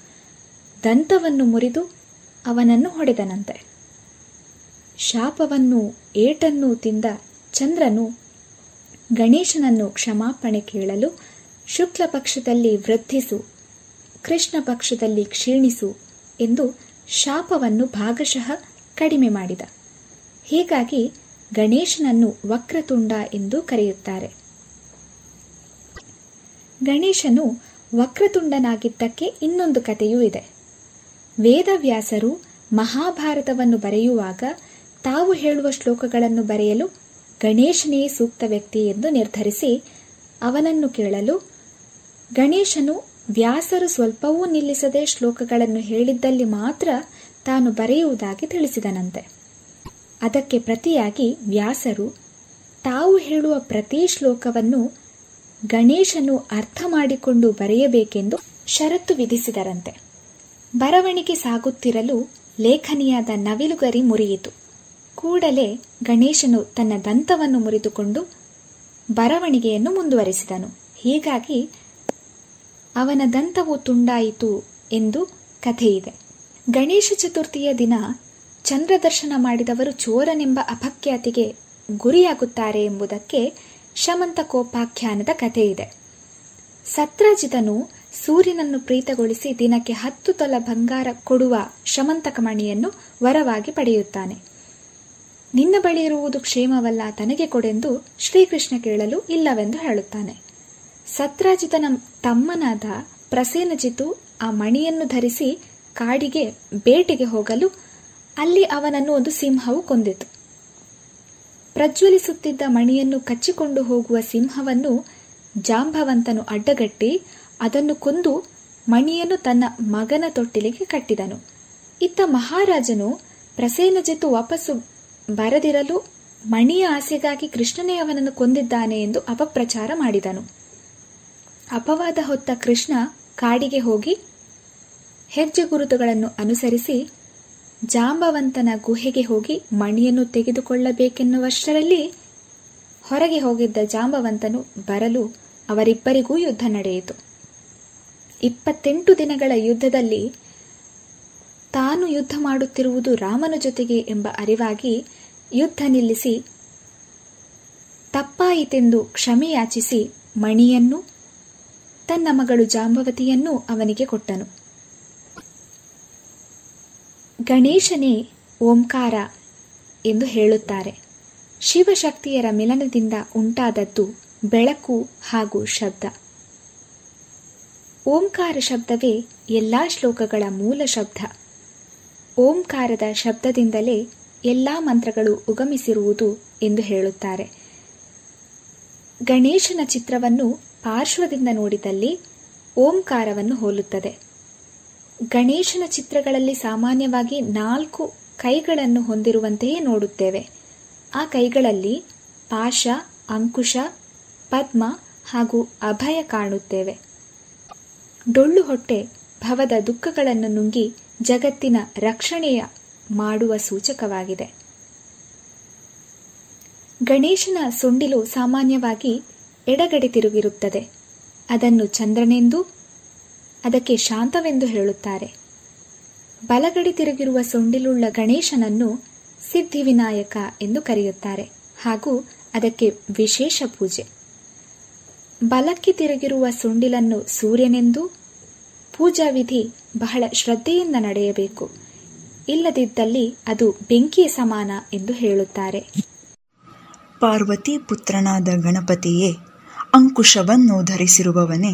ದಂತವನ್ನು ಮುರಿದು ಅವನನ್ನು ಹೊಡೆದನಂತೆ. ಶಾಪವನ್ನು ಏಟನ್ನು ತಿಂದ ಚಂದ್ರನು ಗಣೇಶನನ್ನು ಕ್ಷಮಾಪಣೆ ಕೇಳಲು ಶುಕ್ಲ ಪಕ್ಷದಲ್ಲಿ ವೃದ್ಧಿಸು, ಕೃಷ್ಣ ಪಕ್ಷದಲ್ಲಿ ಕ್ಷೀಣಿಸು ಎಂದು ಶಾಪವನ್ನು ಭಾಗಶಃ ಕಡಿಮೆ ಮಾಡಿದ. ಹೀಗಾಗಿ ಗಣೇಶನನ್ನು ವಕ್ರತುಂಡ ಎಂದು ಕರೆಯುತ್ತಾರೆ. ಗಣೇಶನು ವಕ್ರತುಂಡನಾಗಿದ್ದಕ್ಕೆ ಇನ್ನೊಂದು ಕಥೆಯೂ ಇದೆ. ವೇದವ್ಯಾಸರು ಮಹಾಭಾರತವನ್ನು ಬರೆಯುವಾಗ ತಾವು ಹೇಳುವ ಶ್ಲೋಕಗಳನ್ನು ಬರೆಯಲು ಗಣೇಶನೇ ಸೂಕ್ತ ವ್ಯಕ್ತಿ ಎಂದು ನಿರ್ಧರಿಸಿ ಅವನನ್ನು ಕೇಳಲು ಗಣೇಶನು ವ್ಯಾಸರು ಸ್ವಲ್ಪವೂ ನಿಲ್ಲಿಸದೆ ಶ್ಲೋಕಗಳನ್ನು ಹೇಳಿದ್ದಲ್ಲಿ ಮಾತ್ರ ತಾನು ಬರೆಯುವುದಾಗಿ ತಿಳಿಸಿದನಂತೆ. ಅದಕ್ಕೆ ಪ್ರತಿಯಾಗಿ ವ್ಯಾಸರು ತಾವು ಹೇಳುವ ಪ್ರತಿ ಶ್ಲೋಕವನ್ನು ಗಣೇಶನು ಅರ್ಥ ಮಾಡಿಕೊಂಡು ಬರೆಯಬೇಕೆಂದು ಷರತ್ತು ವಿಧಿಸಿದರಂತೆ. ಬರವಣಿಗೆ ಸಾಗುತ್ತಿರಲು ಲೇಖನಿಯಾದ ನವಿಲುಗರಿ ಮುರಿಯಿತು. ಕೂಡಲೇ ಗಣೇಶನು ತನ್ನ ದಂತವನ್ನು ಮುರಿದುಕೊಂಡು ಬರವಣಿಗೆಯನ್ನು ಮುಂದುವರಿಸಿದನು. ಹೀಗಾಗಿ ಅವನ ದಂತವು ತುಂಡಾಯಿತು ಎಂದು ಕಥೆಯಿದೆ. ಗಣೇಶ ಚತುರ್ಥಿಯ ದಿನ ಚಂದ್ರದರ್ಶನ ಮಾಡಿದವರು ಚೋರನೆಂಬ ಅಪಖ್ಯಾತಿಗೆ ಗುರಿಯಾಗುತ್ತಾರೆ ಎಂಬುದಕ್ಕೆ ಶಮಂತ ಕೋಪಾಖ್ಯಾನದ ಕಥೆಯಿದೆ. ಸತ್ರಾಜಿತನು ಸೂರ್ಯನನ್ನು ಪ್ರೀತಗೊಳಿಸಿ ದಿನಕ್ಕೆ ಹತ್ತು ತೊಲ ಬಂಗಾರ ಕೊಡುವ ಶಮಂತಕ ಮಣಿಯನ್ನು ವರವಾಗಿ ಪಡೆಯುತ್ತಾನೆ. ನಿನ್ನ ಬಳಿ ಇರುವುದು ಕ್ಷೇಮವಲ್ಲ, ತನಗೆ ಕೊಡೆಂದು ಶ್ರೀಕೃಷ್ಣ ಕೇಳಲು ಇಲ್ಲವೆಂದು ಹೇಳುತ್ತಾನೆ. ಸತ್ರಾಜಿತನ ತಮ್ಮನಾದ ಪ್ರಸೇನಜಿತು ಆ ಮಣಿಯನ್ನು ಧರಿಸಿ ಕಾಡಿಗೆ, ಬೇಟೆಗೆ ಹೋಗಲು ಅಲ್ಲಿ ಅವನನ್ನು ಒಂದು ಸಿಂಹವು ಕೊಂದಿತು. ಪ್ರಜ್ವಲಿಸುತ್ತಿದ್ದ ಮಣಿಯನ್ನು ಕಚ್ಚಿಕೊಂಡು ಹೋಗುವ ಸಿಂಹವನ್ನು ಜಾಂಬವಂತನು ಅಡ್ಡಗಟ್ಟಿ ಅದನ್ನು ಕೊಂದು ಮಣಿಯನ್ನು ತನ್ನ ಮಗನ ತೊಟ್ಟಿಲಿಗೆ ಕಟ್ಟಿದನು. ಇತ್ತ ಮಹಾರಾಜನು ಪ್ರಸೇನಜಿತ್ತು ವಾಪಸ್ಸು ಬರದಿರಲು ಮಣಿಯ ಆಸೆಗಾಗಿ ಕೃಷ್ಣನೇ ಅವನನ್ನು ಕೊಂದಿದ್ದಾನೆ ಎಂದು ಅಪಪ್ರಚಾರ ಮಾಡಿದನು. ಅಪವಾದ ಹೊತ್ತ ಕೃಷ್ಣ ಕಾಡಿಗೆ ಹೋಗಿ ಹೆಜ್ಜೆ ಗುರುತುಗಳನ್ನು ಅನುಸರಿಸಿ ಜಾಂಬವಂತನ ಗುಹೆಗೆ ಹೋಗಿ ಮಣಿಯನ್ನು ತೆಗೆದುಕೊಳ್ಳಬೇಕೆನ್ನುವಷ್ಟರಲ್ಲಿ ಹೊರಗೆ ಹೋಗಿದ್ದ ಜಾಂಬವಂತನು ಬರಲು ಅವರಿಬ್ಬರಿಗೂ ಯುದ್ಧ ನಡೆಯಿತು. ಇಪ್ಪತ್ತೆಂಟು ದಿನಗಳ ಯುದ್ಧದಲ್ಲಿ ತಾನು ಯುದ್ಧ ಮಾಡುತ್ತಿರುವುದು ರಾಮನ ಜೊತೆಗೆ ಎಂಬ ಅರಿವಾಗಿ ಯುದ್ಧ ನಿಲ್ಲಿಸಿ ತಪ್ಪಾಯಿತೆಂದು ಕ್ಷಮೆಯಾಚಿಸಿ ಮಣಿಯನ್ನು, ತನ್ನ ಮಗಳು ಜಾಂಬವತಿಯನ್ನು ಅವನಿಗೆ ಕೊಟ್ಟನು. ಗಣೇಶನೇ ಓಂಕಾರ ಎಂದು ಹೇಳುತ್ತಾರೆ. ಶಿವಶಕ್ತಿಯರ ಮಿಲನದಿಂದ ಉಂಟಾದದ್ದು ಬೆಳಕು ಹಾಗೂ ಶಬ್ದ. ಓಂಕಾರ ಶಬ್ದವೇ ಎಲ್ಲ ಶ್ಲೋಕಗಳ ಮೂಲ ಶಬ್ದ. ಓಂಕಾರದ ಶಬ್ದದಿಂದಲೇ ಎಲ್ಲ ಮಂತ್ರಗಳು ಉಗಮಿಸಿರುವುದು ಎಂದು ಹೇಳುತ್ತಾರೆ. ಗಣೇಶನ ಚಿತ್ರವನ್ನು ಪಾರ್ಶ್ವದಿಂದ ನೋಡಿದಲ್ಲಿ ಓಂಕಾರವನ್ನು ಹೋಲುತ್ತದೆ. ಗಣೇಶನ ಚಿತ್ರಗಳಲ್ಲಿ ಸಾಮಾನ್ಯವಾಗಿ ನಾಲ್ಕು ಕೈಗಳನ್ನು ಹೊಂದಿರುವಂತೆಯೇ ನೋಡುತ್ತೇವೆ. ಆ ಕೈಗಳಲ್ಲಿ ಪಾಶ, ಅಂಕುಶ, ಪದ್ಮ ಹಾಗೂ ಅಭಯ ಕಾಣುತ್ತೇವೆ. ಡೊಳ್ಳು ಹೊಟ್ಟೆ ಭವದ ದುಃಖಗಳನ್ನು ನುಂಗಿ ಜಗತ್ತಿನ ರಕ್ಷಣೆಯ ಮಾಡುವ ಸೂಚಕವಾಗಿದೆ. ಗಣೇಶನ ಸೊಂಡಿಲು ಸಾಮಾನ್ಯವಾಗಿ ಎಡಗಡೆ ತಿರುಗಿರುತ್ತದೆ. ಅದನ್ನು ಚಂದ್ರನೆಂದು ಅದಕ್ಕೆ ಶಾಂತವೆಂದು ಹೇಳುತ್ತಾರೆ. ಬಲಗಡೆ ತಿರುಗಿರುವ ಸೊಂಡಿಲುಳ್ಳ ಗಣೇಶನನ್ನು ಸಿದ್ಧಿವಿನಾಯಕ ಎಂದು ಕರೆಯುತ್ತಾರೆ. ಹಾಗೂ ಅದಕ್ಕೆ ವಿಶೇಷ ಪೂಜೆ. ಬಲಕ್ಕೆ ತಿರುಗಿರುವ ಸೊಂಡಿಲನ್ನು ಸೂರ್ಯನೆಂದು ಪೂಜಾ ವಿಧಿ ಬಹಳ ಶ್ರದ್ಧೆಯಿಂದ ನಡೆಯಬೇಕು. ಇಲ್ಲದಿದ್ದಲ್ಲಿ ಅದು ಬೆಂಕಿಯ ಸಮಾನ ಎಂದು ಹೇಳುತ್ತಾರೆ. ಪಾರ್ವತಿ ಪುತ್ರನಾದ ಗಣಪತಿಯೇ ಅಂಕುಶವನ್ನು ಧರಿಸಿರುವವನೇ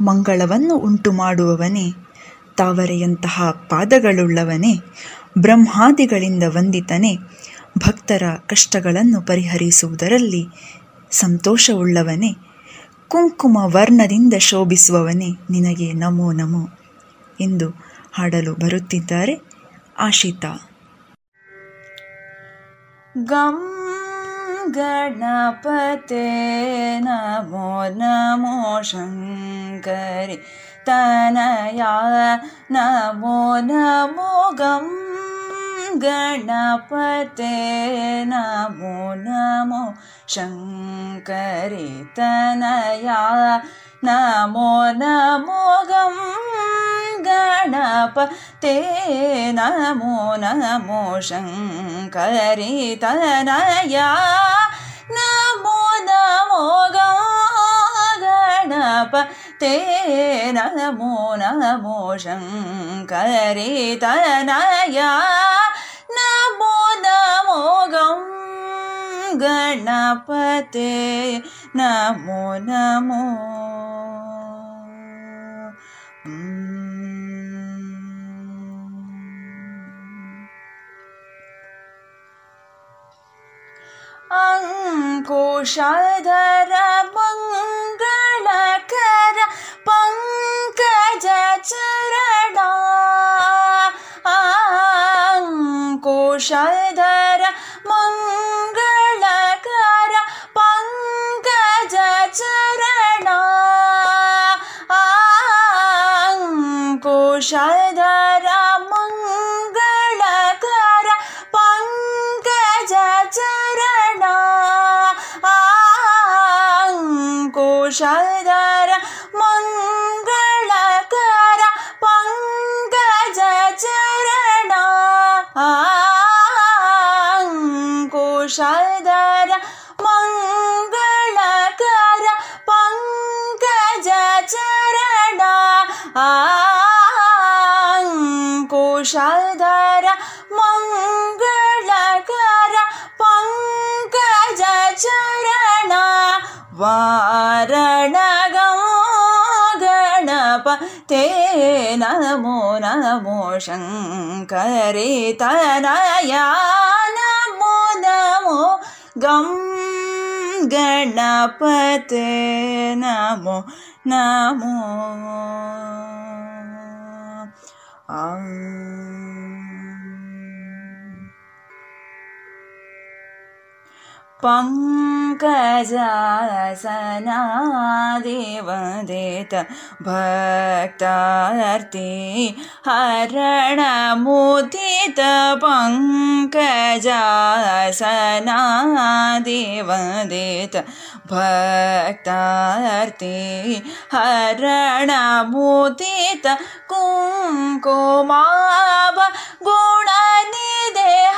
ಮಂಗಳವನ್ನು ಉಂಟು ಮಾಡುವವನೇ ತಾವರೆಯಂತಹ ಪಾದಗಳುಳ್ಳವನೇ, ಬ್ರಹ್ಮಾದಿಗಳಿಂದ ವಂದಿತನೇ, ಭಕ್ತರ ಕಷ್ಟಗಳನ್ನು ಪರಿಹರಿಸುವುದರಲ್ಲಿ ಸಂತೋಷವುಳ್ಳವನೇ ಕುಂಕುಮ ವರ್ಣದಿಂದ ಶೋಭಿಸುವವನೇ ನಿನಗೆ ನಮೋ ನಮೋ ಎಂದು ಹಾಡಲು ಬರುತ್ತಿದ್ದಾರೆ ಆಶಿತಾ. ಗಂ गणपते नमो नमो शङ्करि तनया नमो नमो गं गणपते नमो नमो शङ्करि तनया ನಮೋ ನಮೋ ಗಂ ಗಣಪತೆ ನಮೋ ನಮೋ ಶಂಕರಿ ತನಯ ನಮೋ ನಮೋ ಗಣಪತೆ ನಮೋ ನಮೋ ಶಂಕರಿ ತನಯ ನಮೋ गणपते नमो नमो। अङ्कुशधर मङ्गलकर करा पङ्क जरणा नमो नमो शङ्करे तनया नमो नमो गं गणपते नमो नमो। आम्। पङ्कजासनादेवदेत भक्तार्ति हरणमुदित पङ्कजासनादेवदेत भक्तार्ति हरणमुदित कुङ्कुमाभ मोत्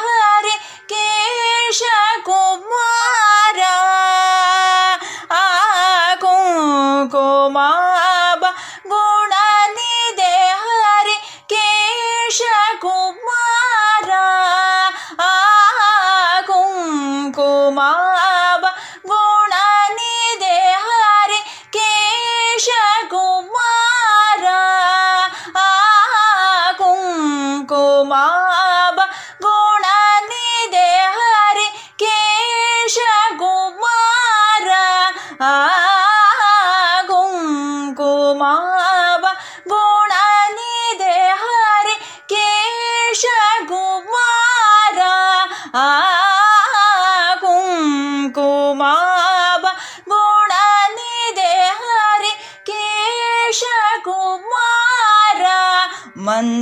हरि के आ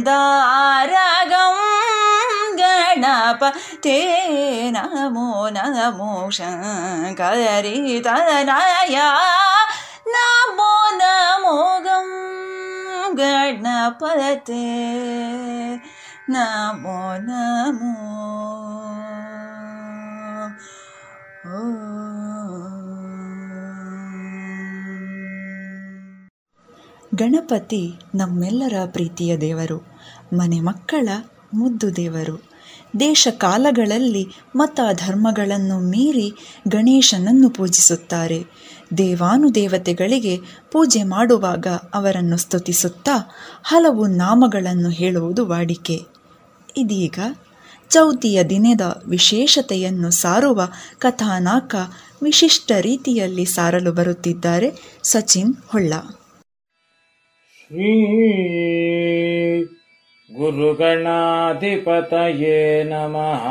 ಆರಾಗಂ ಗಣಪ ತೇ ನಮೋ ನಮೋ ಶಂಕರಿ ತನಯ ನಮೋ ನಮೋ ಗಂ ಗಣಪತೆ ನಮೋ ನಮೋ ಗಣಪತಿ ನಮ್ಮೆಲ್ಲರ ಪ್ರೀತಿಯ ದೇವರು. ಮನೆ ಮಕ್ಕಳ ಮುದ್ದು ದೇವರು. ದೇಶ ಕಾಲಗಳಲ್ಲಿ ಮತ ಧರ್ಮಗಳನ್ನು ಮೀರಿ ಗಣೇಶನನ್ನು ಪೂಜಿಸುತ್ತಾರೆ. ದೇವಾನುದೇವತೆಗಳಿಗೆ ಪೂಜೆ ಮಾಡುವಾಗ ಅವರನ್ನು ಸ್ತುತಿಸುತ್ತಾ ಹಲವು ನಾಮಗಳನ್ನು ಹೇಳುವುದು ವಾಡಿಕೆ. ಇದೀಗ ಚೌತಿಯ ದಿನದ ವಿಶೇಷತೆಯನ್ನು ಸಾರುವ ಕಥಾನಾಕ ವಿಶಿಷ್ಟ ರೀತಿಯಲ್ಲಿ ಸಾರಲು ಬರುತ್ತಿದ್ದಾರೆ ಸಚಿನ್ ಹೊಳ್ಳ. ಗುರುಗಣಾಧಿಪತಯೇ ನಮಃ.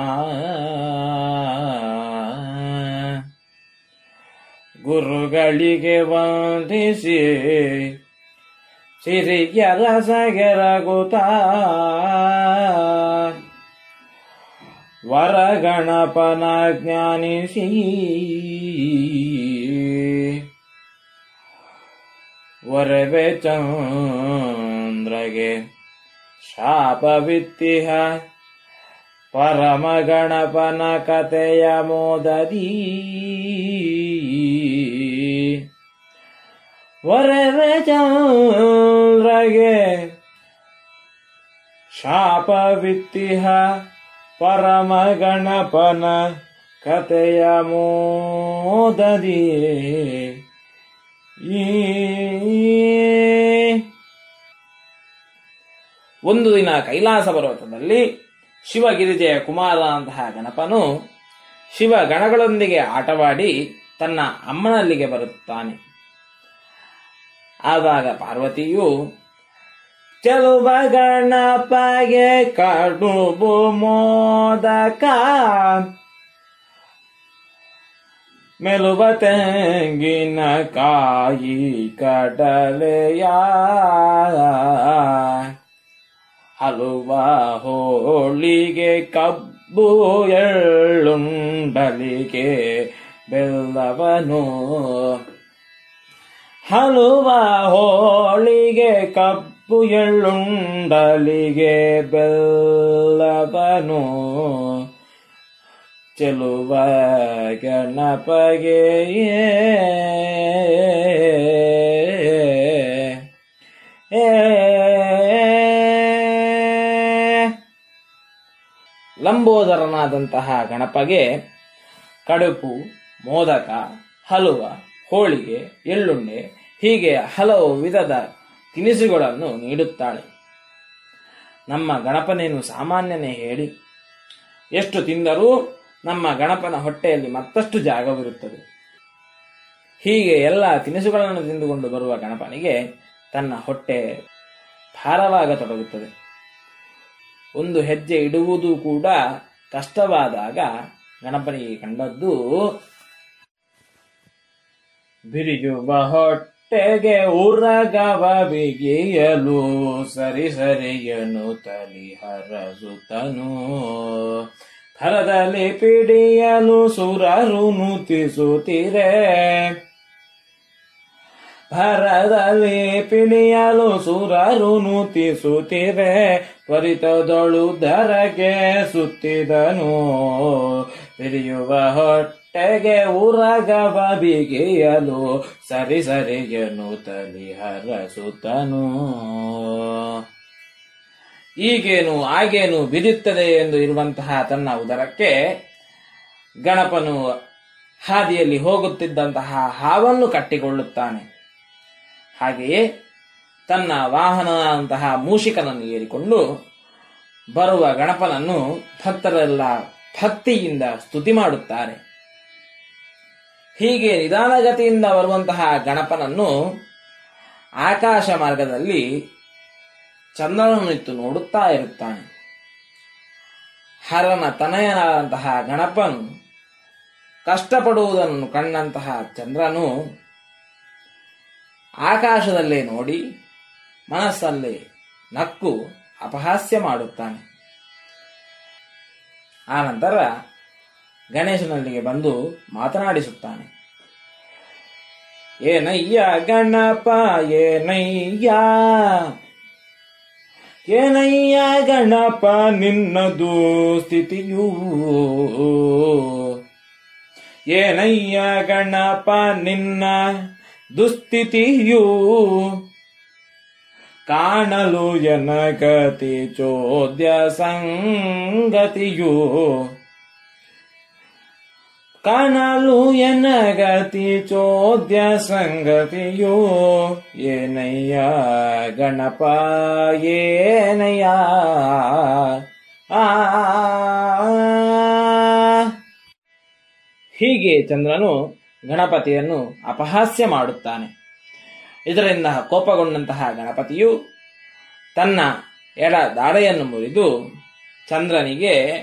ಗುರುಗಳಿಗೆ ವಂದಿಸಿ ಸಿರಿಯ ಸಗೆರಗುತ ವರಗಣಪನ ಜ್ಞಾನಿಸಿ ವರವೆ ಚಂದ್ರಗೆ ಶಾಪವಿತ್ತಿಹ. ಪರಮಗಣಪನ ಕಥೆಯ ಮೋದದಿ. ವರವೆ ಚಂದ್ರಗೆ ಶಾಪವಿತ್ತಿಹ. ಪರಮಗಣಪನ ಕಥೆಯ ಮೋದದಿ ಈ ಒಂದು ದಿನ ಕೈಲಾಸ ಪರ್ವತದಲ್ಲಿ ಶಿವಗಿರಿಜೆಯ ಕುಮಾರ ಅಂತಹ ಗಣಪನು ಶಿವ ಗಣಗಳೊಂದಿಗೆ ಆಟವಾಡಿ ತನ್ನ ಅಮ್ಮನಲ್ಲಿಗೆ ಬರುತ್ತಾನೆ. ಆದಾಗ ಪಾರ್ವತಿಯು, ಚಲುವ ಗಣಪಗೆ ಕಡುಬು ಮೋದಕ ಮೆಲುವ ತೆಂಗಿನ ಕಾಯಿ ಕಡಲೆಯ ಹಲುವ ಹೋಳಿಗೆ ಕಬ್ಬು ಎಳ್ಳುಂಡಲಿಗೆ ಬೆಲ್ಲವನು. ಹಲುವ ಹೋಳಿಗೆ ಕಬ್ಬು ಎಳ್ಳುಂಡಲಿಗೆ ಬೆಲ್ಲವನು. ಚೆಲುವ ಗಣಪಗೆ ಏ ಲಂಬೋದರನಾದಂತಹ ಗಣಪಗೆ ಕಡುಪು ಮೋದಕ, ಹಲುವ, ಹೋಳಿಗೆ ಎಳ್ಳುಂಡೆ ಹೀಗೆ ಹಲವು ವಿಧದ ತಿನಿಸುಗಳನ್ನು ನೀಡುತ್ತಾಳೆ. ನಮ್ಮ ಗಣಪನೇನು ಸಾಮಾನ್ಯನೇ ಹೇಳಿ. ಎಷ್ಟು ತಿಂದರೂ ನಮ್ಮ ಗಣಪನ ಹೊಟ್ಟೆಯಲ್ಲಿ ಮತ್ತಷ್ಟು ಜಾಗವಿರುತ್ತದೆ. ಹೀಗೆ ಎಲ್ಲ ತಿನಿಸುಗಳನ್ನು ತಿಂದುಕೊಂಡು ಬರುವ ಗಣಪನಿಗೆ ತನ್ನ ಹೊಟ್ಟೆ ಭಾರವಾಗತೊಡಗುತ್ತದೆ. ಒಂದು ಹೆಜ್ಜೆ ಇಡುವುದು ಕೂಡ ಕಷ್ಟವಾದಾಗ ಗಣಪನಿಗೆ ಕಂಡದ್ದು ಬಿರಿಯುವ ಹೊಟ್ಟೆಗೆ ಉರಗವ ಬಿಗಿಯಲು ಸರಿ ಸರಿಯನು ತಲಿ ಹರಸುತ್ತನು. ಹರದಲ್ಲಿ ಪಿಡಿಯಲು ಸುರರು ನುತಿಸುತ್ತಿರೆ. ಭರದಲ್ಲಿ ಪಿಣಿಯಲು ಸುರರು ನೂತಿಸುತ್ತಿವೆ. ತ್ವರಿತದೊಳು ದರಗೆ ಸುತ್ತಿದನು. ಬಿರಿಯುವ ಹೊಟ್ಟೆಗೆ ಉರಗವ ಬಿಗಿಯಲು ಸರಿ ಸರಿಗೆನು ತಲಿ ಹರಸುತ್ತನು. ಈಗೇನು ಆಗೇನು ಬಿದುತ್ತದೆ ಎಂದು ಇರುವಂತಹ ತನ್ನ ಉದರಕ್ಕೆ ಗಣಪನು ಹಾದಿಯಲ್ಲಿ ಹೋಗುತ್ತಿದ್ದಂತಹ ಹಾವನ್ನು ಕಟ್ಟಿಕೊಳ್ಳುತ್ತಾನೆ. ಹಾಗೆಯೇ ತನ್ನ ವಾಹನದಂತಹ ಮೂಷಿಕನನ್ನು ಏರಿಕೊಂಡು ಬರುವ ಗಣಪನನ್ನು ಭಕ್ತರೆಲ್ಲ ಭಕ್ತಿಯಿಂದ ಸ್ತುತಿ ಮಾಡುತ್ತಾರೆ. ಹೀಗೆ ನಿಧಾನಗತಿಯಿಂದ ಬರುವಂತಹ ಗಣಪನನ್ನು ಆಕಾಶ ಮಾರ್ಗದಲ್ಲಿ ಚಂದ್ರನನ್ನಿತ್ತು ನೋಡುತ್ತಾ ಇರುತ್ತಾನೆ. ಹರನ ತನಯನಾದಂತಹ ಗಣಪನು ಕಷ್ಟಪಡುವುದನ್ನು ಕಂಡಂತಹ ಚಂದ್ರನು ಆಕಾಶದಲ್ಲೇ ನೋಡಿ, ಮನಸ್ಸಲ್ಲೇ ನಕ್ಕು ಅಪಹಾಸ್ಯ ಮಾಡುತ್ತಾನೆ. ಆನಂತರ ಗಣೇಶನಲ್ಲಿಗೆ ಬಂದು ಮಾತನಾಡಿಸುತ್ತಾನೆ. ಏನಯ್ಯ ಗಣಪ ಏನಯ್ಯ ಏನಯ್ಯ ಗಣಪ ನಿನ್ನದು ಸ್ಥಿತಿಯೂ ಏನಯ್ಯ ಗಣಪ, ನಿನ್ನ ದುಸ್ಥಿತಿಯೂ ಕಾಣಲು ಜನಗತಿ ಚೋದ್ಯ ಸಂಗತಿಯು ಕಾಣಲು ಎನಗತಿ ಚೋದ್ಯ ಸಂಗತಿಯು ಏನಯ್ಯ ಗಣಪ ಏನಯ್ಯ ಆ. ಹೀಗೆ ಚಂದ್ರನು ಗಣಪತಿಯನ್ನು ಅಪಹಾಸ್ಯ ಮಾಡುತ್ತಾನೆ. ಇದರಿಂದ ಕೋಪಗೊಂಡಂತಹ ಗಣಪತಿಯು ತನ್ನ ಎಡ ದಾಡೆಯನ್ನು ಮುರಿದು ಚಂದ್ರನಿಗೆ,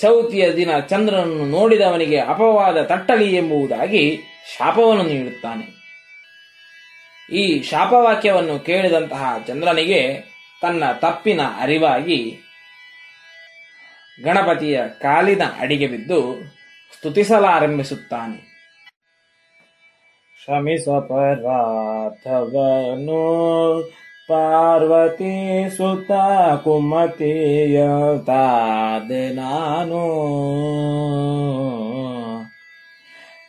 ಚೌತಿಯ ದಿನ ಚಂದ್ರನನ್ನು ನೋಡಿದವನಿಗೆ ಅಪವಾದ ತಟ್ಟಲಿ ಎಂಬುದಾಗಿ ಶಾಪವನ್ನು ನೀಡುತ್ತಾನೆ. ಈ ಶಾಪವಾಕ್ಯವನ್ನು ಕೇಳಿದಂತಹ ಚಂದ್ರನಿಗೆ ತನ್ನ ತಪ್ಪಿನ ಅರಿವಾಗಿ ಗಣಪತಿಯ ಕಾಲಿನ ಅಡಿಗೆ ಬಿದ್ದು ಸ್ತುತಿಸಲಾರಂಭಿಸುತ್ತಾನೆ. ಶ್ರಮಿಸಪರಾಧವನು ಪಾರ್ವತಿ ಸುತ ಕುಮತಿಯ ತಾದೆ ನಾನು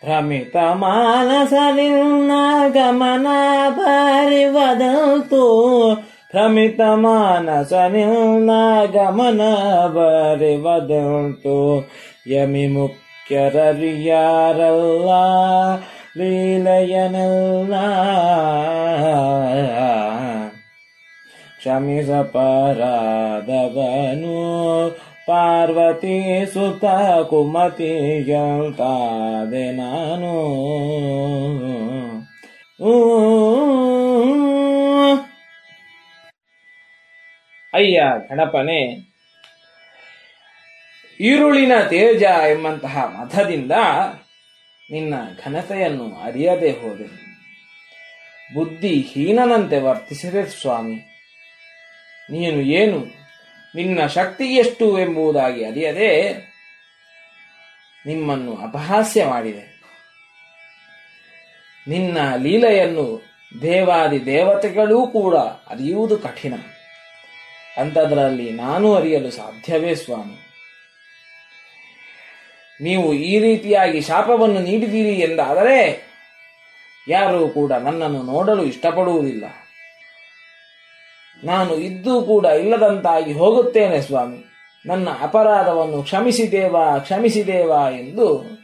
ಭ್ರಮಿತ ಮಾನಸ ನಿನ್ನ ಗಮನ ಬರಿವದಂತು ಭ್ರಮಿತ ಮಾನಸ ಲೀಲಯನಲ್ಲ ಕ್ಷಮಿಸ ಪರಾದವನು ಪಾರ್ವತಿ ಸುತ ಕುಮತಿಯಂತಾದೆ ನಾನು ಅಯ್ಯ ಗಣಪನೆ ಈರುಳಿನ ತೇಜ ಎಂಬಂತಹ ಮತದಿಂದ ನಿನ್ನ ಘನತೆಯನ್ನು ಅರಿಯದೆ ಹೋದೆ. ಬುದ್ಧಿಹೀನನಂತೆ ವರ್ತಿಸಿದೆ ಸ್ವಾಮಿ. ನೀನು ಏನು? ನಿನ್ನ ಶಕ್ತಿ ಎಷ್ಟು ಎಂಬುದಾಗಿ ಅರಿಯದೆ ನಿಮ್ಮನ್ನು ಅಪಹಾಸ್ಯ ಮಾಡಿದೆ. ನಿನ್ನ ಲೀಲೆಯನ್ನು ದೇವಾದಿ ದೇವತೆಗಳೂ ಕೂಡ ಅರಿಯುವುದು ಕಠಿಣ. ಅಂಥದ್ರಲ್ಲಿ ನಾನು ಅರಿಯಲು ಸಾಧ್ಯವೇ ಸ್ವಾಮಿ. ನೀವು ಈ ರೀತಿಯಾಗಿ ಶಾಪವನ್ನು ನೀಡಿದ್ದೀರಿ ಎಂದಾದರೆ ಯಾರೂ ಕೂಡ ನನ್ನನ್ನು ನೋಡಲು ಇಷ್ಟಪಡುವುದಿಲ್ಲ. ನಾನು ಇದ್ದೂ ಕೂಡ ಇಲ್ಲದಂತಾಗಿ ಹೋಗುತ್ತೇನೆ ಸ್ವಾಮಿ. ನನ್ನ ಅಪರಾಧವನ್ನು ಕ್ಷಮಿಸಿದೇವಾ ಕ್ಷಮಿಸಿದೇವಾ ಎಂದು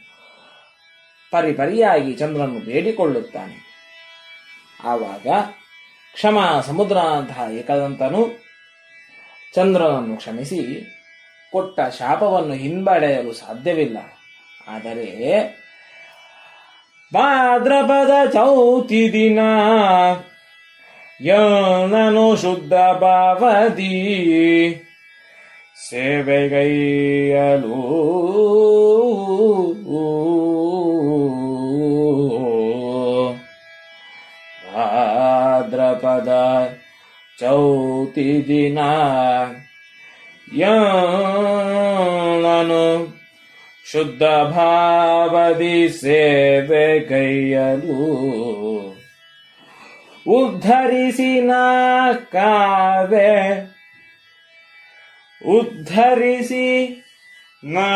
ಪರಿಪರಿಯಾಗಿ ಚಂದ್ರನು ಬೇಡಿಕೊಳ್ಳುತ್ತಾನೆ. ಆವಾಗ ಕ್ಷಮ ಸಮುದ್ರನಂತಹ ಏಕದಂತನು ಚಂದ್ರನನ್ನು ಕ್ಷಮಿಸಿ ಕೊಟ್ಟ ಶಾಪವನ್ನು ಹಿಂಬಡೆಯಲು ಸಾಧ್ಯವಿಲ್ಲ. ಆದರೆ ಭಾದ್ರಪದ ಚೌತಿ ದಿನ ಯನನು ಶುದ್ಧ ಭಾವದಿ ಸೇವೆಗೈಯಲು. ಭಾದ್ರಪದ ಚೌತಿ ದಿನ ಯಾನು ಶುದ್ಧ ಭಾವದಿ ಸೇವೆ ಕೈಯಲು ಉದ್ಧರಿಸಿನ ಕಾವೆ ಉದ್ಧರಿಸಿ ನಾ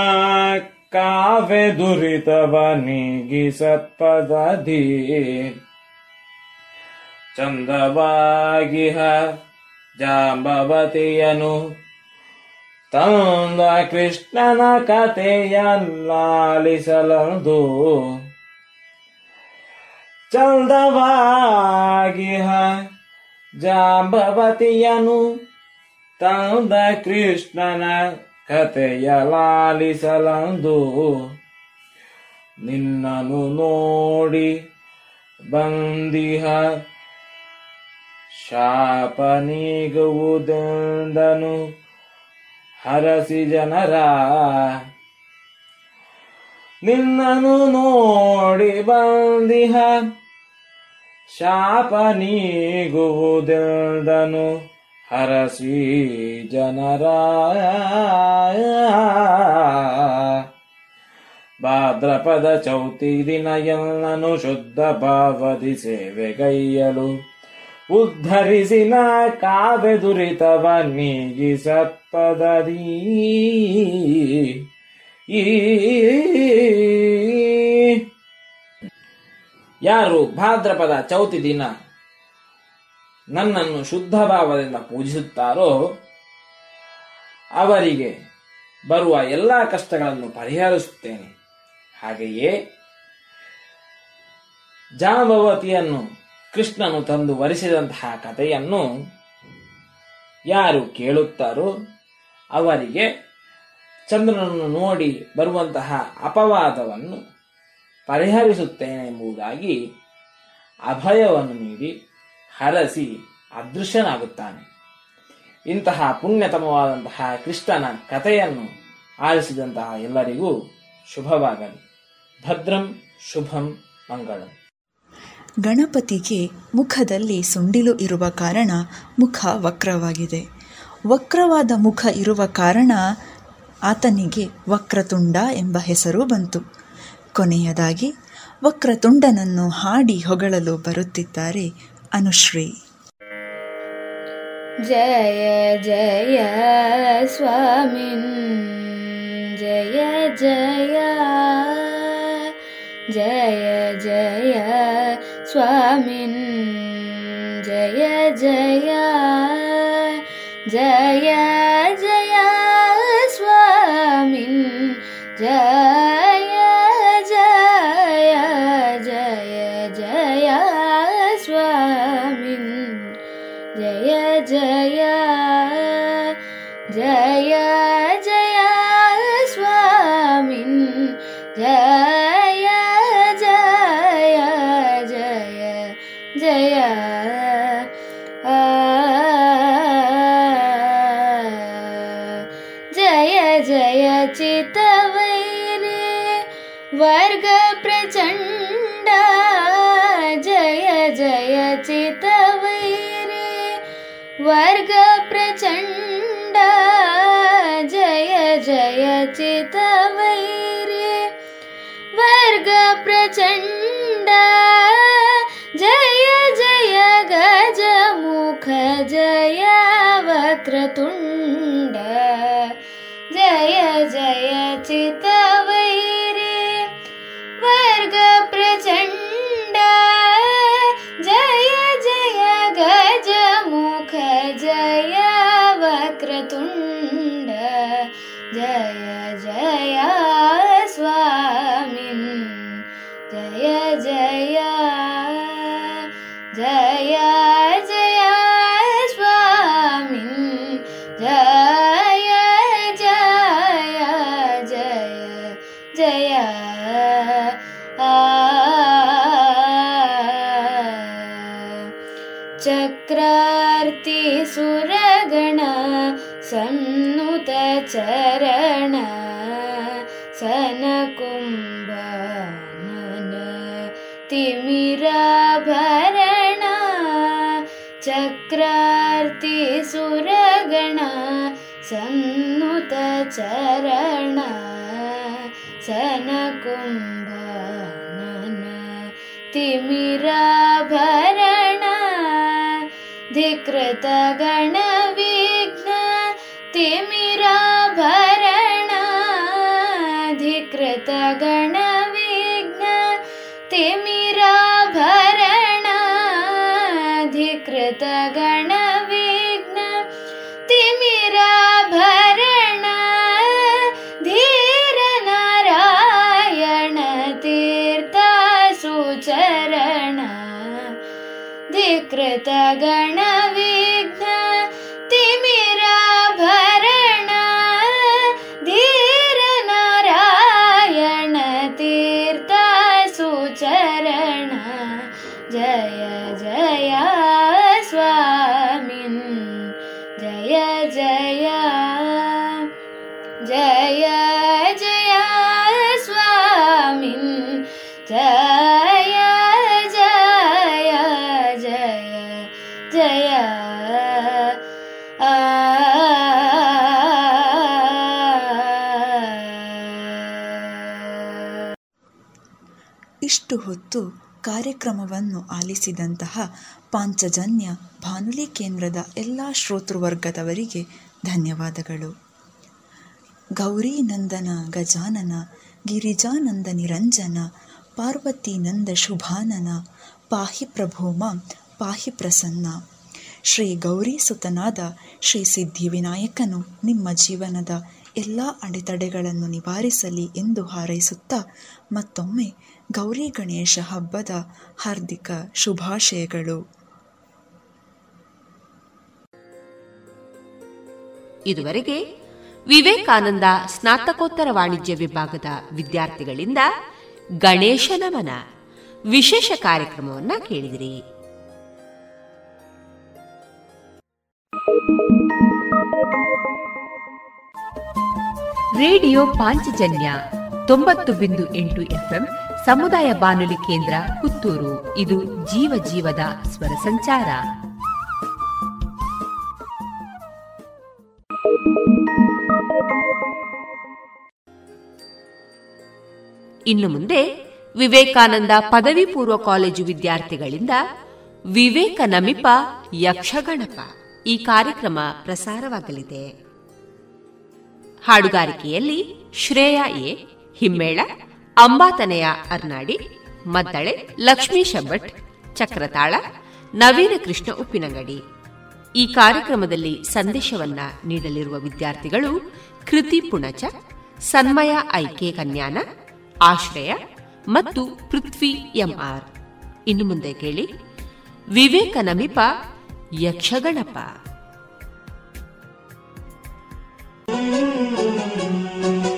ಕಾವೆ ದುರಿತವ ನೀಗಿಸತ್ಪದಧಿ ಚಂದವಾಗಿಹ ಜಾಂಬವತಿಯನು ತಂದ ಕೃಷ್ಣನ ಕಥೆಯಲ್ಲಾಲಿಸಲದು ಚಂದವಾಗಿಹ ಜಾಂಬವತಿಯನು ತಂದ ಕೃಷ್ಣನ ಕಥೆಯ ಲಾಲಿಸಲಂದು ನಿನ್ನನು ನೋಡಿ ಬಂದಿಹ ಶಾಪ ನೀಗುವುದೆಂದನು ಹರಸಿ ಜನರ. ನಿನ್ನನು ನೋಡಿ ಬಂದಿಹ. ಶಾಪ ನೀಗುವುದೆಂದನು. ಹರಸಿ ಜನರ. ಭಾದ್ರಪದ ಚೌತಿ ದಿನ ಎಲ್ಲನು ಶುದ್ಧ ಭಾವದಿ ಸೇವೆಗೈಯಲು. ಉದ್ಧರಿಸಿನ ಕಾವೆ ದುರಿತವ ನೀಗಿಸತ್ಪದೀ ಈ ಯಾರು ಭಾದ್ರಪದ ಚೌತಿ ದಿನ ನನ್ನನ್ನು ಶುದ್ಧ ಭಾವದಿಂದ ಪೂಜಿಸುತ್ತಾರೋ, ಅವರಿಗೆ ಬರುವ ಎಲ್ಲ ಕಷ್ಟಗಳನ್ನು ಪರಿಹರಿಸುತ್ತೇನೆ. ಹಾಗೆಯೇ ಜಾಂಬವತಿಯನ್ನು ಕೃಷ್ಣನು ತಂದು ವರಿಸಿದಂತಹ ಕಥೆಯನ್ನು ಯಾರು ಕೇಳುತ್ತಾರೋ ಅವರಿಗೆ ಚಂದ್ರನನ್ನು ನೋಡಿ ಬರುವಂತಹ ಅಪವಾದವನ್ನು ಪರಿಹರಿಸುತ್ತೇನೆ ಎಂಬುದಾಗಿ ಅಭಯವನ್ನು ನೀಡಿ ಹರಸಿ ಅದೃಶ್ಯನಾಗುತ್ತಾನೆ. ಇಂತಹ ಪುಣ್ಯತಮವಾದಂತಹ ಕೃಷ್ಣನ ಕಥೆಯನ್ನು ಆಲಿಸಿದಂತಹ ಎಲ್ಲರಿಗೂ ಶುಭವಾಗಲಿ. ಭದ್ರಂ ಶುಭಂ ಮಂಗಳಂ. ಗಣಪತಿಗೆ ಮುಖದಲ್ಲಿ ಸುಂಡಿಲು ಇರುವ ಕಾರಣ ಮುಖ ವಕ್ರವಾಗಿದೆ. ವಕ್ರವಾದ ಮುಖ ಇರುವ ಕಾರಣ ಆತನಿಗೆ ವಕ್ರತುಂಡ ಎಂಬ ಹೆಸರು ಬಂತು. ಕೊನೆಯದಾಗಿ, ವಕ್ರತುಂಡನನ್ನು ಹಾಡಿ ಹೊಗಳಲು ಬರುತ್ತಿದ್ದಾರೆ ಅನುಶ್ರೀ. ಜಯ ಜಯ ಸ್ವಾಮಿ, ಜಯ ಜಯ ಜಯ स्वामिन्। जय जय जय वर्गप्रचण्ड जय जय चितवैरे वर्गप्रचण्ड जय जय गजमुख जय वक्रतुण्ड। जय जय चित सनकुम्भमन तिमिराभरण चक्रार्ति सुरगण सन्मुत चरण तिमिराभरण धिकृतगण ಗಣ ಇಷ್ಟು ಹೊತ್ತು ಕಾರ್ಯಕ್ರಮವನ್ನು ಆಲಿಸಿದಂತಹ ಪಾಂಚಜನ್ಯ ಬಾನುಲಿ ಕೇಂದ್ರದ ಎಲ್ಲ ಶ್ರೋತೃವರ್ಗದವರಿಗೆ ಧನ್ಯವಾದಗಳು. ಗೌರಿ ನಂದನ ಗಜಾನನ, ಗಿರಿಜಾನಂದ ನಿರಂಜನ, ಪಾರ್ವತಿ ನಂದ ಶುಭಾನನ, ಪಾಹಿ ಪ್ರಭೋಮ, ಪಾಹಿ ಪ್ರಸನ್ನ, ಶ್ರೀ ಗೌರಿ ಸುತನಾದ ಶ್ರೀ ಸಿದ್ಧಿವಿನಾಯಕನು ನಿಮ್ಮ ಜೀವನದ ಎಲ್ಲ ಅಡೆತಡೆಗಳನ್ನು ನಿವಾರಿಸಲಿ ಎಂದು ಹಾರೈಸುತ್ತಾ ಮತ್ತೊಮ್ಮೆ ಗೌರಿ ಗಣೇಶ ಹಬ್ಬದ ಹಾರ್ದಿಕ ಶುಭಾಶಯಗಳು. ಇದುವರೆಗೆ ವಿವೇಕಾನಂದ ಸ್ನಾತಕೋತ್ತರ ವಾಣಿಜ್ಯ ವಿಭಾಗದ ವಿದ್ಯಾರ್ಥಿಗಳಿಂದ ಗಣೇಶ ನಮನ ವಿಶೇಷ ಕಾರ್ಯಕ್ರಮವನ್ನ ಕೇಳಿದಿರಿ. ರೇಡಿಯೋ ಪಾಂಚಜನ್ಯ ತೊಂಬತ್ತು ಬಿಂದು ಎಂಟು ಎಫ್ಎಂ ಸಮುದಾಯ ಬಾನುಲಿ ಕೇಂದ್ರ ಪುತ್ತೂರು. ಇದು ಜೀವ ಜೀವದ ಸ್ವರ ಸಂಚಾರ. ಇನ್ನು ಮುಂದೆ ವಿವೇಕಾನಂದ ಪದವಿ ಪೂರ್ವ ಕಾಲೇಜು ವಿದ್ಯಾರ್ಥಿಗಳಿಂದ ವಿವೇಕ ನಮಿಪ ಯಕ್ಷಗಣಪ. ಈ ಕಾರ್ಯಕ್ರಮ ಪ್ರಸಾರವಾಗಲಿದೆ. ಹಾಡುಗಾರಿಕೆಯಲ್ಲಿ ಶ್ರೇಯಾ ಎ. ಹಿಮ್ಮೇಳ ಅಂಬಾತನೆಯ ಅರ್ನಾಡಿ, ಮದ್ದಳೆ, ಲಕ್ಷ್ಮೀ ಶಬ್ಬಟ್ ಚಕ್ರತಾಳ, ನವೀನ ಕೃಷ್ಣ ಉಪ್ಪಿನಂಗಡಿ. ಈ ಕಾರ್ಯಕ್ರಮದಲ್ಲಿ ಸಂದೇಶವನ್ನ ನೀಡಲಿರುವ ವಿದ್ಯಾರ್ಥಿಗಳು ಕೃತಿ ಪುಣಚ, ಸನ್ಮಯ ಐಕೆ ಕನ್ಯಾನ, ಆಶ್ರಯ ಮತ್ತು ಪೃಥ್ವಿ ಎಂಆರ್. ಇನ್ನು ಮುಂದೆ ಕೇಳಿ ವಿವೇಕ ನಮಿಪ ಯಕ್ಷಗಣಪ. ವಿವೇಕಾನಂದ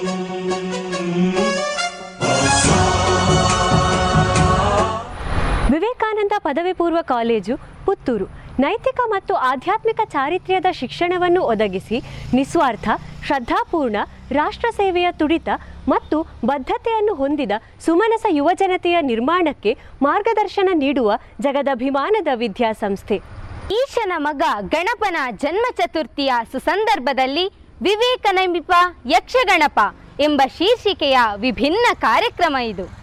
ಪದವಿ ಪೂರ್ವ ಕಾಲೇಜು ಪುತ್ತೂರು. ನೈತಿಕ ಮತ್ತು ಆಧ್ಯಾತ್ಮಿಕ ಚಾರಿತ್ರ್ಯದ ಶಿಕ್ಷಣವನ್ನು ಒದಗಿಸಿ ನಿಸ್ವಾರ್ಥ, ಶ್ರದ್ಧಾಪೂರ್ಣ ರಾಷ್ಟ್ರ ಸೇವೆಯ ತುಡಿತ ಮತ್ತು ಬದ್ಧತೆಯನ್ನು ಹೊಂದಿದ ಸುಮನಸ ಯುವಜನತೆಯ ನಿರ್ಮಾಣಕ್ಕೆ ಮಾರ್ಗದರ್ಶನ ನೀಡುವ ಜಗದಭಿಮಾನದ ವಿದ್ಯಾಸಂಸ್ಥೆ. ಈಶನ ಮಗ ಗಣಪನ ಜನ್ಮ ಚತುರ್ಥಿಯ ಸುಸಂದರ್ಭದಲ್ಲಿ ವಿವೇಕನಮಿಪ ಯಕ್ಷಗಣಪ ಎಂಬ ಶೀರ್ಷಿಕೆಯ ವಿಭಿನ್ನ ಕಾರ್ಯಕ್ರಮ ಇದು.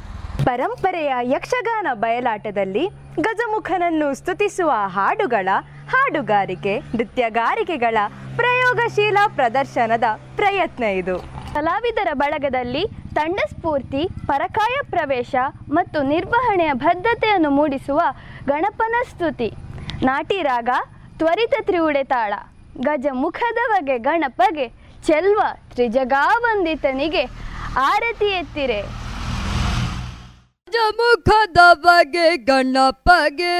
ಪರಂಪರೆಯ ಯಕ್ಷಗಾನ ಬಯಲಾಟದಲ್ಲಿ ಗಜಮುಖನನ್ನು ಸ್ತುತಿಸುವ ಹಾಡುಗಳ, ಹಾಡುಗಾರಿಕೆ, ನೃತ್ಯಗಾರಿಕೆಗಳ ಪ್ರಯೋಗಶೀಲ ಪ್ರದರ್ಶನದ ಪ್ರಯತ್ನ ಇದು. ಕಲಾವಿದರ ಬಳಗದಲ್ಲಿ ತಂಡ ಸ್ಫೂರ್ತಿ ಪರಕಾಯ ಪ್ರವೇಶ ಮತ್ತು ನಿರ್ವಹಣೆಯ ಬದ್ಧತೆಯನ್ನು ಮೂಡಿಸುವ ಗಣಪನ ಸ್ತುತಿ. ನಾಟಿ ರಾಗ, ತ್ವರಿತ ತ್ರಿವುಡೆ ತಾಳ, ಗಜಮುಖದ ಬಗೆ ಗಣಪಗೆ ಚೆಲ್ವ ತ್ರಿಜಗಾವಂದಿತನಿಗೆ ಆರತಿ ಎತ್ತಿರೆ. ಮುಖದ ಬಗೆ ಗಣಪಗೆ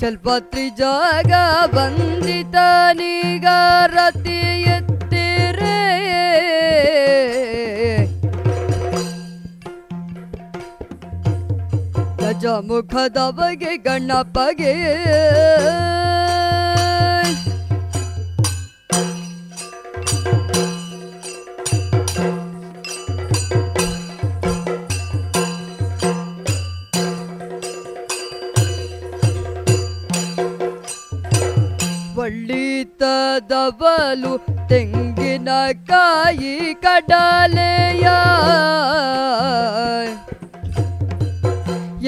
ಚಲ್ಪತ್ರಿ ಜಾಗ ಬಂದಿತನಿಗ ರತಿ ಎತ್ತಿರೆ ಗಜ ಮುಖದ ಬಗೆ ಗಣಪಗೆ ದವಲು ತೆಂಗಿನಕಾಯಿ ಕಡಲೆಯ.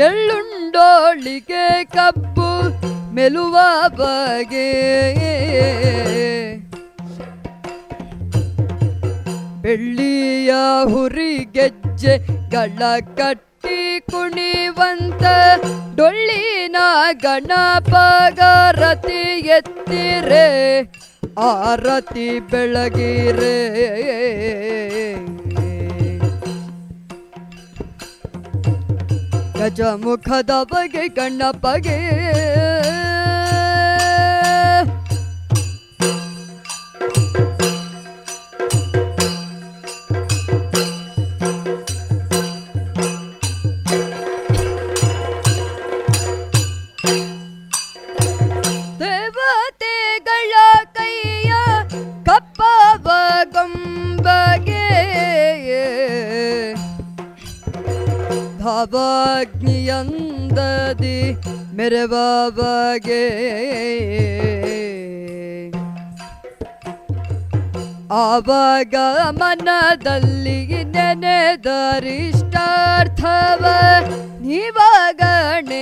ಎಳ್ಳುಂಡೋಳಿಗೆ ಕಬ್ಬು ಮೆಲುವ ಬಗೆ. ಬೆಳ್ಳಿಯ ಹುರಿ ಗೆಜ್ಜೆಗಳ ಕಟ್ಟಿ ಕುಣಿವಂತ ಡೊಳ್ಳಿನ ಗಣಪಗರತಿ ಎತ್ತಿರೆ ಆರತಿ ಬೆಳಗಿರೆ. ಗಜಮುಖದ ಬಗೆ ಗಣಪಗೆ ಬಗೆ ಆವಾಗ ಮನದಲ್ಲಿ ನೆನೆದರಿಷ್ಟಾರ್ಥವ ನೀವ ಗಣೇಶಗರತಿ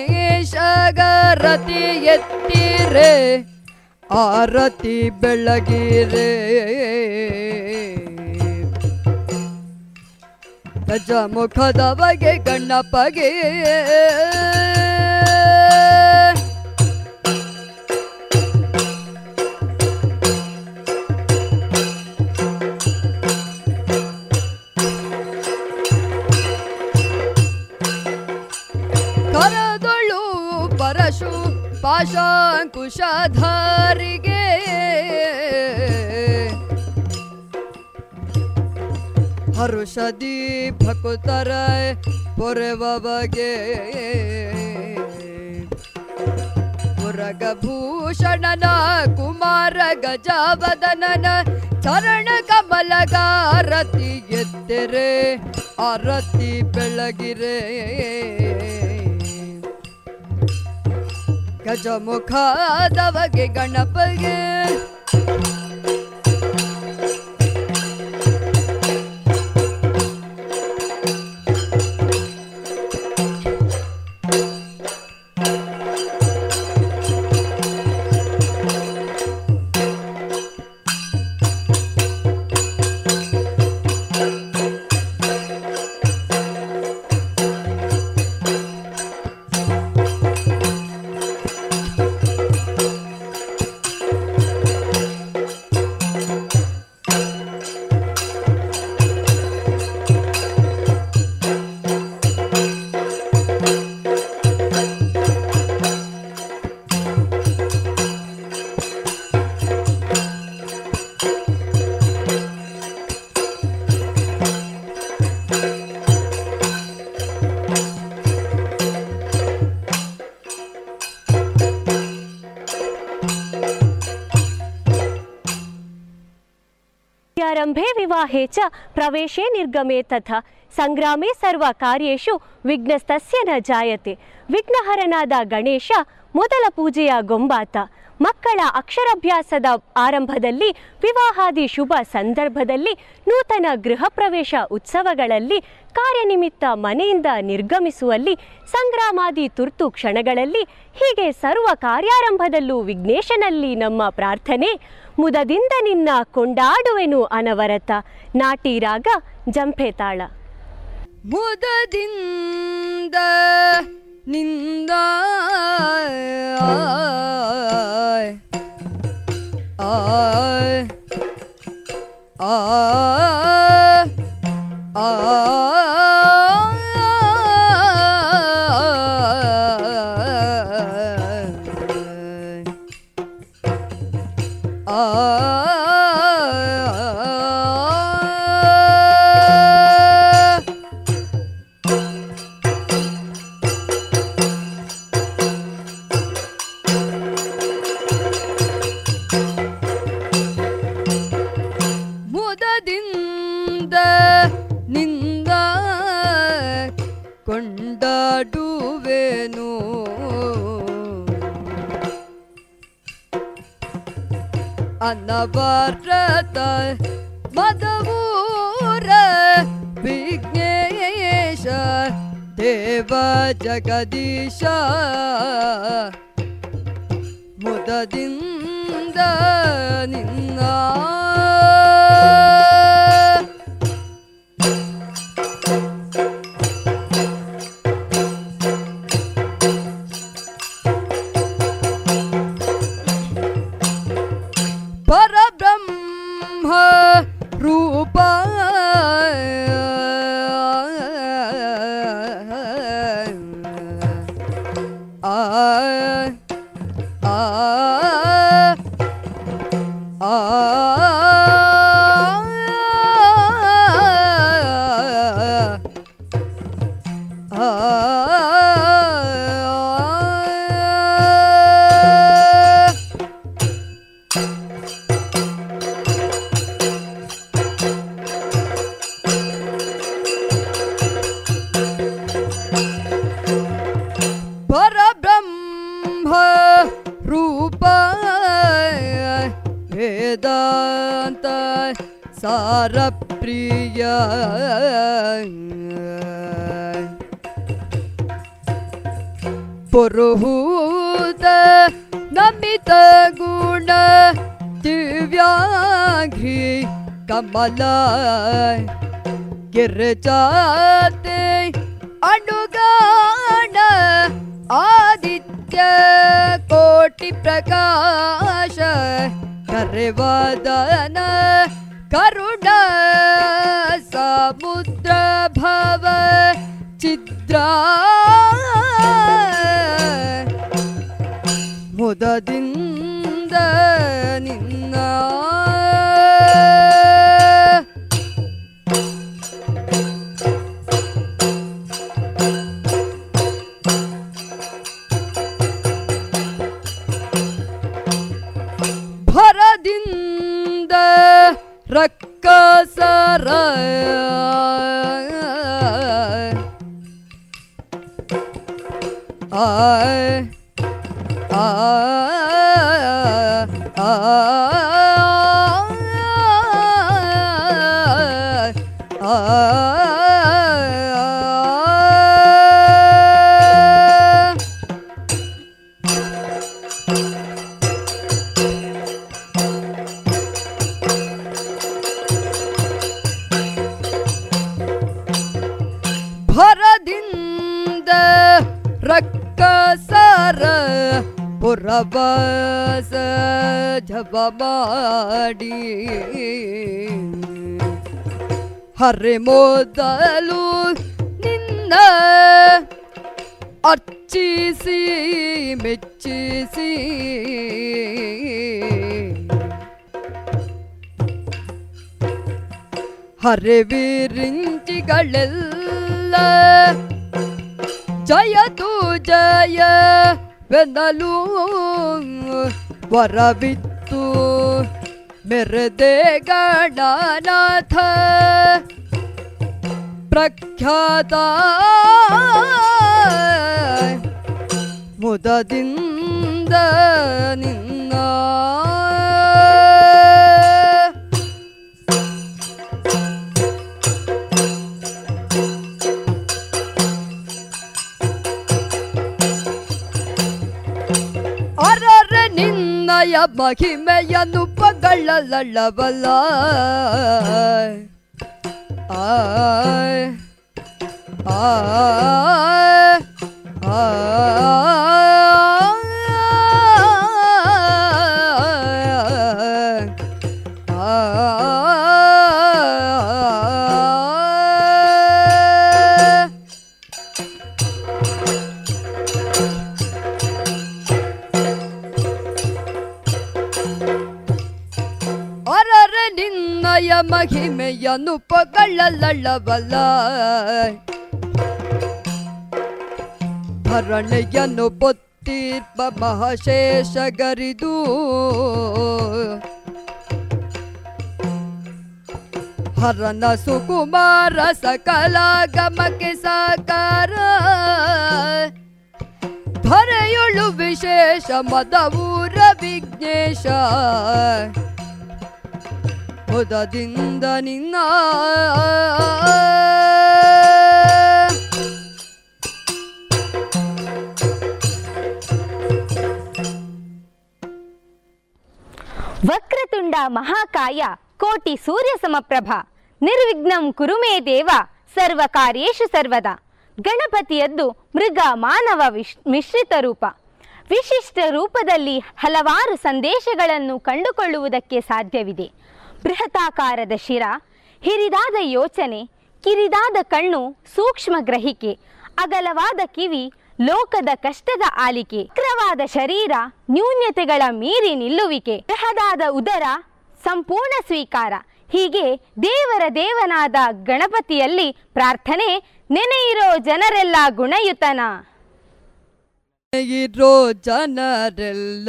ಎತ್ತಿರೆ ಆರತಿ ಬೆಳಗಿರೆ. ಗಜಮುಖದ ಬಗೆ ಗಣಪಗೆ ಪಾಶಾಂಕುಶಧಾರಿಗೆ ಹರುಷದಿ ಭಕುತರ ಪೊರೆವ ಬಗೆ ಮುರಗಭೂಷಣನ ಕುಮಾರ ಗಜವದನನ ಚರಣ ಕಮಲಗಾರತಿ ಎತ್ತೆರೆ ಆರತಿ ಬೆಳಗಿರೆ ಗಜಮುಖದವಗೆ ಗಣಪಗೆ ಚ ಪ್ರವೇಶೇ ನಿರ್ಗಮೇ ತಥಾ ಸಂಗ್ರಾಮೇ ಸರ್ವ ಕಾರ್ಯೇಷು ವಿಘ್ನಸ್ತಸ್ಯ ನ ಜಾಯತೆ ವಿಘ್ನಹರನಾದ ಗಣೇಶ ಮೊದಲ ಪೂಜೆಯ ಗೊಂಬಾತ ಮಕ್ಕಳ ಅಕ್ಷರಾಭ್ಯಾಸದ ಆರಂಭದಲ್ಲಿ, ವಿವಾಹಾದಿ ಶುಭ ಸಂದರ್ಭದಲ್ಲಿ, ನೂತನ ಗೃಹ ಪ್ರವೇಶ ಉತ್ಸವಗಳಲ್ಲಿ, ಕಾರ್ಯನಿಮಿತ್ತ ಮನೆಯಿಂದ ನಿರ್ಗಮಿಸುವಲ್ಲಿ, ಸಂಗ್ರಾಮಾದಿ ತುರ್ತು ಕ್ಷಣಗಳಲ್ಲಿ, ಹೀಗೆ ಸರ್ವ ಕಾರ್ಯಾರಂಭದಲ್ಲೂ ವಿಘ್ನೇಶನಲ್ಲಿ ನಮ್ಮ ಪ್ರಾರ್ಥನೆ, ಮುದದಿಂದ ನಿನ್ನ ಕೊಂಡಾಡುವೆನು ಅನವರತ, ನಾಟಿ ರಾಗ ಜಂಪೆ ತಾಳ ಮುದದಿಂದ ನಿಂದ ಆಯ್ ಮುದದಿಂದ नवद्रत मधूर विज्ञेय देव जगदीश मुददिन्द निन्ना। प्रिय पुरुहूत नमित गुण दिव्याघ्रि कमल। किरचाते अनुगान आदित्य कोटिप्रकाश हरे वादन करुण समुद्र भव चित्रा मुददिन्द ರಕ್ಕಸರ ಆ ಪುರವಾಸ ಜಪ ಮಾಡಿ. ಹರೆ ಮೊದಲು ನಿನ್ನ ಅರ್ಚಿಸಿ ಮೆಚ್ಚಿಸಿ. ಹರೆ ವಿರಿಂಚಿಗಳೆಲ್ಲ ಜಯತು ಜಯ ವೆನ್ನಲು ವರವಿತ್ತು. ಮೆರೆದೆ ಗಣನಾಥ ಪ್ರಖ್ಯಾತ. ಮುದದಿಂದ ನಿನ್ನ ya bakime yanu bagala la la balay ay ay ay. ನಿನ್ನಯ ಮಹಿಮೆಯನ್ನು ಪಗಳಲಳ್ಳವಲ್ಲ ಭರಣೆಯನ್ನು ಪೊತ್ತಿರ್ಪ ಮಹಾಶೇಷ ಗರಿದು ಹರನ ಸುಕುಮಾರ ಸಕಲ ಗಮಕ್ಕೆ ಸಾಕಾರ ಧರೆಯುಳು ವಿಶೇಷ ಮದವೂರ ವಿಘ್ನೇಶ ಹೊದದಿಂದ ನಿನ್ನ ವಕ್ರತುಂಡ ಮಹಾಕಾಯ ಕೋಟಿ ಸೂರ್ಯ ಸಮಪ್ರಭ. ನಿರ್ವಿಘ್ನಂ ಕುರುಮೇ ದೇವ, ಸರ್ವ ಕಾರ್ಯೇಶು ಸರ್ವದಾ. ಗಣಪತಿಯದ್ದು ಮೃಗ ಮಾನವ ವಿಶ್, ಮಿಶ್ರಿತ ರೂಪ. ವಿಶಿಷ್ಟ ರೂಪದಲ್ಲಿ ಹಲವಾರು ಸಂದೇಶಗಳನ್ನು ಕಂಡುಕೊಳ್ಳುವುದಕ್ಕೆ ಸಾಧ್ಯವಿದೆ. ಬೃಹತಾಕಾರದ ಶಿರ, ಹಿರಿದಾದ ಯೋಚನೆ, ಕಿರಿದಾದ ಕಣ್ಣು, ಸೂಕ್ಷ್ಮ ಗ್ರಹಿಕೆ, ಅಗಲವಾದ ಕಿವಿ, ಲೋಕದ ಕಷ್ಟದ ಆಲಿಕೆ ಕ್ರವಾದ ಶರೀರ, ನ್ಯೂನ್ಯತೆಗಳ ಮೀರಿ ನಿಲ್ಲುವಿಕೆ, ಬೃಹದಾದ ಉದರ, ಸಂಪೂರ್ಣ ಸ್ವೀಕಾರ. ಹೀಗೆ ದೇವರ ದೇವನಾದ ಗಣಪತಿಯಲ್ಲಿ ಪ್ರಾರ್ಥನೆ, ನೆನೆಯಿರೋ ಜನರೆಲ್ಲ ಗುಣಯುತನ. ಜನರೆಲ್ಲ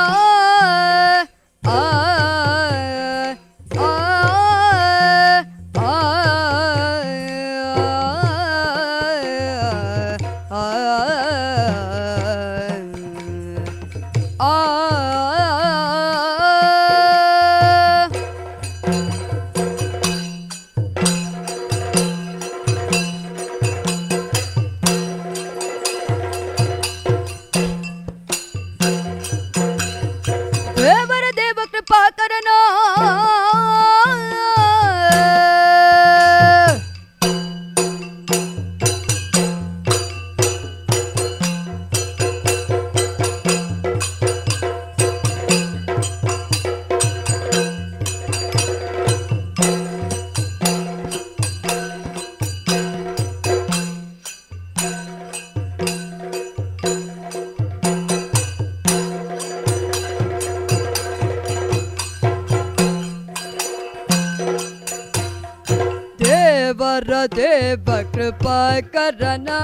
करना।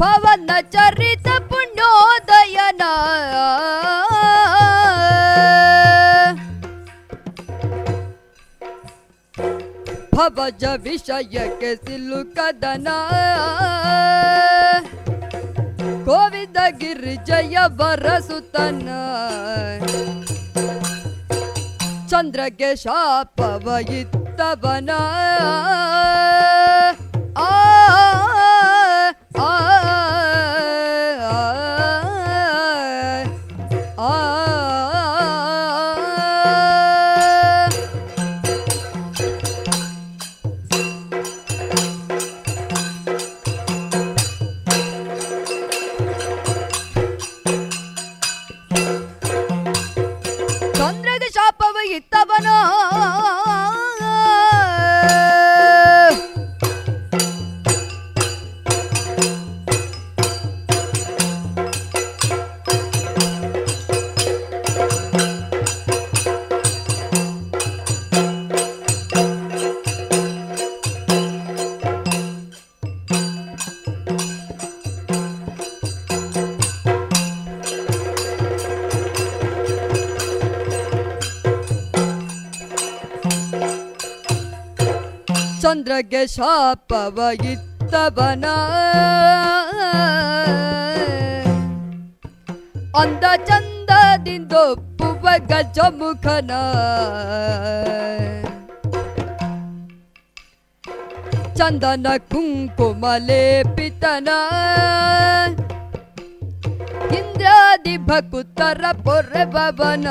पवन चरित पुण्योदयना। भवज विषय के सिलु कदना। गोविंद गिर जय बर सुतना न् शापयत्वन ಇತ್ತವನ ಅಂದ ಚಂದದಿಂದೊಪ್ಪುವ ಗಜಮುಖನ. ಚಂದನ ಕುಂಕುಮ ಲೇಪಿತನ ಇಂದ್ರಾದಿ ಭಕುತರ ಪೊರೆ ಭವನ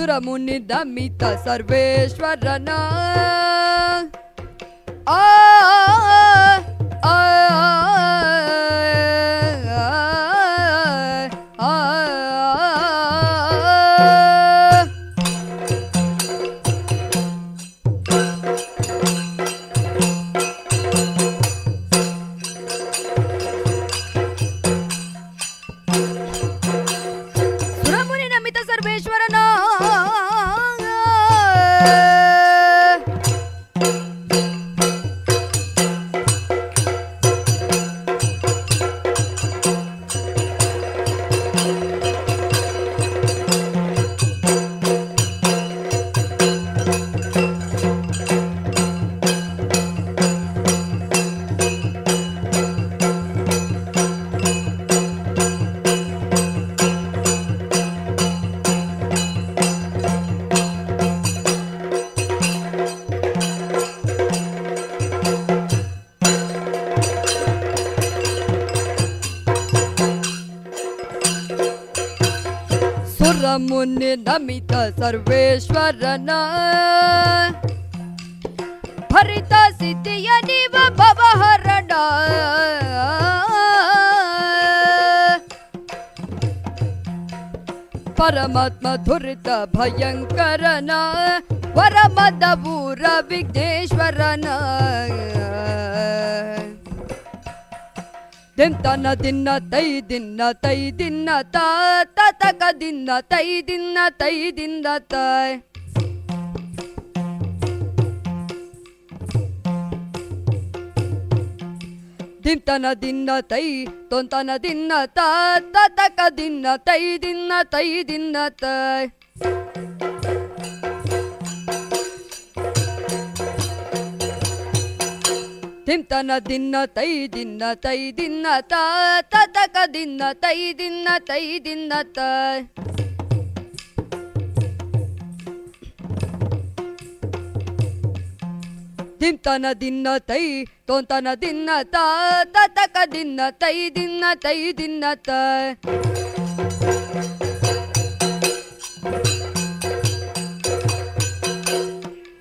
असुरमुनिदमित सर्वेश्वरना। आ, आ, आ, आ ಸರ್ವೇಶ್ವರನ ಭರಿತ ಸಿದ್ಧಿಯ ನೀವ ಭವಹರಣ ಪರಮಾತ್ಮ ಧುರಿತ ಭಯಂಕರನ ವರಮದ ಊರ ವಿಘ್ನೇಶ್ವರನ ದಿನ ದಿನ ತೈ ದಿನ ತೈ ದಿನ ತ ತಕ ದಿನ ತೈ ದಿನ ತೈ ದಿನ ತೈ. ದಿಂತನ ದಿನ ತೈ, ತೊಂತನ ದಿನ ತ ತಕ ದಿನ ತೈ ದಿನ ತೈ ದಿನ ತೈ. ದಿಂತನ ದಿನ್ನ ತೈ ದಿನ್ನ ತೈ ದಿನ್ನ ತ, ತತಕ ದಿನ್ನ ತೈ ದಿನ್ನ ತೈ ದಿನ್ನ ತ. ತಿಂತನ ದಿನ್ನ ತೈ, ತೋಂತನ ದಿನ್ನ ತ, ತತಕ ದಿನ್ನ ತೈ ದಿನ್ನ ತೈ ದಿನ್ನ ತ.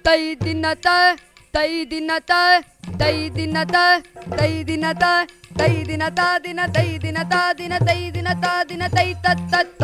ತೈ ದಿನ ತ, ತೈ ದಿನ ತ. ತೈ ದಿನ ತ ತೈ ದಿನ ತ ತೈ ದಿನ ತ ದಿನ ತೈ ದಿನ ತ ದಿನ ತೈ ದಿನ ತ ದಿನ ತೈ ತತ್ ತತ್ತ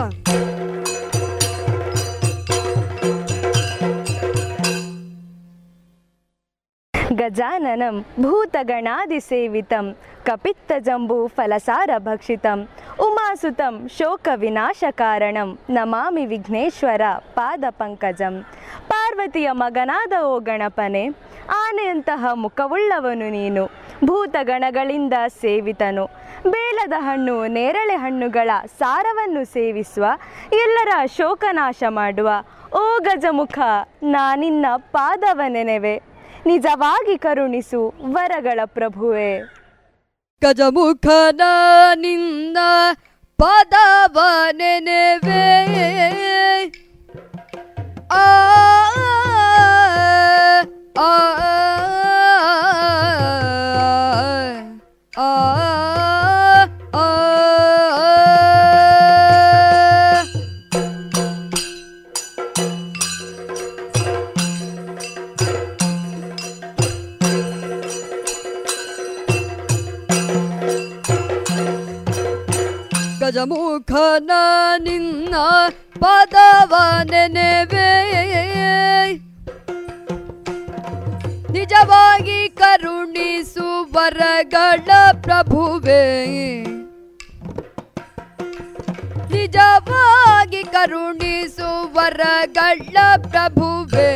ಗಜಾನನಂ ಭೂತಗಣಾದಿಸೇವಿತಂ ಕಪಿತ್ತಜಂಬೂ ಫಲಸಾರಭಕ್ಷಿತಂ ಉಮಾಸುತಂ ಶೋಕವಿನಾಶಕಾರಣಂ ನಮಾಮಿ ವಿಘ್ನೇಶ್ವರ ಪಾದ ಪಂಕಜಂ. ಪಾರ್ವತಿಯ ಮಗನಾದ ಓ ಗಣಪನೆ, ಆನೆಯಂತಹ ಮುಖವುಳ್ಳವನು ನೀನು. ಭೂತಗಣಗಳಿಂದ ಸೇವಿತನು. ಬೇಲದ ಹಣ್ಣು ನೇರಳೆ ಹಣ್ಣುಗಳ ಸಾರವನ್ನು ಸೇವಿಸುವ, ಎಲ್ಲರ ಶೋಕನಾಶ ಮಾಡುವ. ಓ ಗಜಮುಖ ನಾನಿನ್ನ ಪಾದವ ನೆನೆವೆ ನಿಜವಾಗಿ ಕರುಣಿಸು ವರಗಳ ಪ್ರಭುವೆ. ಗಜಮುಖನ ನಿನ್ನ ಪದವ ನೆನೆವೆ ಆ ಆ ಆ ಆ ಗಜಮುಖನ ನಿನ್ನ ಪದವ ನೆನೆವೆ ನಿಜವಾಗಿ ಕರುಣಿಸು ವರಗಳ ಪ್ರಭುವೇ. ನಿಜವಾಗಿ ಕರುಣಿಸು ವರಗಳ ಪ್ರಭುವೆ.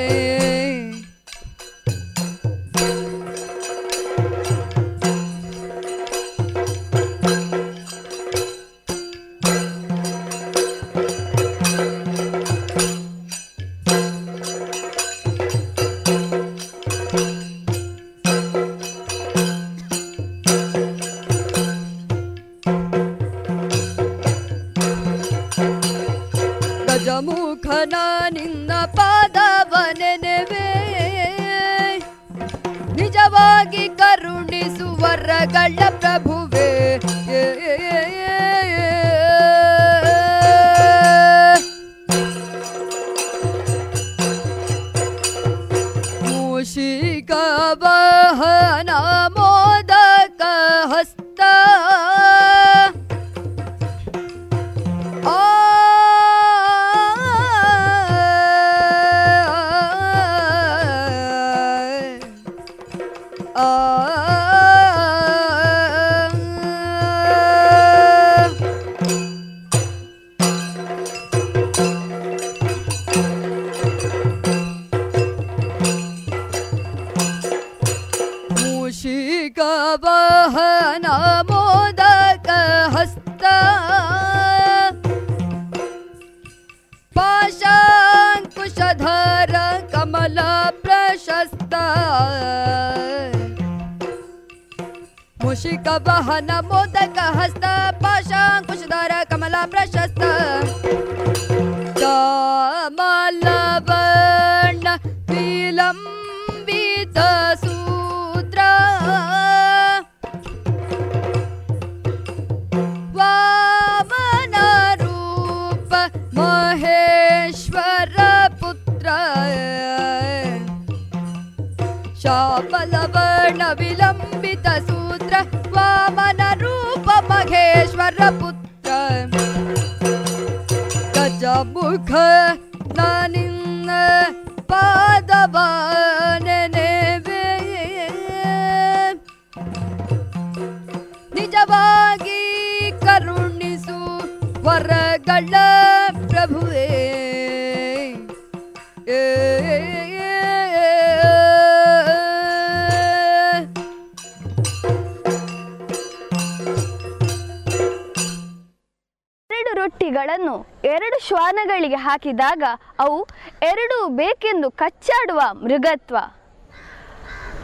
ಹಾಕಿದಾಗ ಅವು ಎರಡೂ ಬೇಕೆಂದು ಕಚ್ಚಾಡುವ ಮೃಗತ್ವ.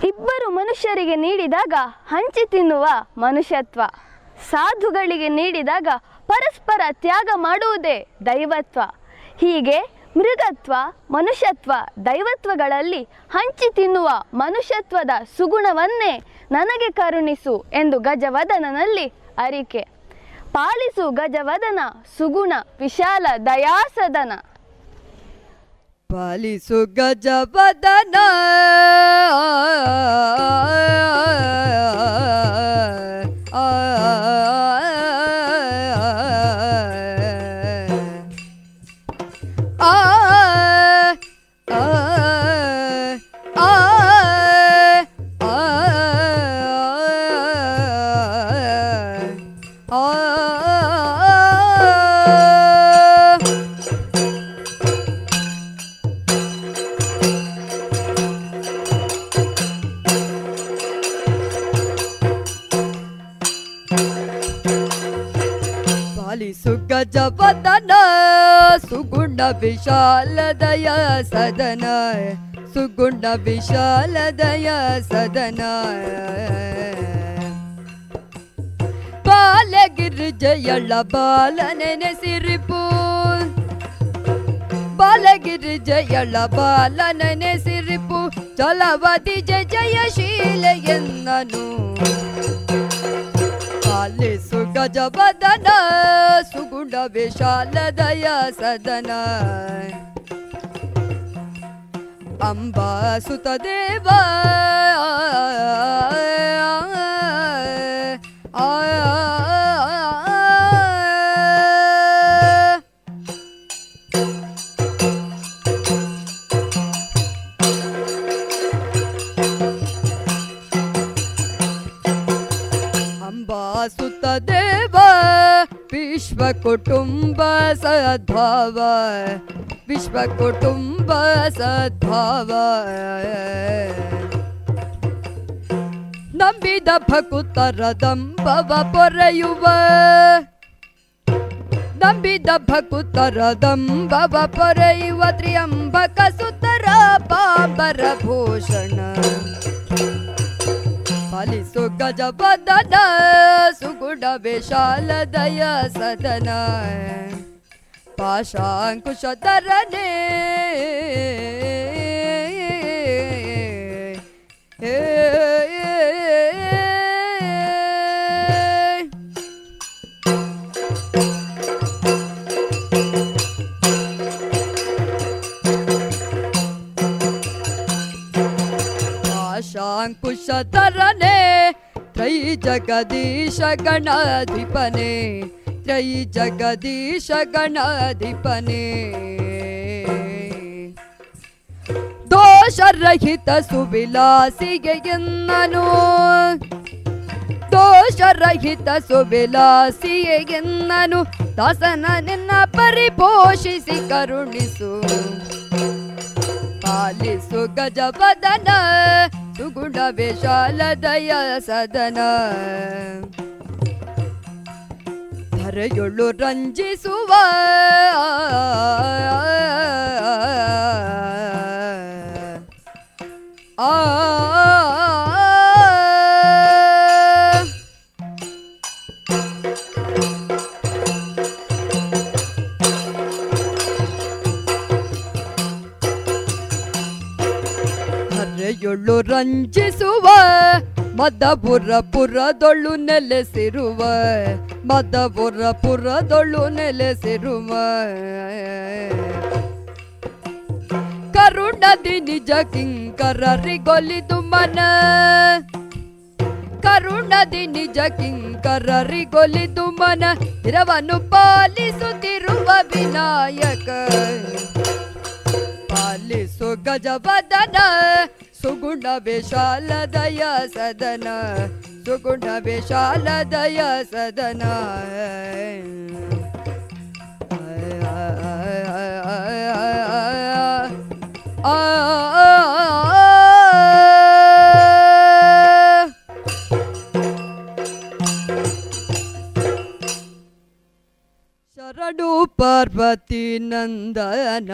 ಇಬ್ಬರು ಮನುಷ್ಯರಿಗೆ ನೀಡಿದಾಗ ಹಂಚಿ ತಿನ್ನುವ ಮನುಷ್ಯತ್ವ. ಸಾಧುಗಳಿಗೆ ನೀಡಿದಾಗ ಪರಸ್ಪರ ತ್ಯಾಗ ಮಾಡುವುದೇ ದೈವತ್ವ. ಹೀಗೆ ಮೃಗತ್ವ, ಮನುಷ್ಯತ್ವ, ದೈವತ್ವಗಳಲ್ಲಿ ಹಂಚಿ ತಿನ್ನುವ ಮನುಷ್ಯತ್ವದ ಸುಗುಣವನ್ನೇ ನನಗೆ ಕರುಣಿಸು ಎಂದು ಗಜವದನನಲ್ಲಿ ಅರಿಕೆ. ಪಾಲಿಸು ಗಜವದನ ಸುಗುಣ ವಿಶಾಲ ದಯಾಸದನ ಪಾಲಿಸು ಗಜವದನ ಆ ಸುಗುಣ ವಿಶಾಲದಯ ಸದನ. ಸುಗುಣ ವಿಶಾಲದಯ ಸದನ. ಬಾಲಗಿರಿಜಯಳ ಬಾಲ ನೆನೆಸಿರಿಪು ಬಾಲಗಿರಿಜಯಳ ಬಾಲ ನೆನೆಸಿರಿಪು ಚಲವದಿ ಜಯ सुगजपदन सुगुण विशालदय सदन अम्बा सुतदेवा आ ವಿಶ್ವ ಕುಟುಂಬ ಸದ್ಭಾವ ವಿಶ್ವ ಕುಟುಂಬ ಸದ್ಭಾವ ನಂಬಿದ ಭಕುತರ ದಂಬವ ಪೊರೆಯುವ ನಂಬಿದ ಭಕುತರ ದಂಬವ ಪೊರೆಯುವ ತ್ರಿಯಂಬಕ ಸುತರ ಪಾಂಬರ ಭೂಷಣ लि सुगजपद सुगुड विशाल दया सदन। पाषाङ्कुश तरण ಪಾಶಾಂಕುಶಧರನೆ ತ್ರೈ ಜಗದೀಶ ಗಣಾಧಿಪನೆ, ತ್ರೈ ಜಗದೀಶ ಗಣಾಧಿಪನೆ. ದೋಷರಹಿತ ಸುವಿಲಾಸಿಗೆ ಎನ್ನನು, ದೋಷರಹಿತ ಸುವಿಲಾಸಿಗೆ ಎನ್ನನು, ದಾಸನ ನಿನ್ನ ಪರಿಪೋಷಿಸಿ ಕರುಣಿಸು, ಪಾಲಿಸು ಗಜವದನ ಸುಗುಣ ವಿಶಾಲದಯ ಸದನ ಧರೆಯೊಳು ರಂಜಿಸುವ ಆ ಧರೆಯೊಳು ರಂಜಿಸುವ ಮದಪುರ ಪುರದೊಳು ನೆಲೆಸಿರುವ ಮದಪುರ ಪುರದೊಳು ನೆಲೆಸಿರುವ ಕರುಣದಿ ನಿಜ ಕಿಂಕರರಿಗೊಲಿದು ಮನ ಮದಿ ನಿಜ ಕಿಂಕರರಿಗೊಲಿದು ಮನ ಇರವನ್ನು ಪಾಲಿಸುತ್ತಿರುವ ವಿನಾಯಕ ಪಾಲಿಸು ಗಜವದನ सुगुण विशालया सदन सुगुण विशालया सदन। आ शरडु पार्वती नन्दन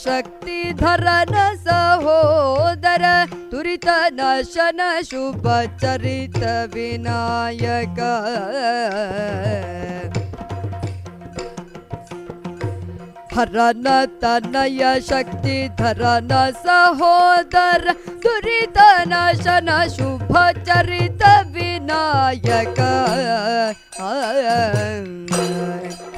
ಶಕ್ತಿ ಧರನ ಸಹೋದರ ಹರನ ತನಯ ಶಕ್ತಿ ಧರನ ಸಹೋದರ ತುರಿತ ನಶನ ಶುಭ ಚರಿತ ವಿನಾಯಕ ಹರನ ತನಯ ಶಕ್ತಿ ಧರನ ಸಹೋದರ ದುರಿತ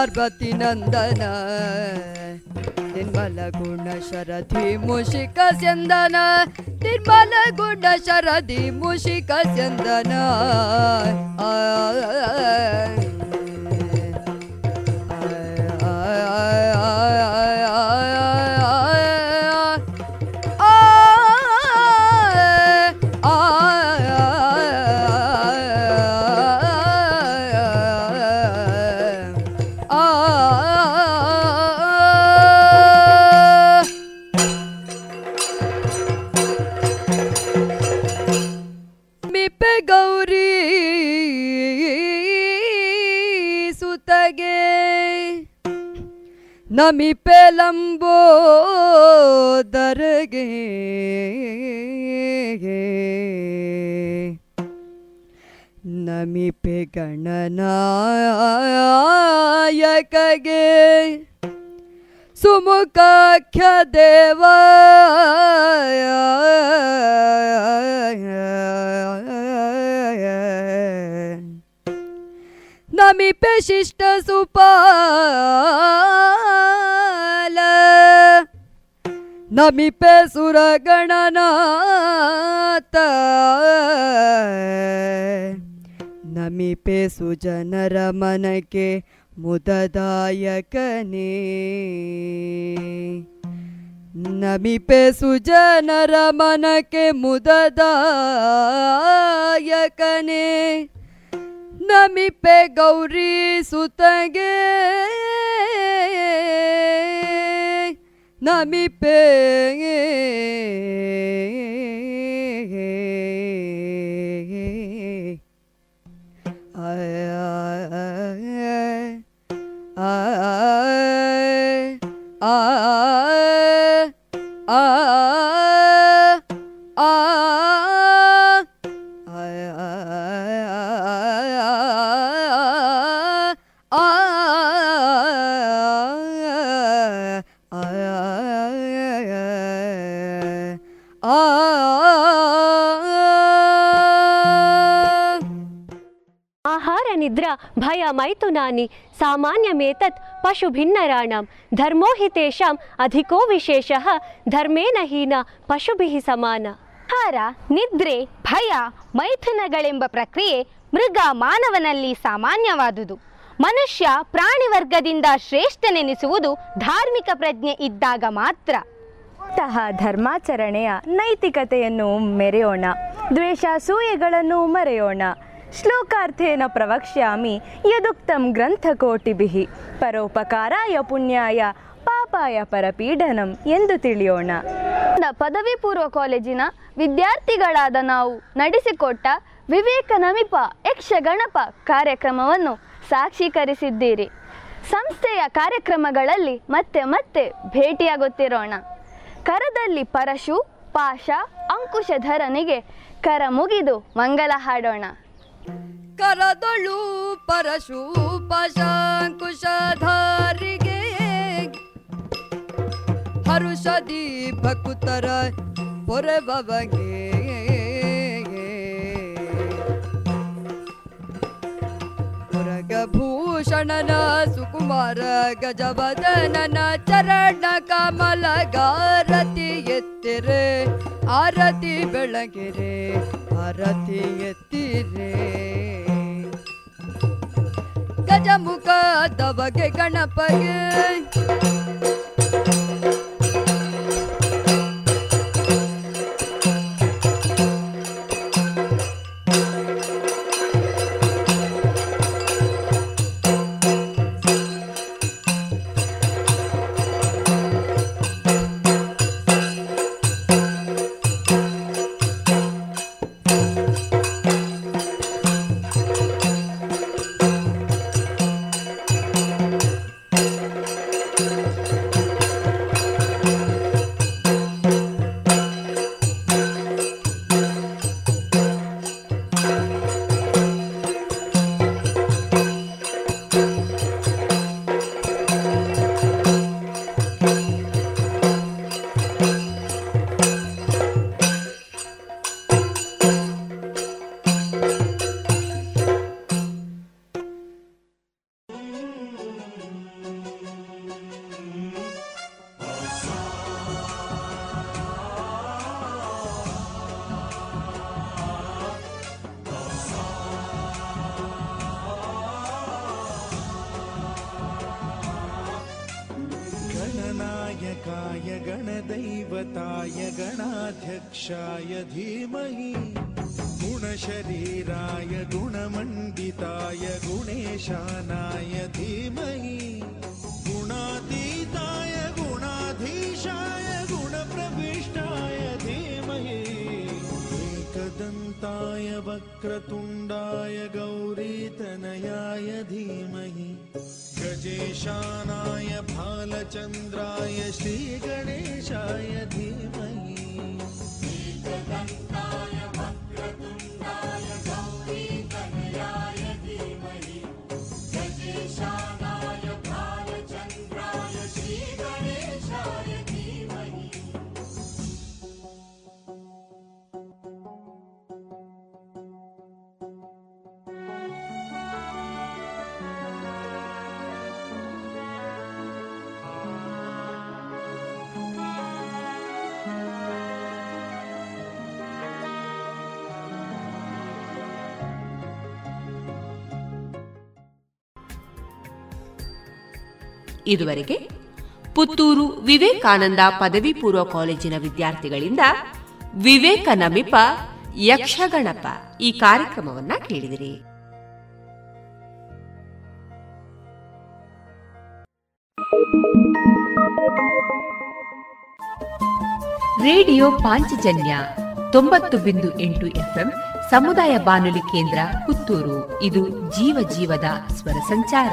ನಶನ ಶುಭ ಚರಿತ ವಿನಾಯಕ ಶರಣು ಪಾರ್ವತಿ ನಂದನ ನಿರ್ಮಲ ಗುಣ ಶರಧಿ ಮುಷಿಕ ಸ್ಯಂದನ ನಿರ್ಮಲ ನಮಿಪೆ ಲಂಬೋದರಗೆ ನಮಿಪೆ ಗಣನಾಯಕಗೆ ಸುಮುಖಾಖ್ಯ ದೇವ ನಮಿಪೆ ಶಿಷ್ಟ ಸುಪಾಲ ನಮಿಪೆ ಸುರಗಣನಾಥ ನಮಿಪೆ ಸುಜನರ ಮನಕ್ಕೆ ಮುದದಾಯಕನೇ. ನಮಿಪೆ ಸುಜನರ ಮನಕ್ಕೆ ಮುದದಾಯಕನೇ. ನಮಿಪೆ Gauri ಸುತಗೆ. nami penge ay ay ay ay ay ay ಮೈಥುನಾನಿ ಸಾಮಾನ್ಯಮೇತತ್ ಪಶು ಭಿನ್ನರಾಣಂ. ಧರ್ಮೋ ಹಿ ತೇಷಾಂ ಅಧಿಕೋ ವಿಶೇಷ ಧರ್ಮೇನ ಹೀನ ಪಶುಭಿಃ ಸಮಾನ. ಹಾರ ನಿದ್ರೆ ಭಯ ಮೈಥುನಗಳೆಂಬ ಪ್ರಕ್ರಿಯೆ ಮೃಗ ಮಾನವನಲ್ಲಿ ಸಾಮಾನ್ಯವಾದುದು. ಮನುಷ್ಯ ಪ್ರಾಣಿ ವರ್ಗದಿಂದ ಶ್ರೇಷ್ಠನೆನಿಸುವುದು ಧಾರ್ಮಿಕ ಪ್ರಜ್ಞೆ ಇದ್ದಾಗ ಮಾತ್ರ. ಇಂತಹ ಧರ್ಮಾಚರಣೆಯ ನೈತಿಕತೆಯನ್ನು ಮೆರೆಯೋಣ. ದ್ವೇಷಾಸೂಯೆಗಳನ್ನು ಮರೆಯೋಣ. ಶ್ಲೋಕಾರ್ಥೇನ ಪ್ರವಕ್ಷ್ಯಾಮಿ ಯದುಕ್ತಂ ಗ್ರಂಥಕೋಟಿಭಿಃ ಪರೋಪಕಾರಾಯ ಪುಣ್ಯಾಯ ಪಾಪ ಪಾಪಾಯ ಪರಪೀಡನಂ ಎಂದು ತಿಳಿಯೋಣ. ಪದವಿ ಪೂರ್ವ ಕಾಲೇಜಿನ ವಿದ್ಯಾರ್ಥಿಗಳಾದ ನಾವು ನಡೆಸಿಕೊಟ್ಟ ವಿವೇಕ ನಮಿಪ ಯಕ್ಷಗಣಪ ಕಾರ್ಯಕ್ರಮವನ್ನು ಸಾಕ್ಷೀಕರಿಸಿದ್ದೀರಿ. ಸಂಸ್ಥೆಯ ಕಾರ್ಯಕ್ರಮಗಳಲ್ಲಿ ಮತ್ತೆ ಮತ್ತೆ ಭೇಟಿಯಾಗುತ್ತಿರೋಣ. ಕರದಲ್ಲಿ ಪರಶು ಪಾಶ ಅಂಕುಶಧರನಿಗೆ ಕರ ಮುಗಿದು ಮಂಗಲ ಹಾಡೋಣ. ಕರದಳು ಪರಶು ಪಶಾಂಕುಶಧಾರಿಗೆ ಹರುಷದಿ ಭಕುತರ ಪೊರೆಬಗೆ ಭೂಷಣನ ಸುಕುಮಾರ ಗಜವದನನ ಚರಣ ಕಮಲಗಾರತಿ ಎತ್ತಿರೆ ಆರತಿ ಬೆಳಗಿರೆ ಆರತಿ ಎತ್ತಿರೆ. ಗಜಮುಖ ದವಗೆ ಗಣಪಗೆ ಇದುವರೆಗೆ ಪುತ್ತೂರು ವಿವೇಕಾನಂದ ಪದವಿ ಪೂರ್ವ ಕಾಲೇಜಿನ ವಿದ್ಯಾರ್ಥಿಗಳಿಂದ ವಿವೇಕ ನಮಿಪ ಯಕ್ಷಗಣಪ ಈ ಕಾರ್ಯಕ್ರಮವನ್ನ ಕೇಳಿದಿರಿ. ರೇಡಿಯೋ ಪಾಂಚಜನ್ಯ ತೊಂಬತ್ತು ಬಿಂದು ಎಂಟು ಎಫ್ಎಂ ಸಮುದಾಯ ಬಾನುಲಿ ಕೇಂದ್ರ ಪುತ್ತೂರು. ಇದು ಜೀವ ಜೀವದ ಸ್ವರ ಸಂಚಾರ.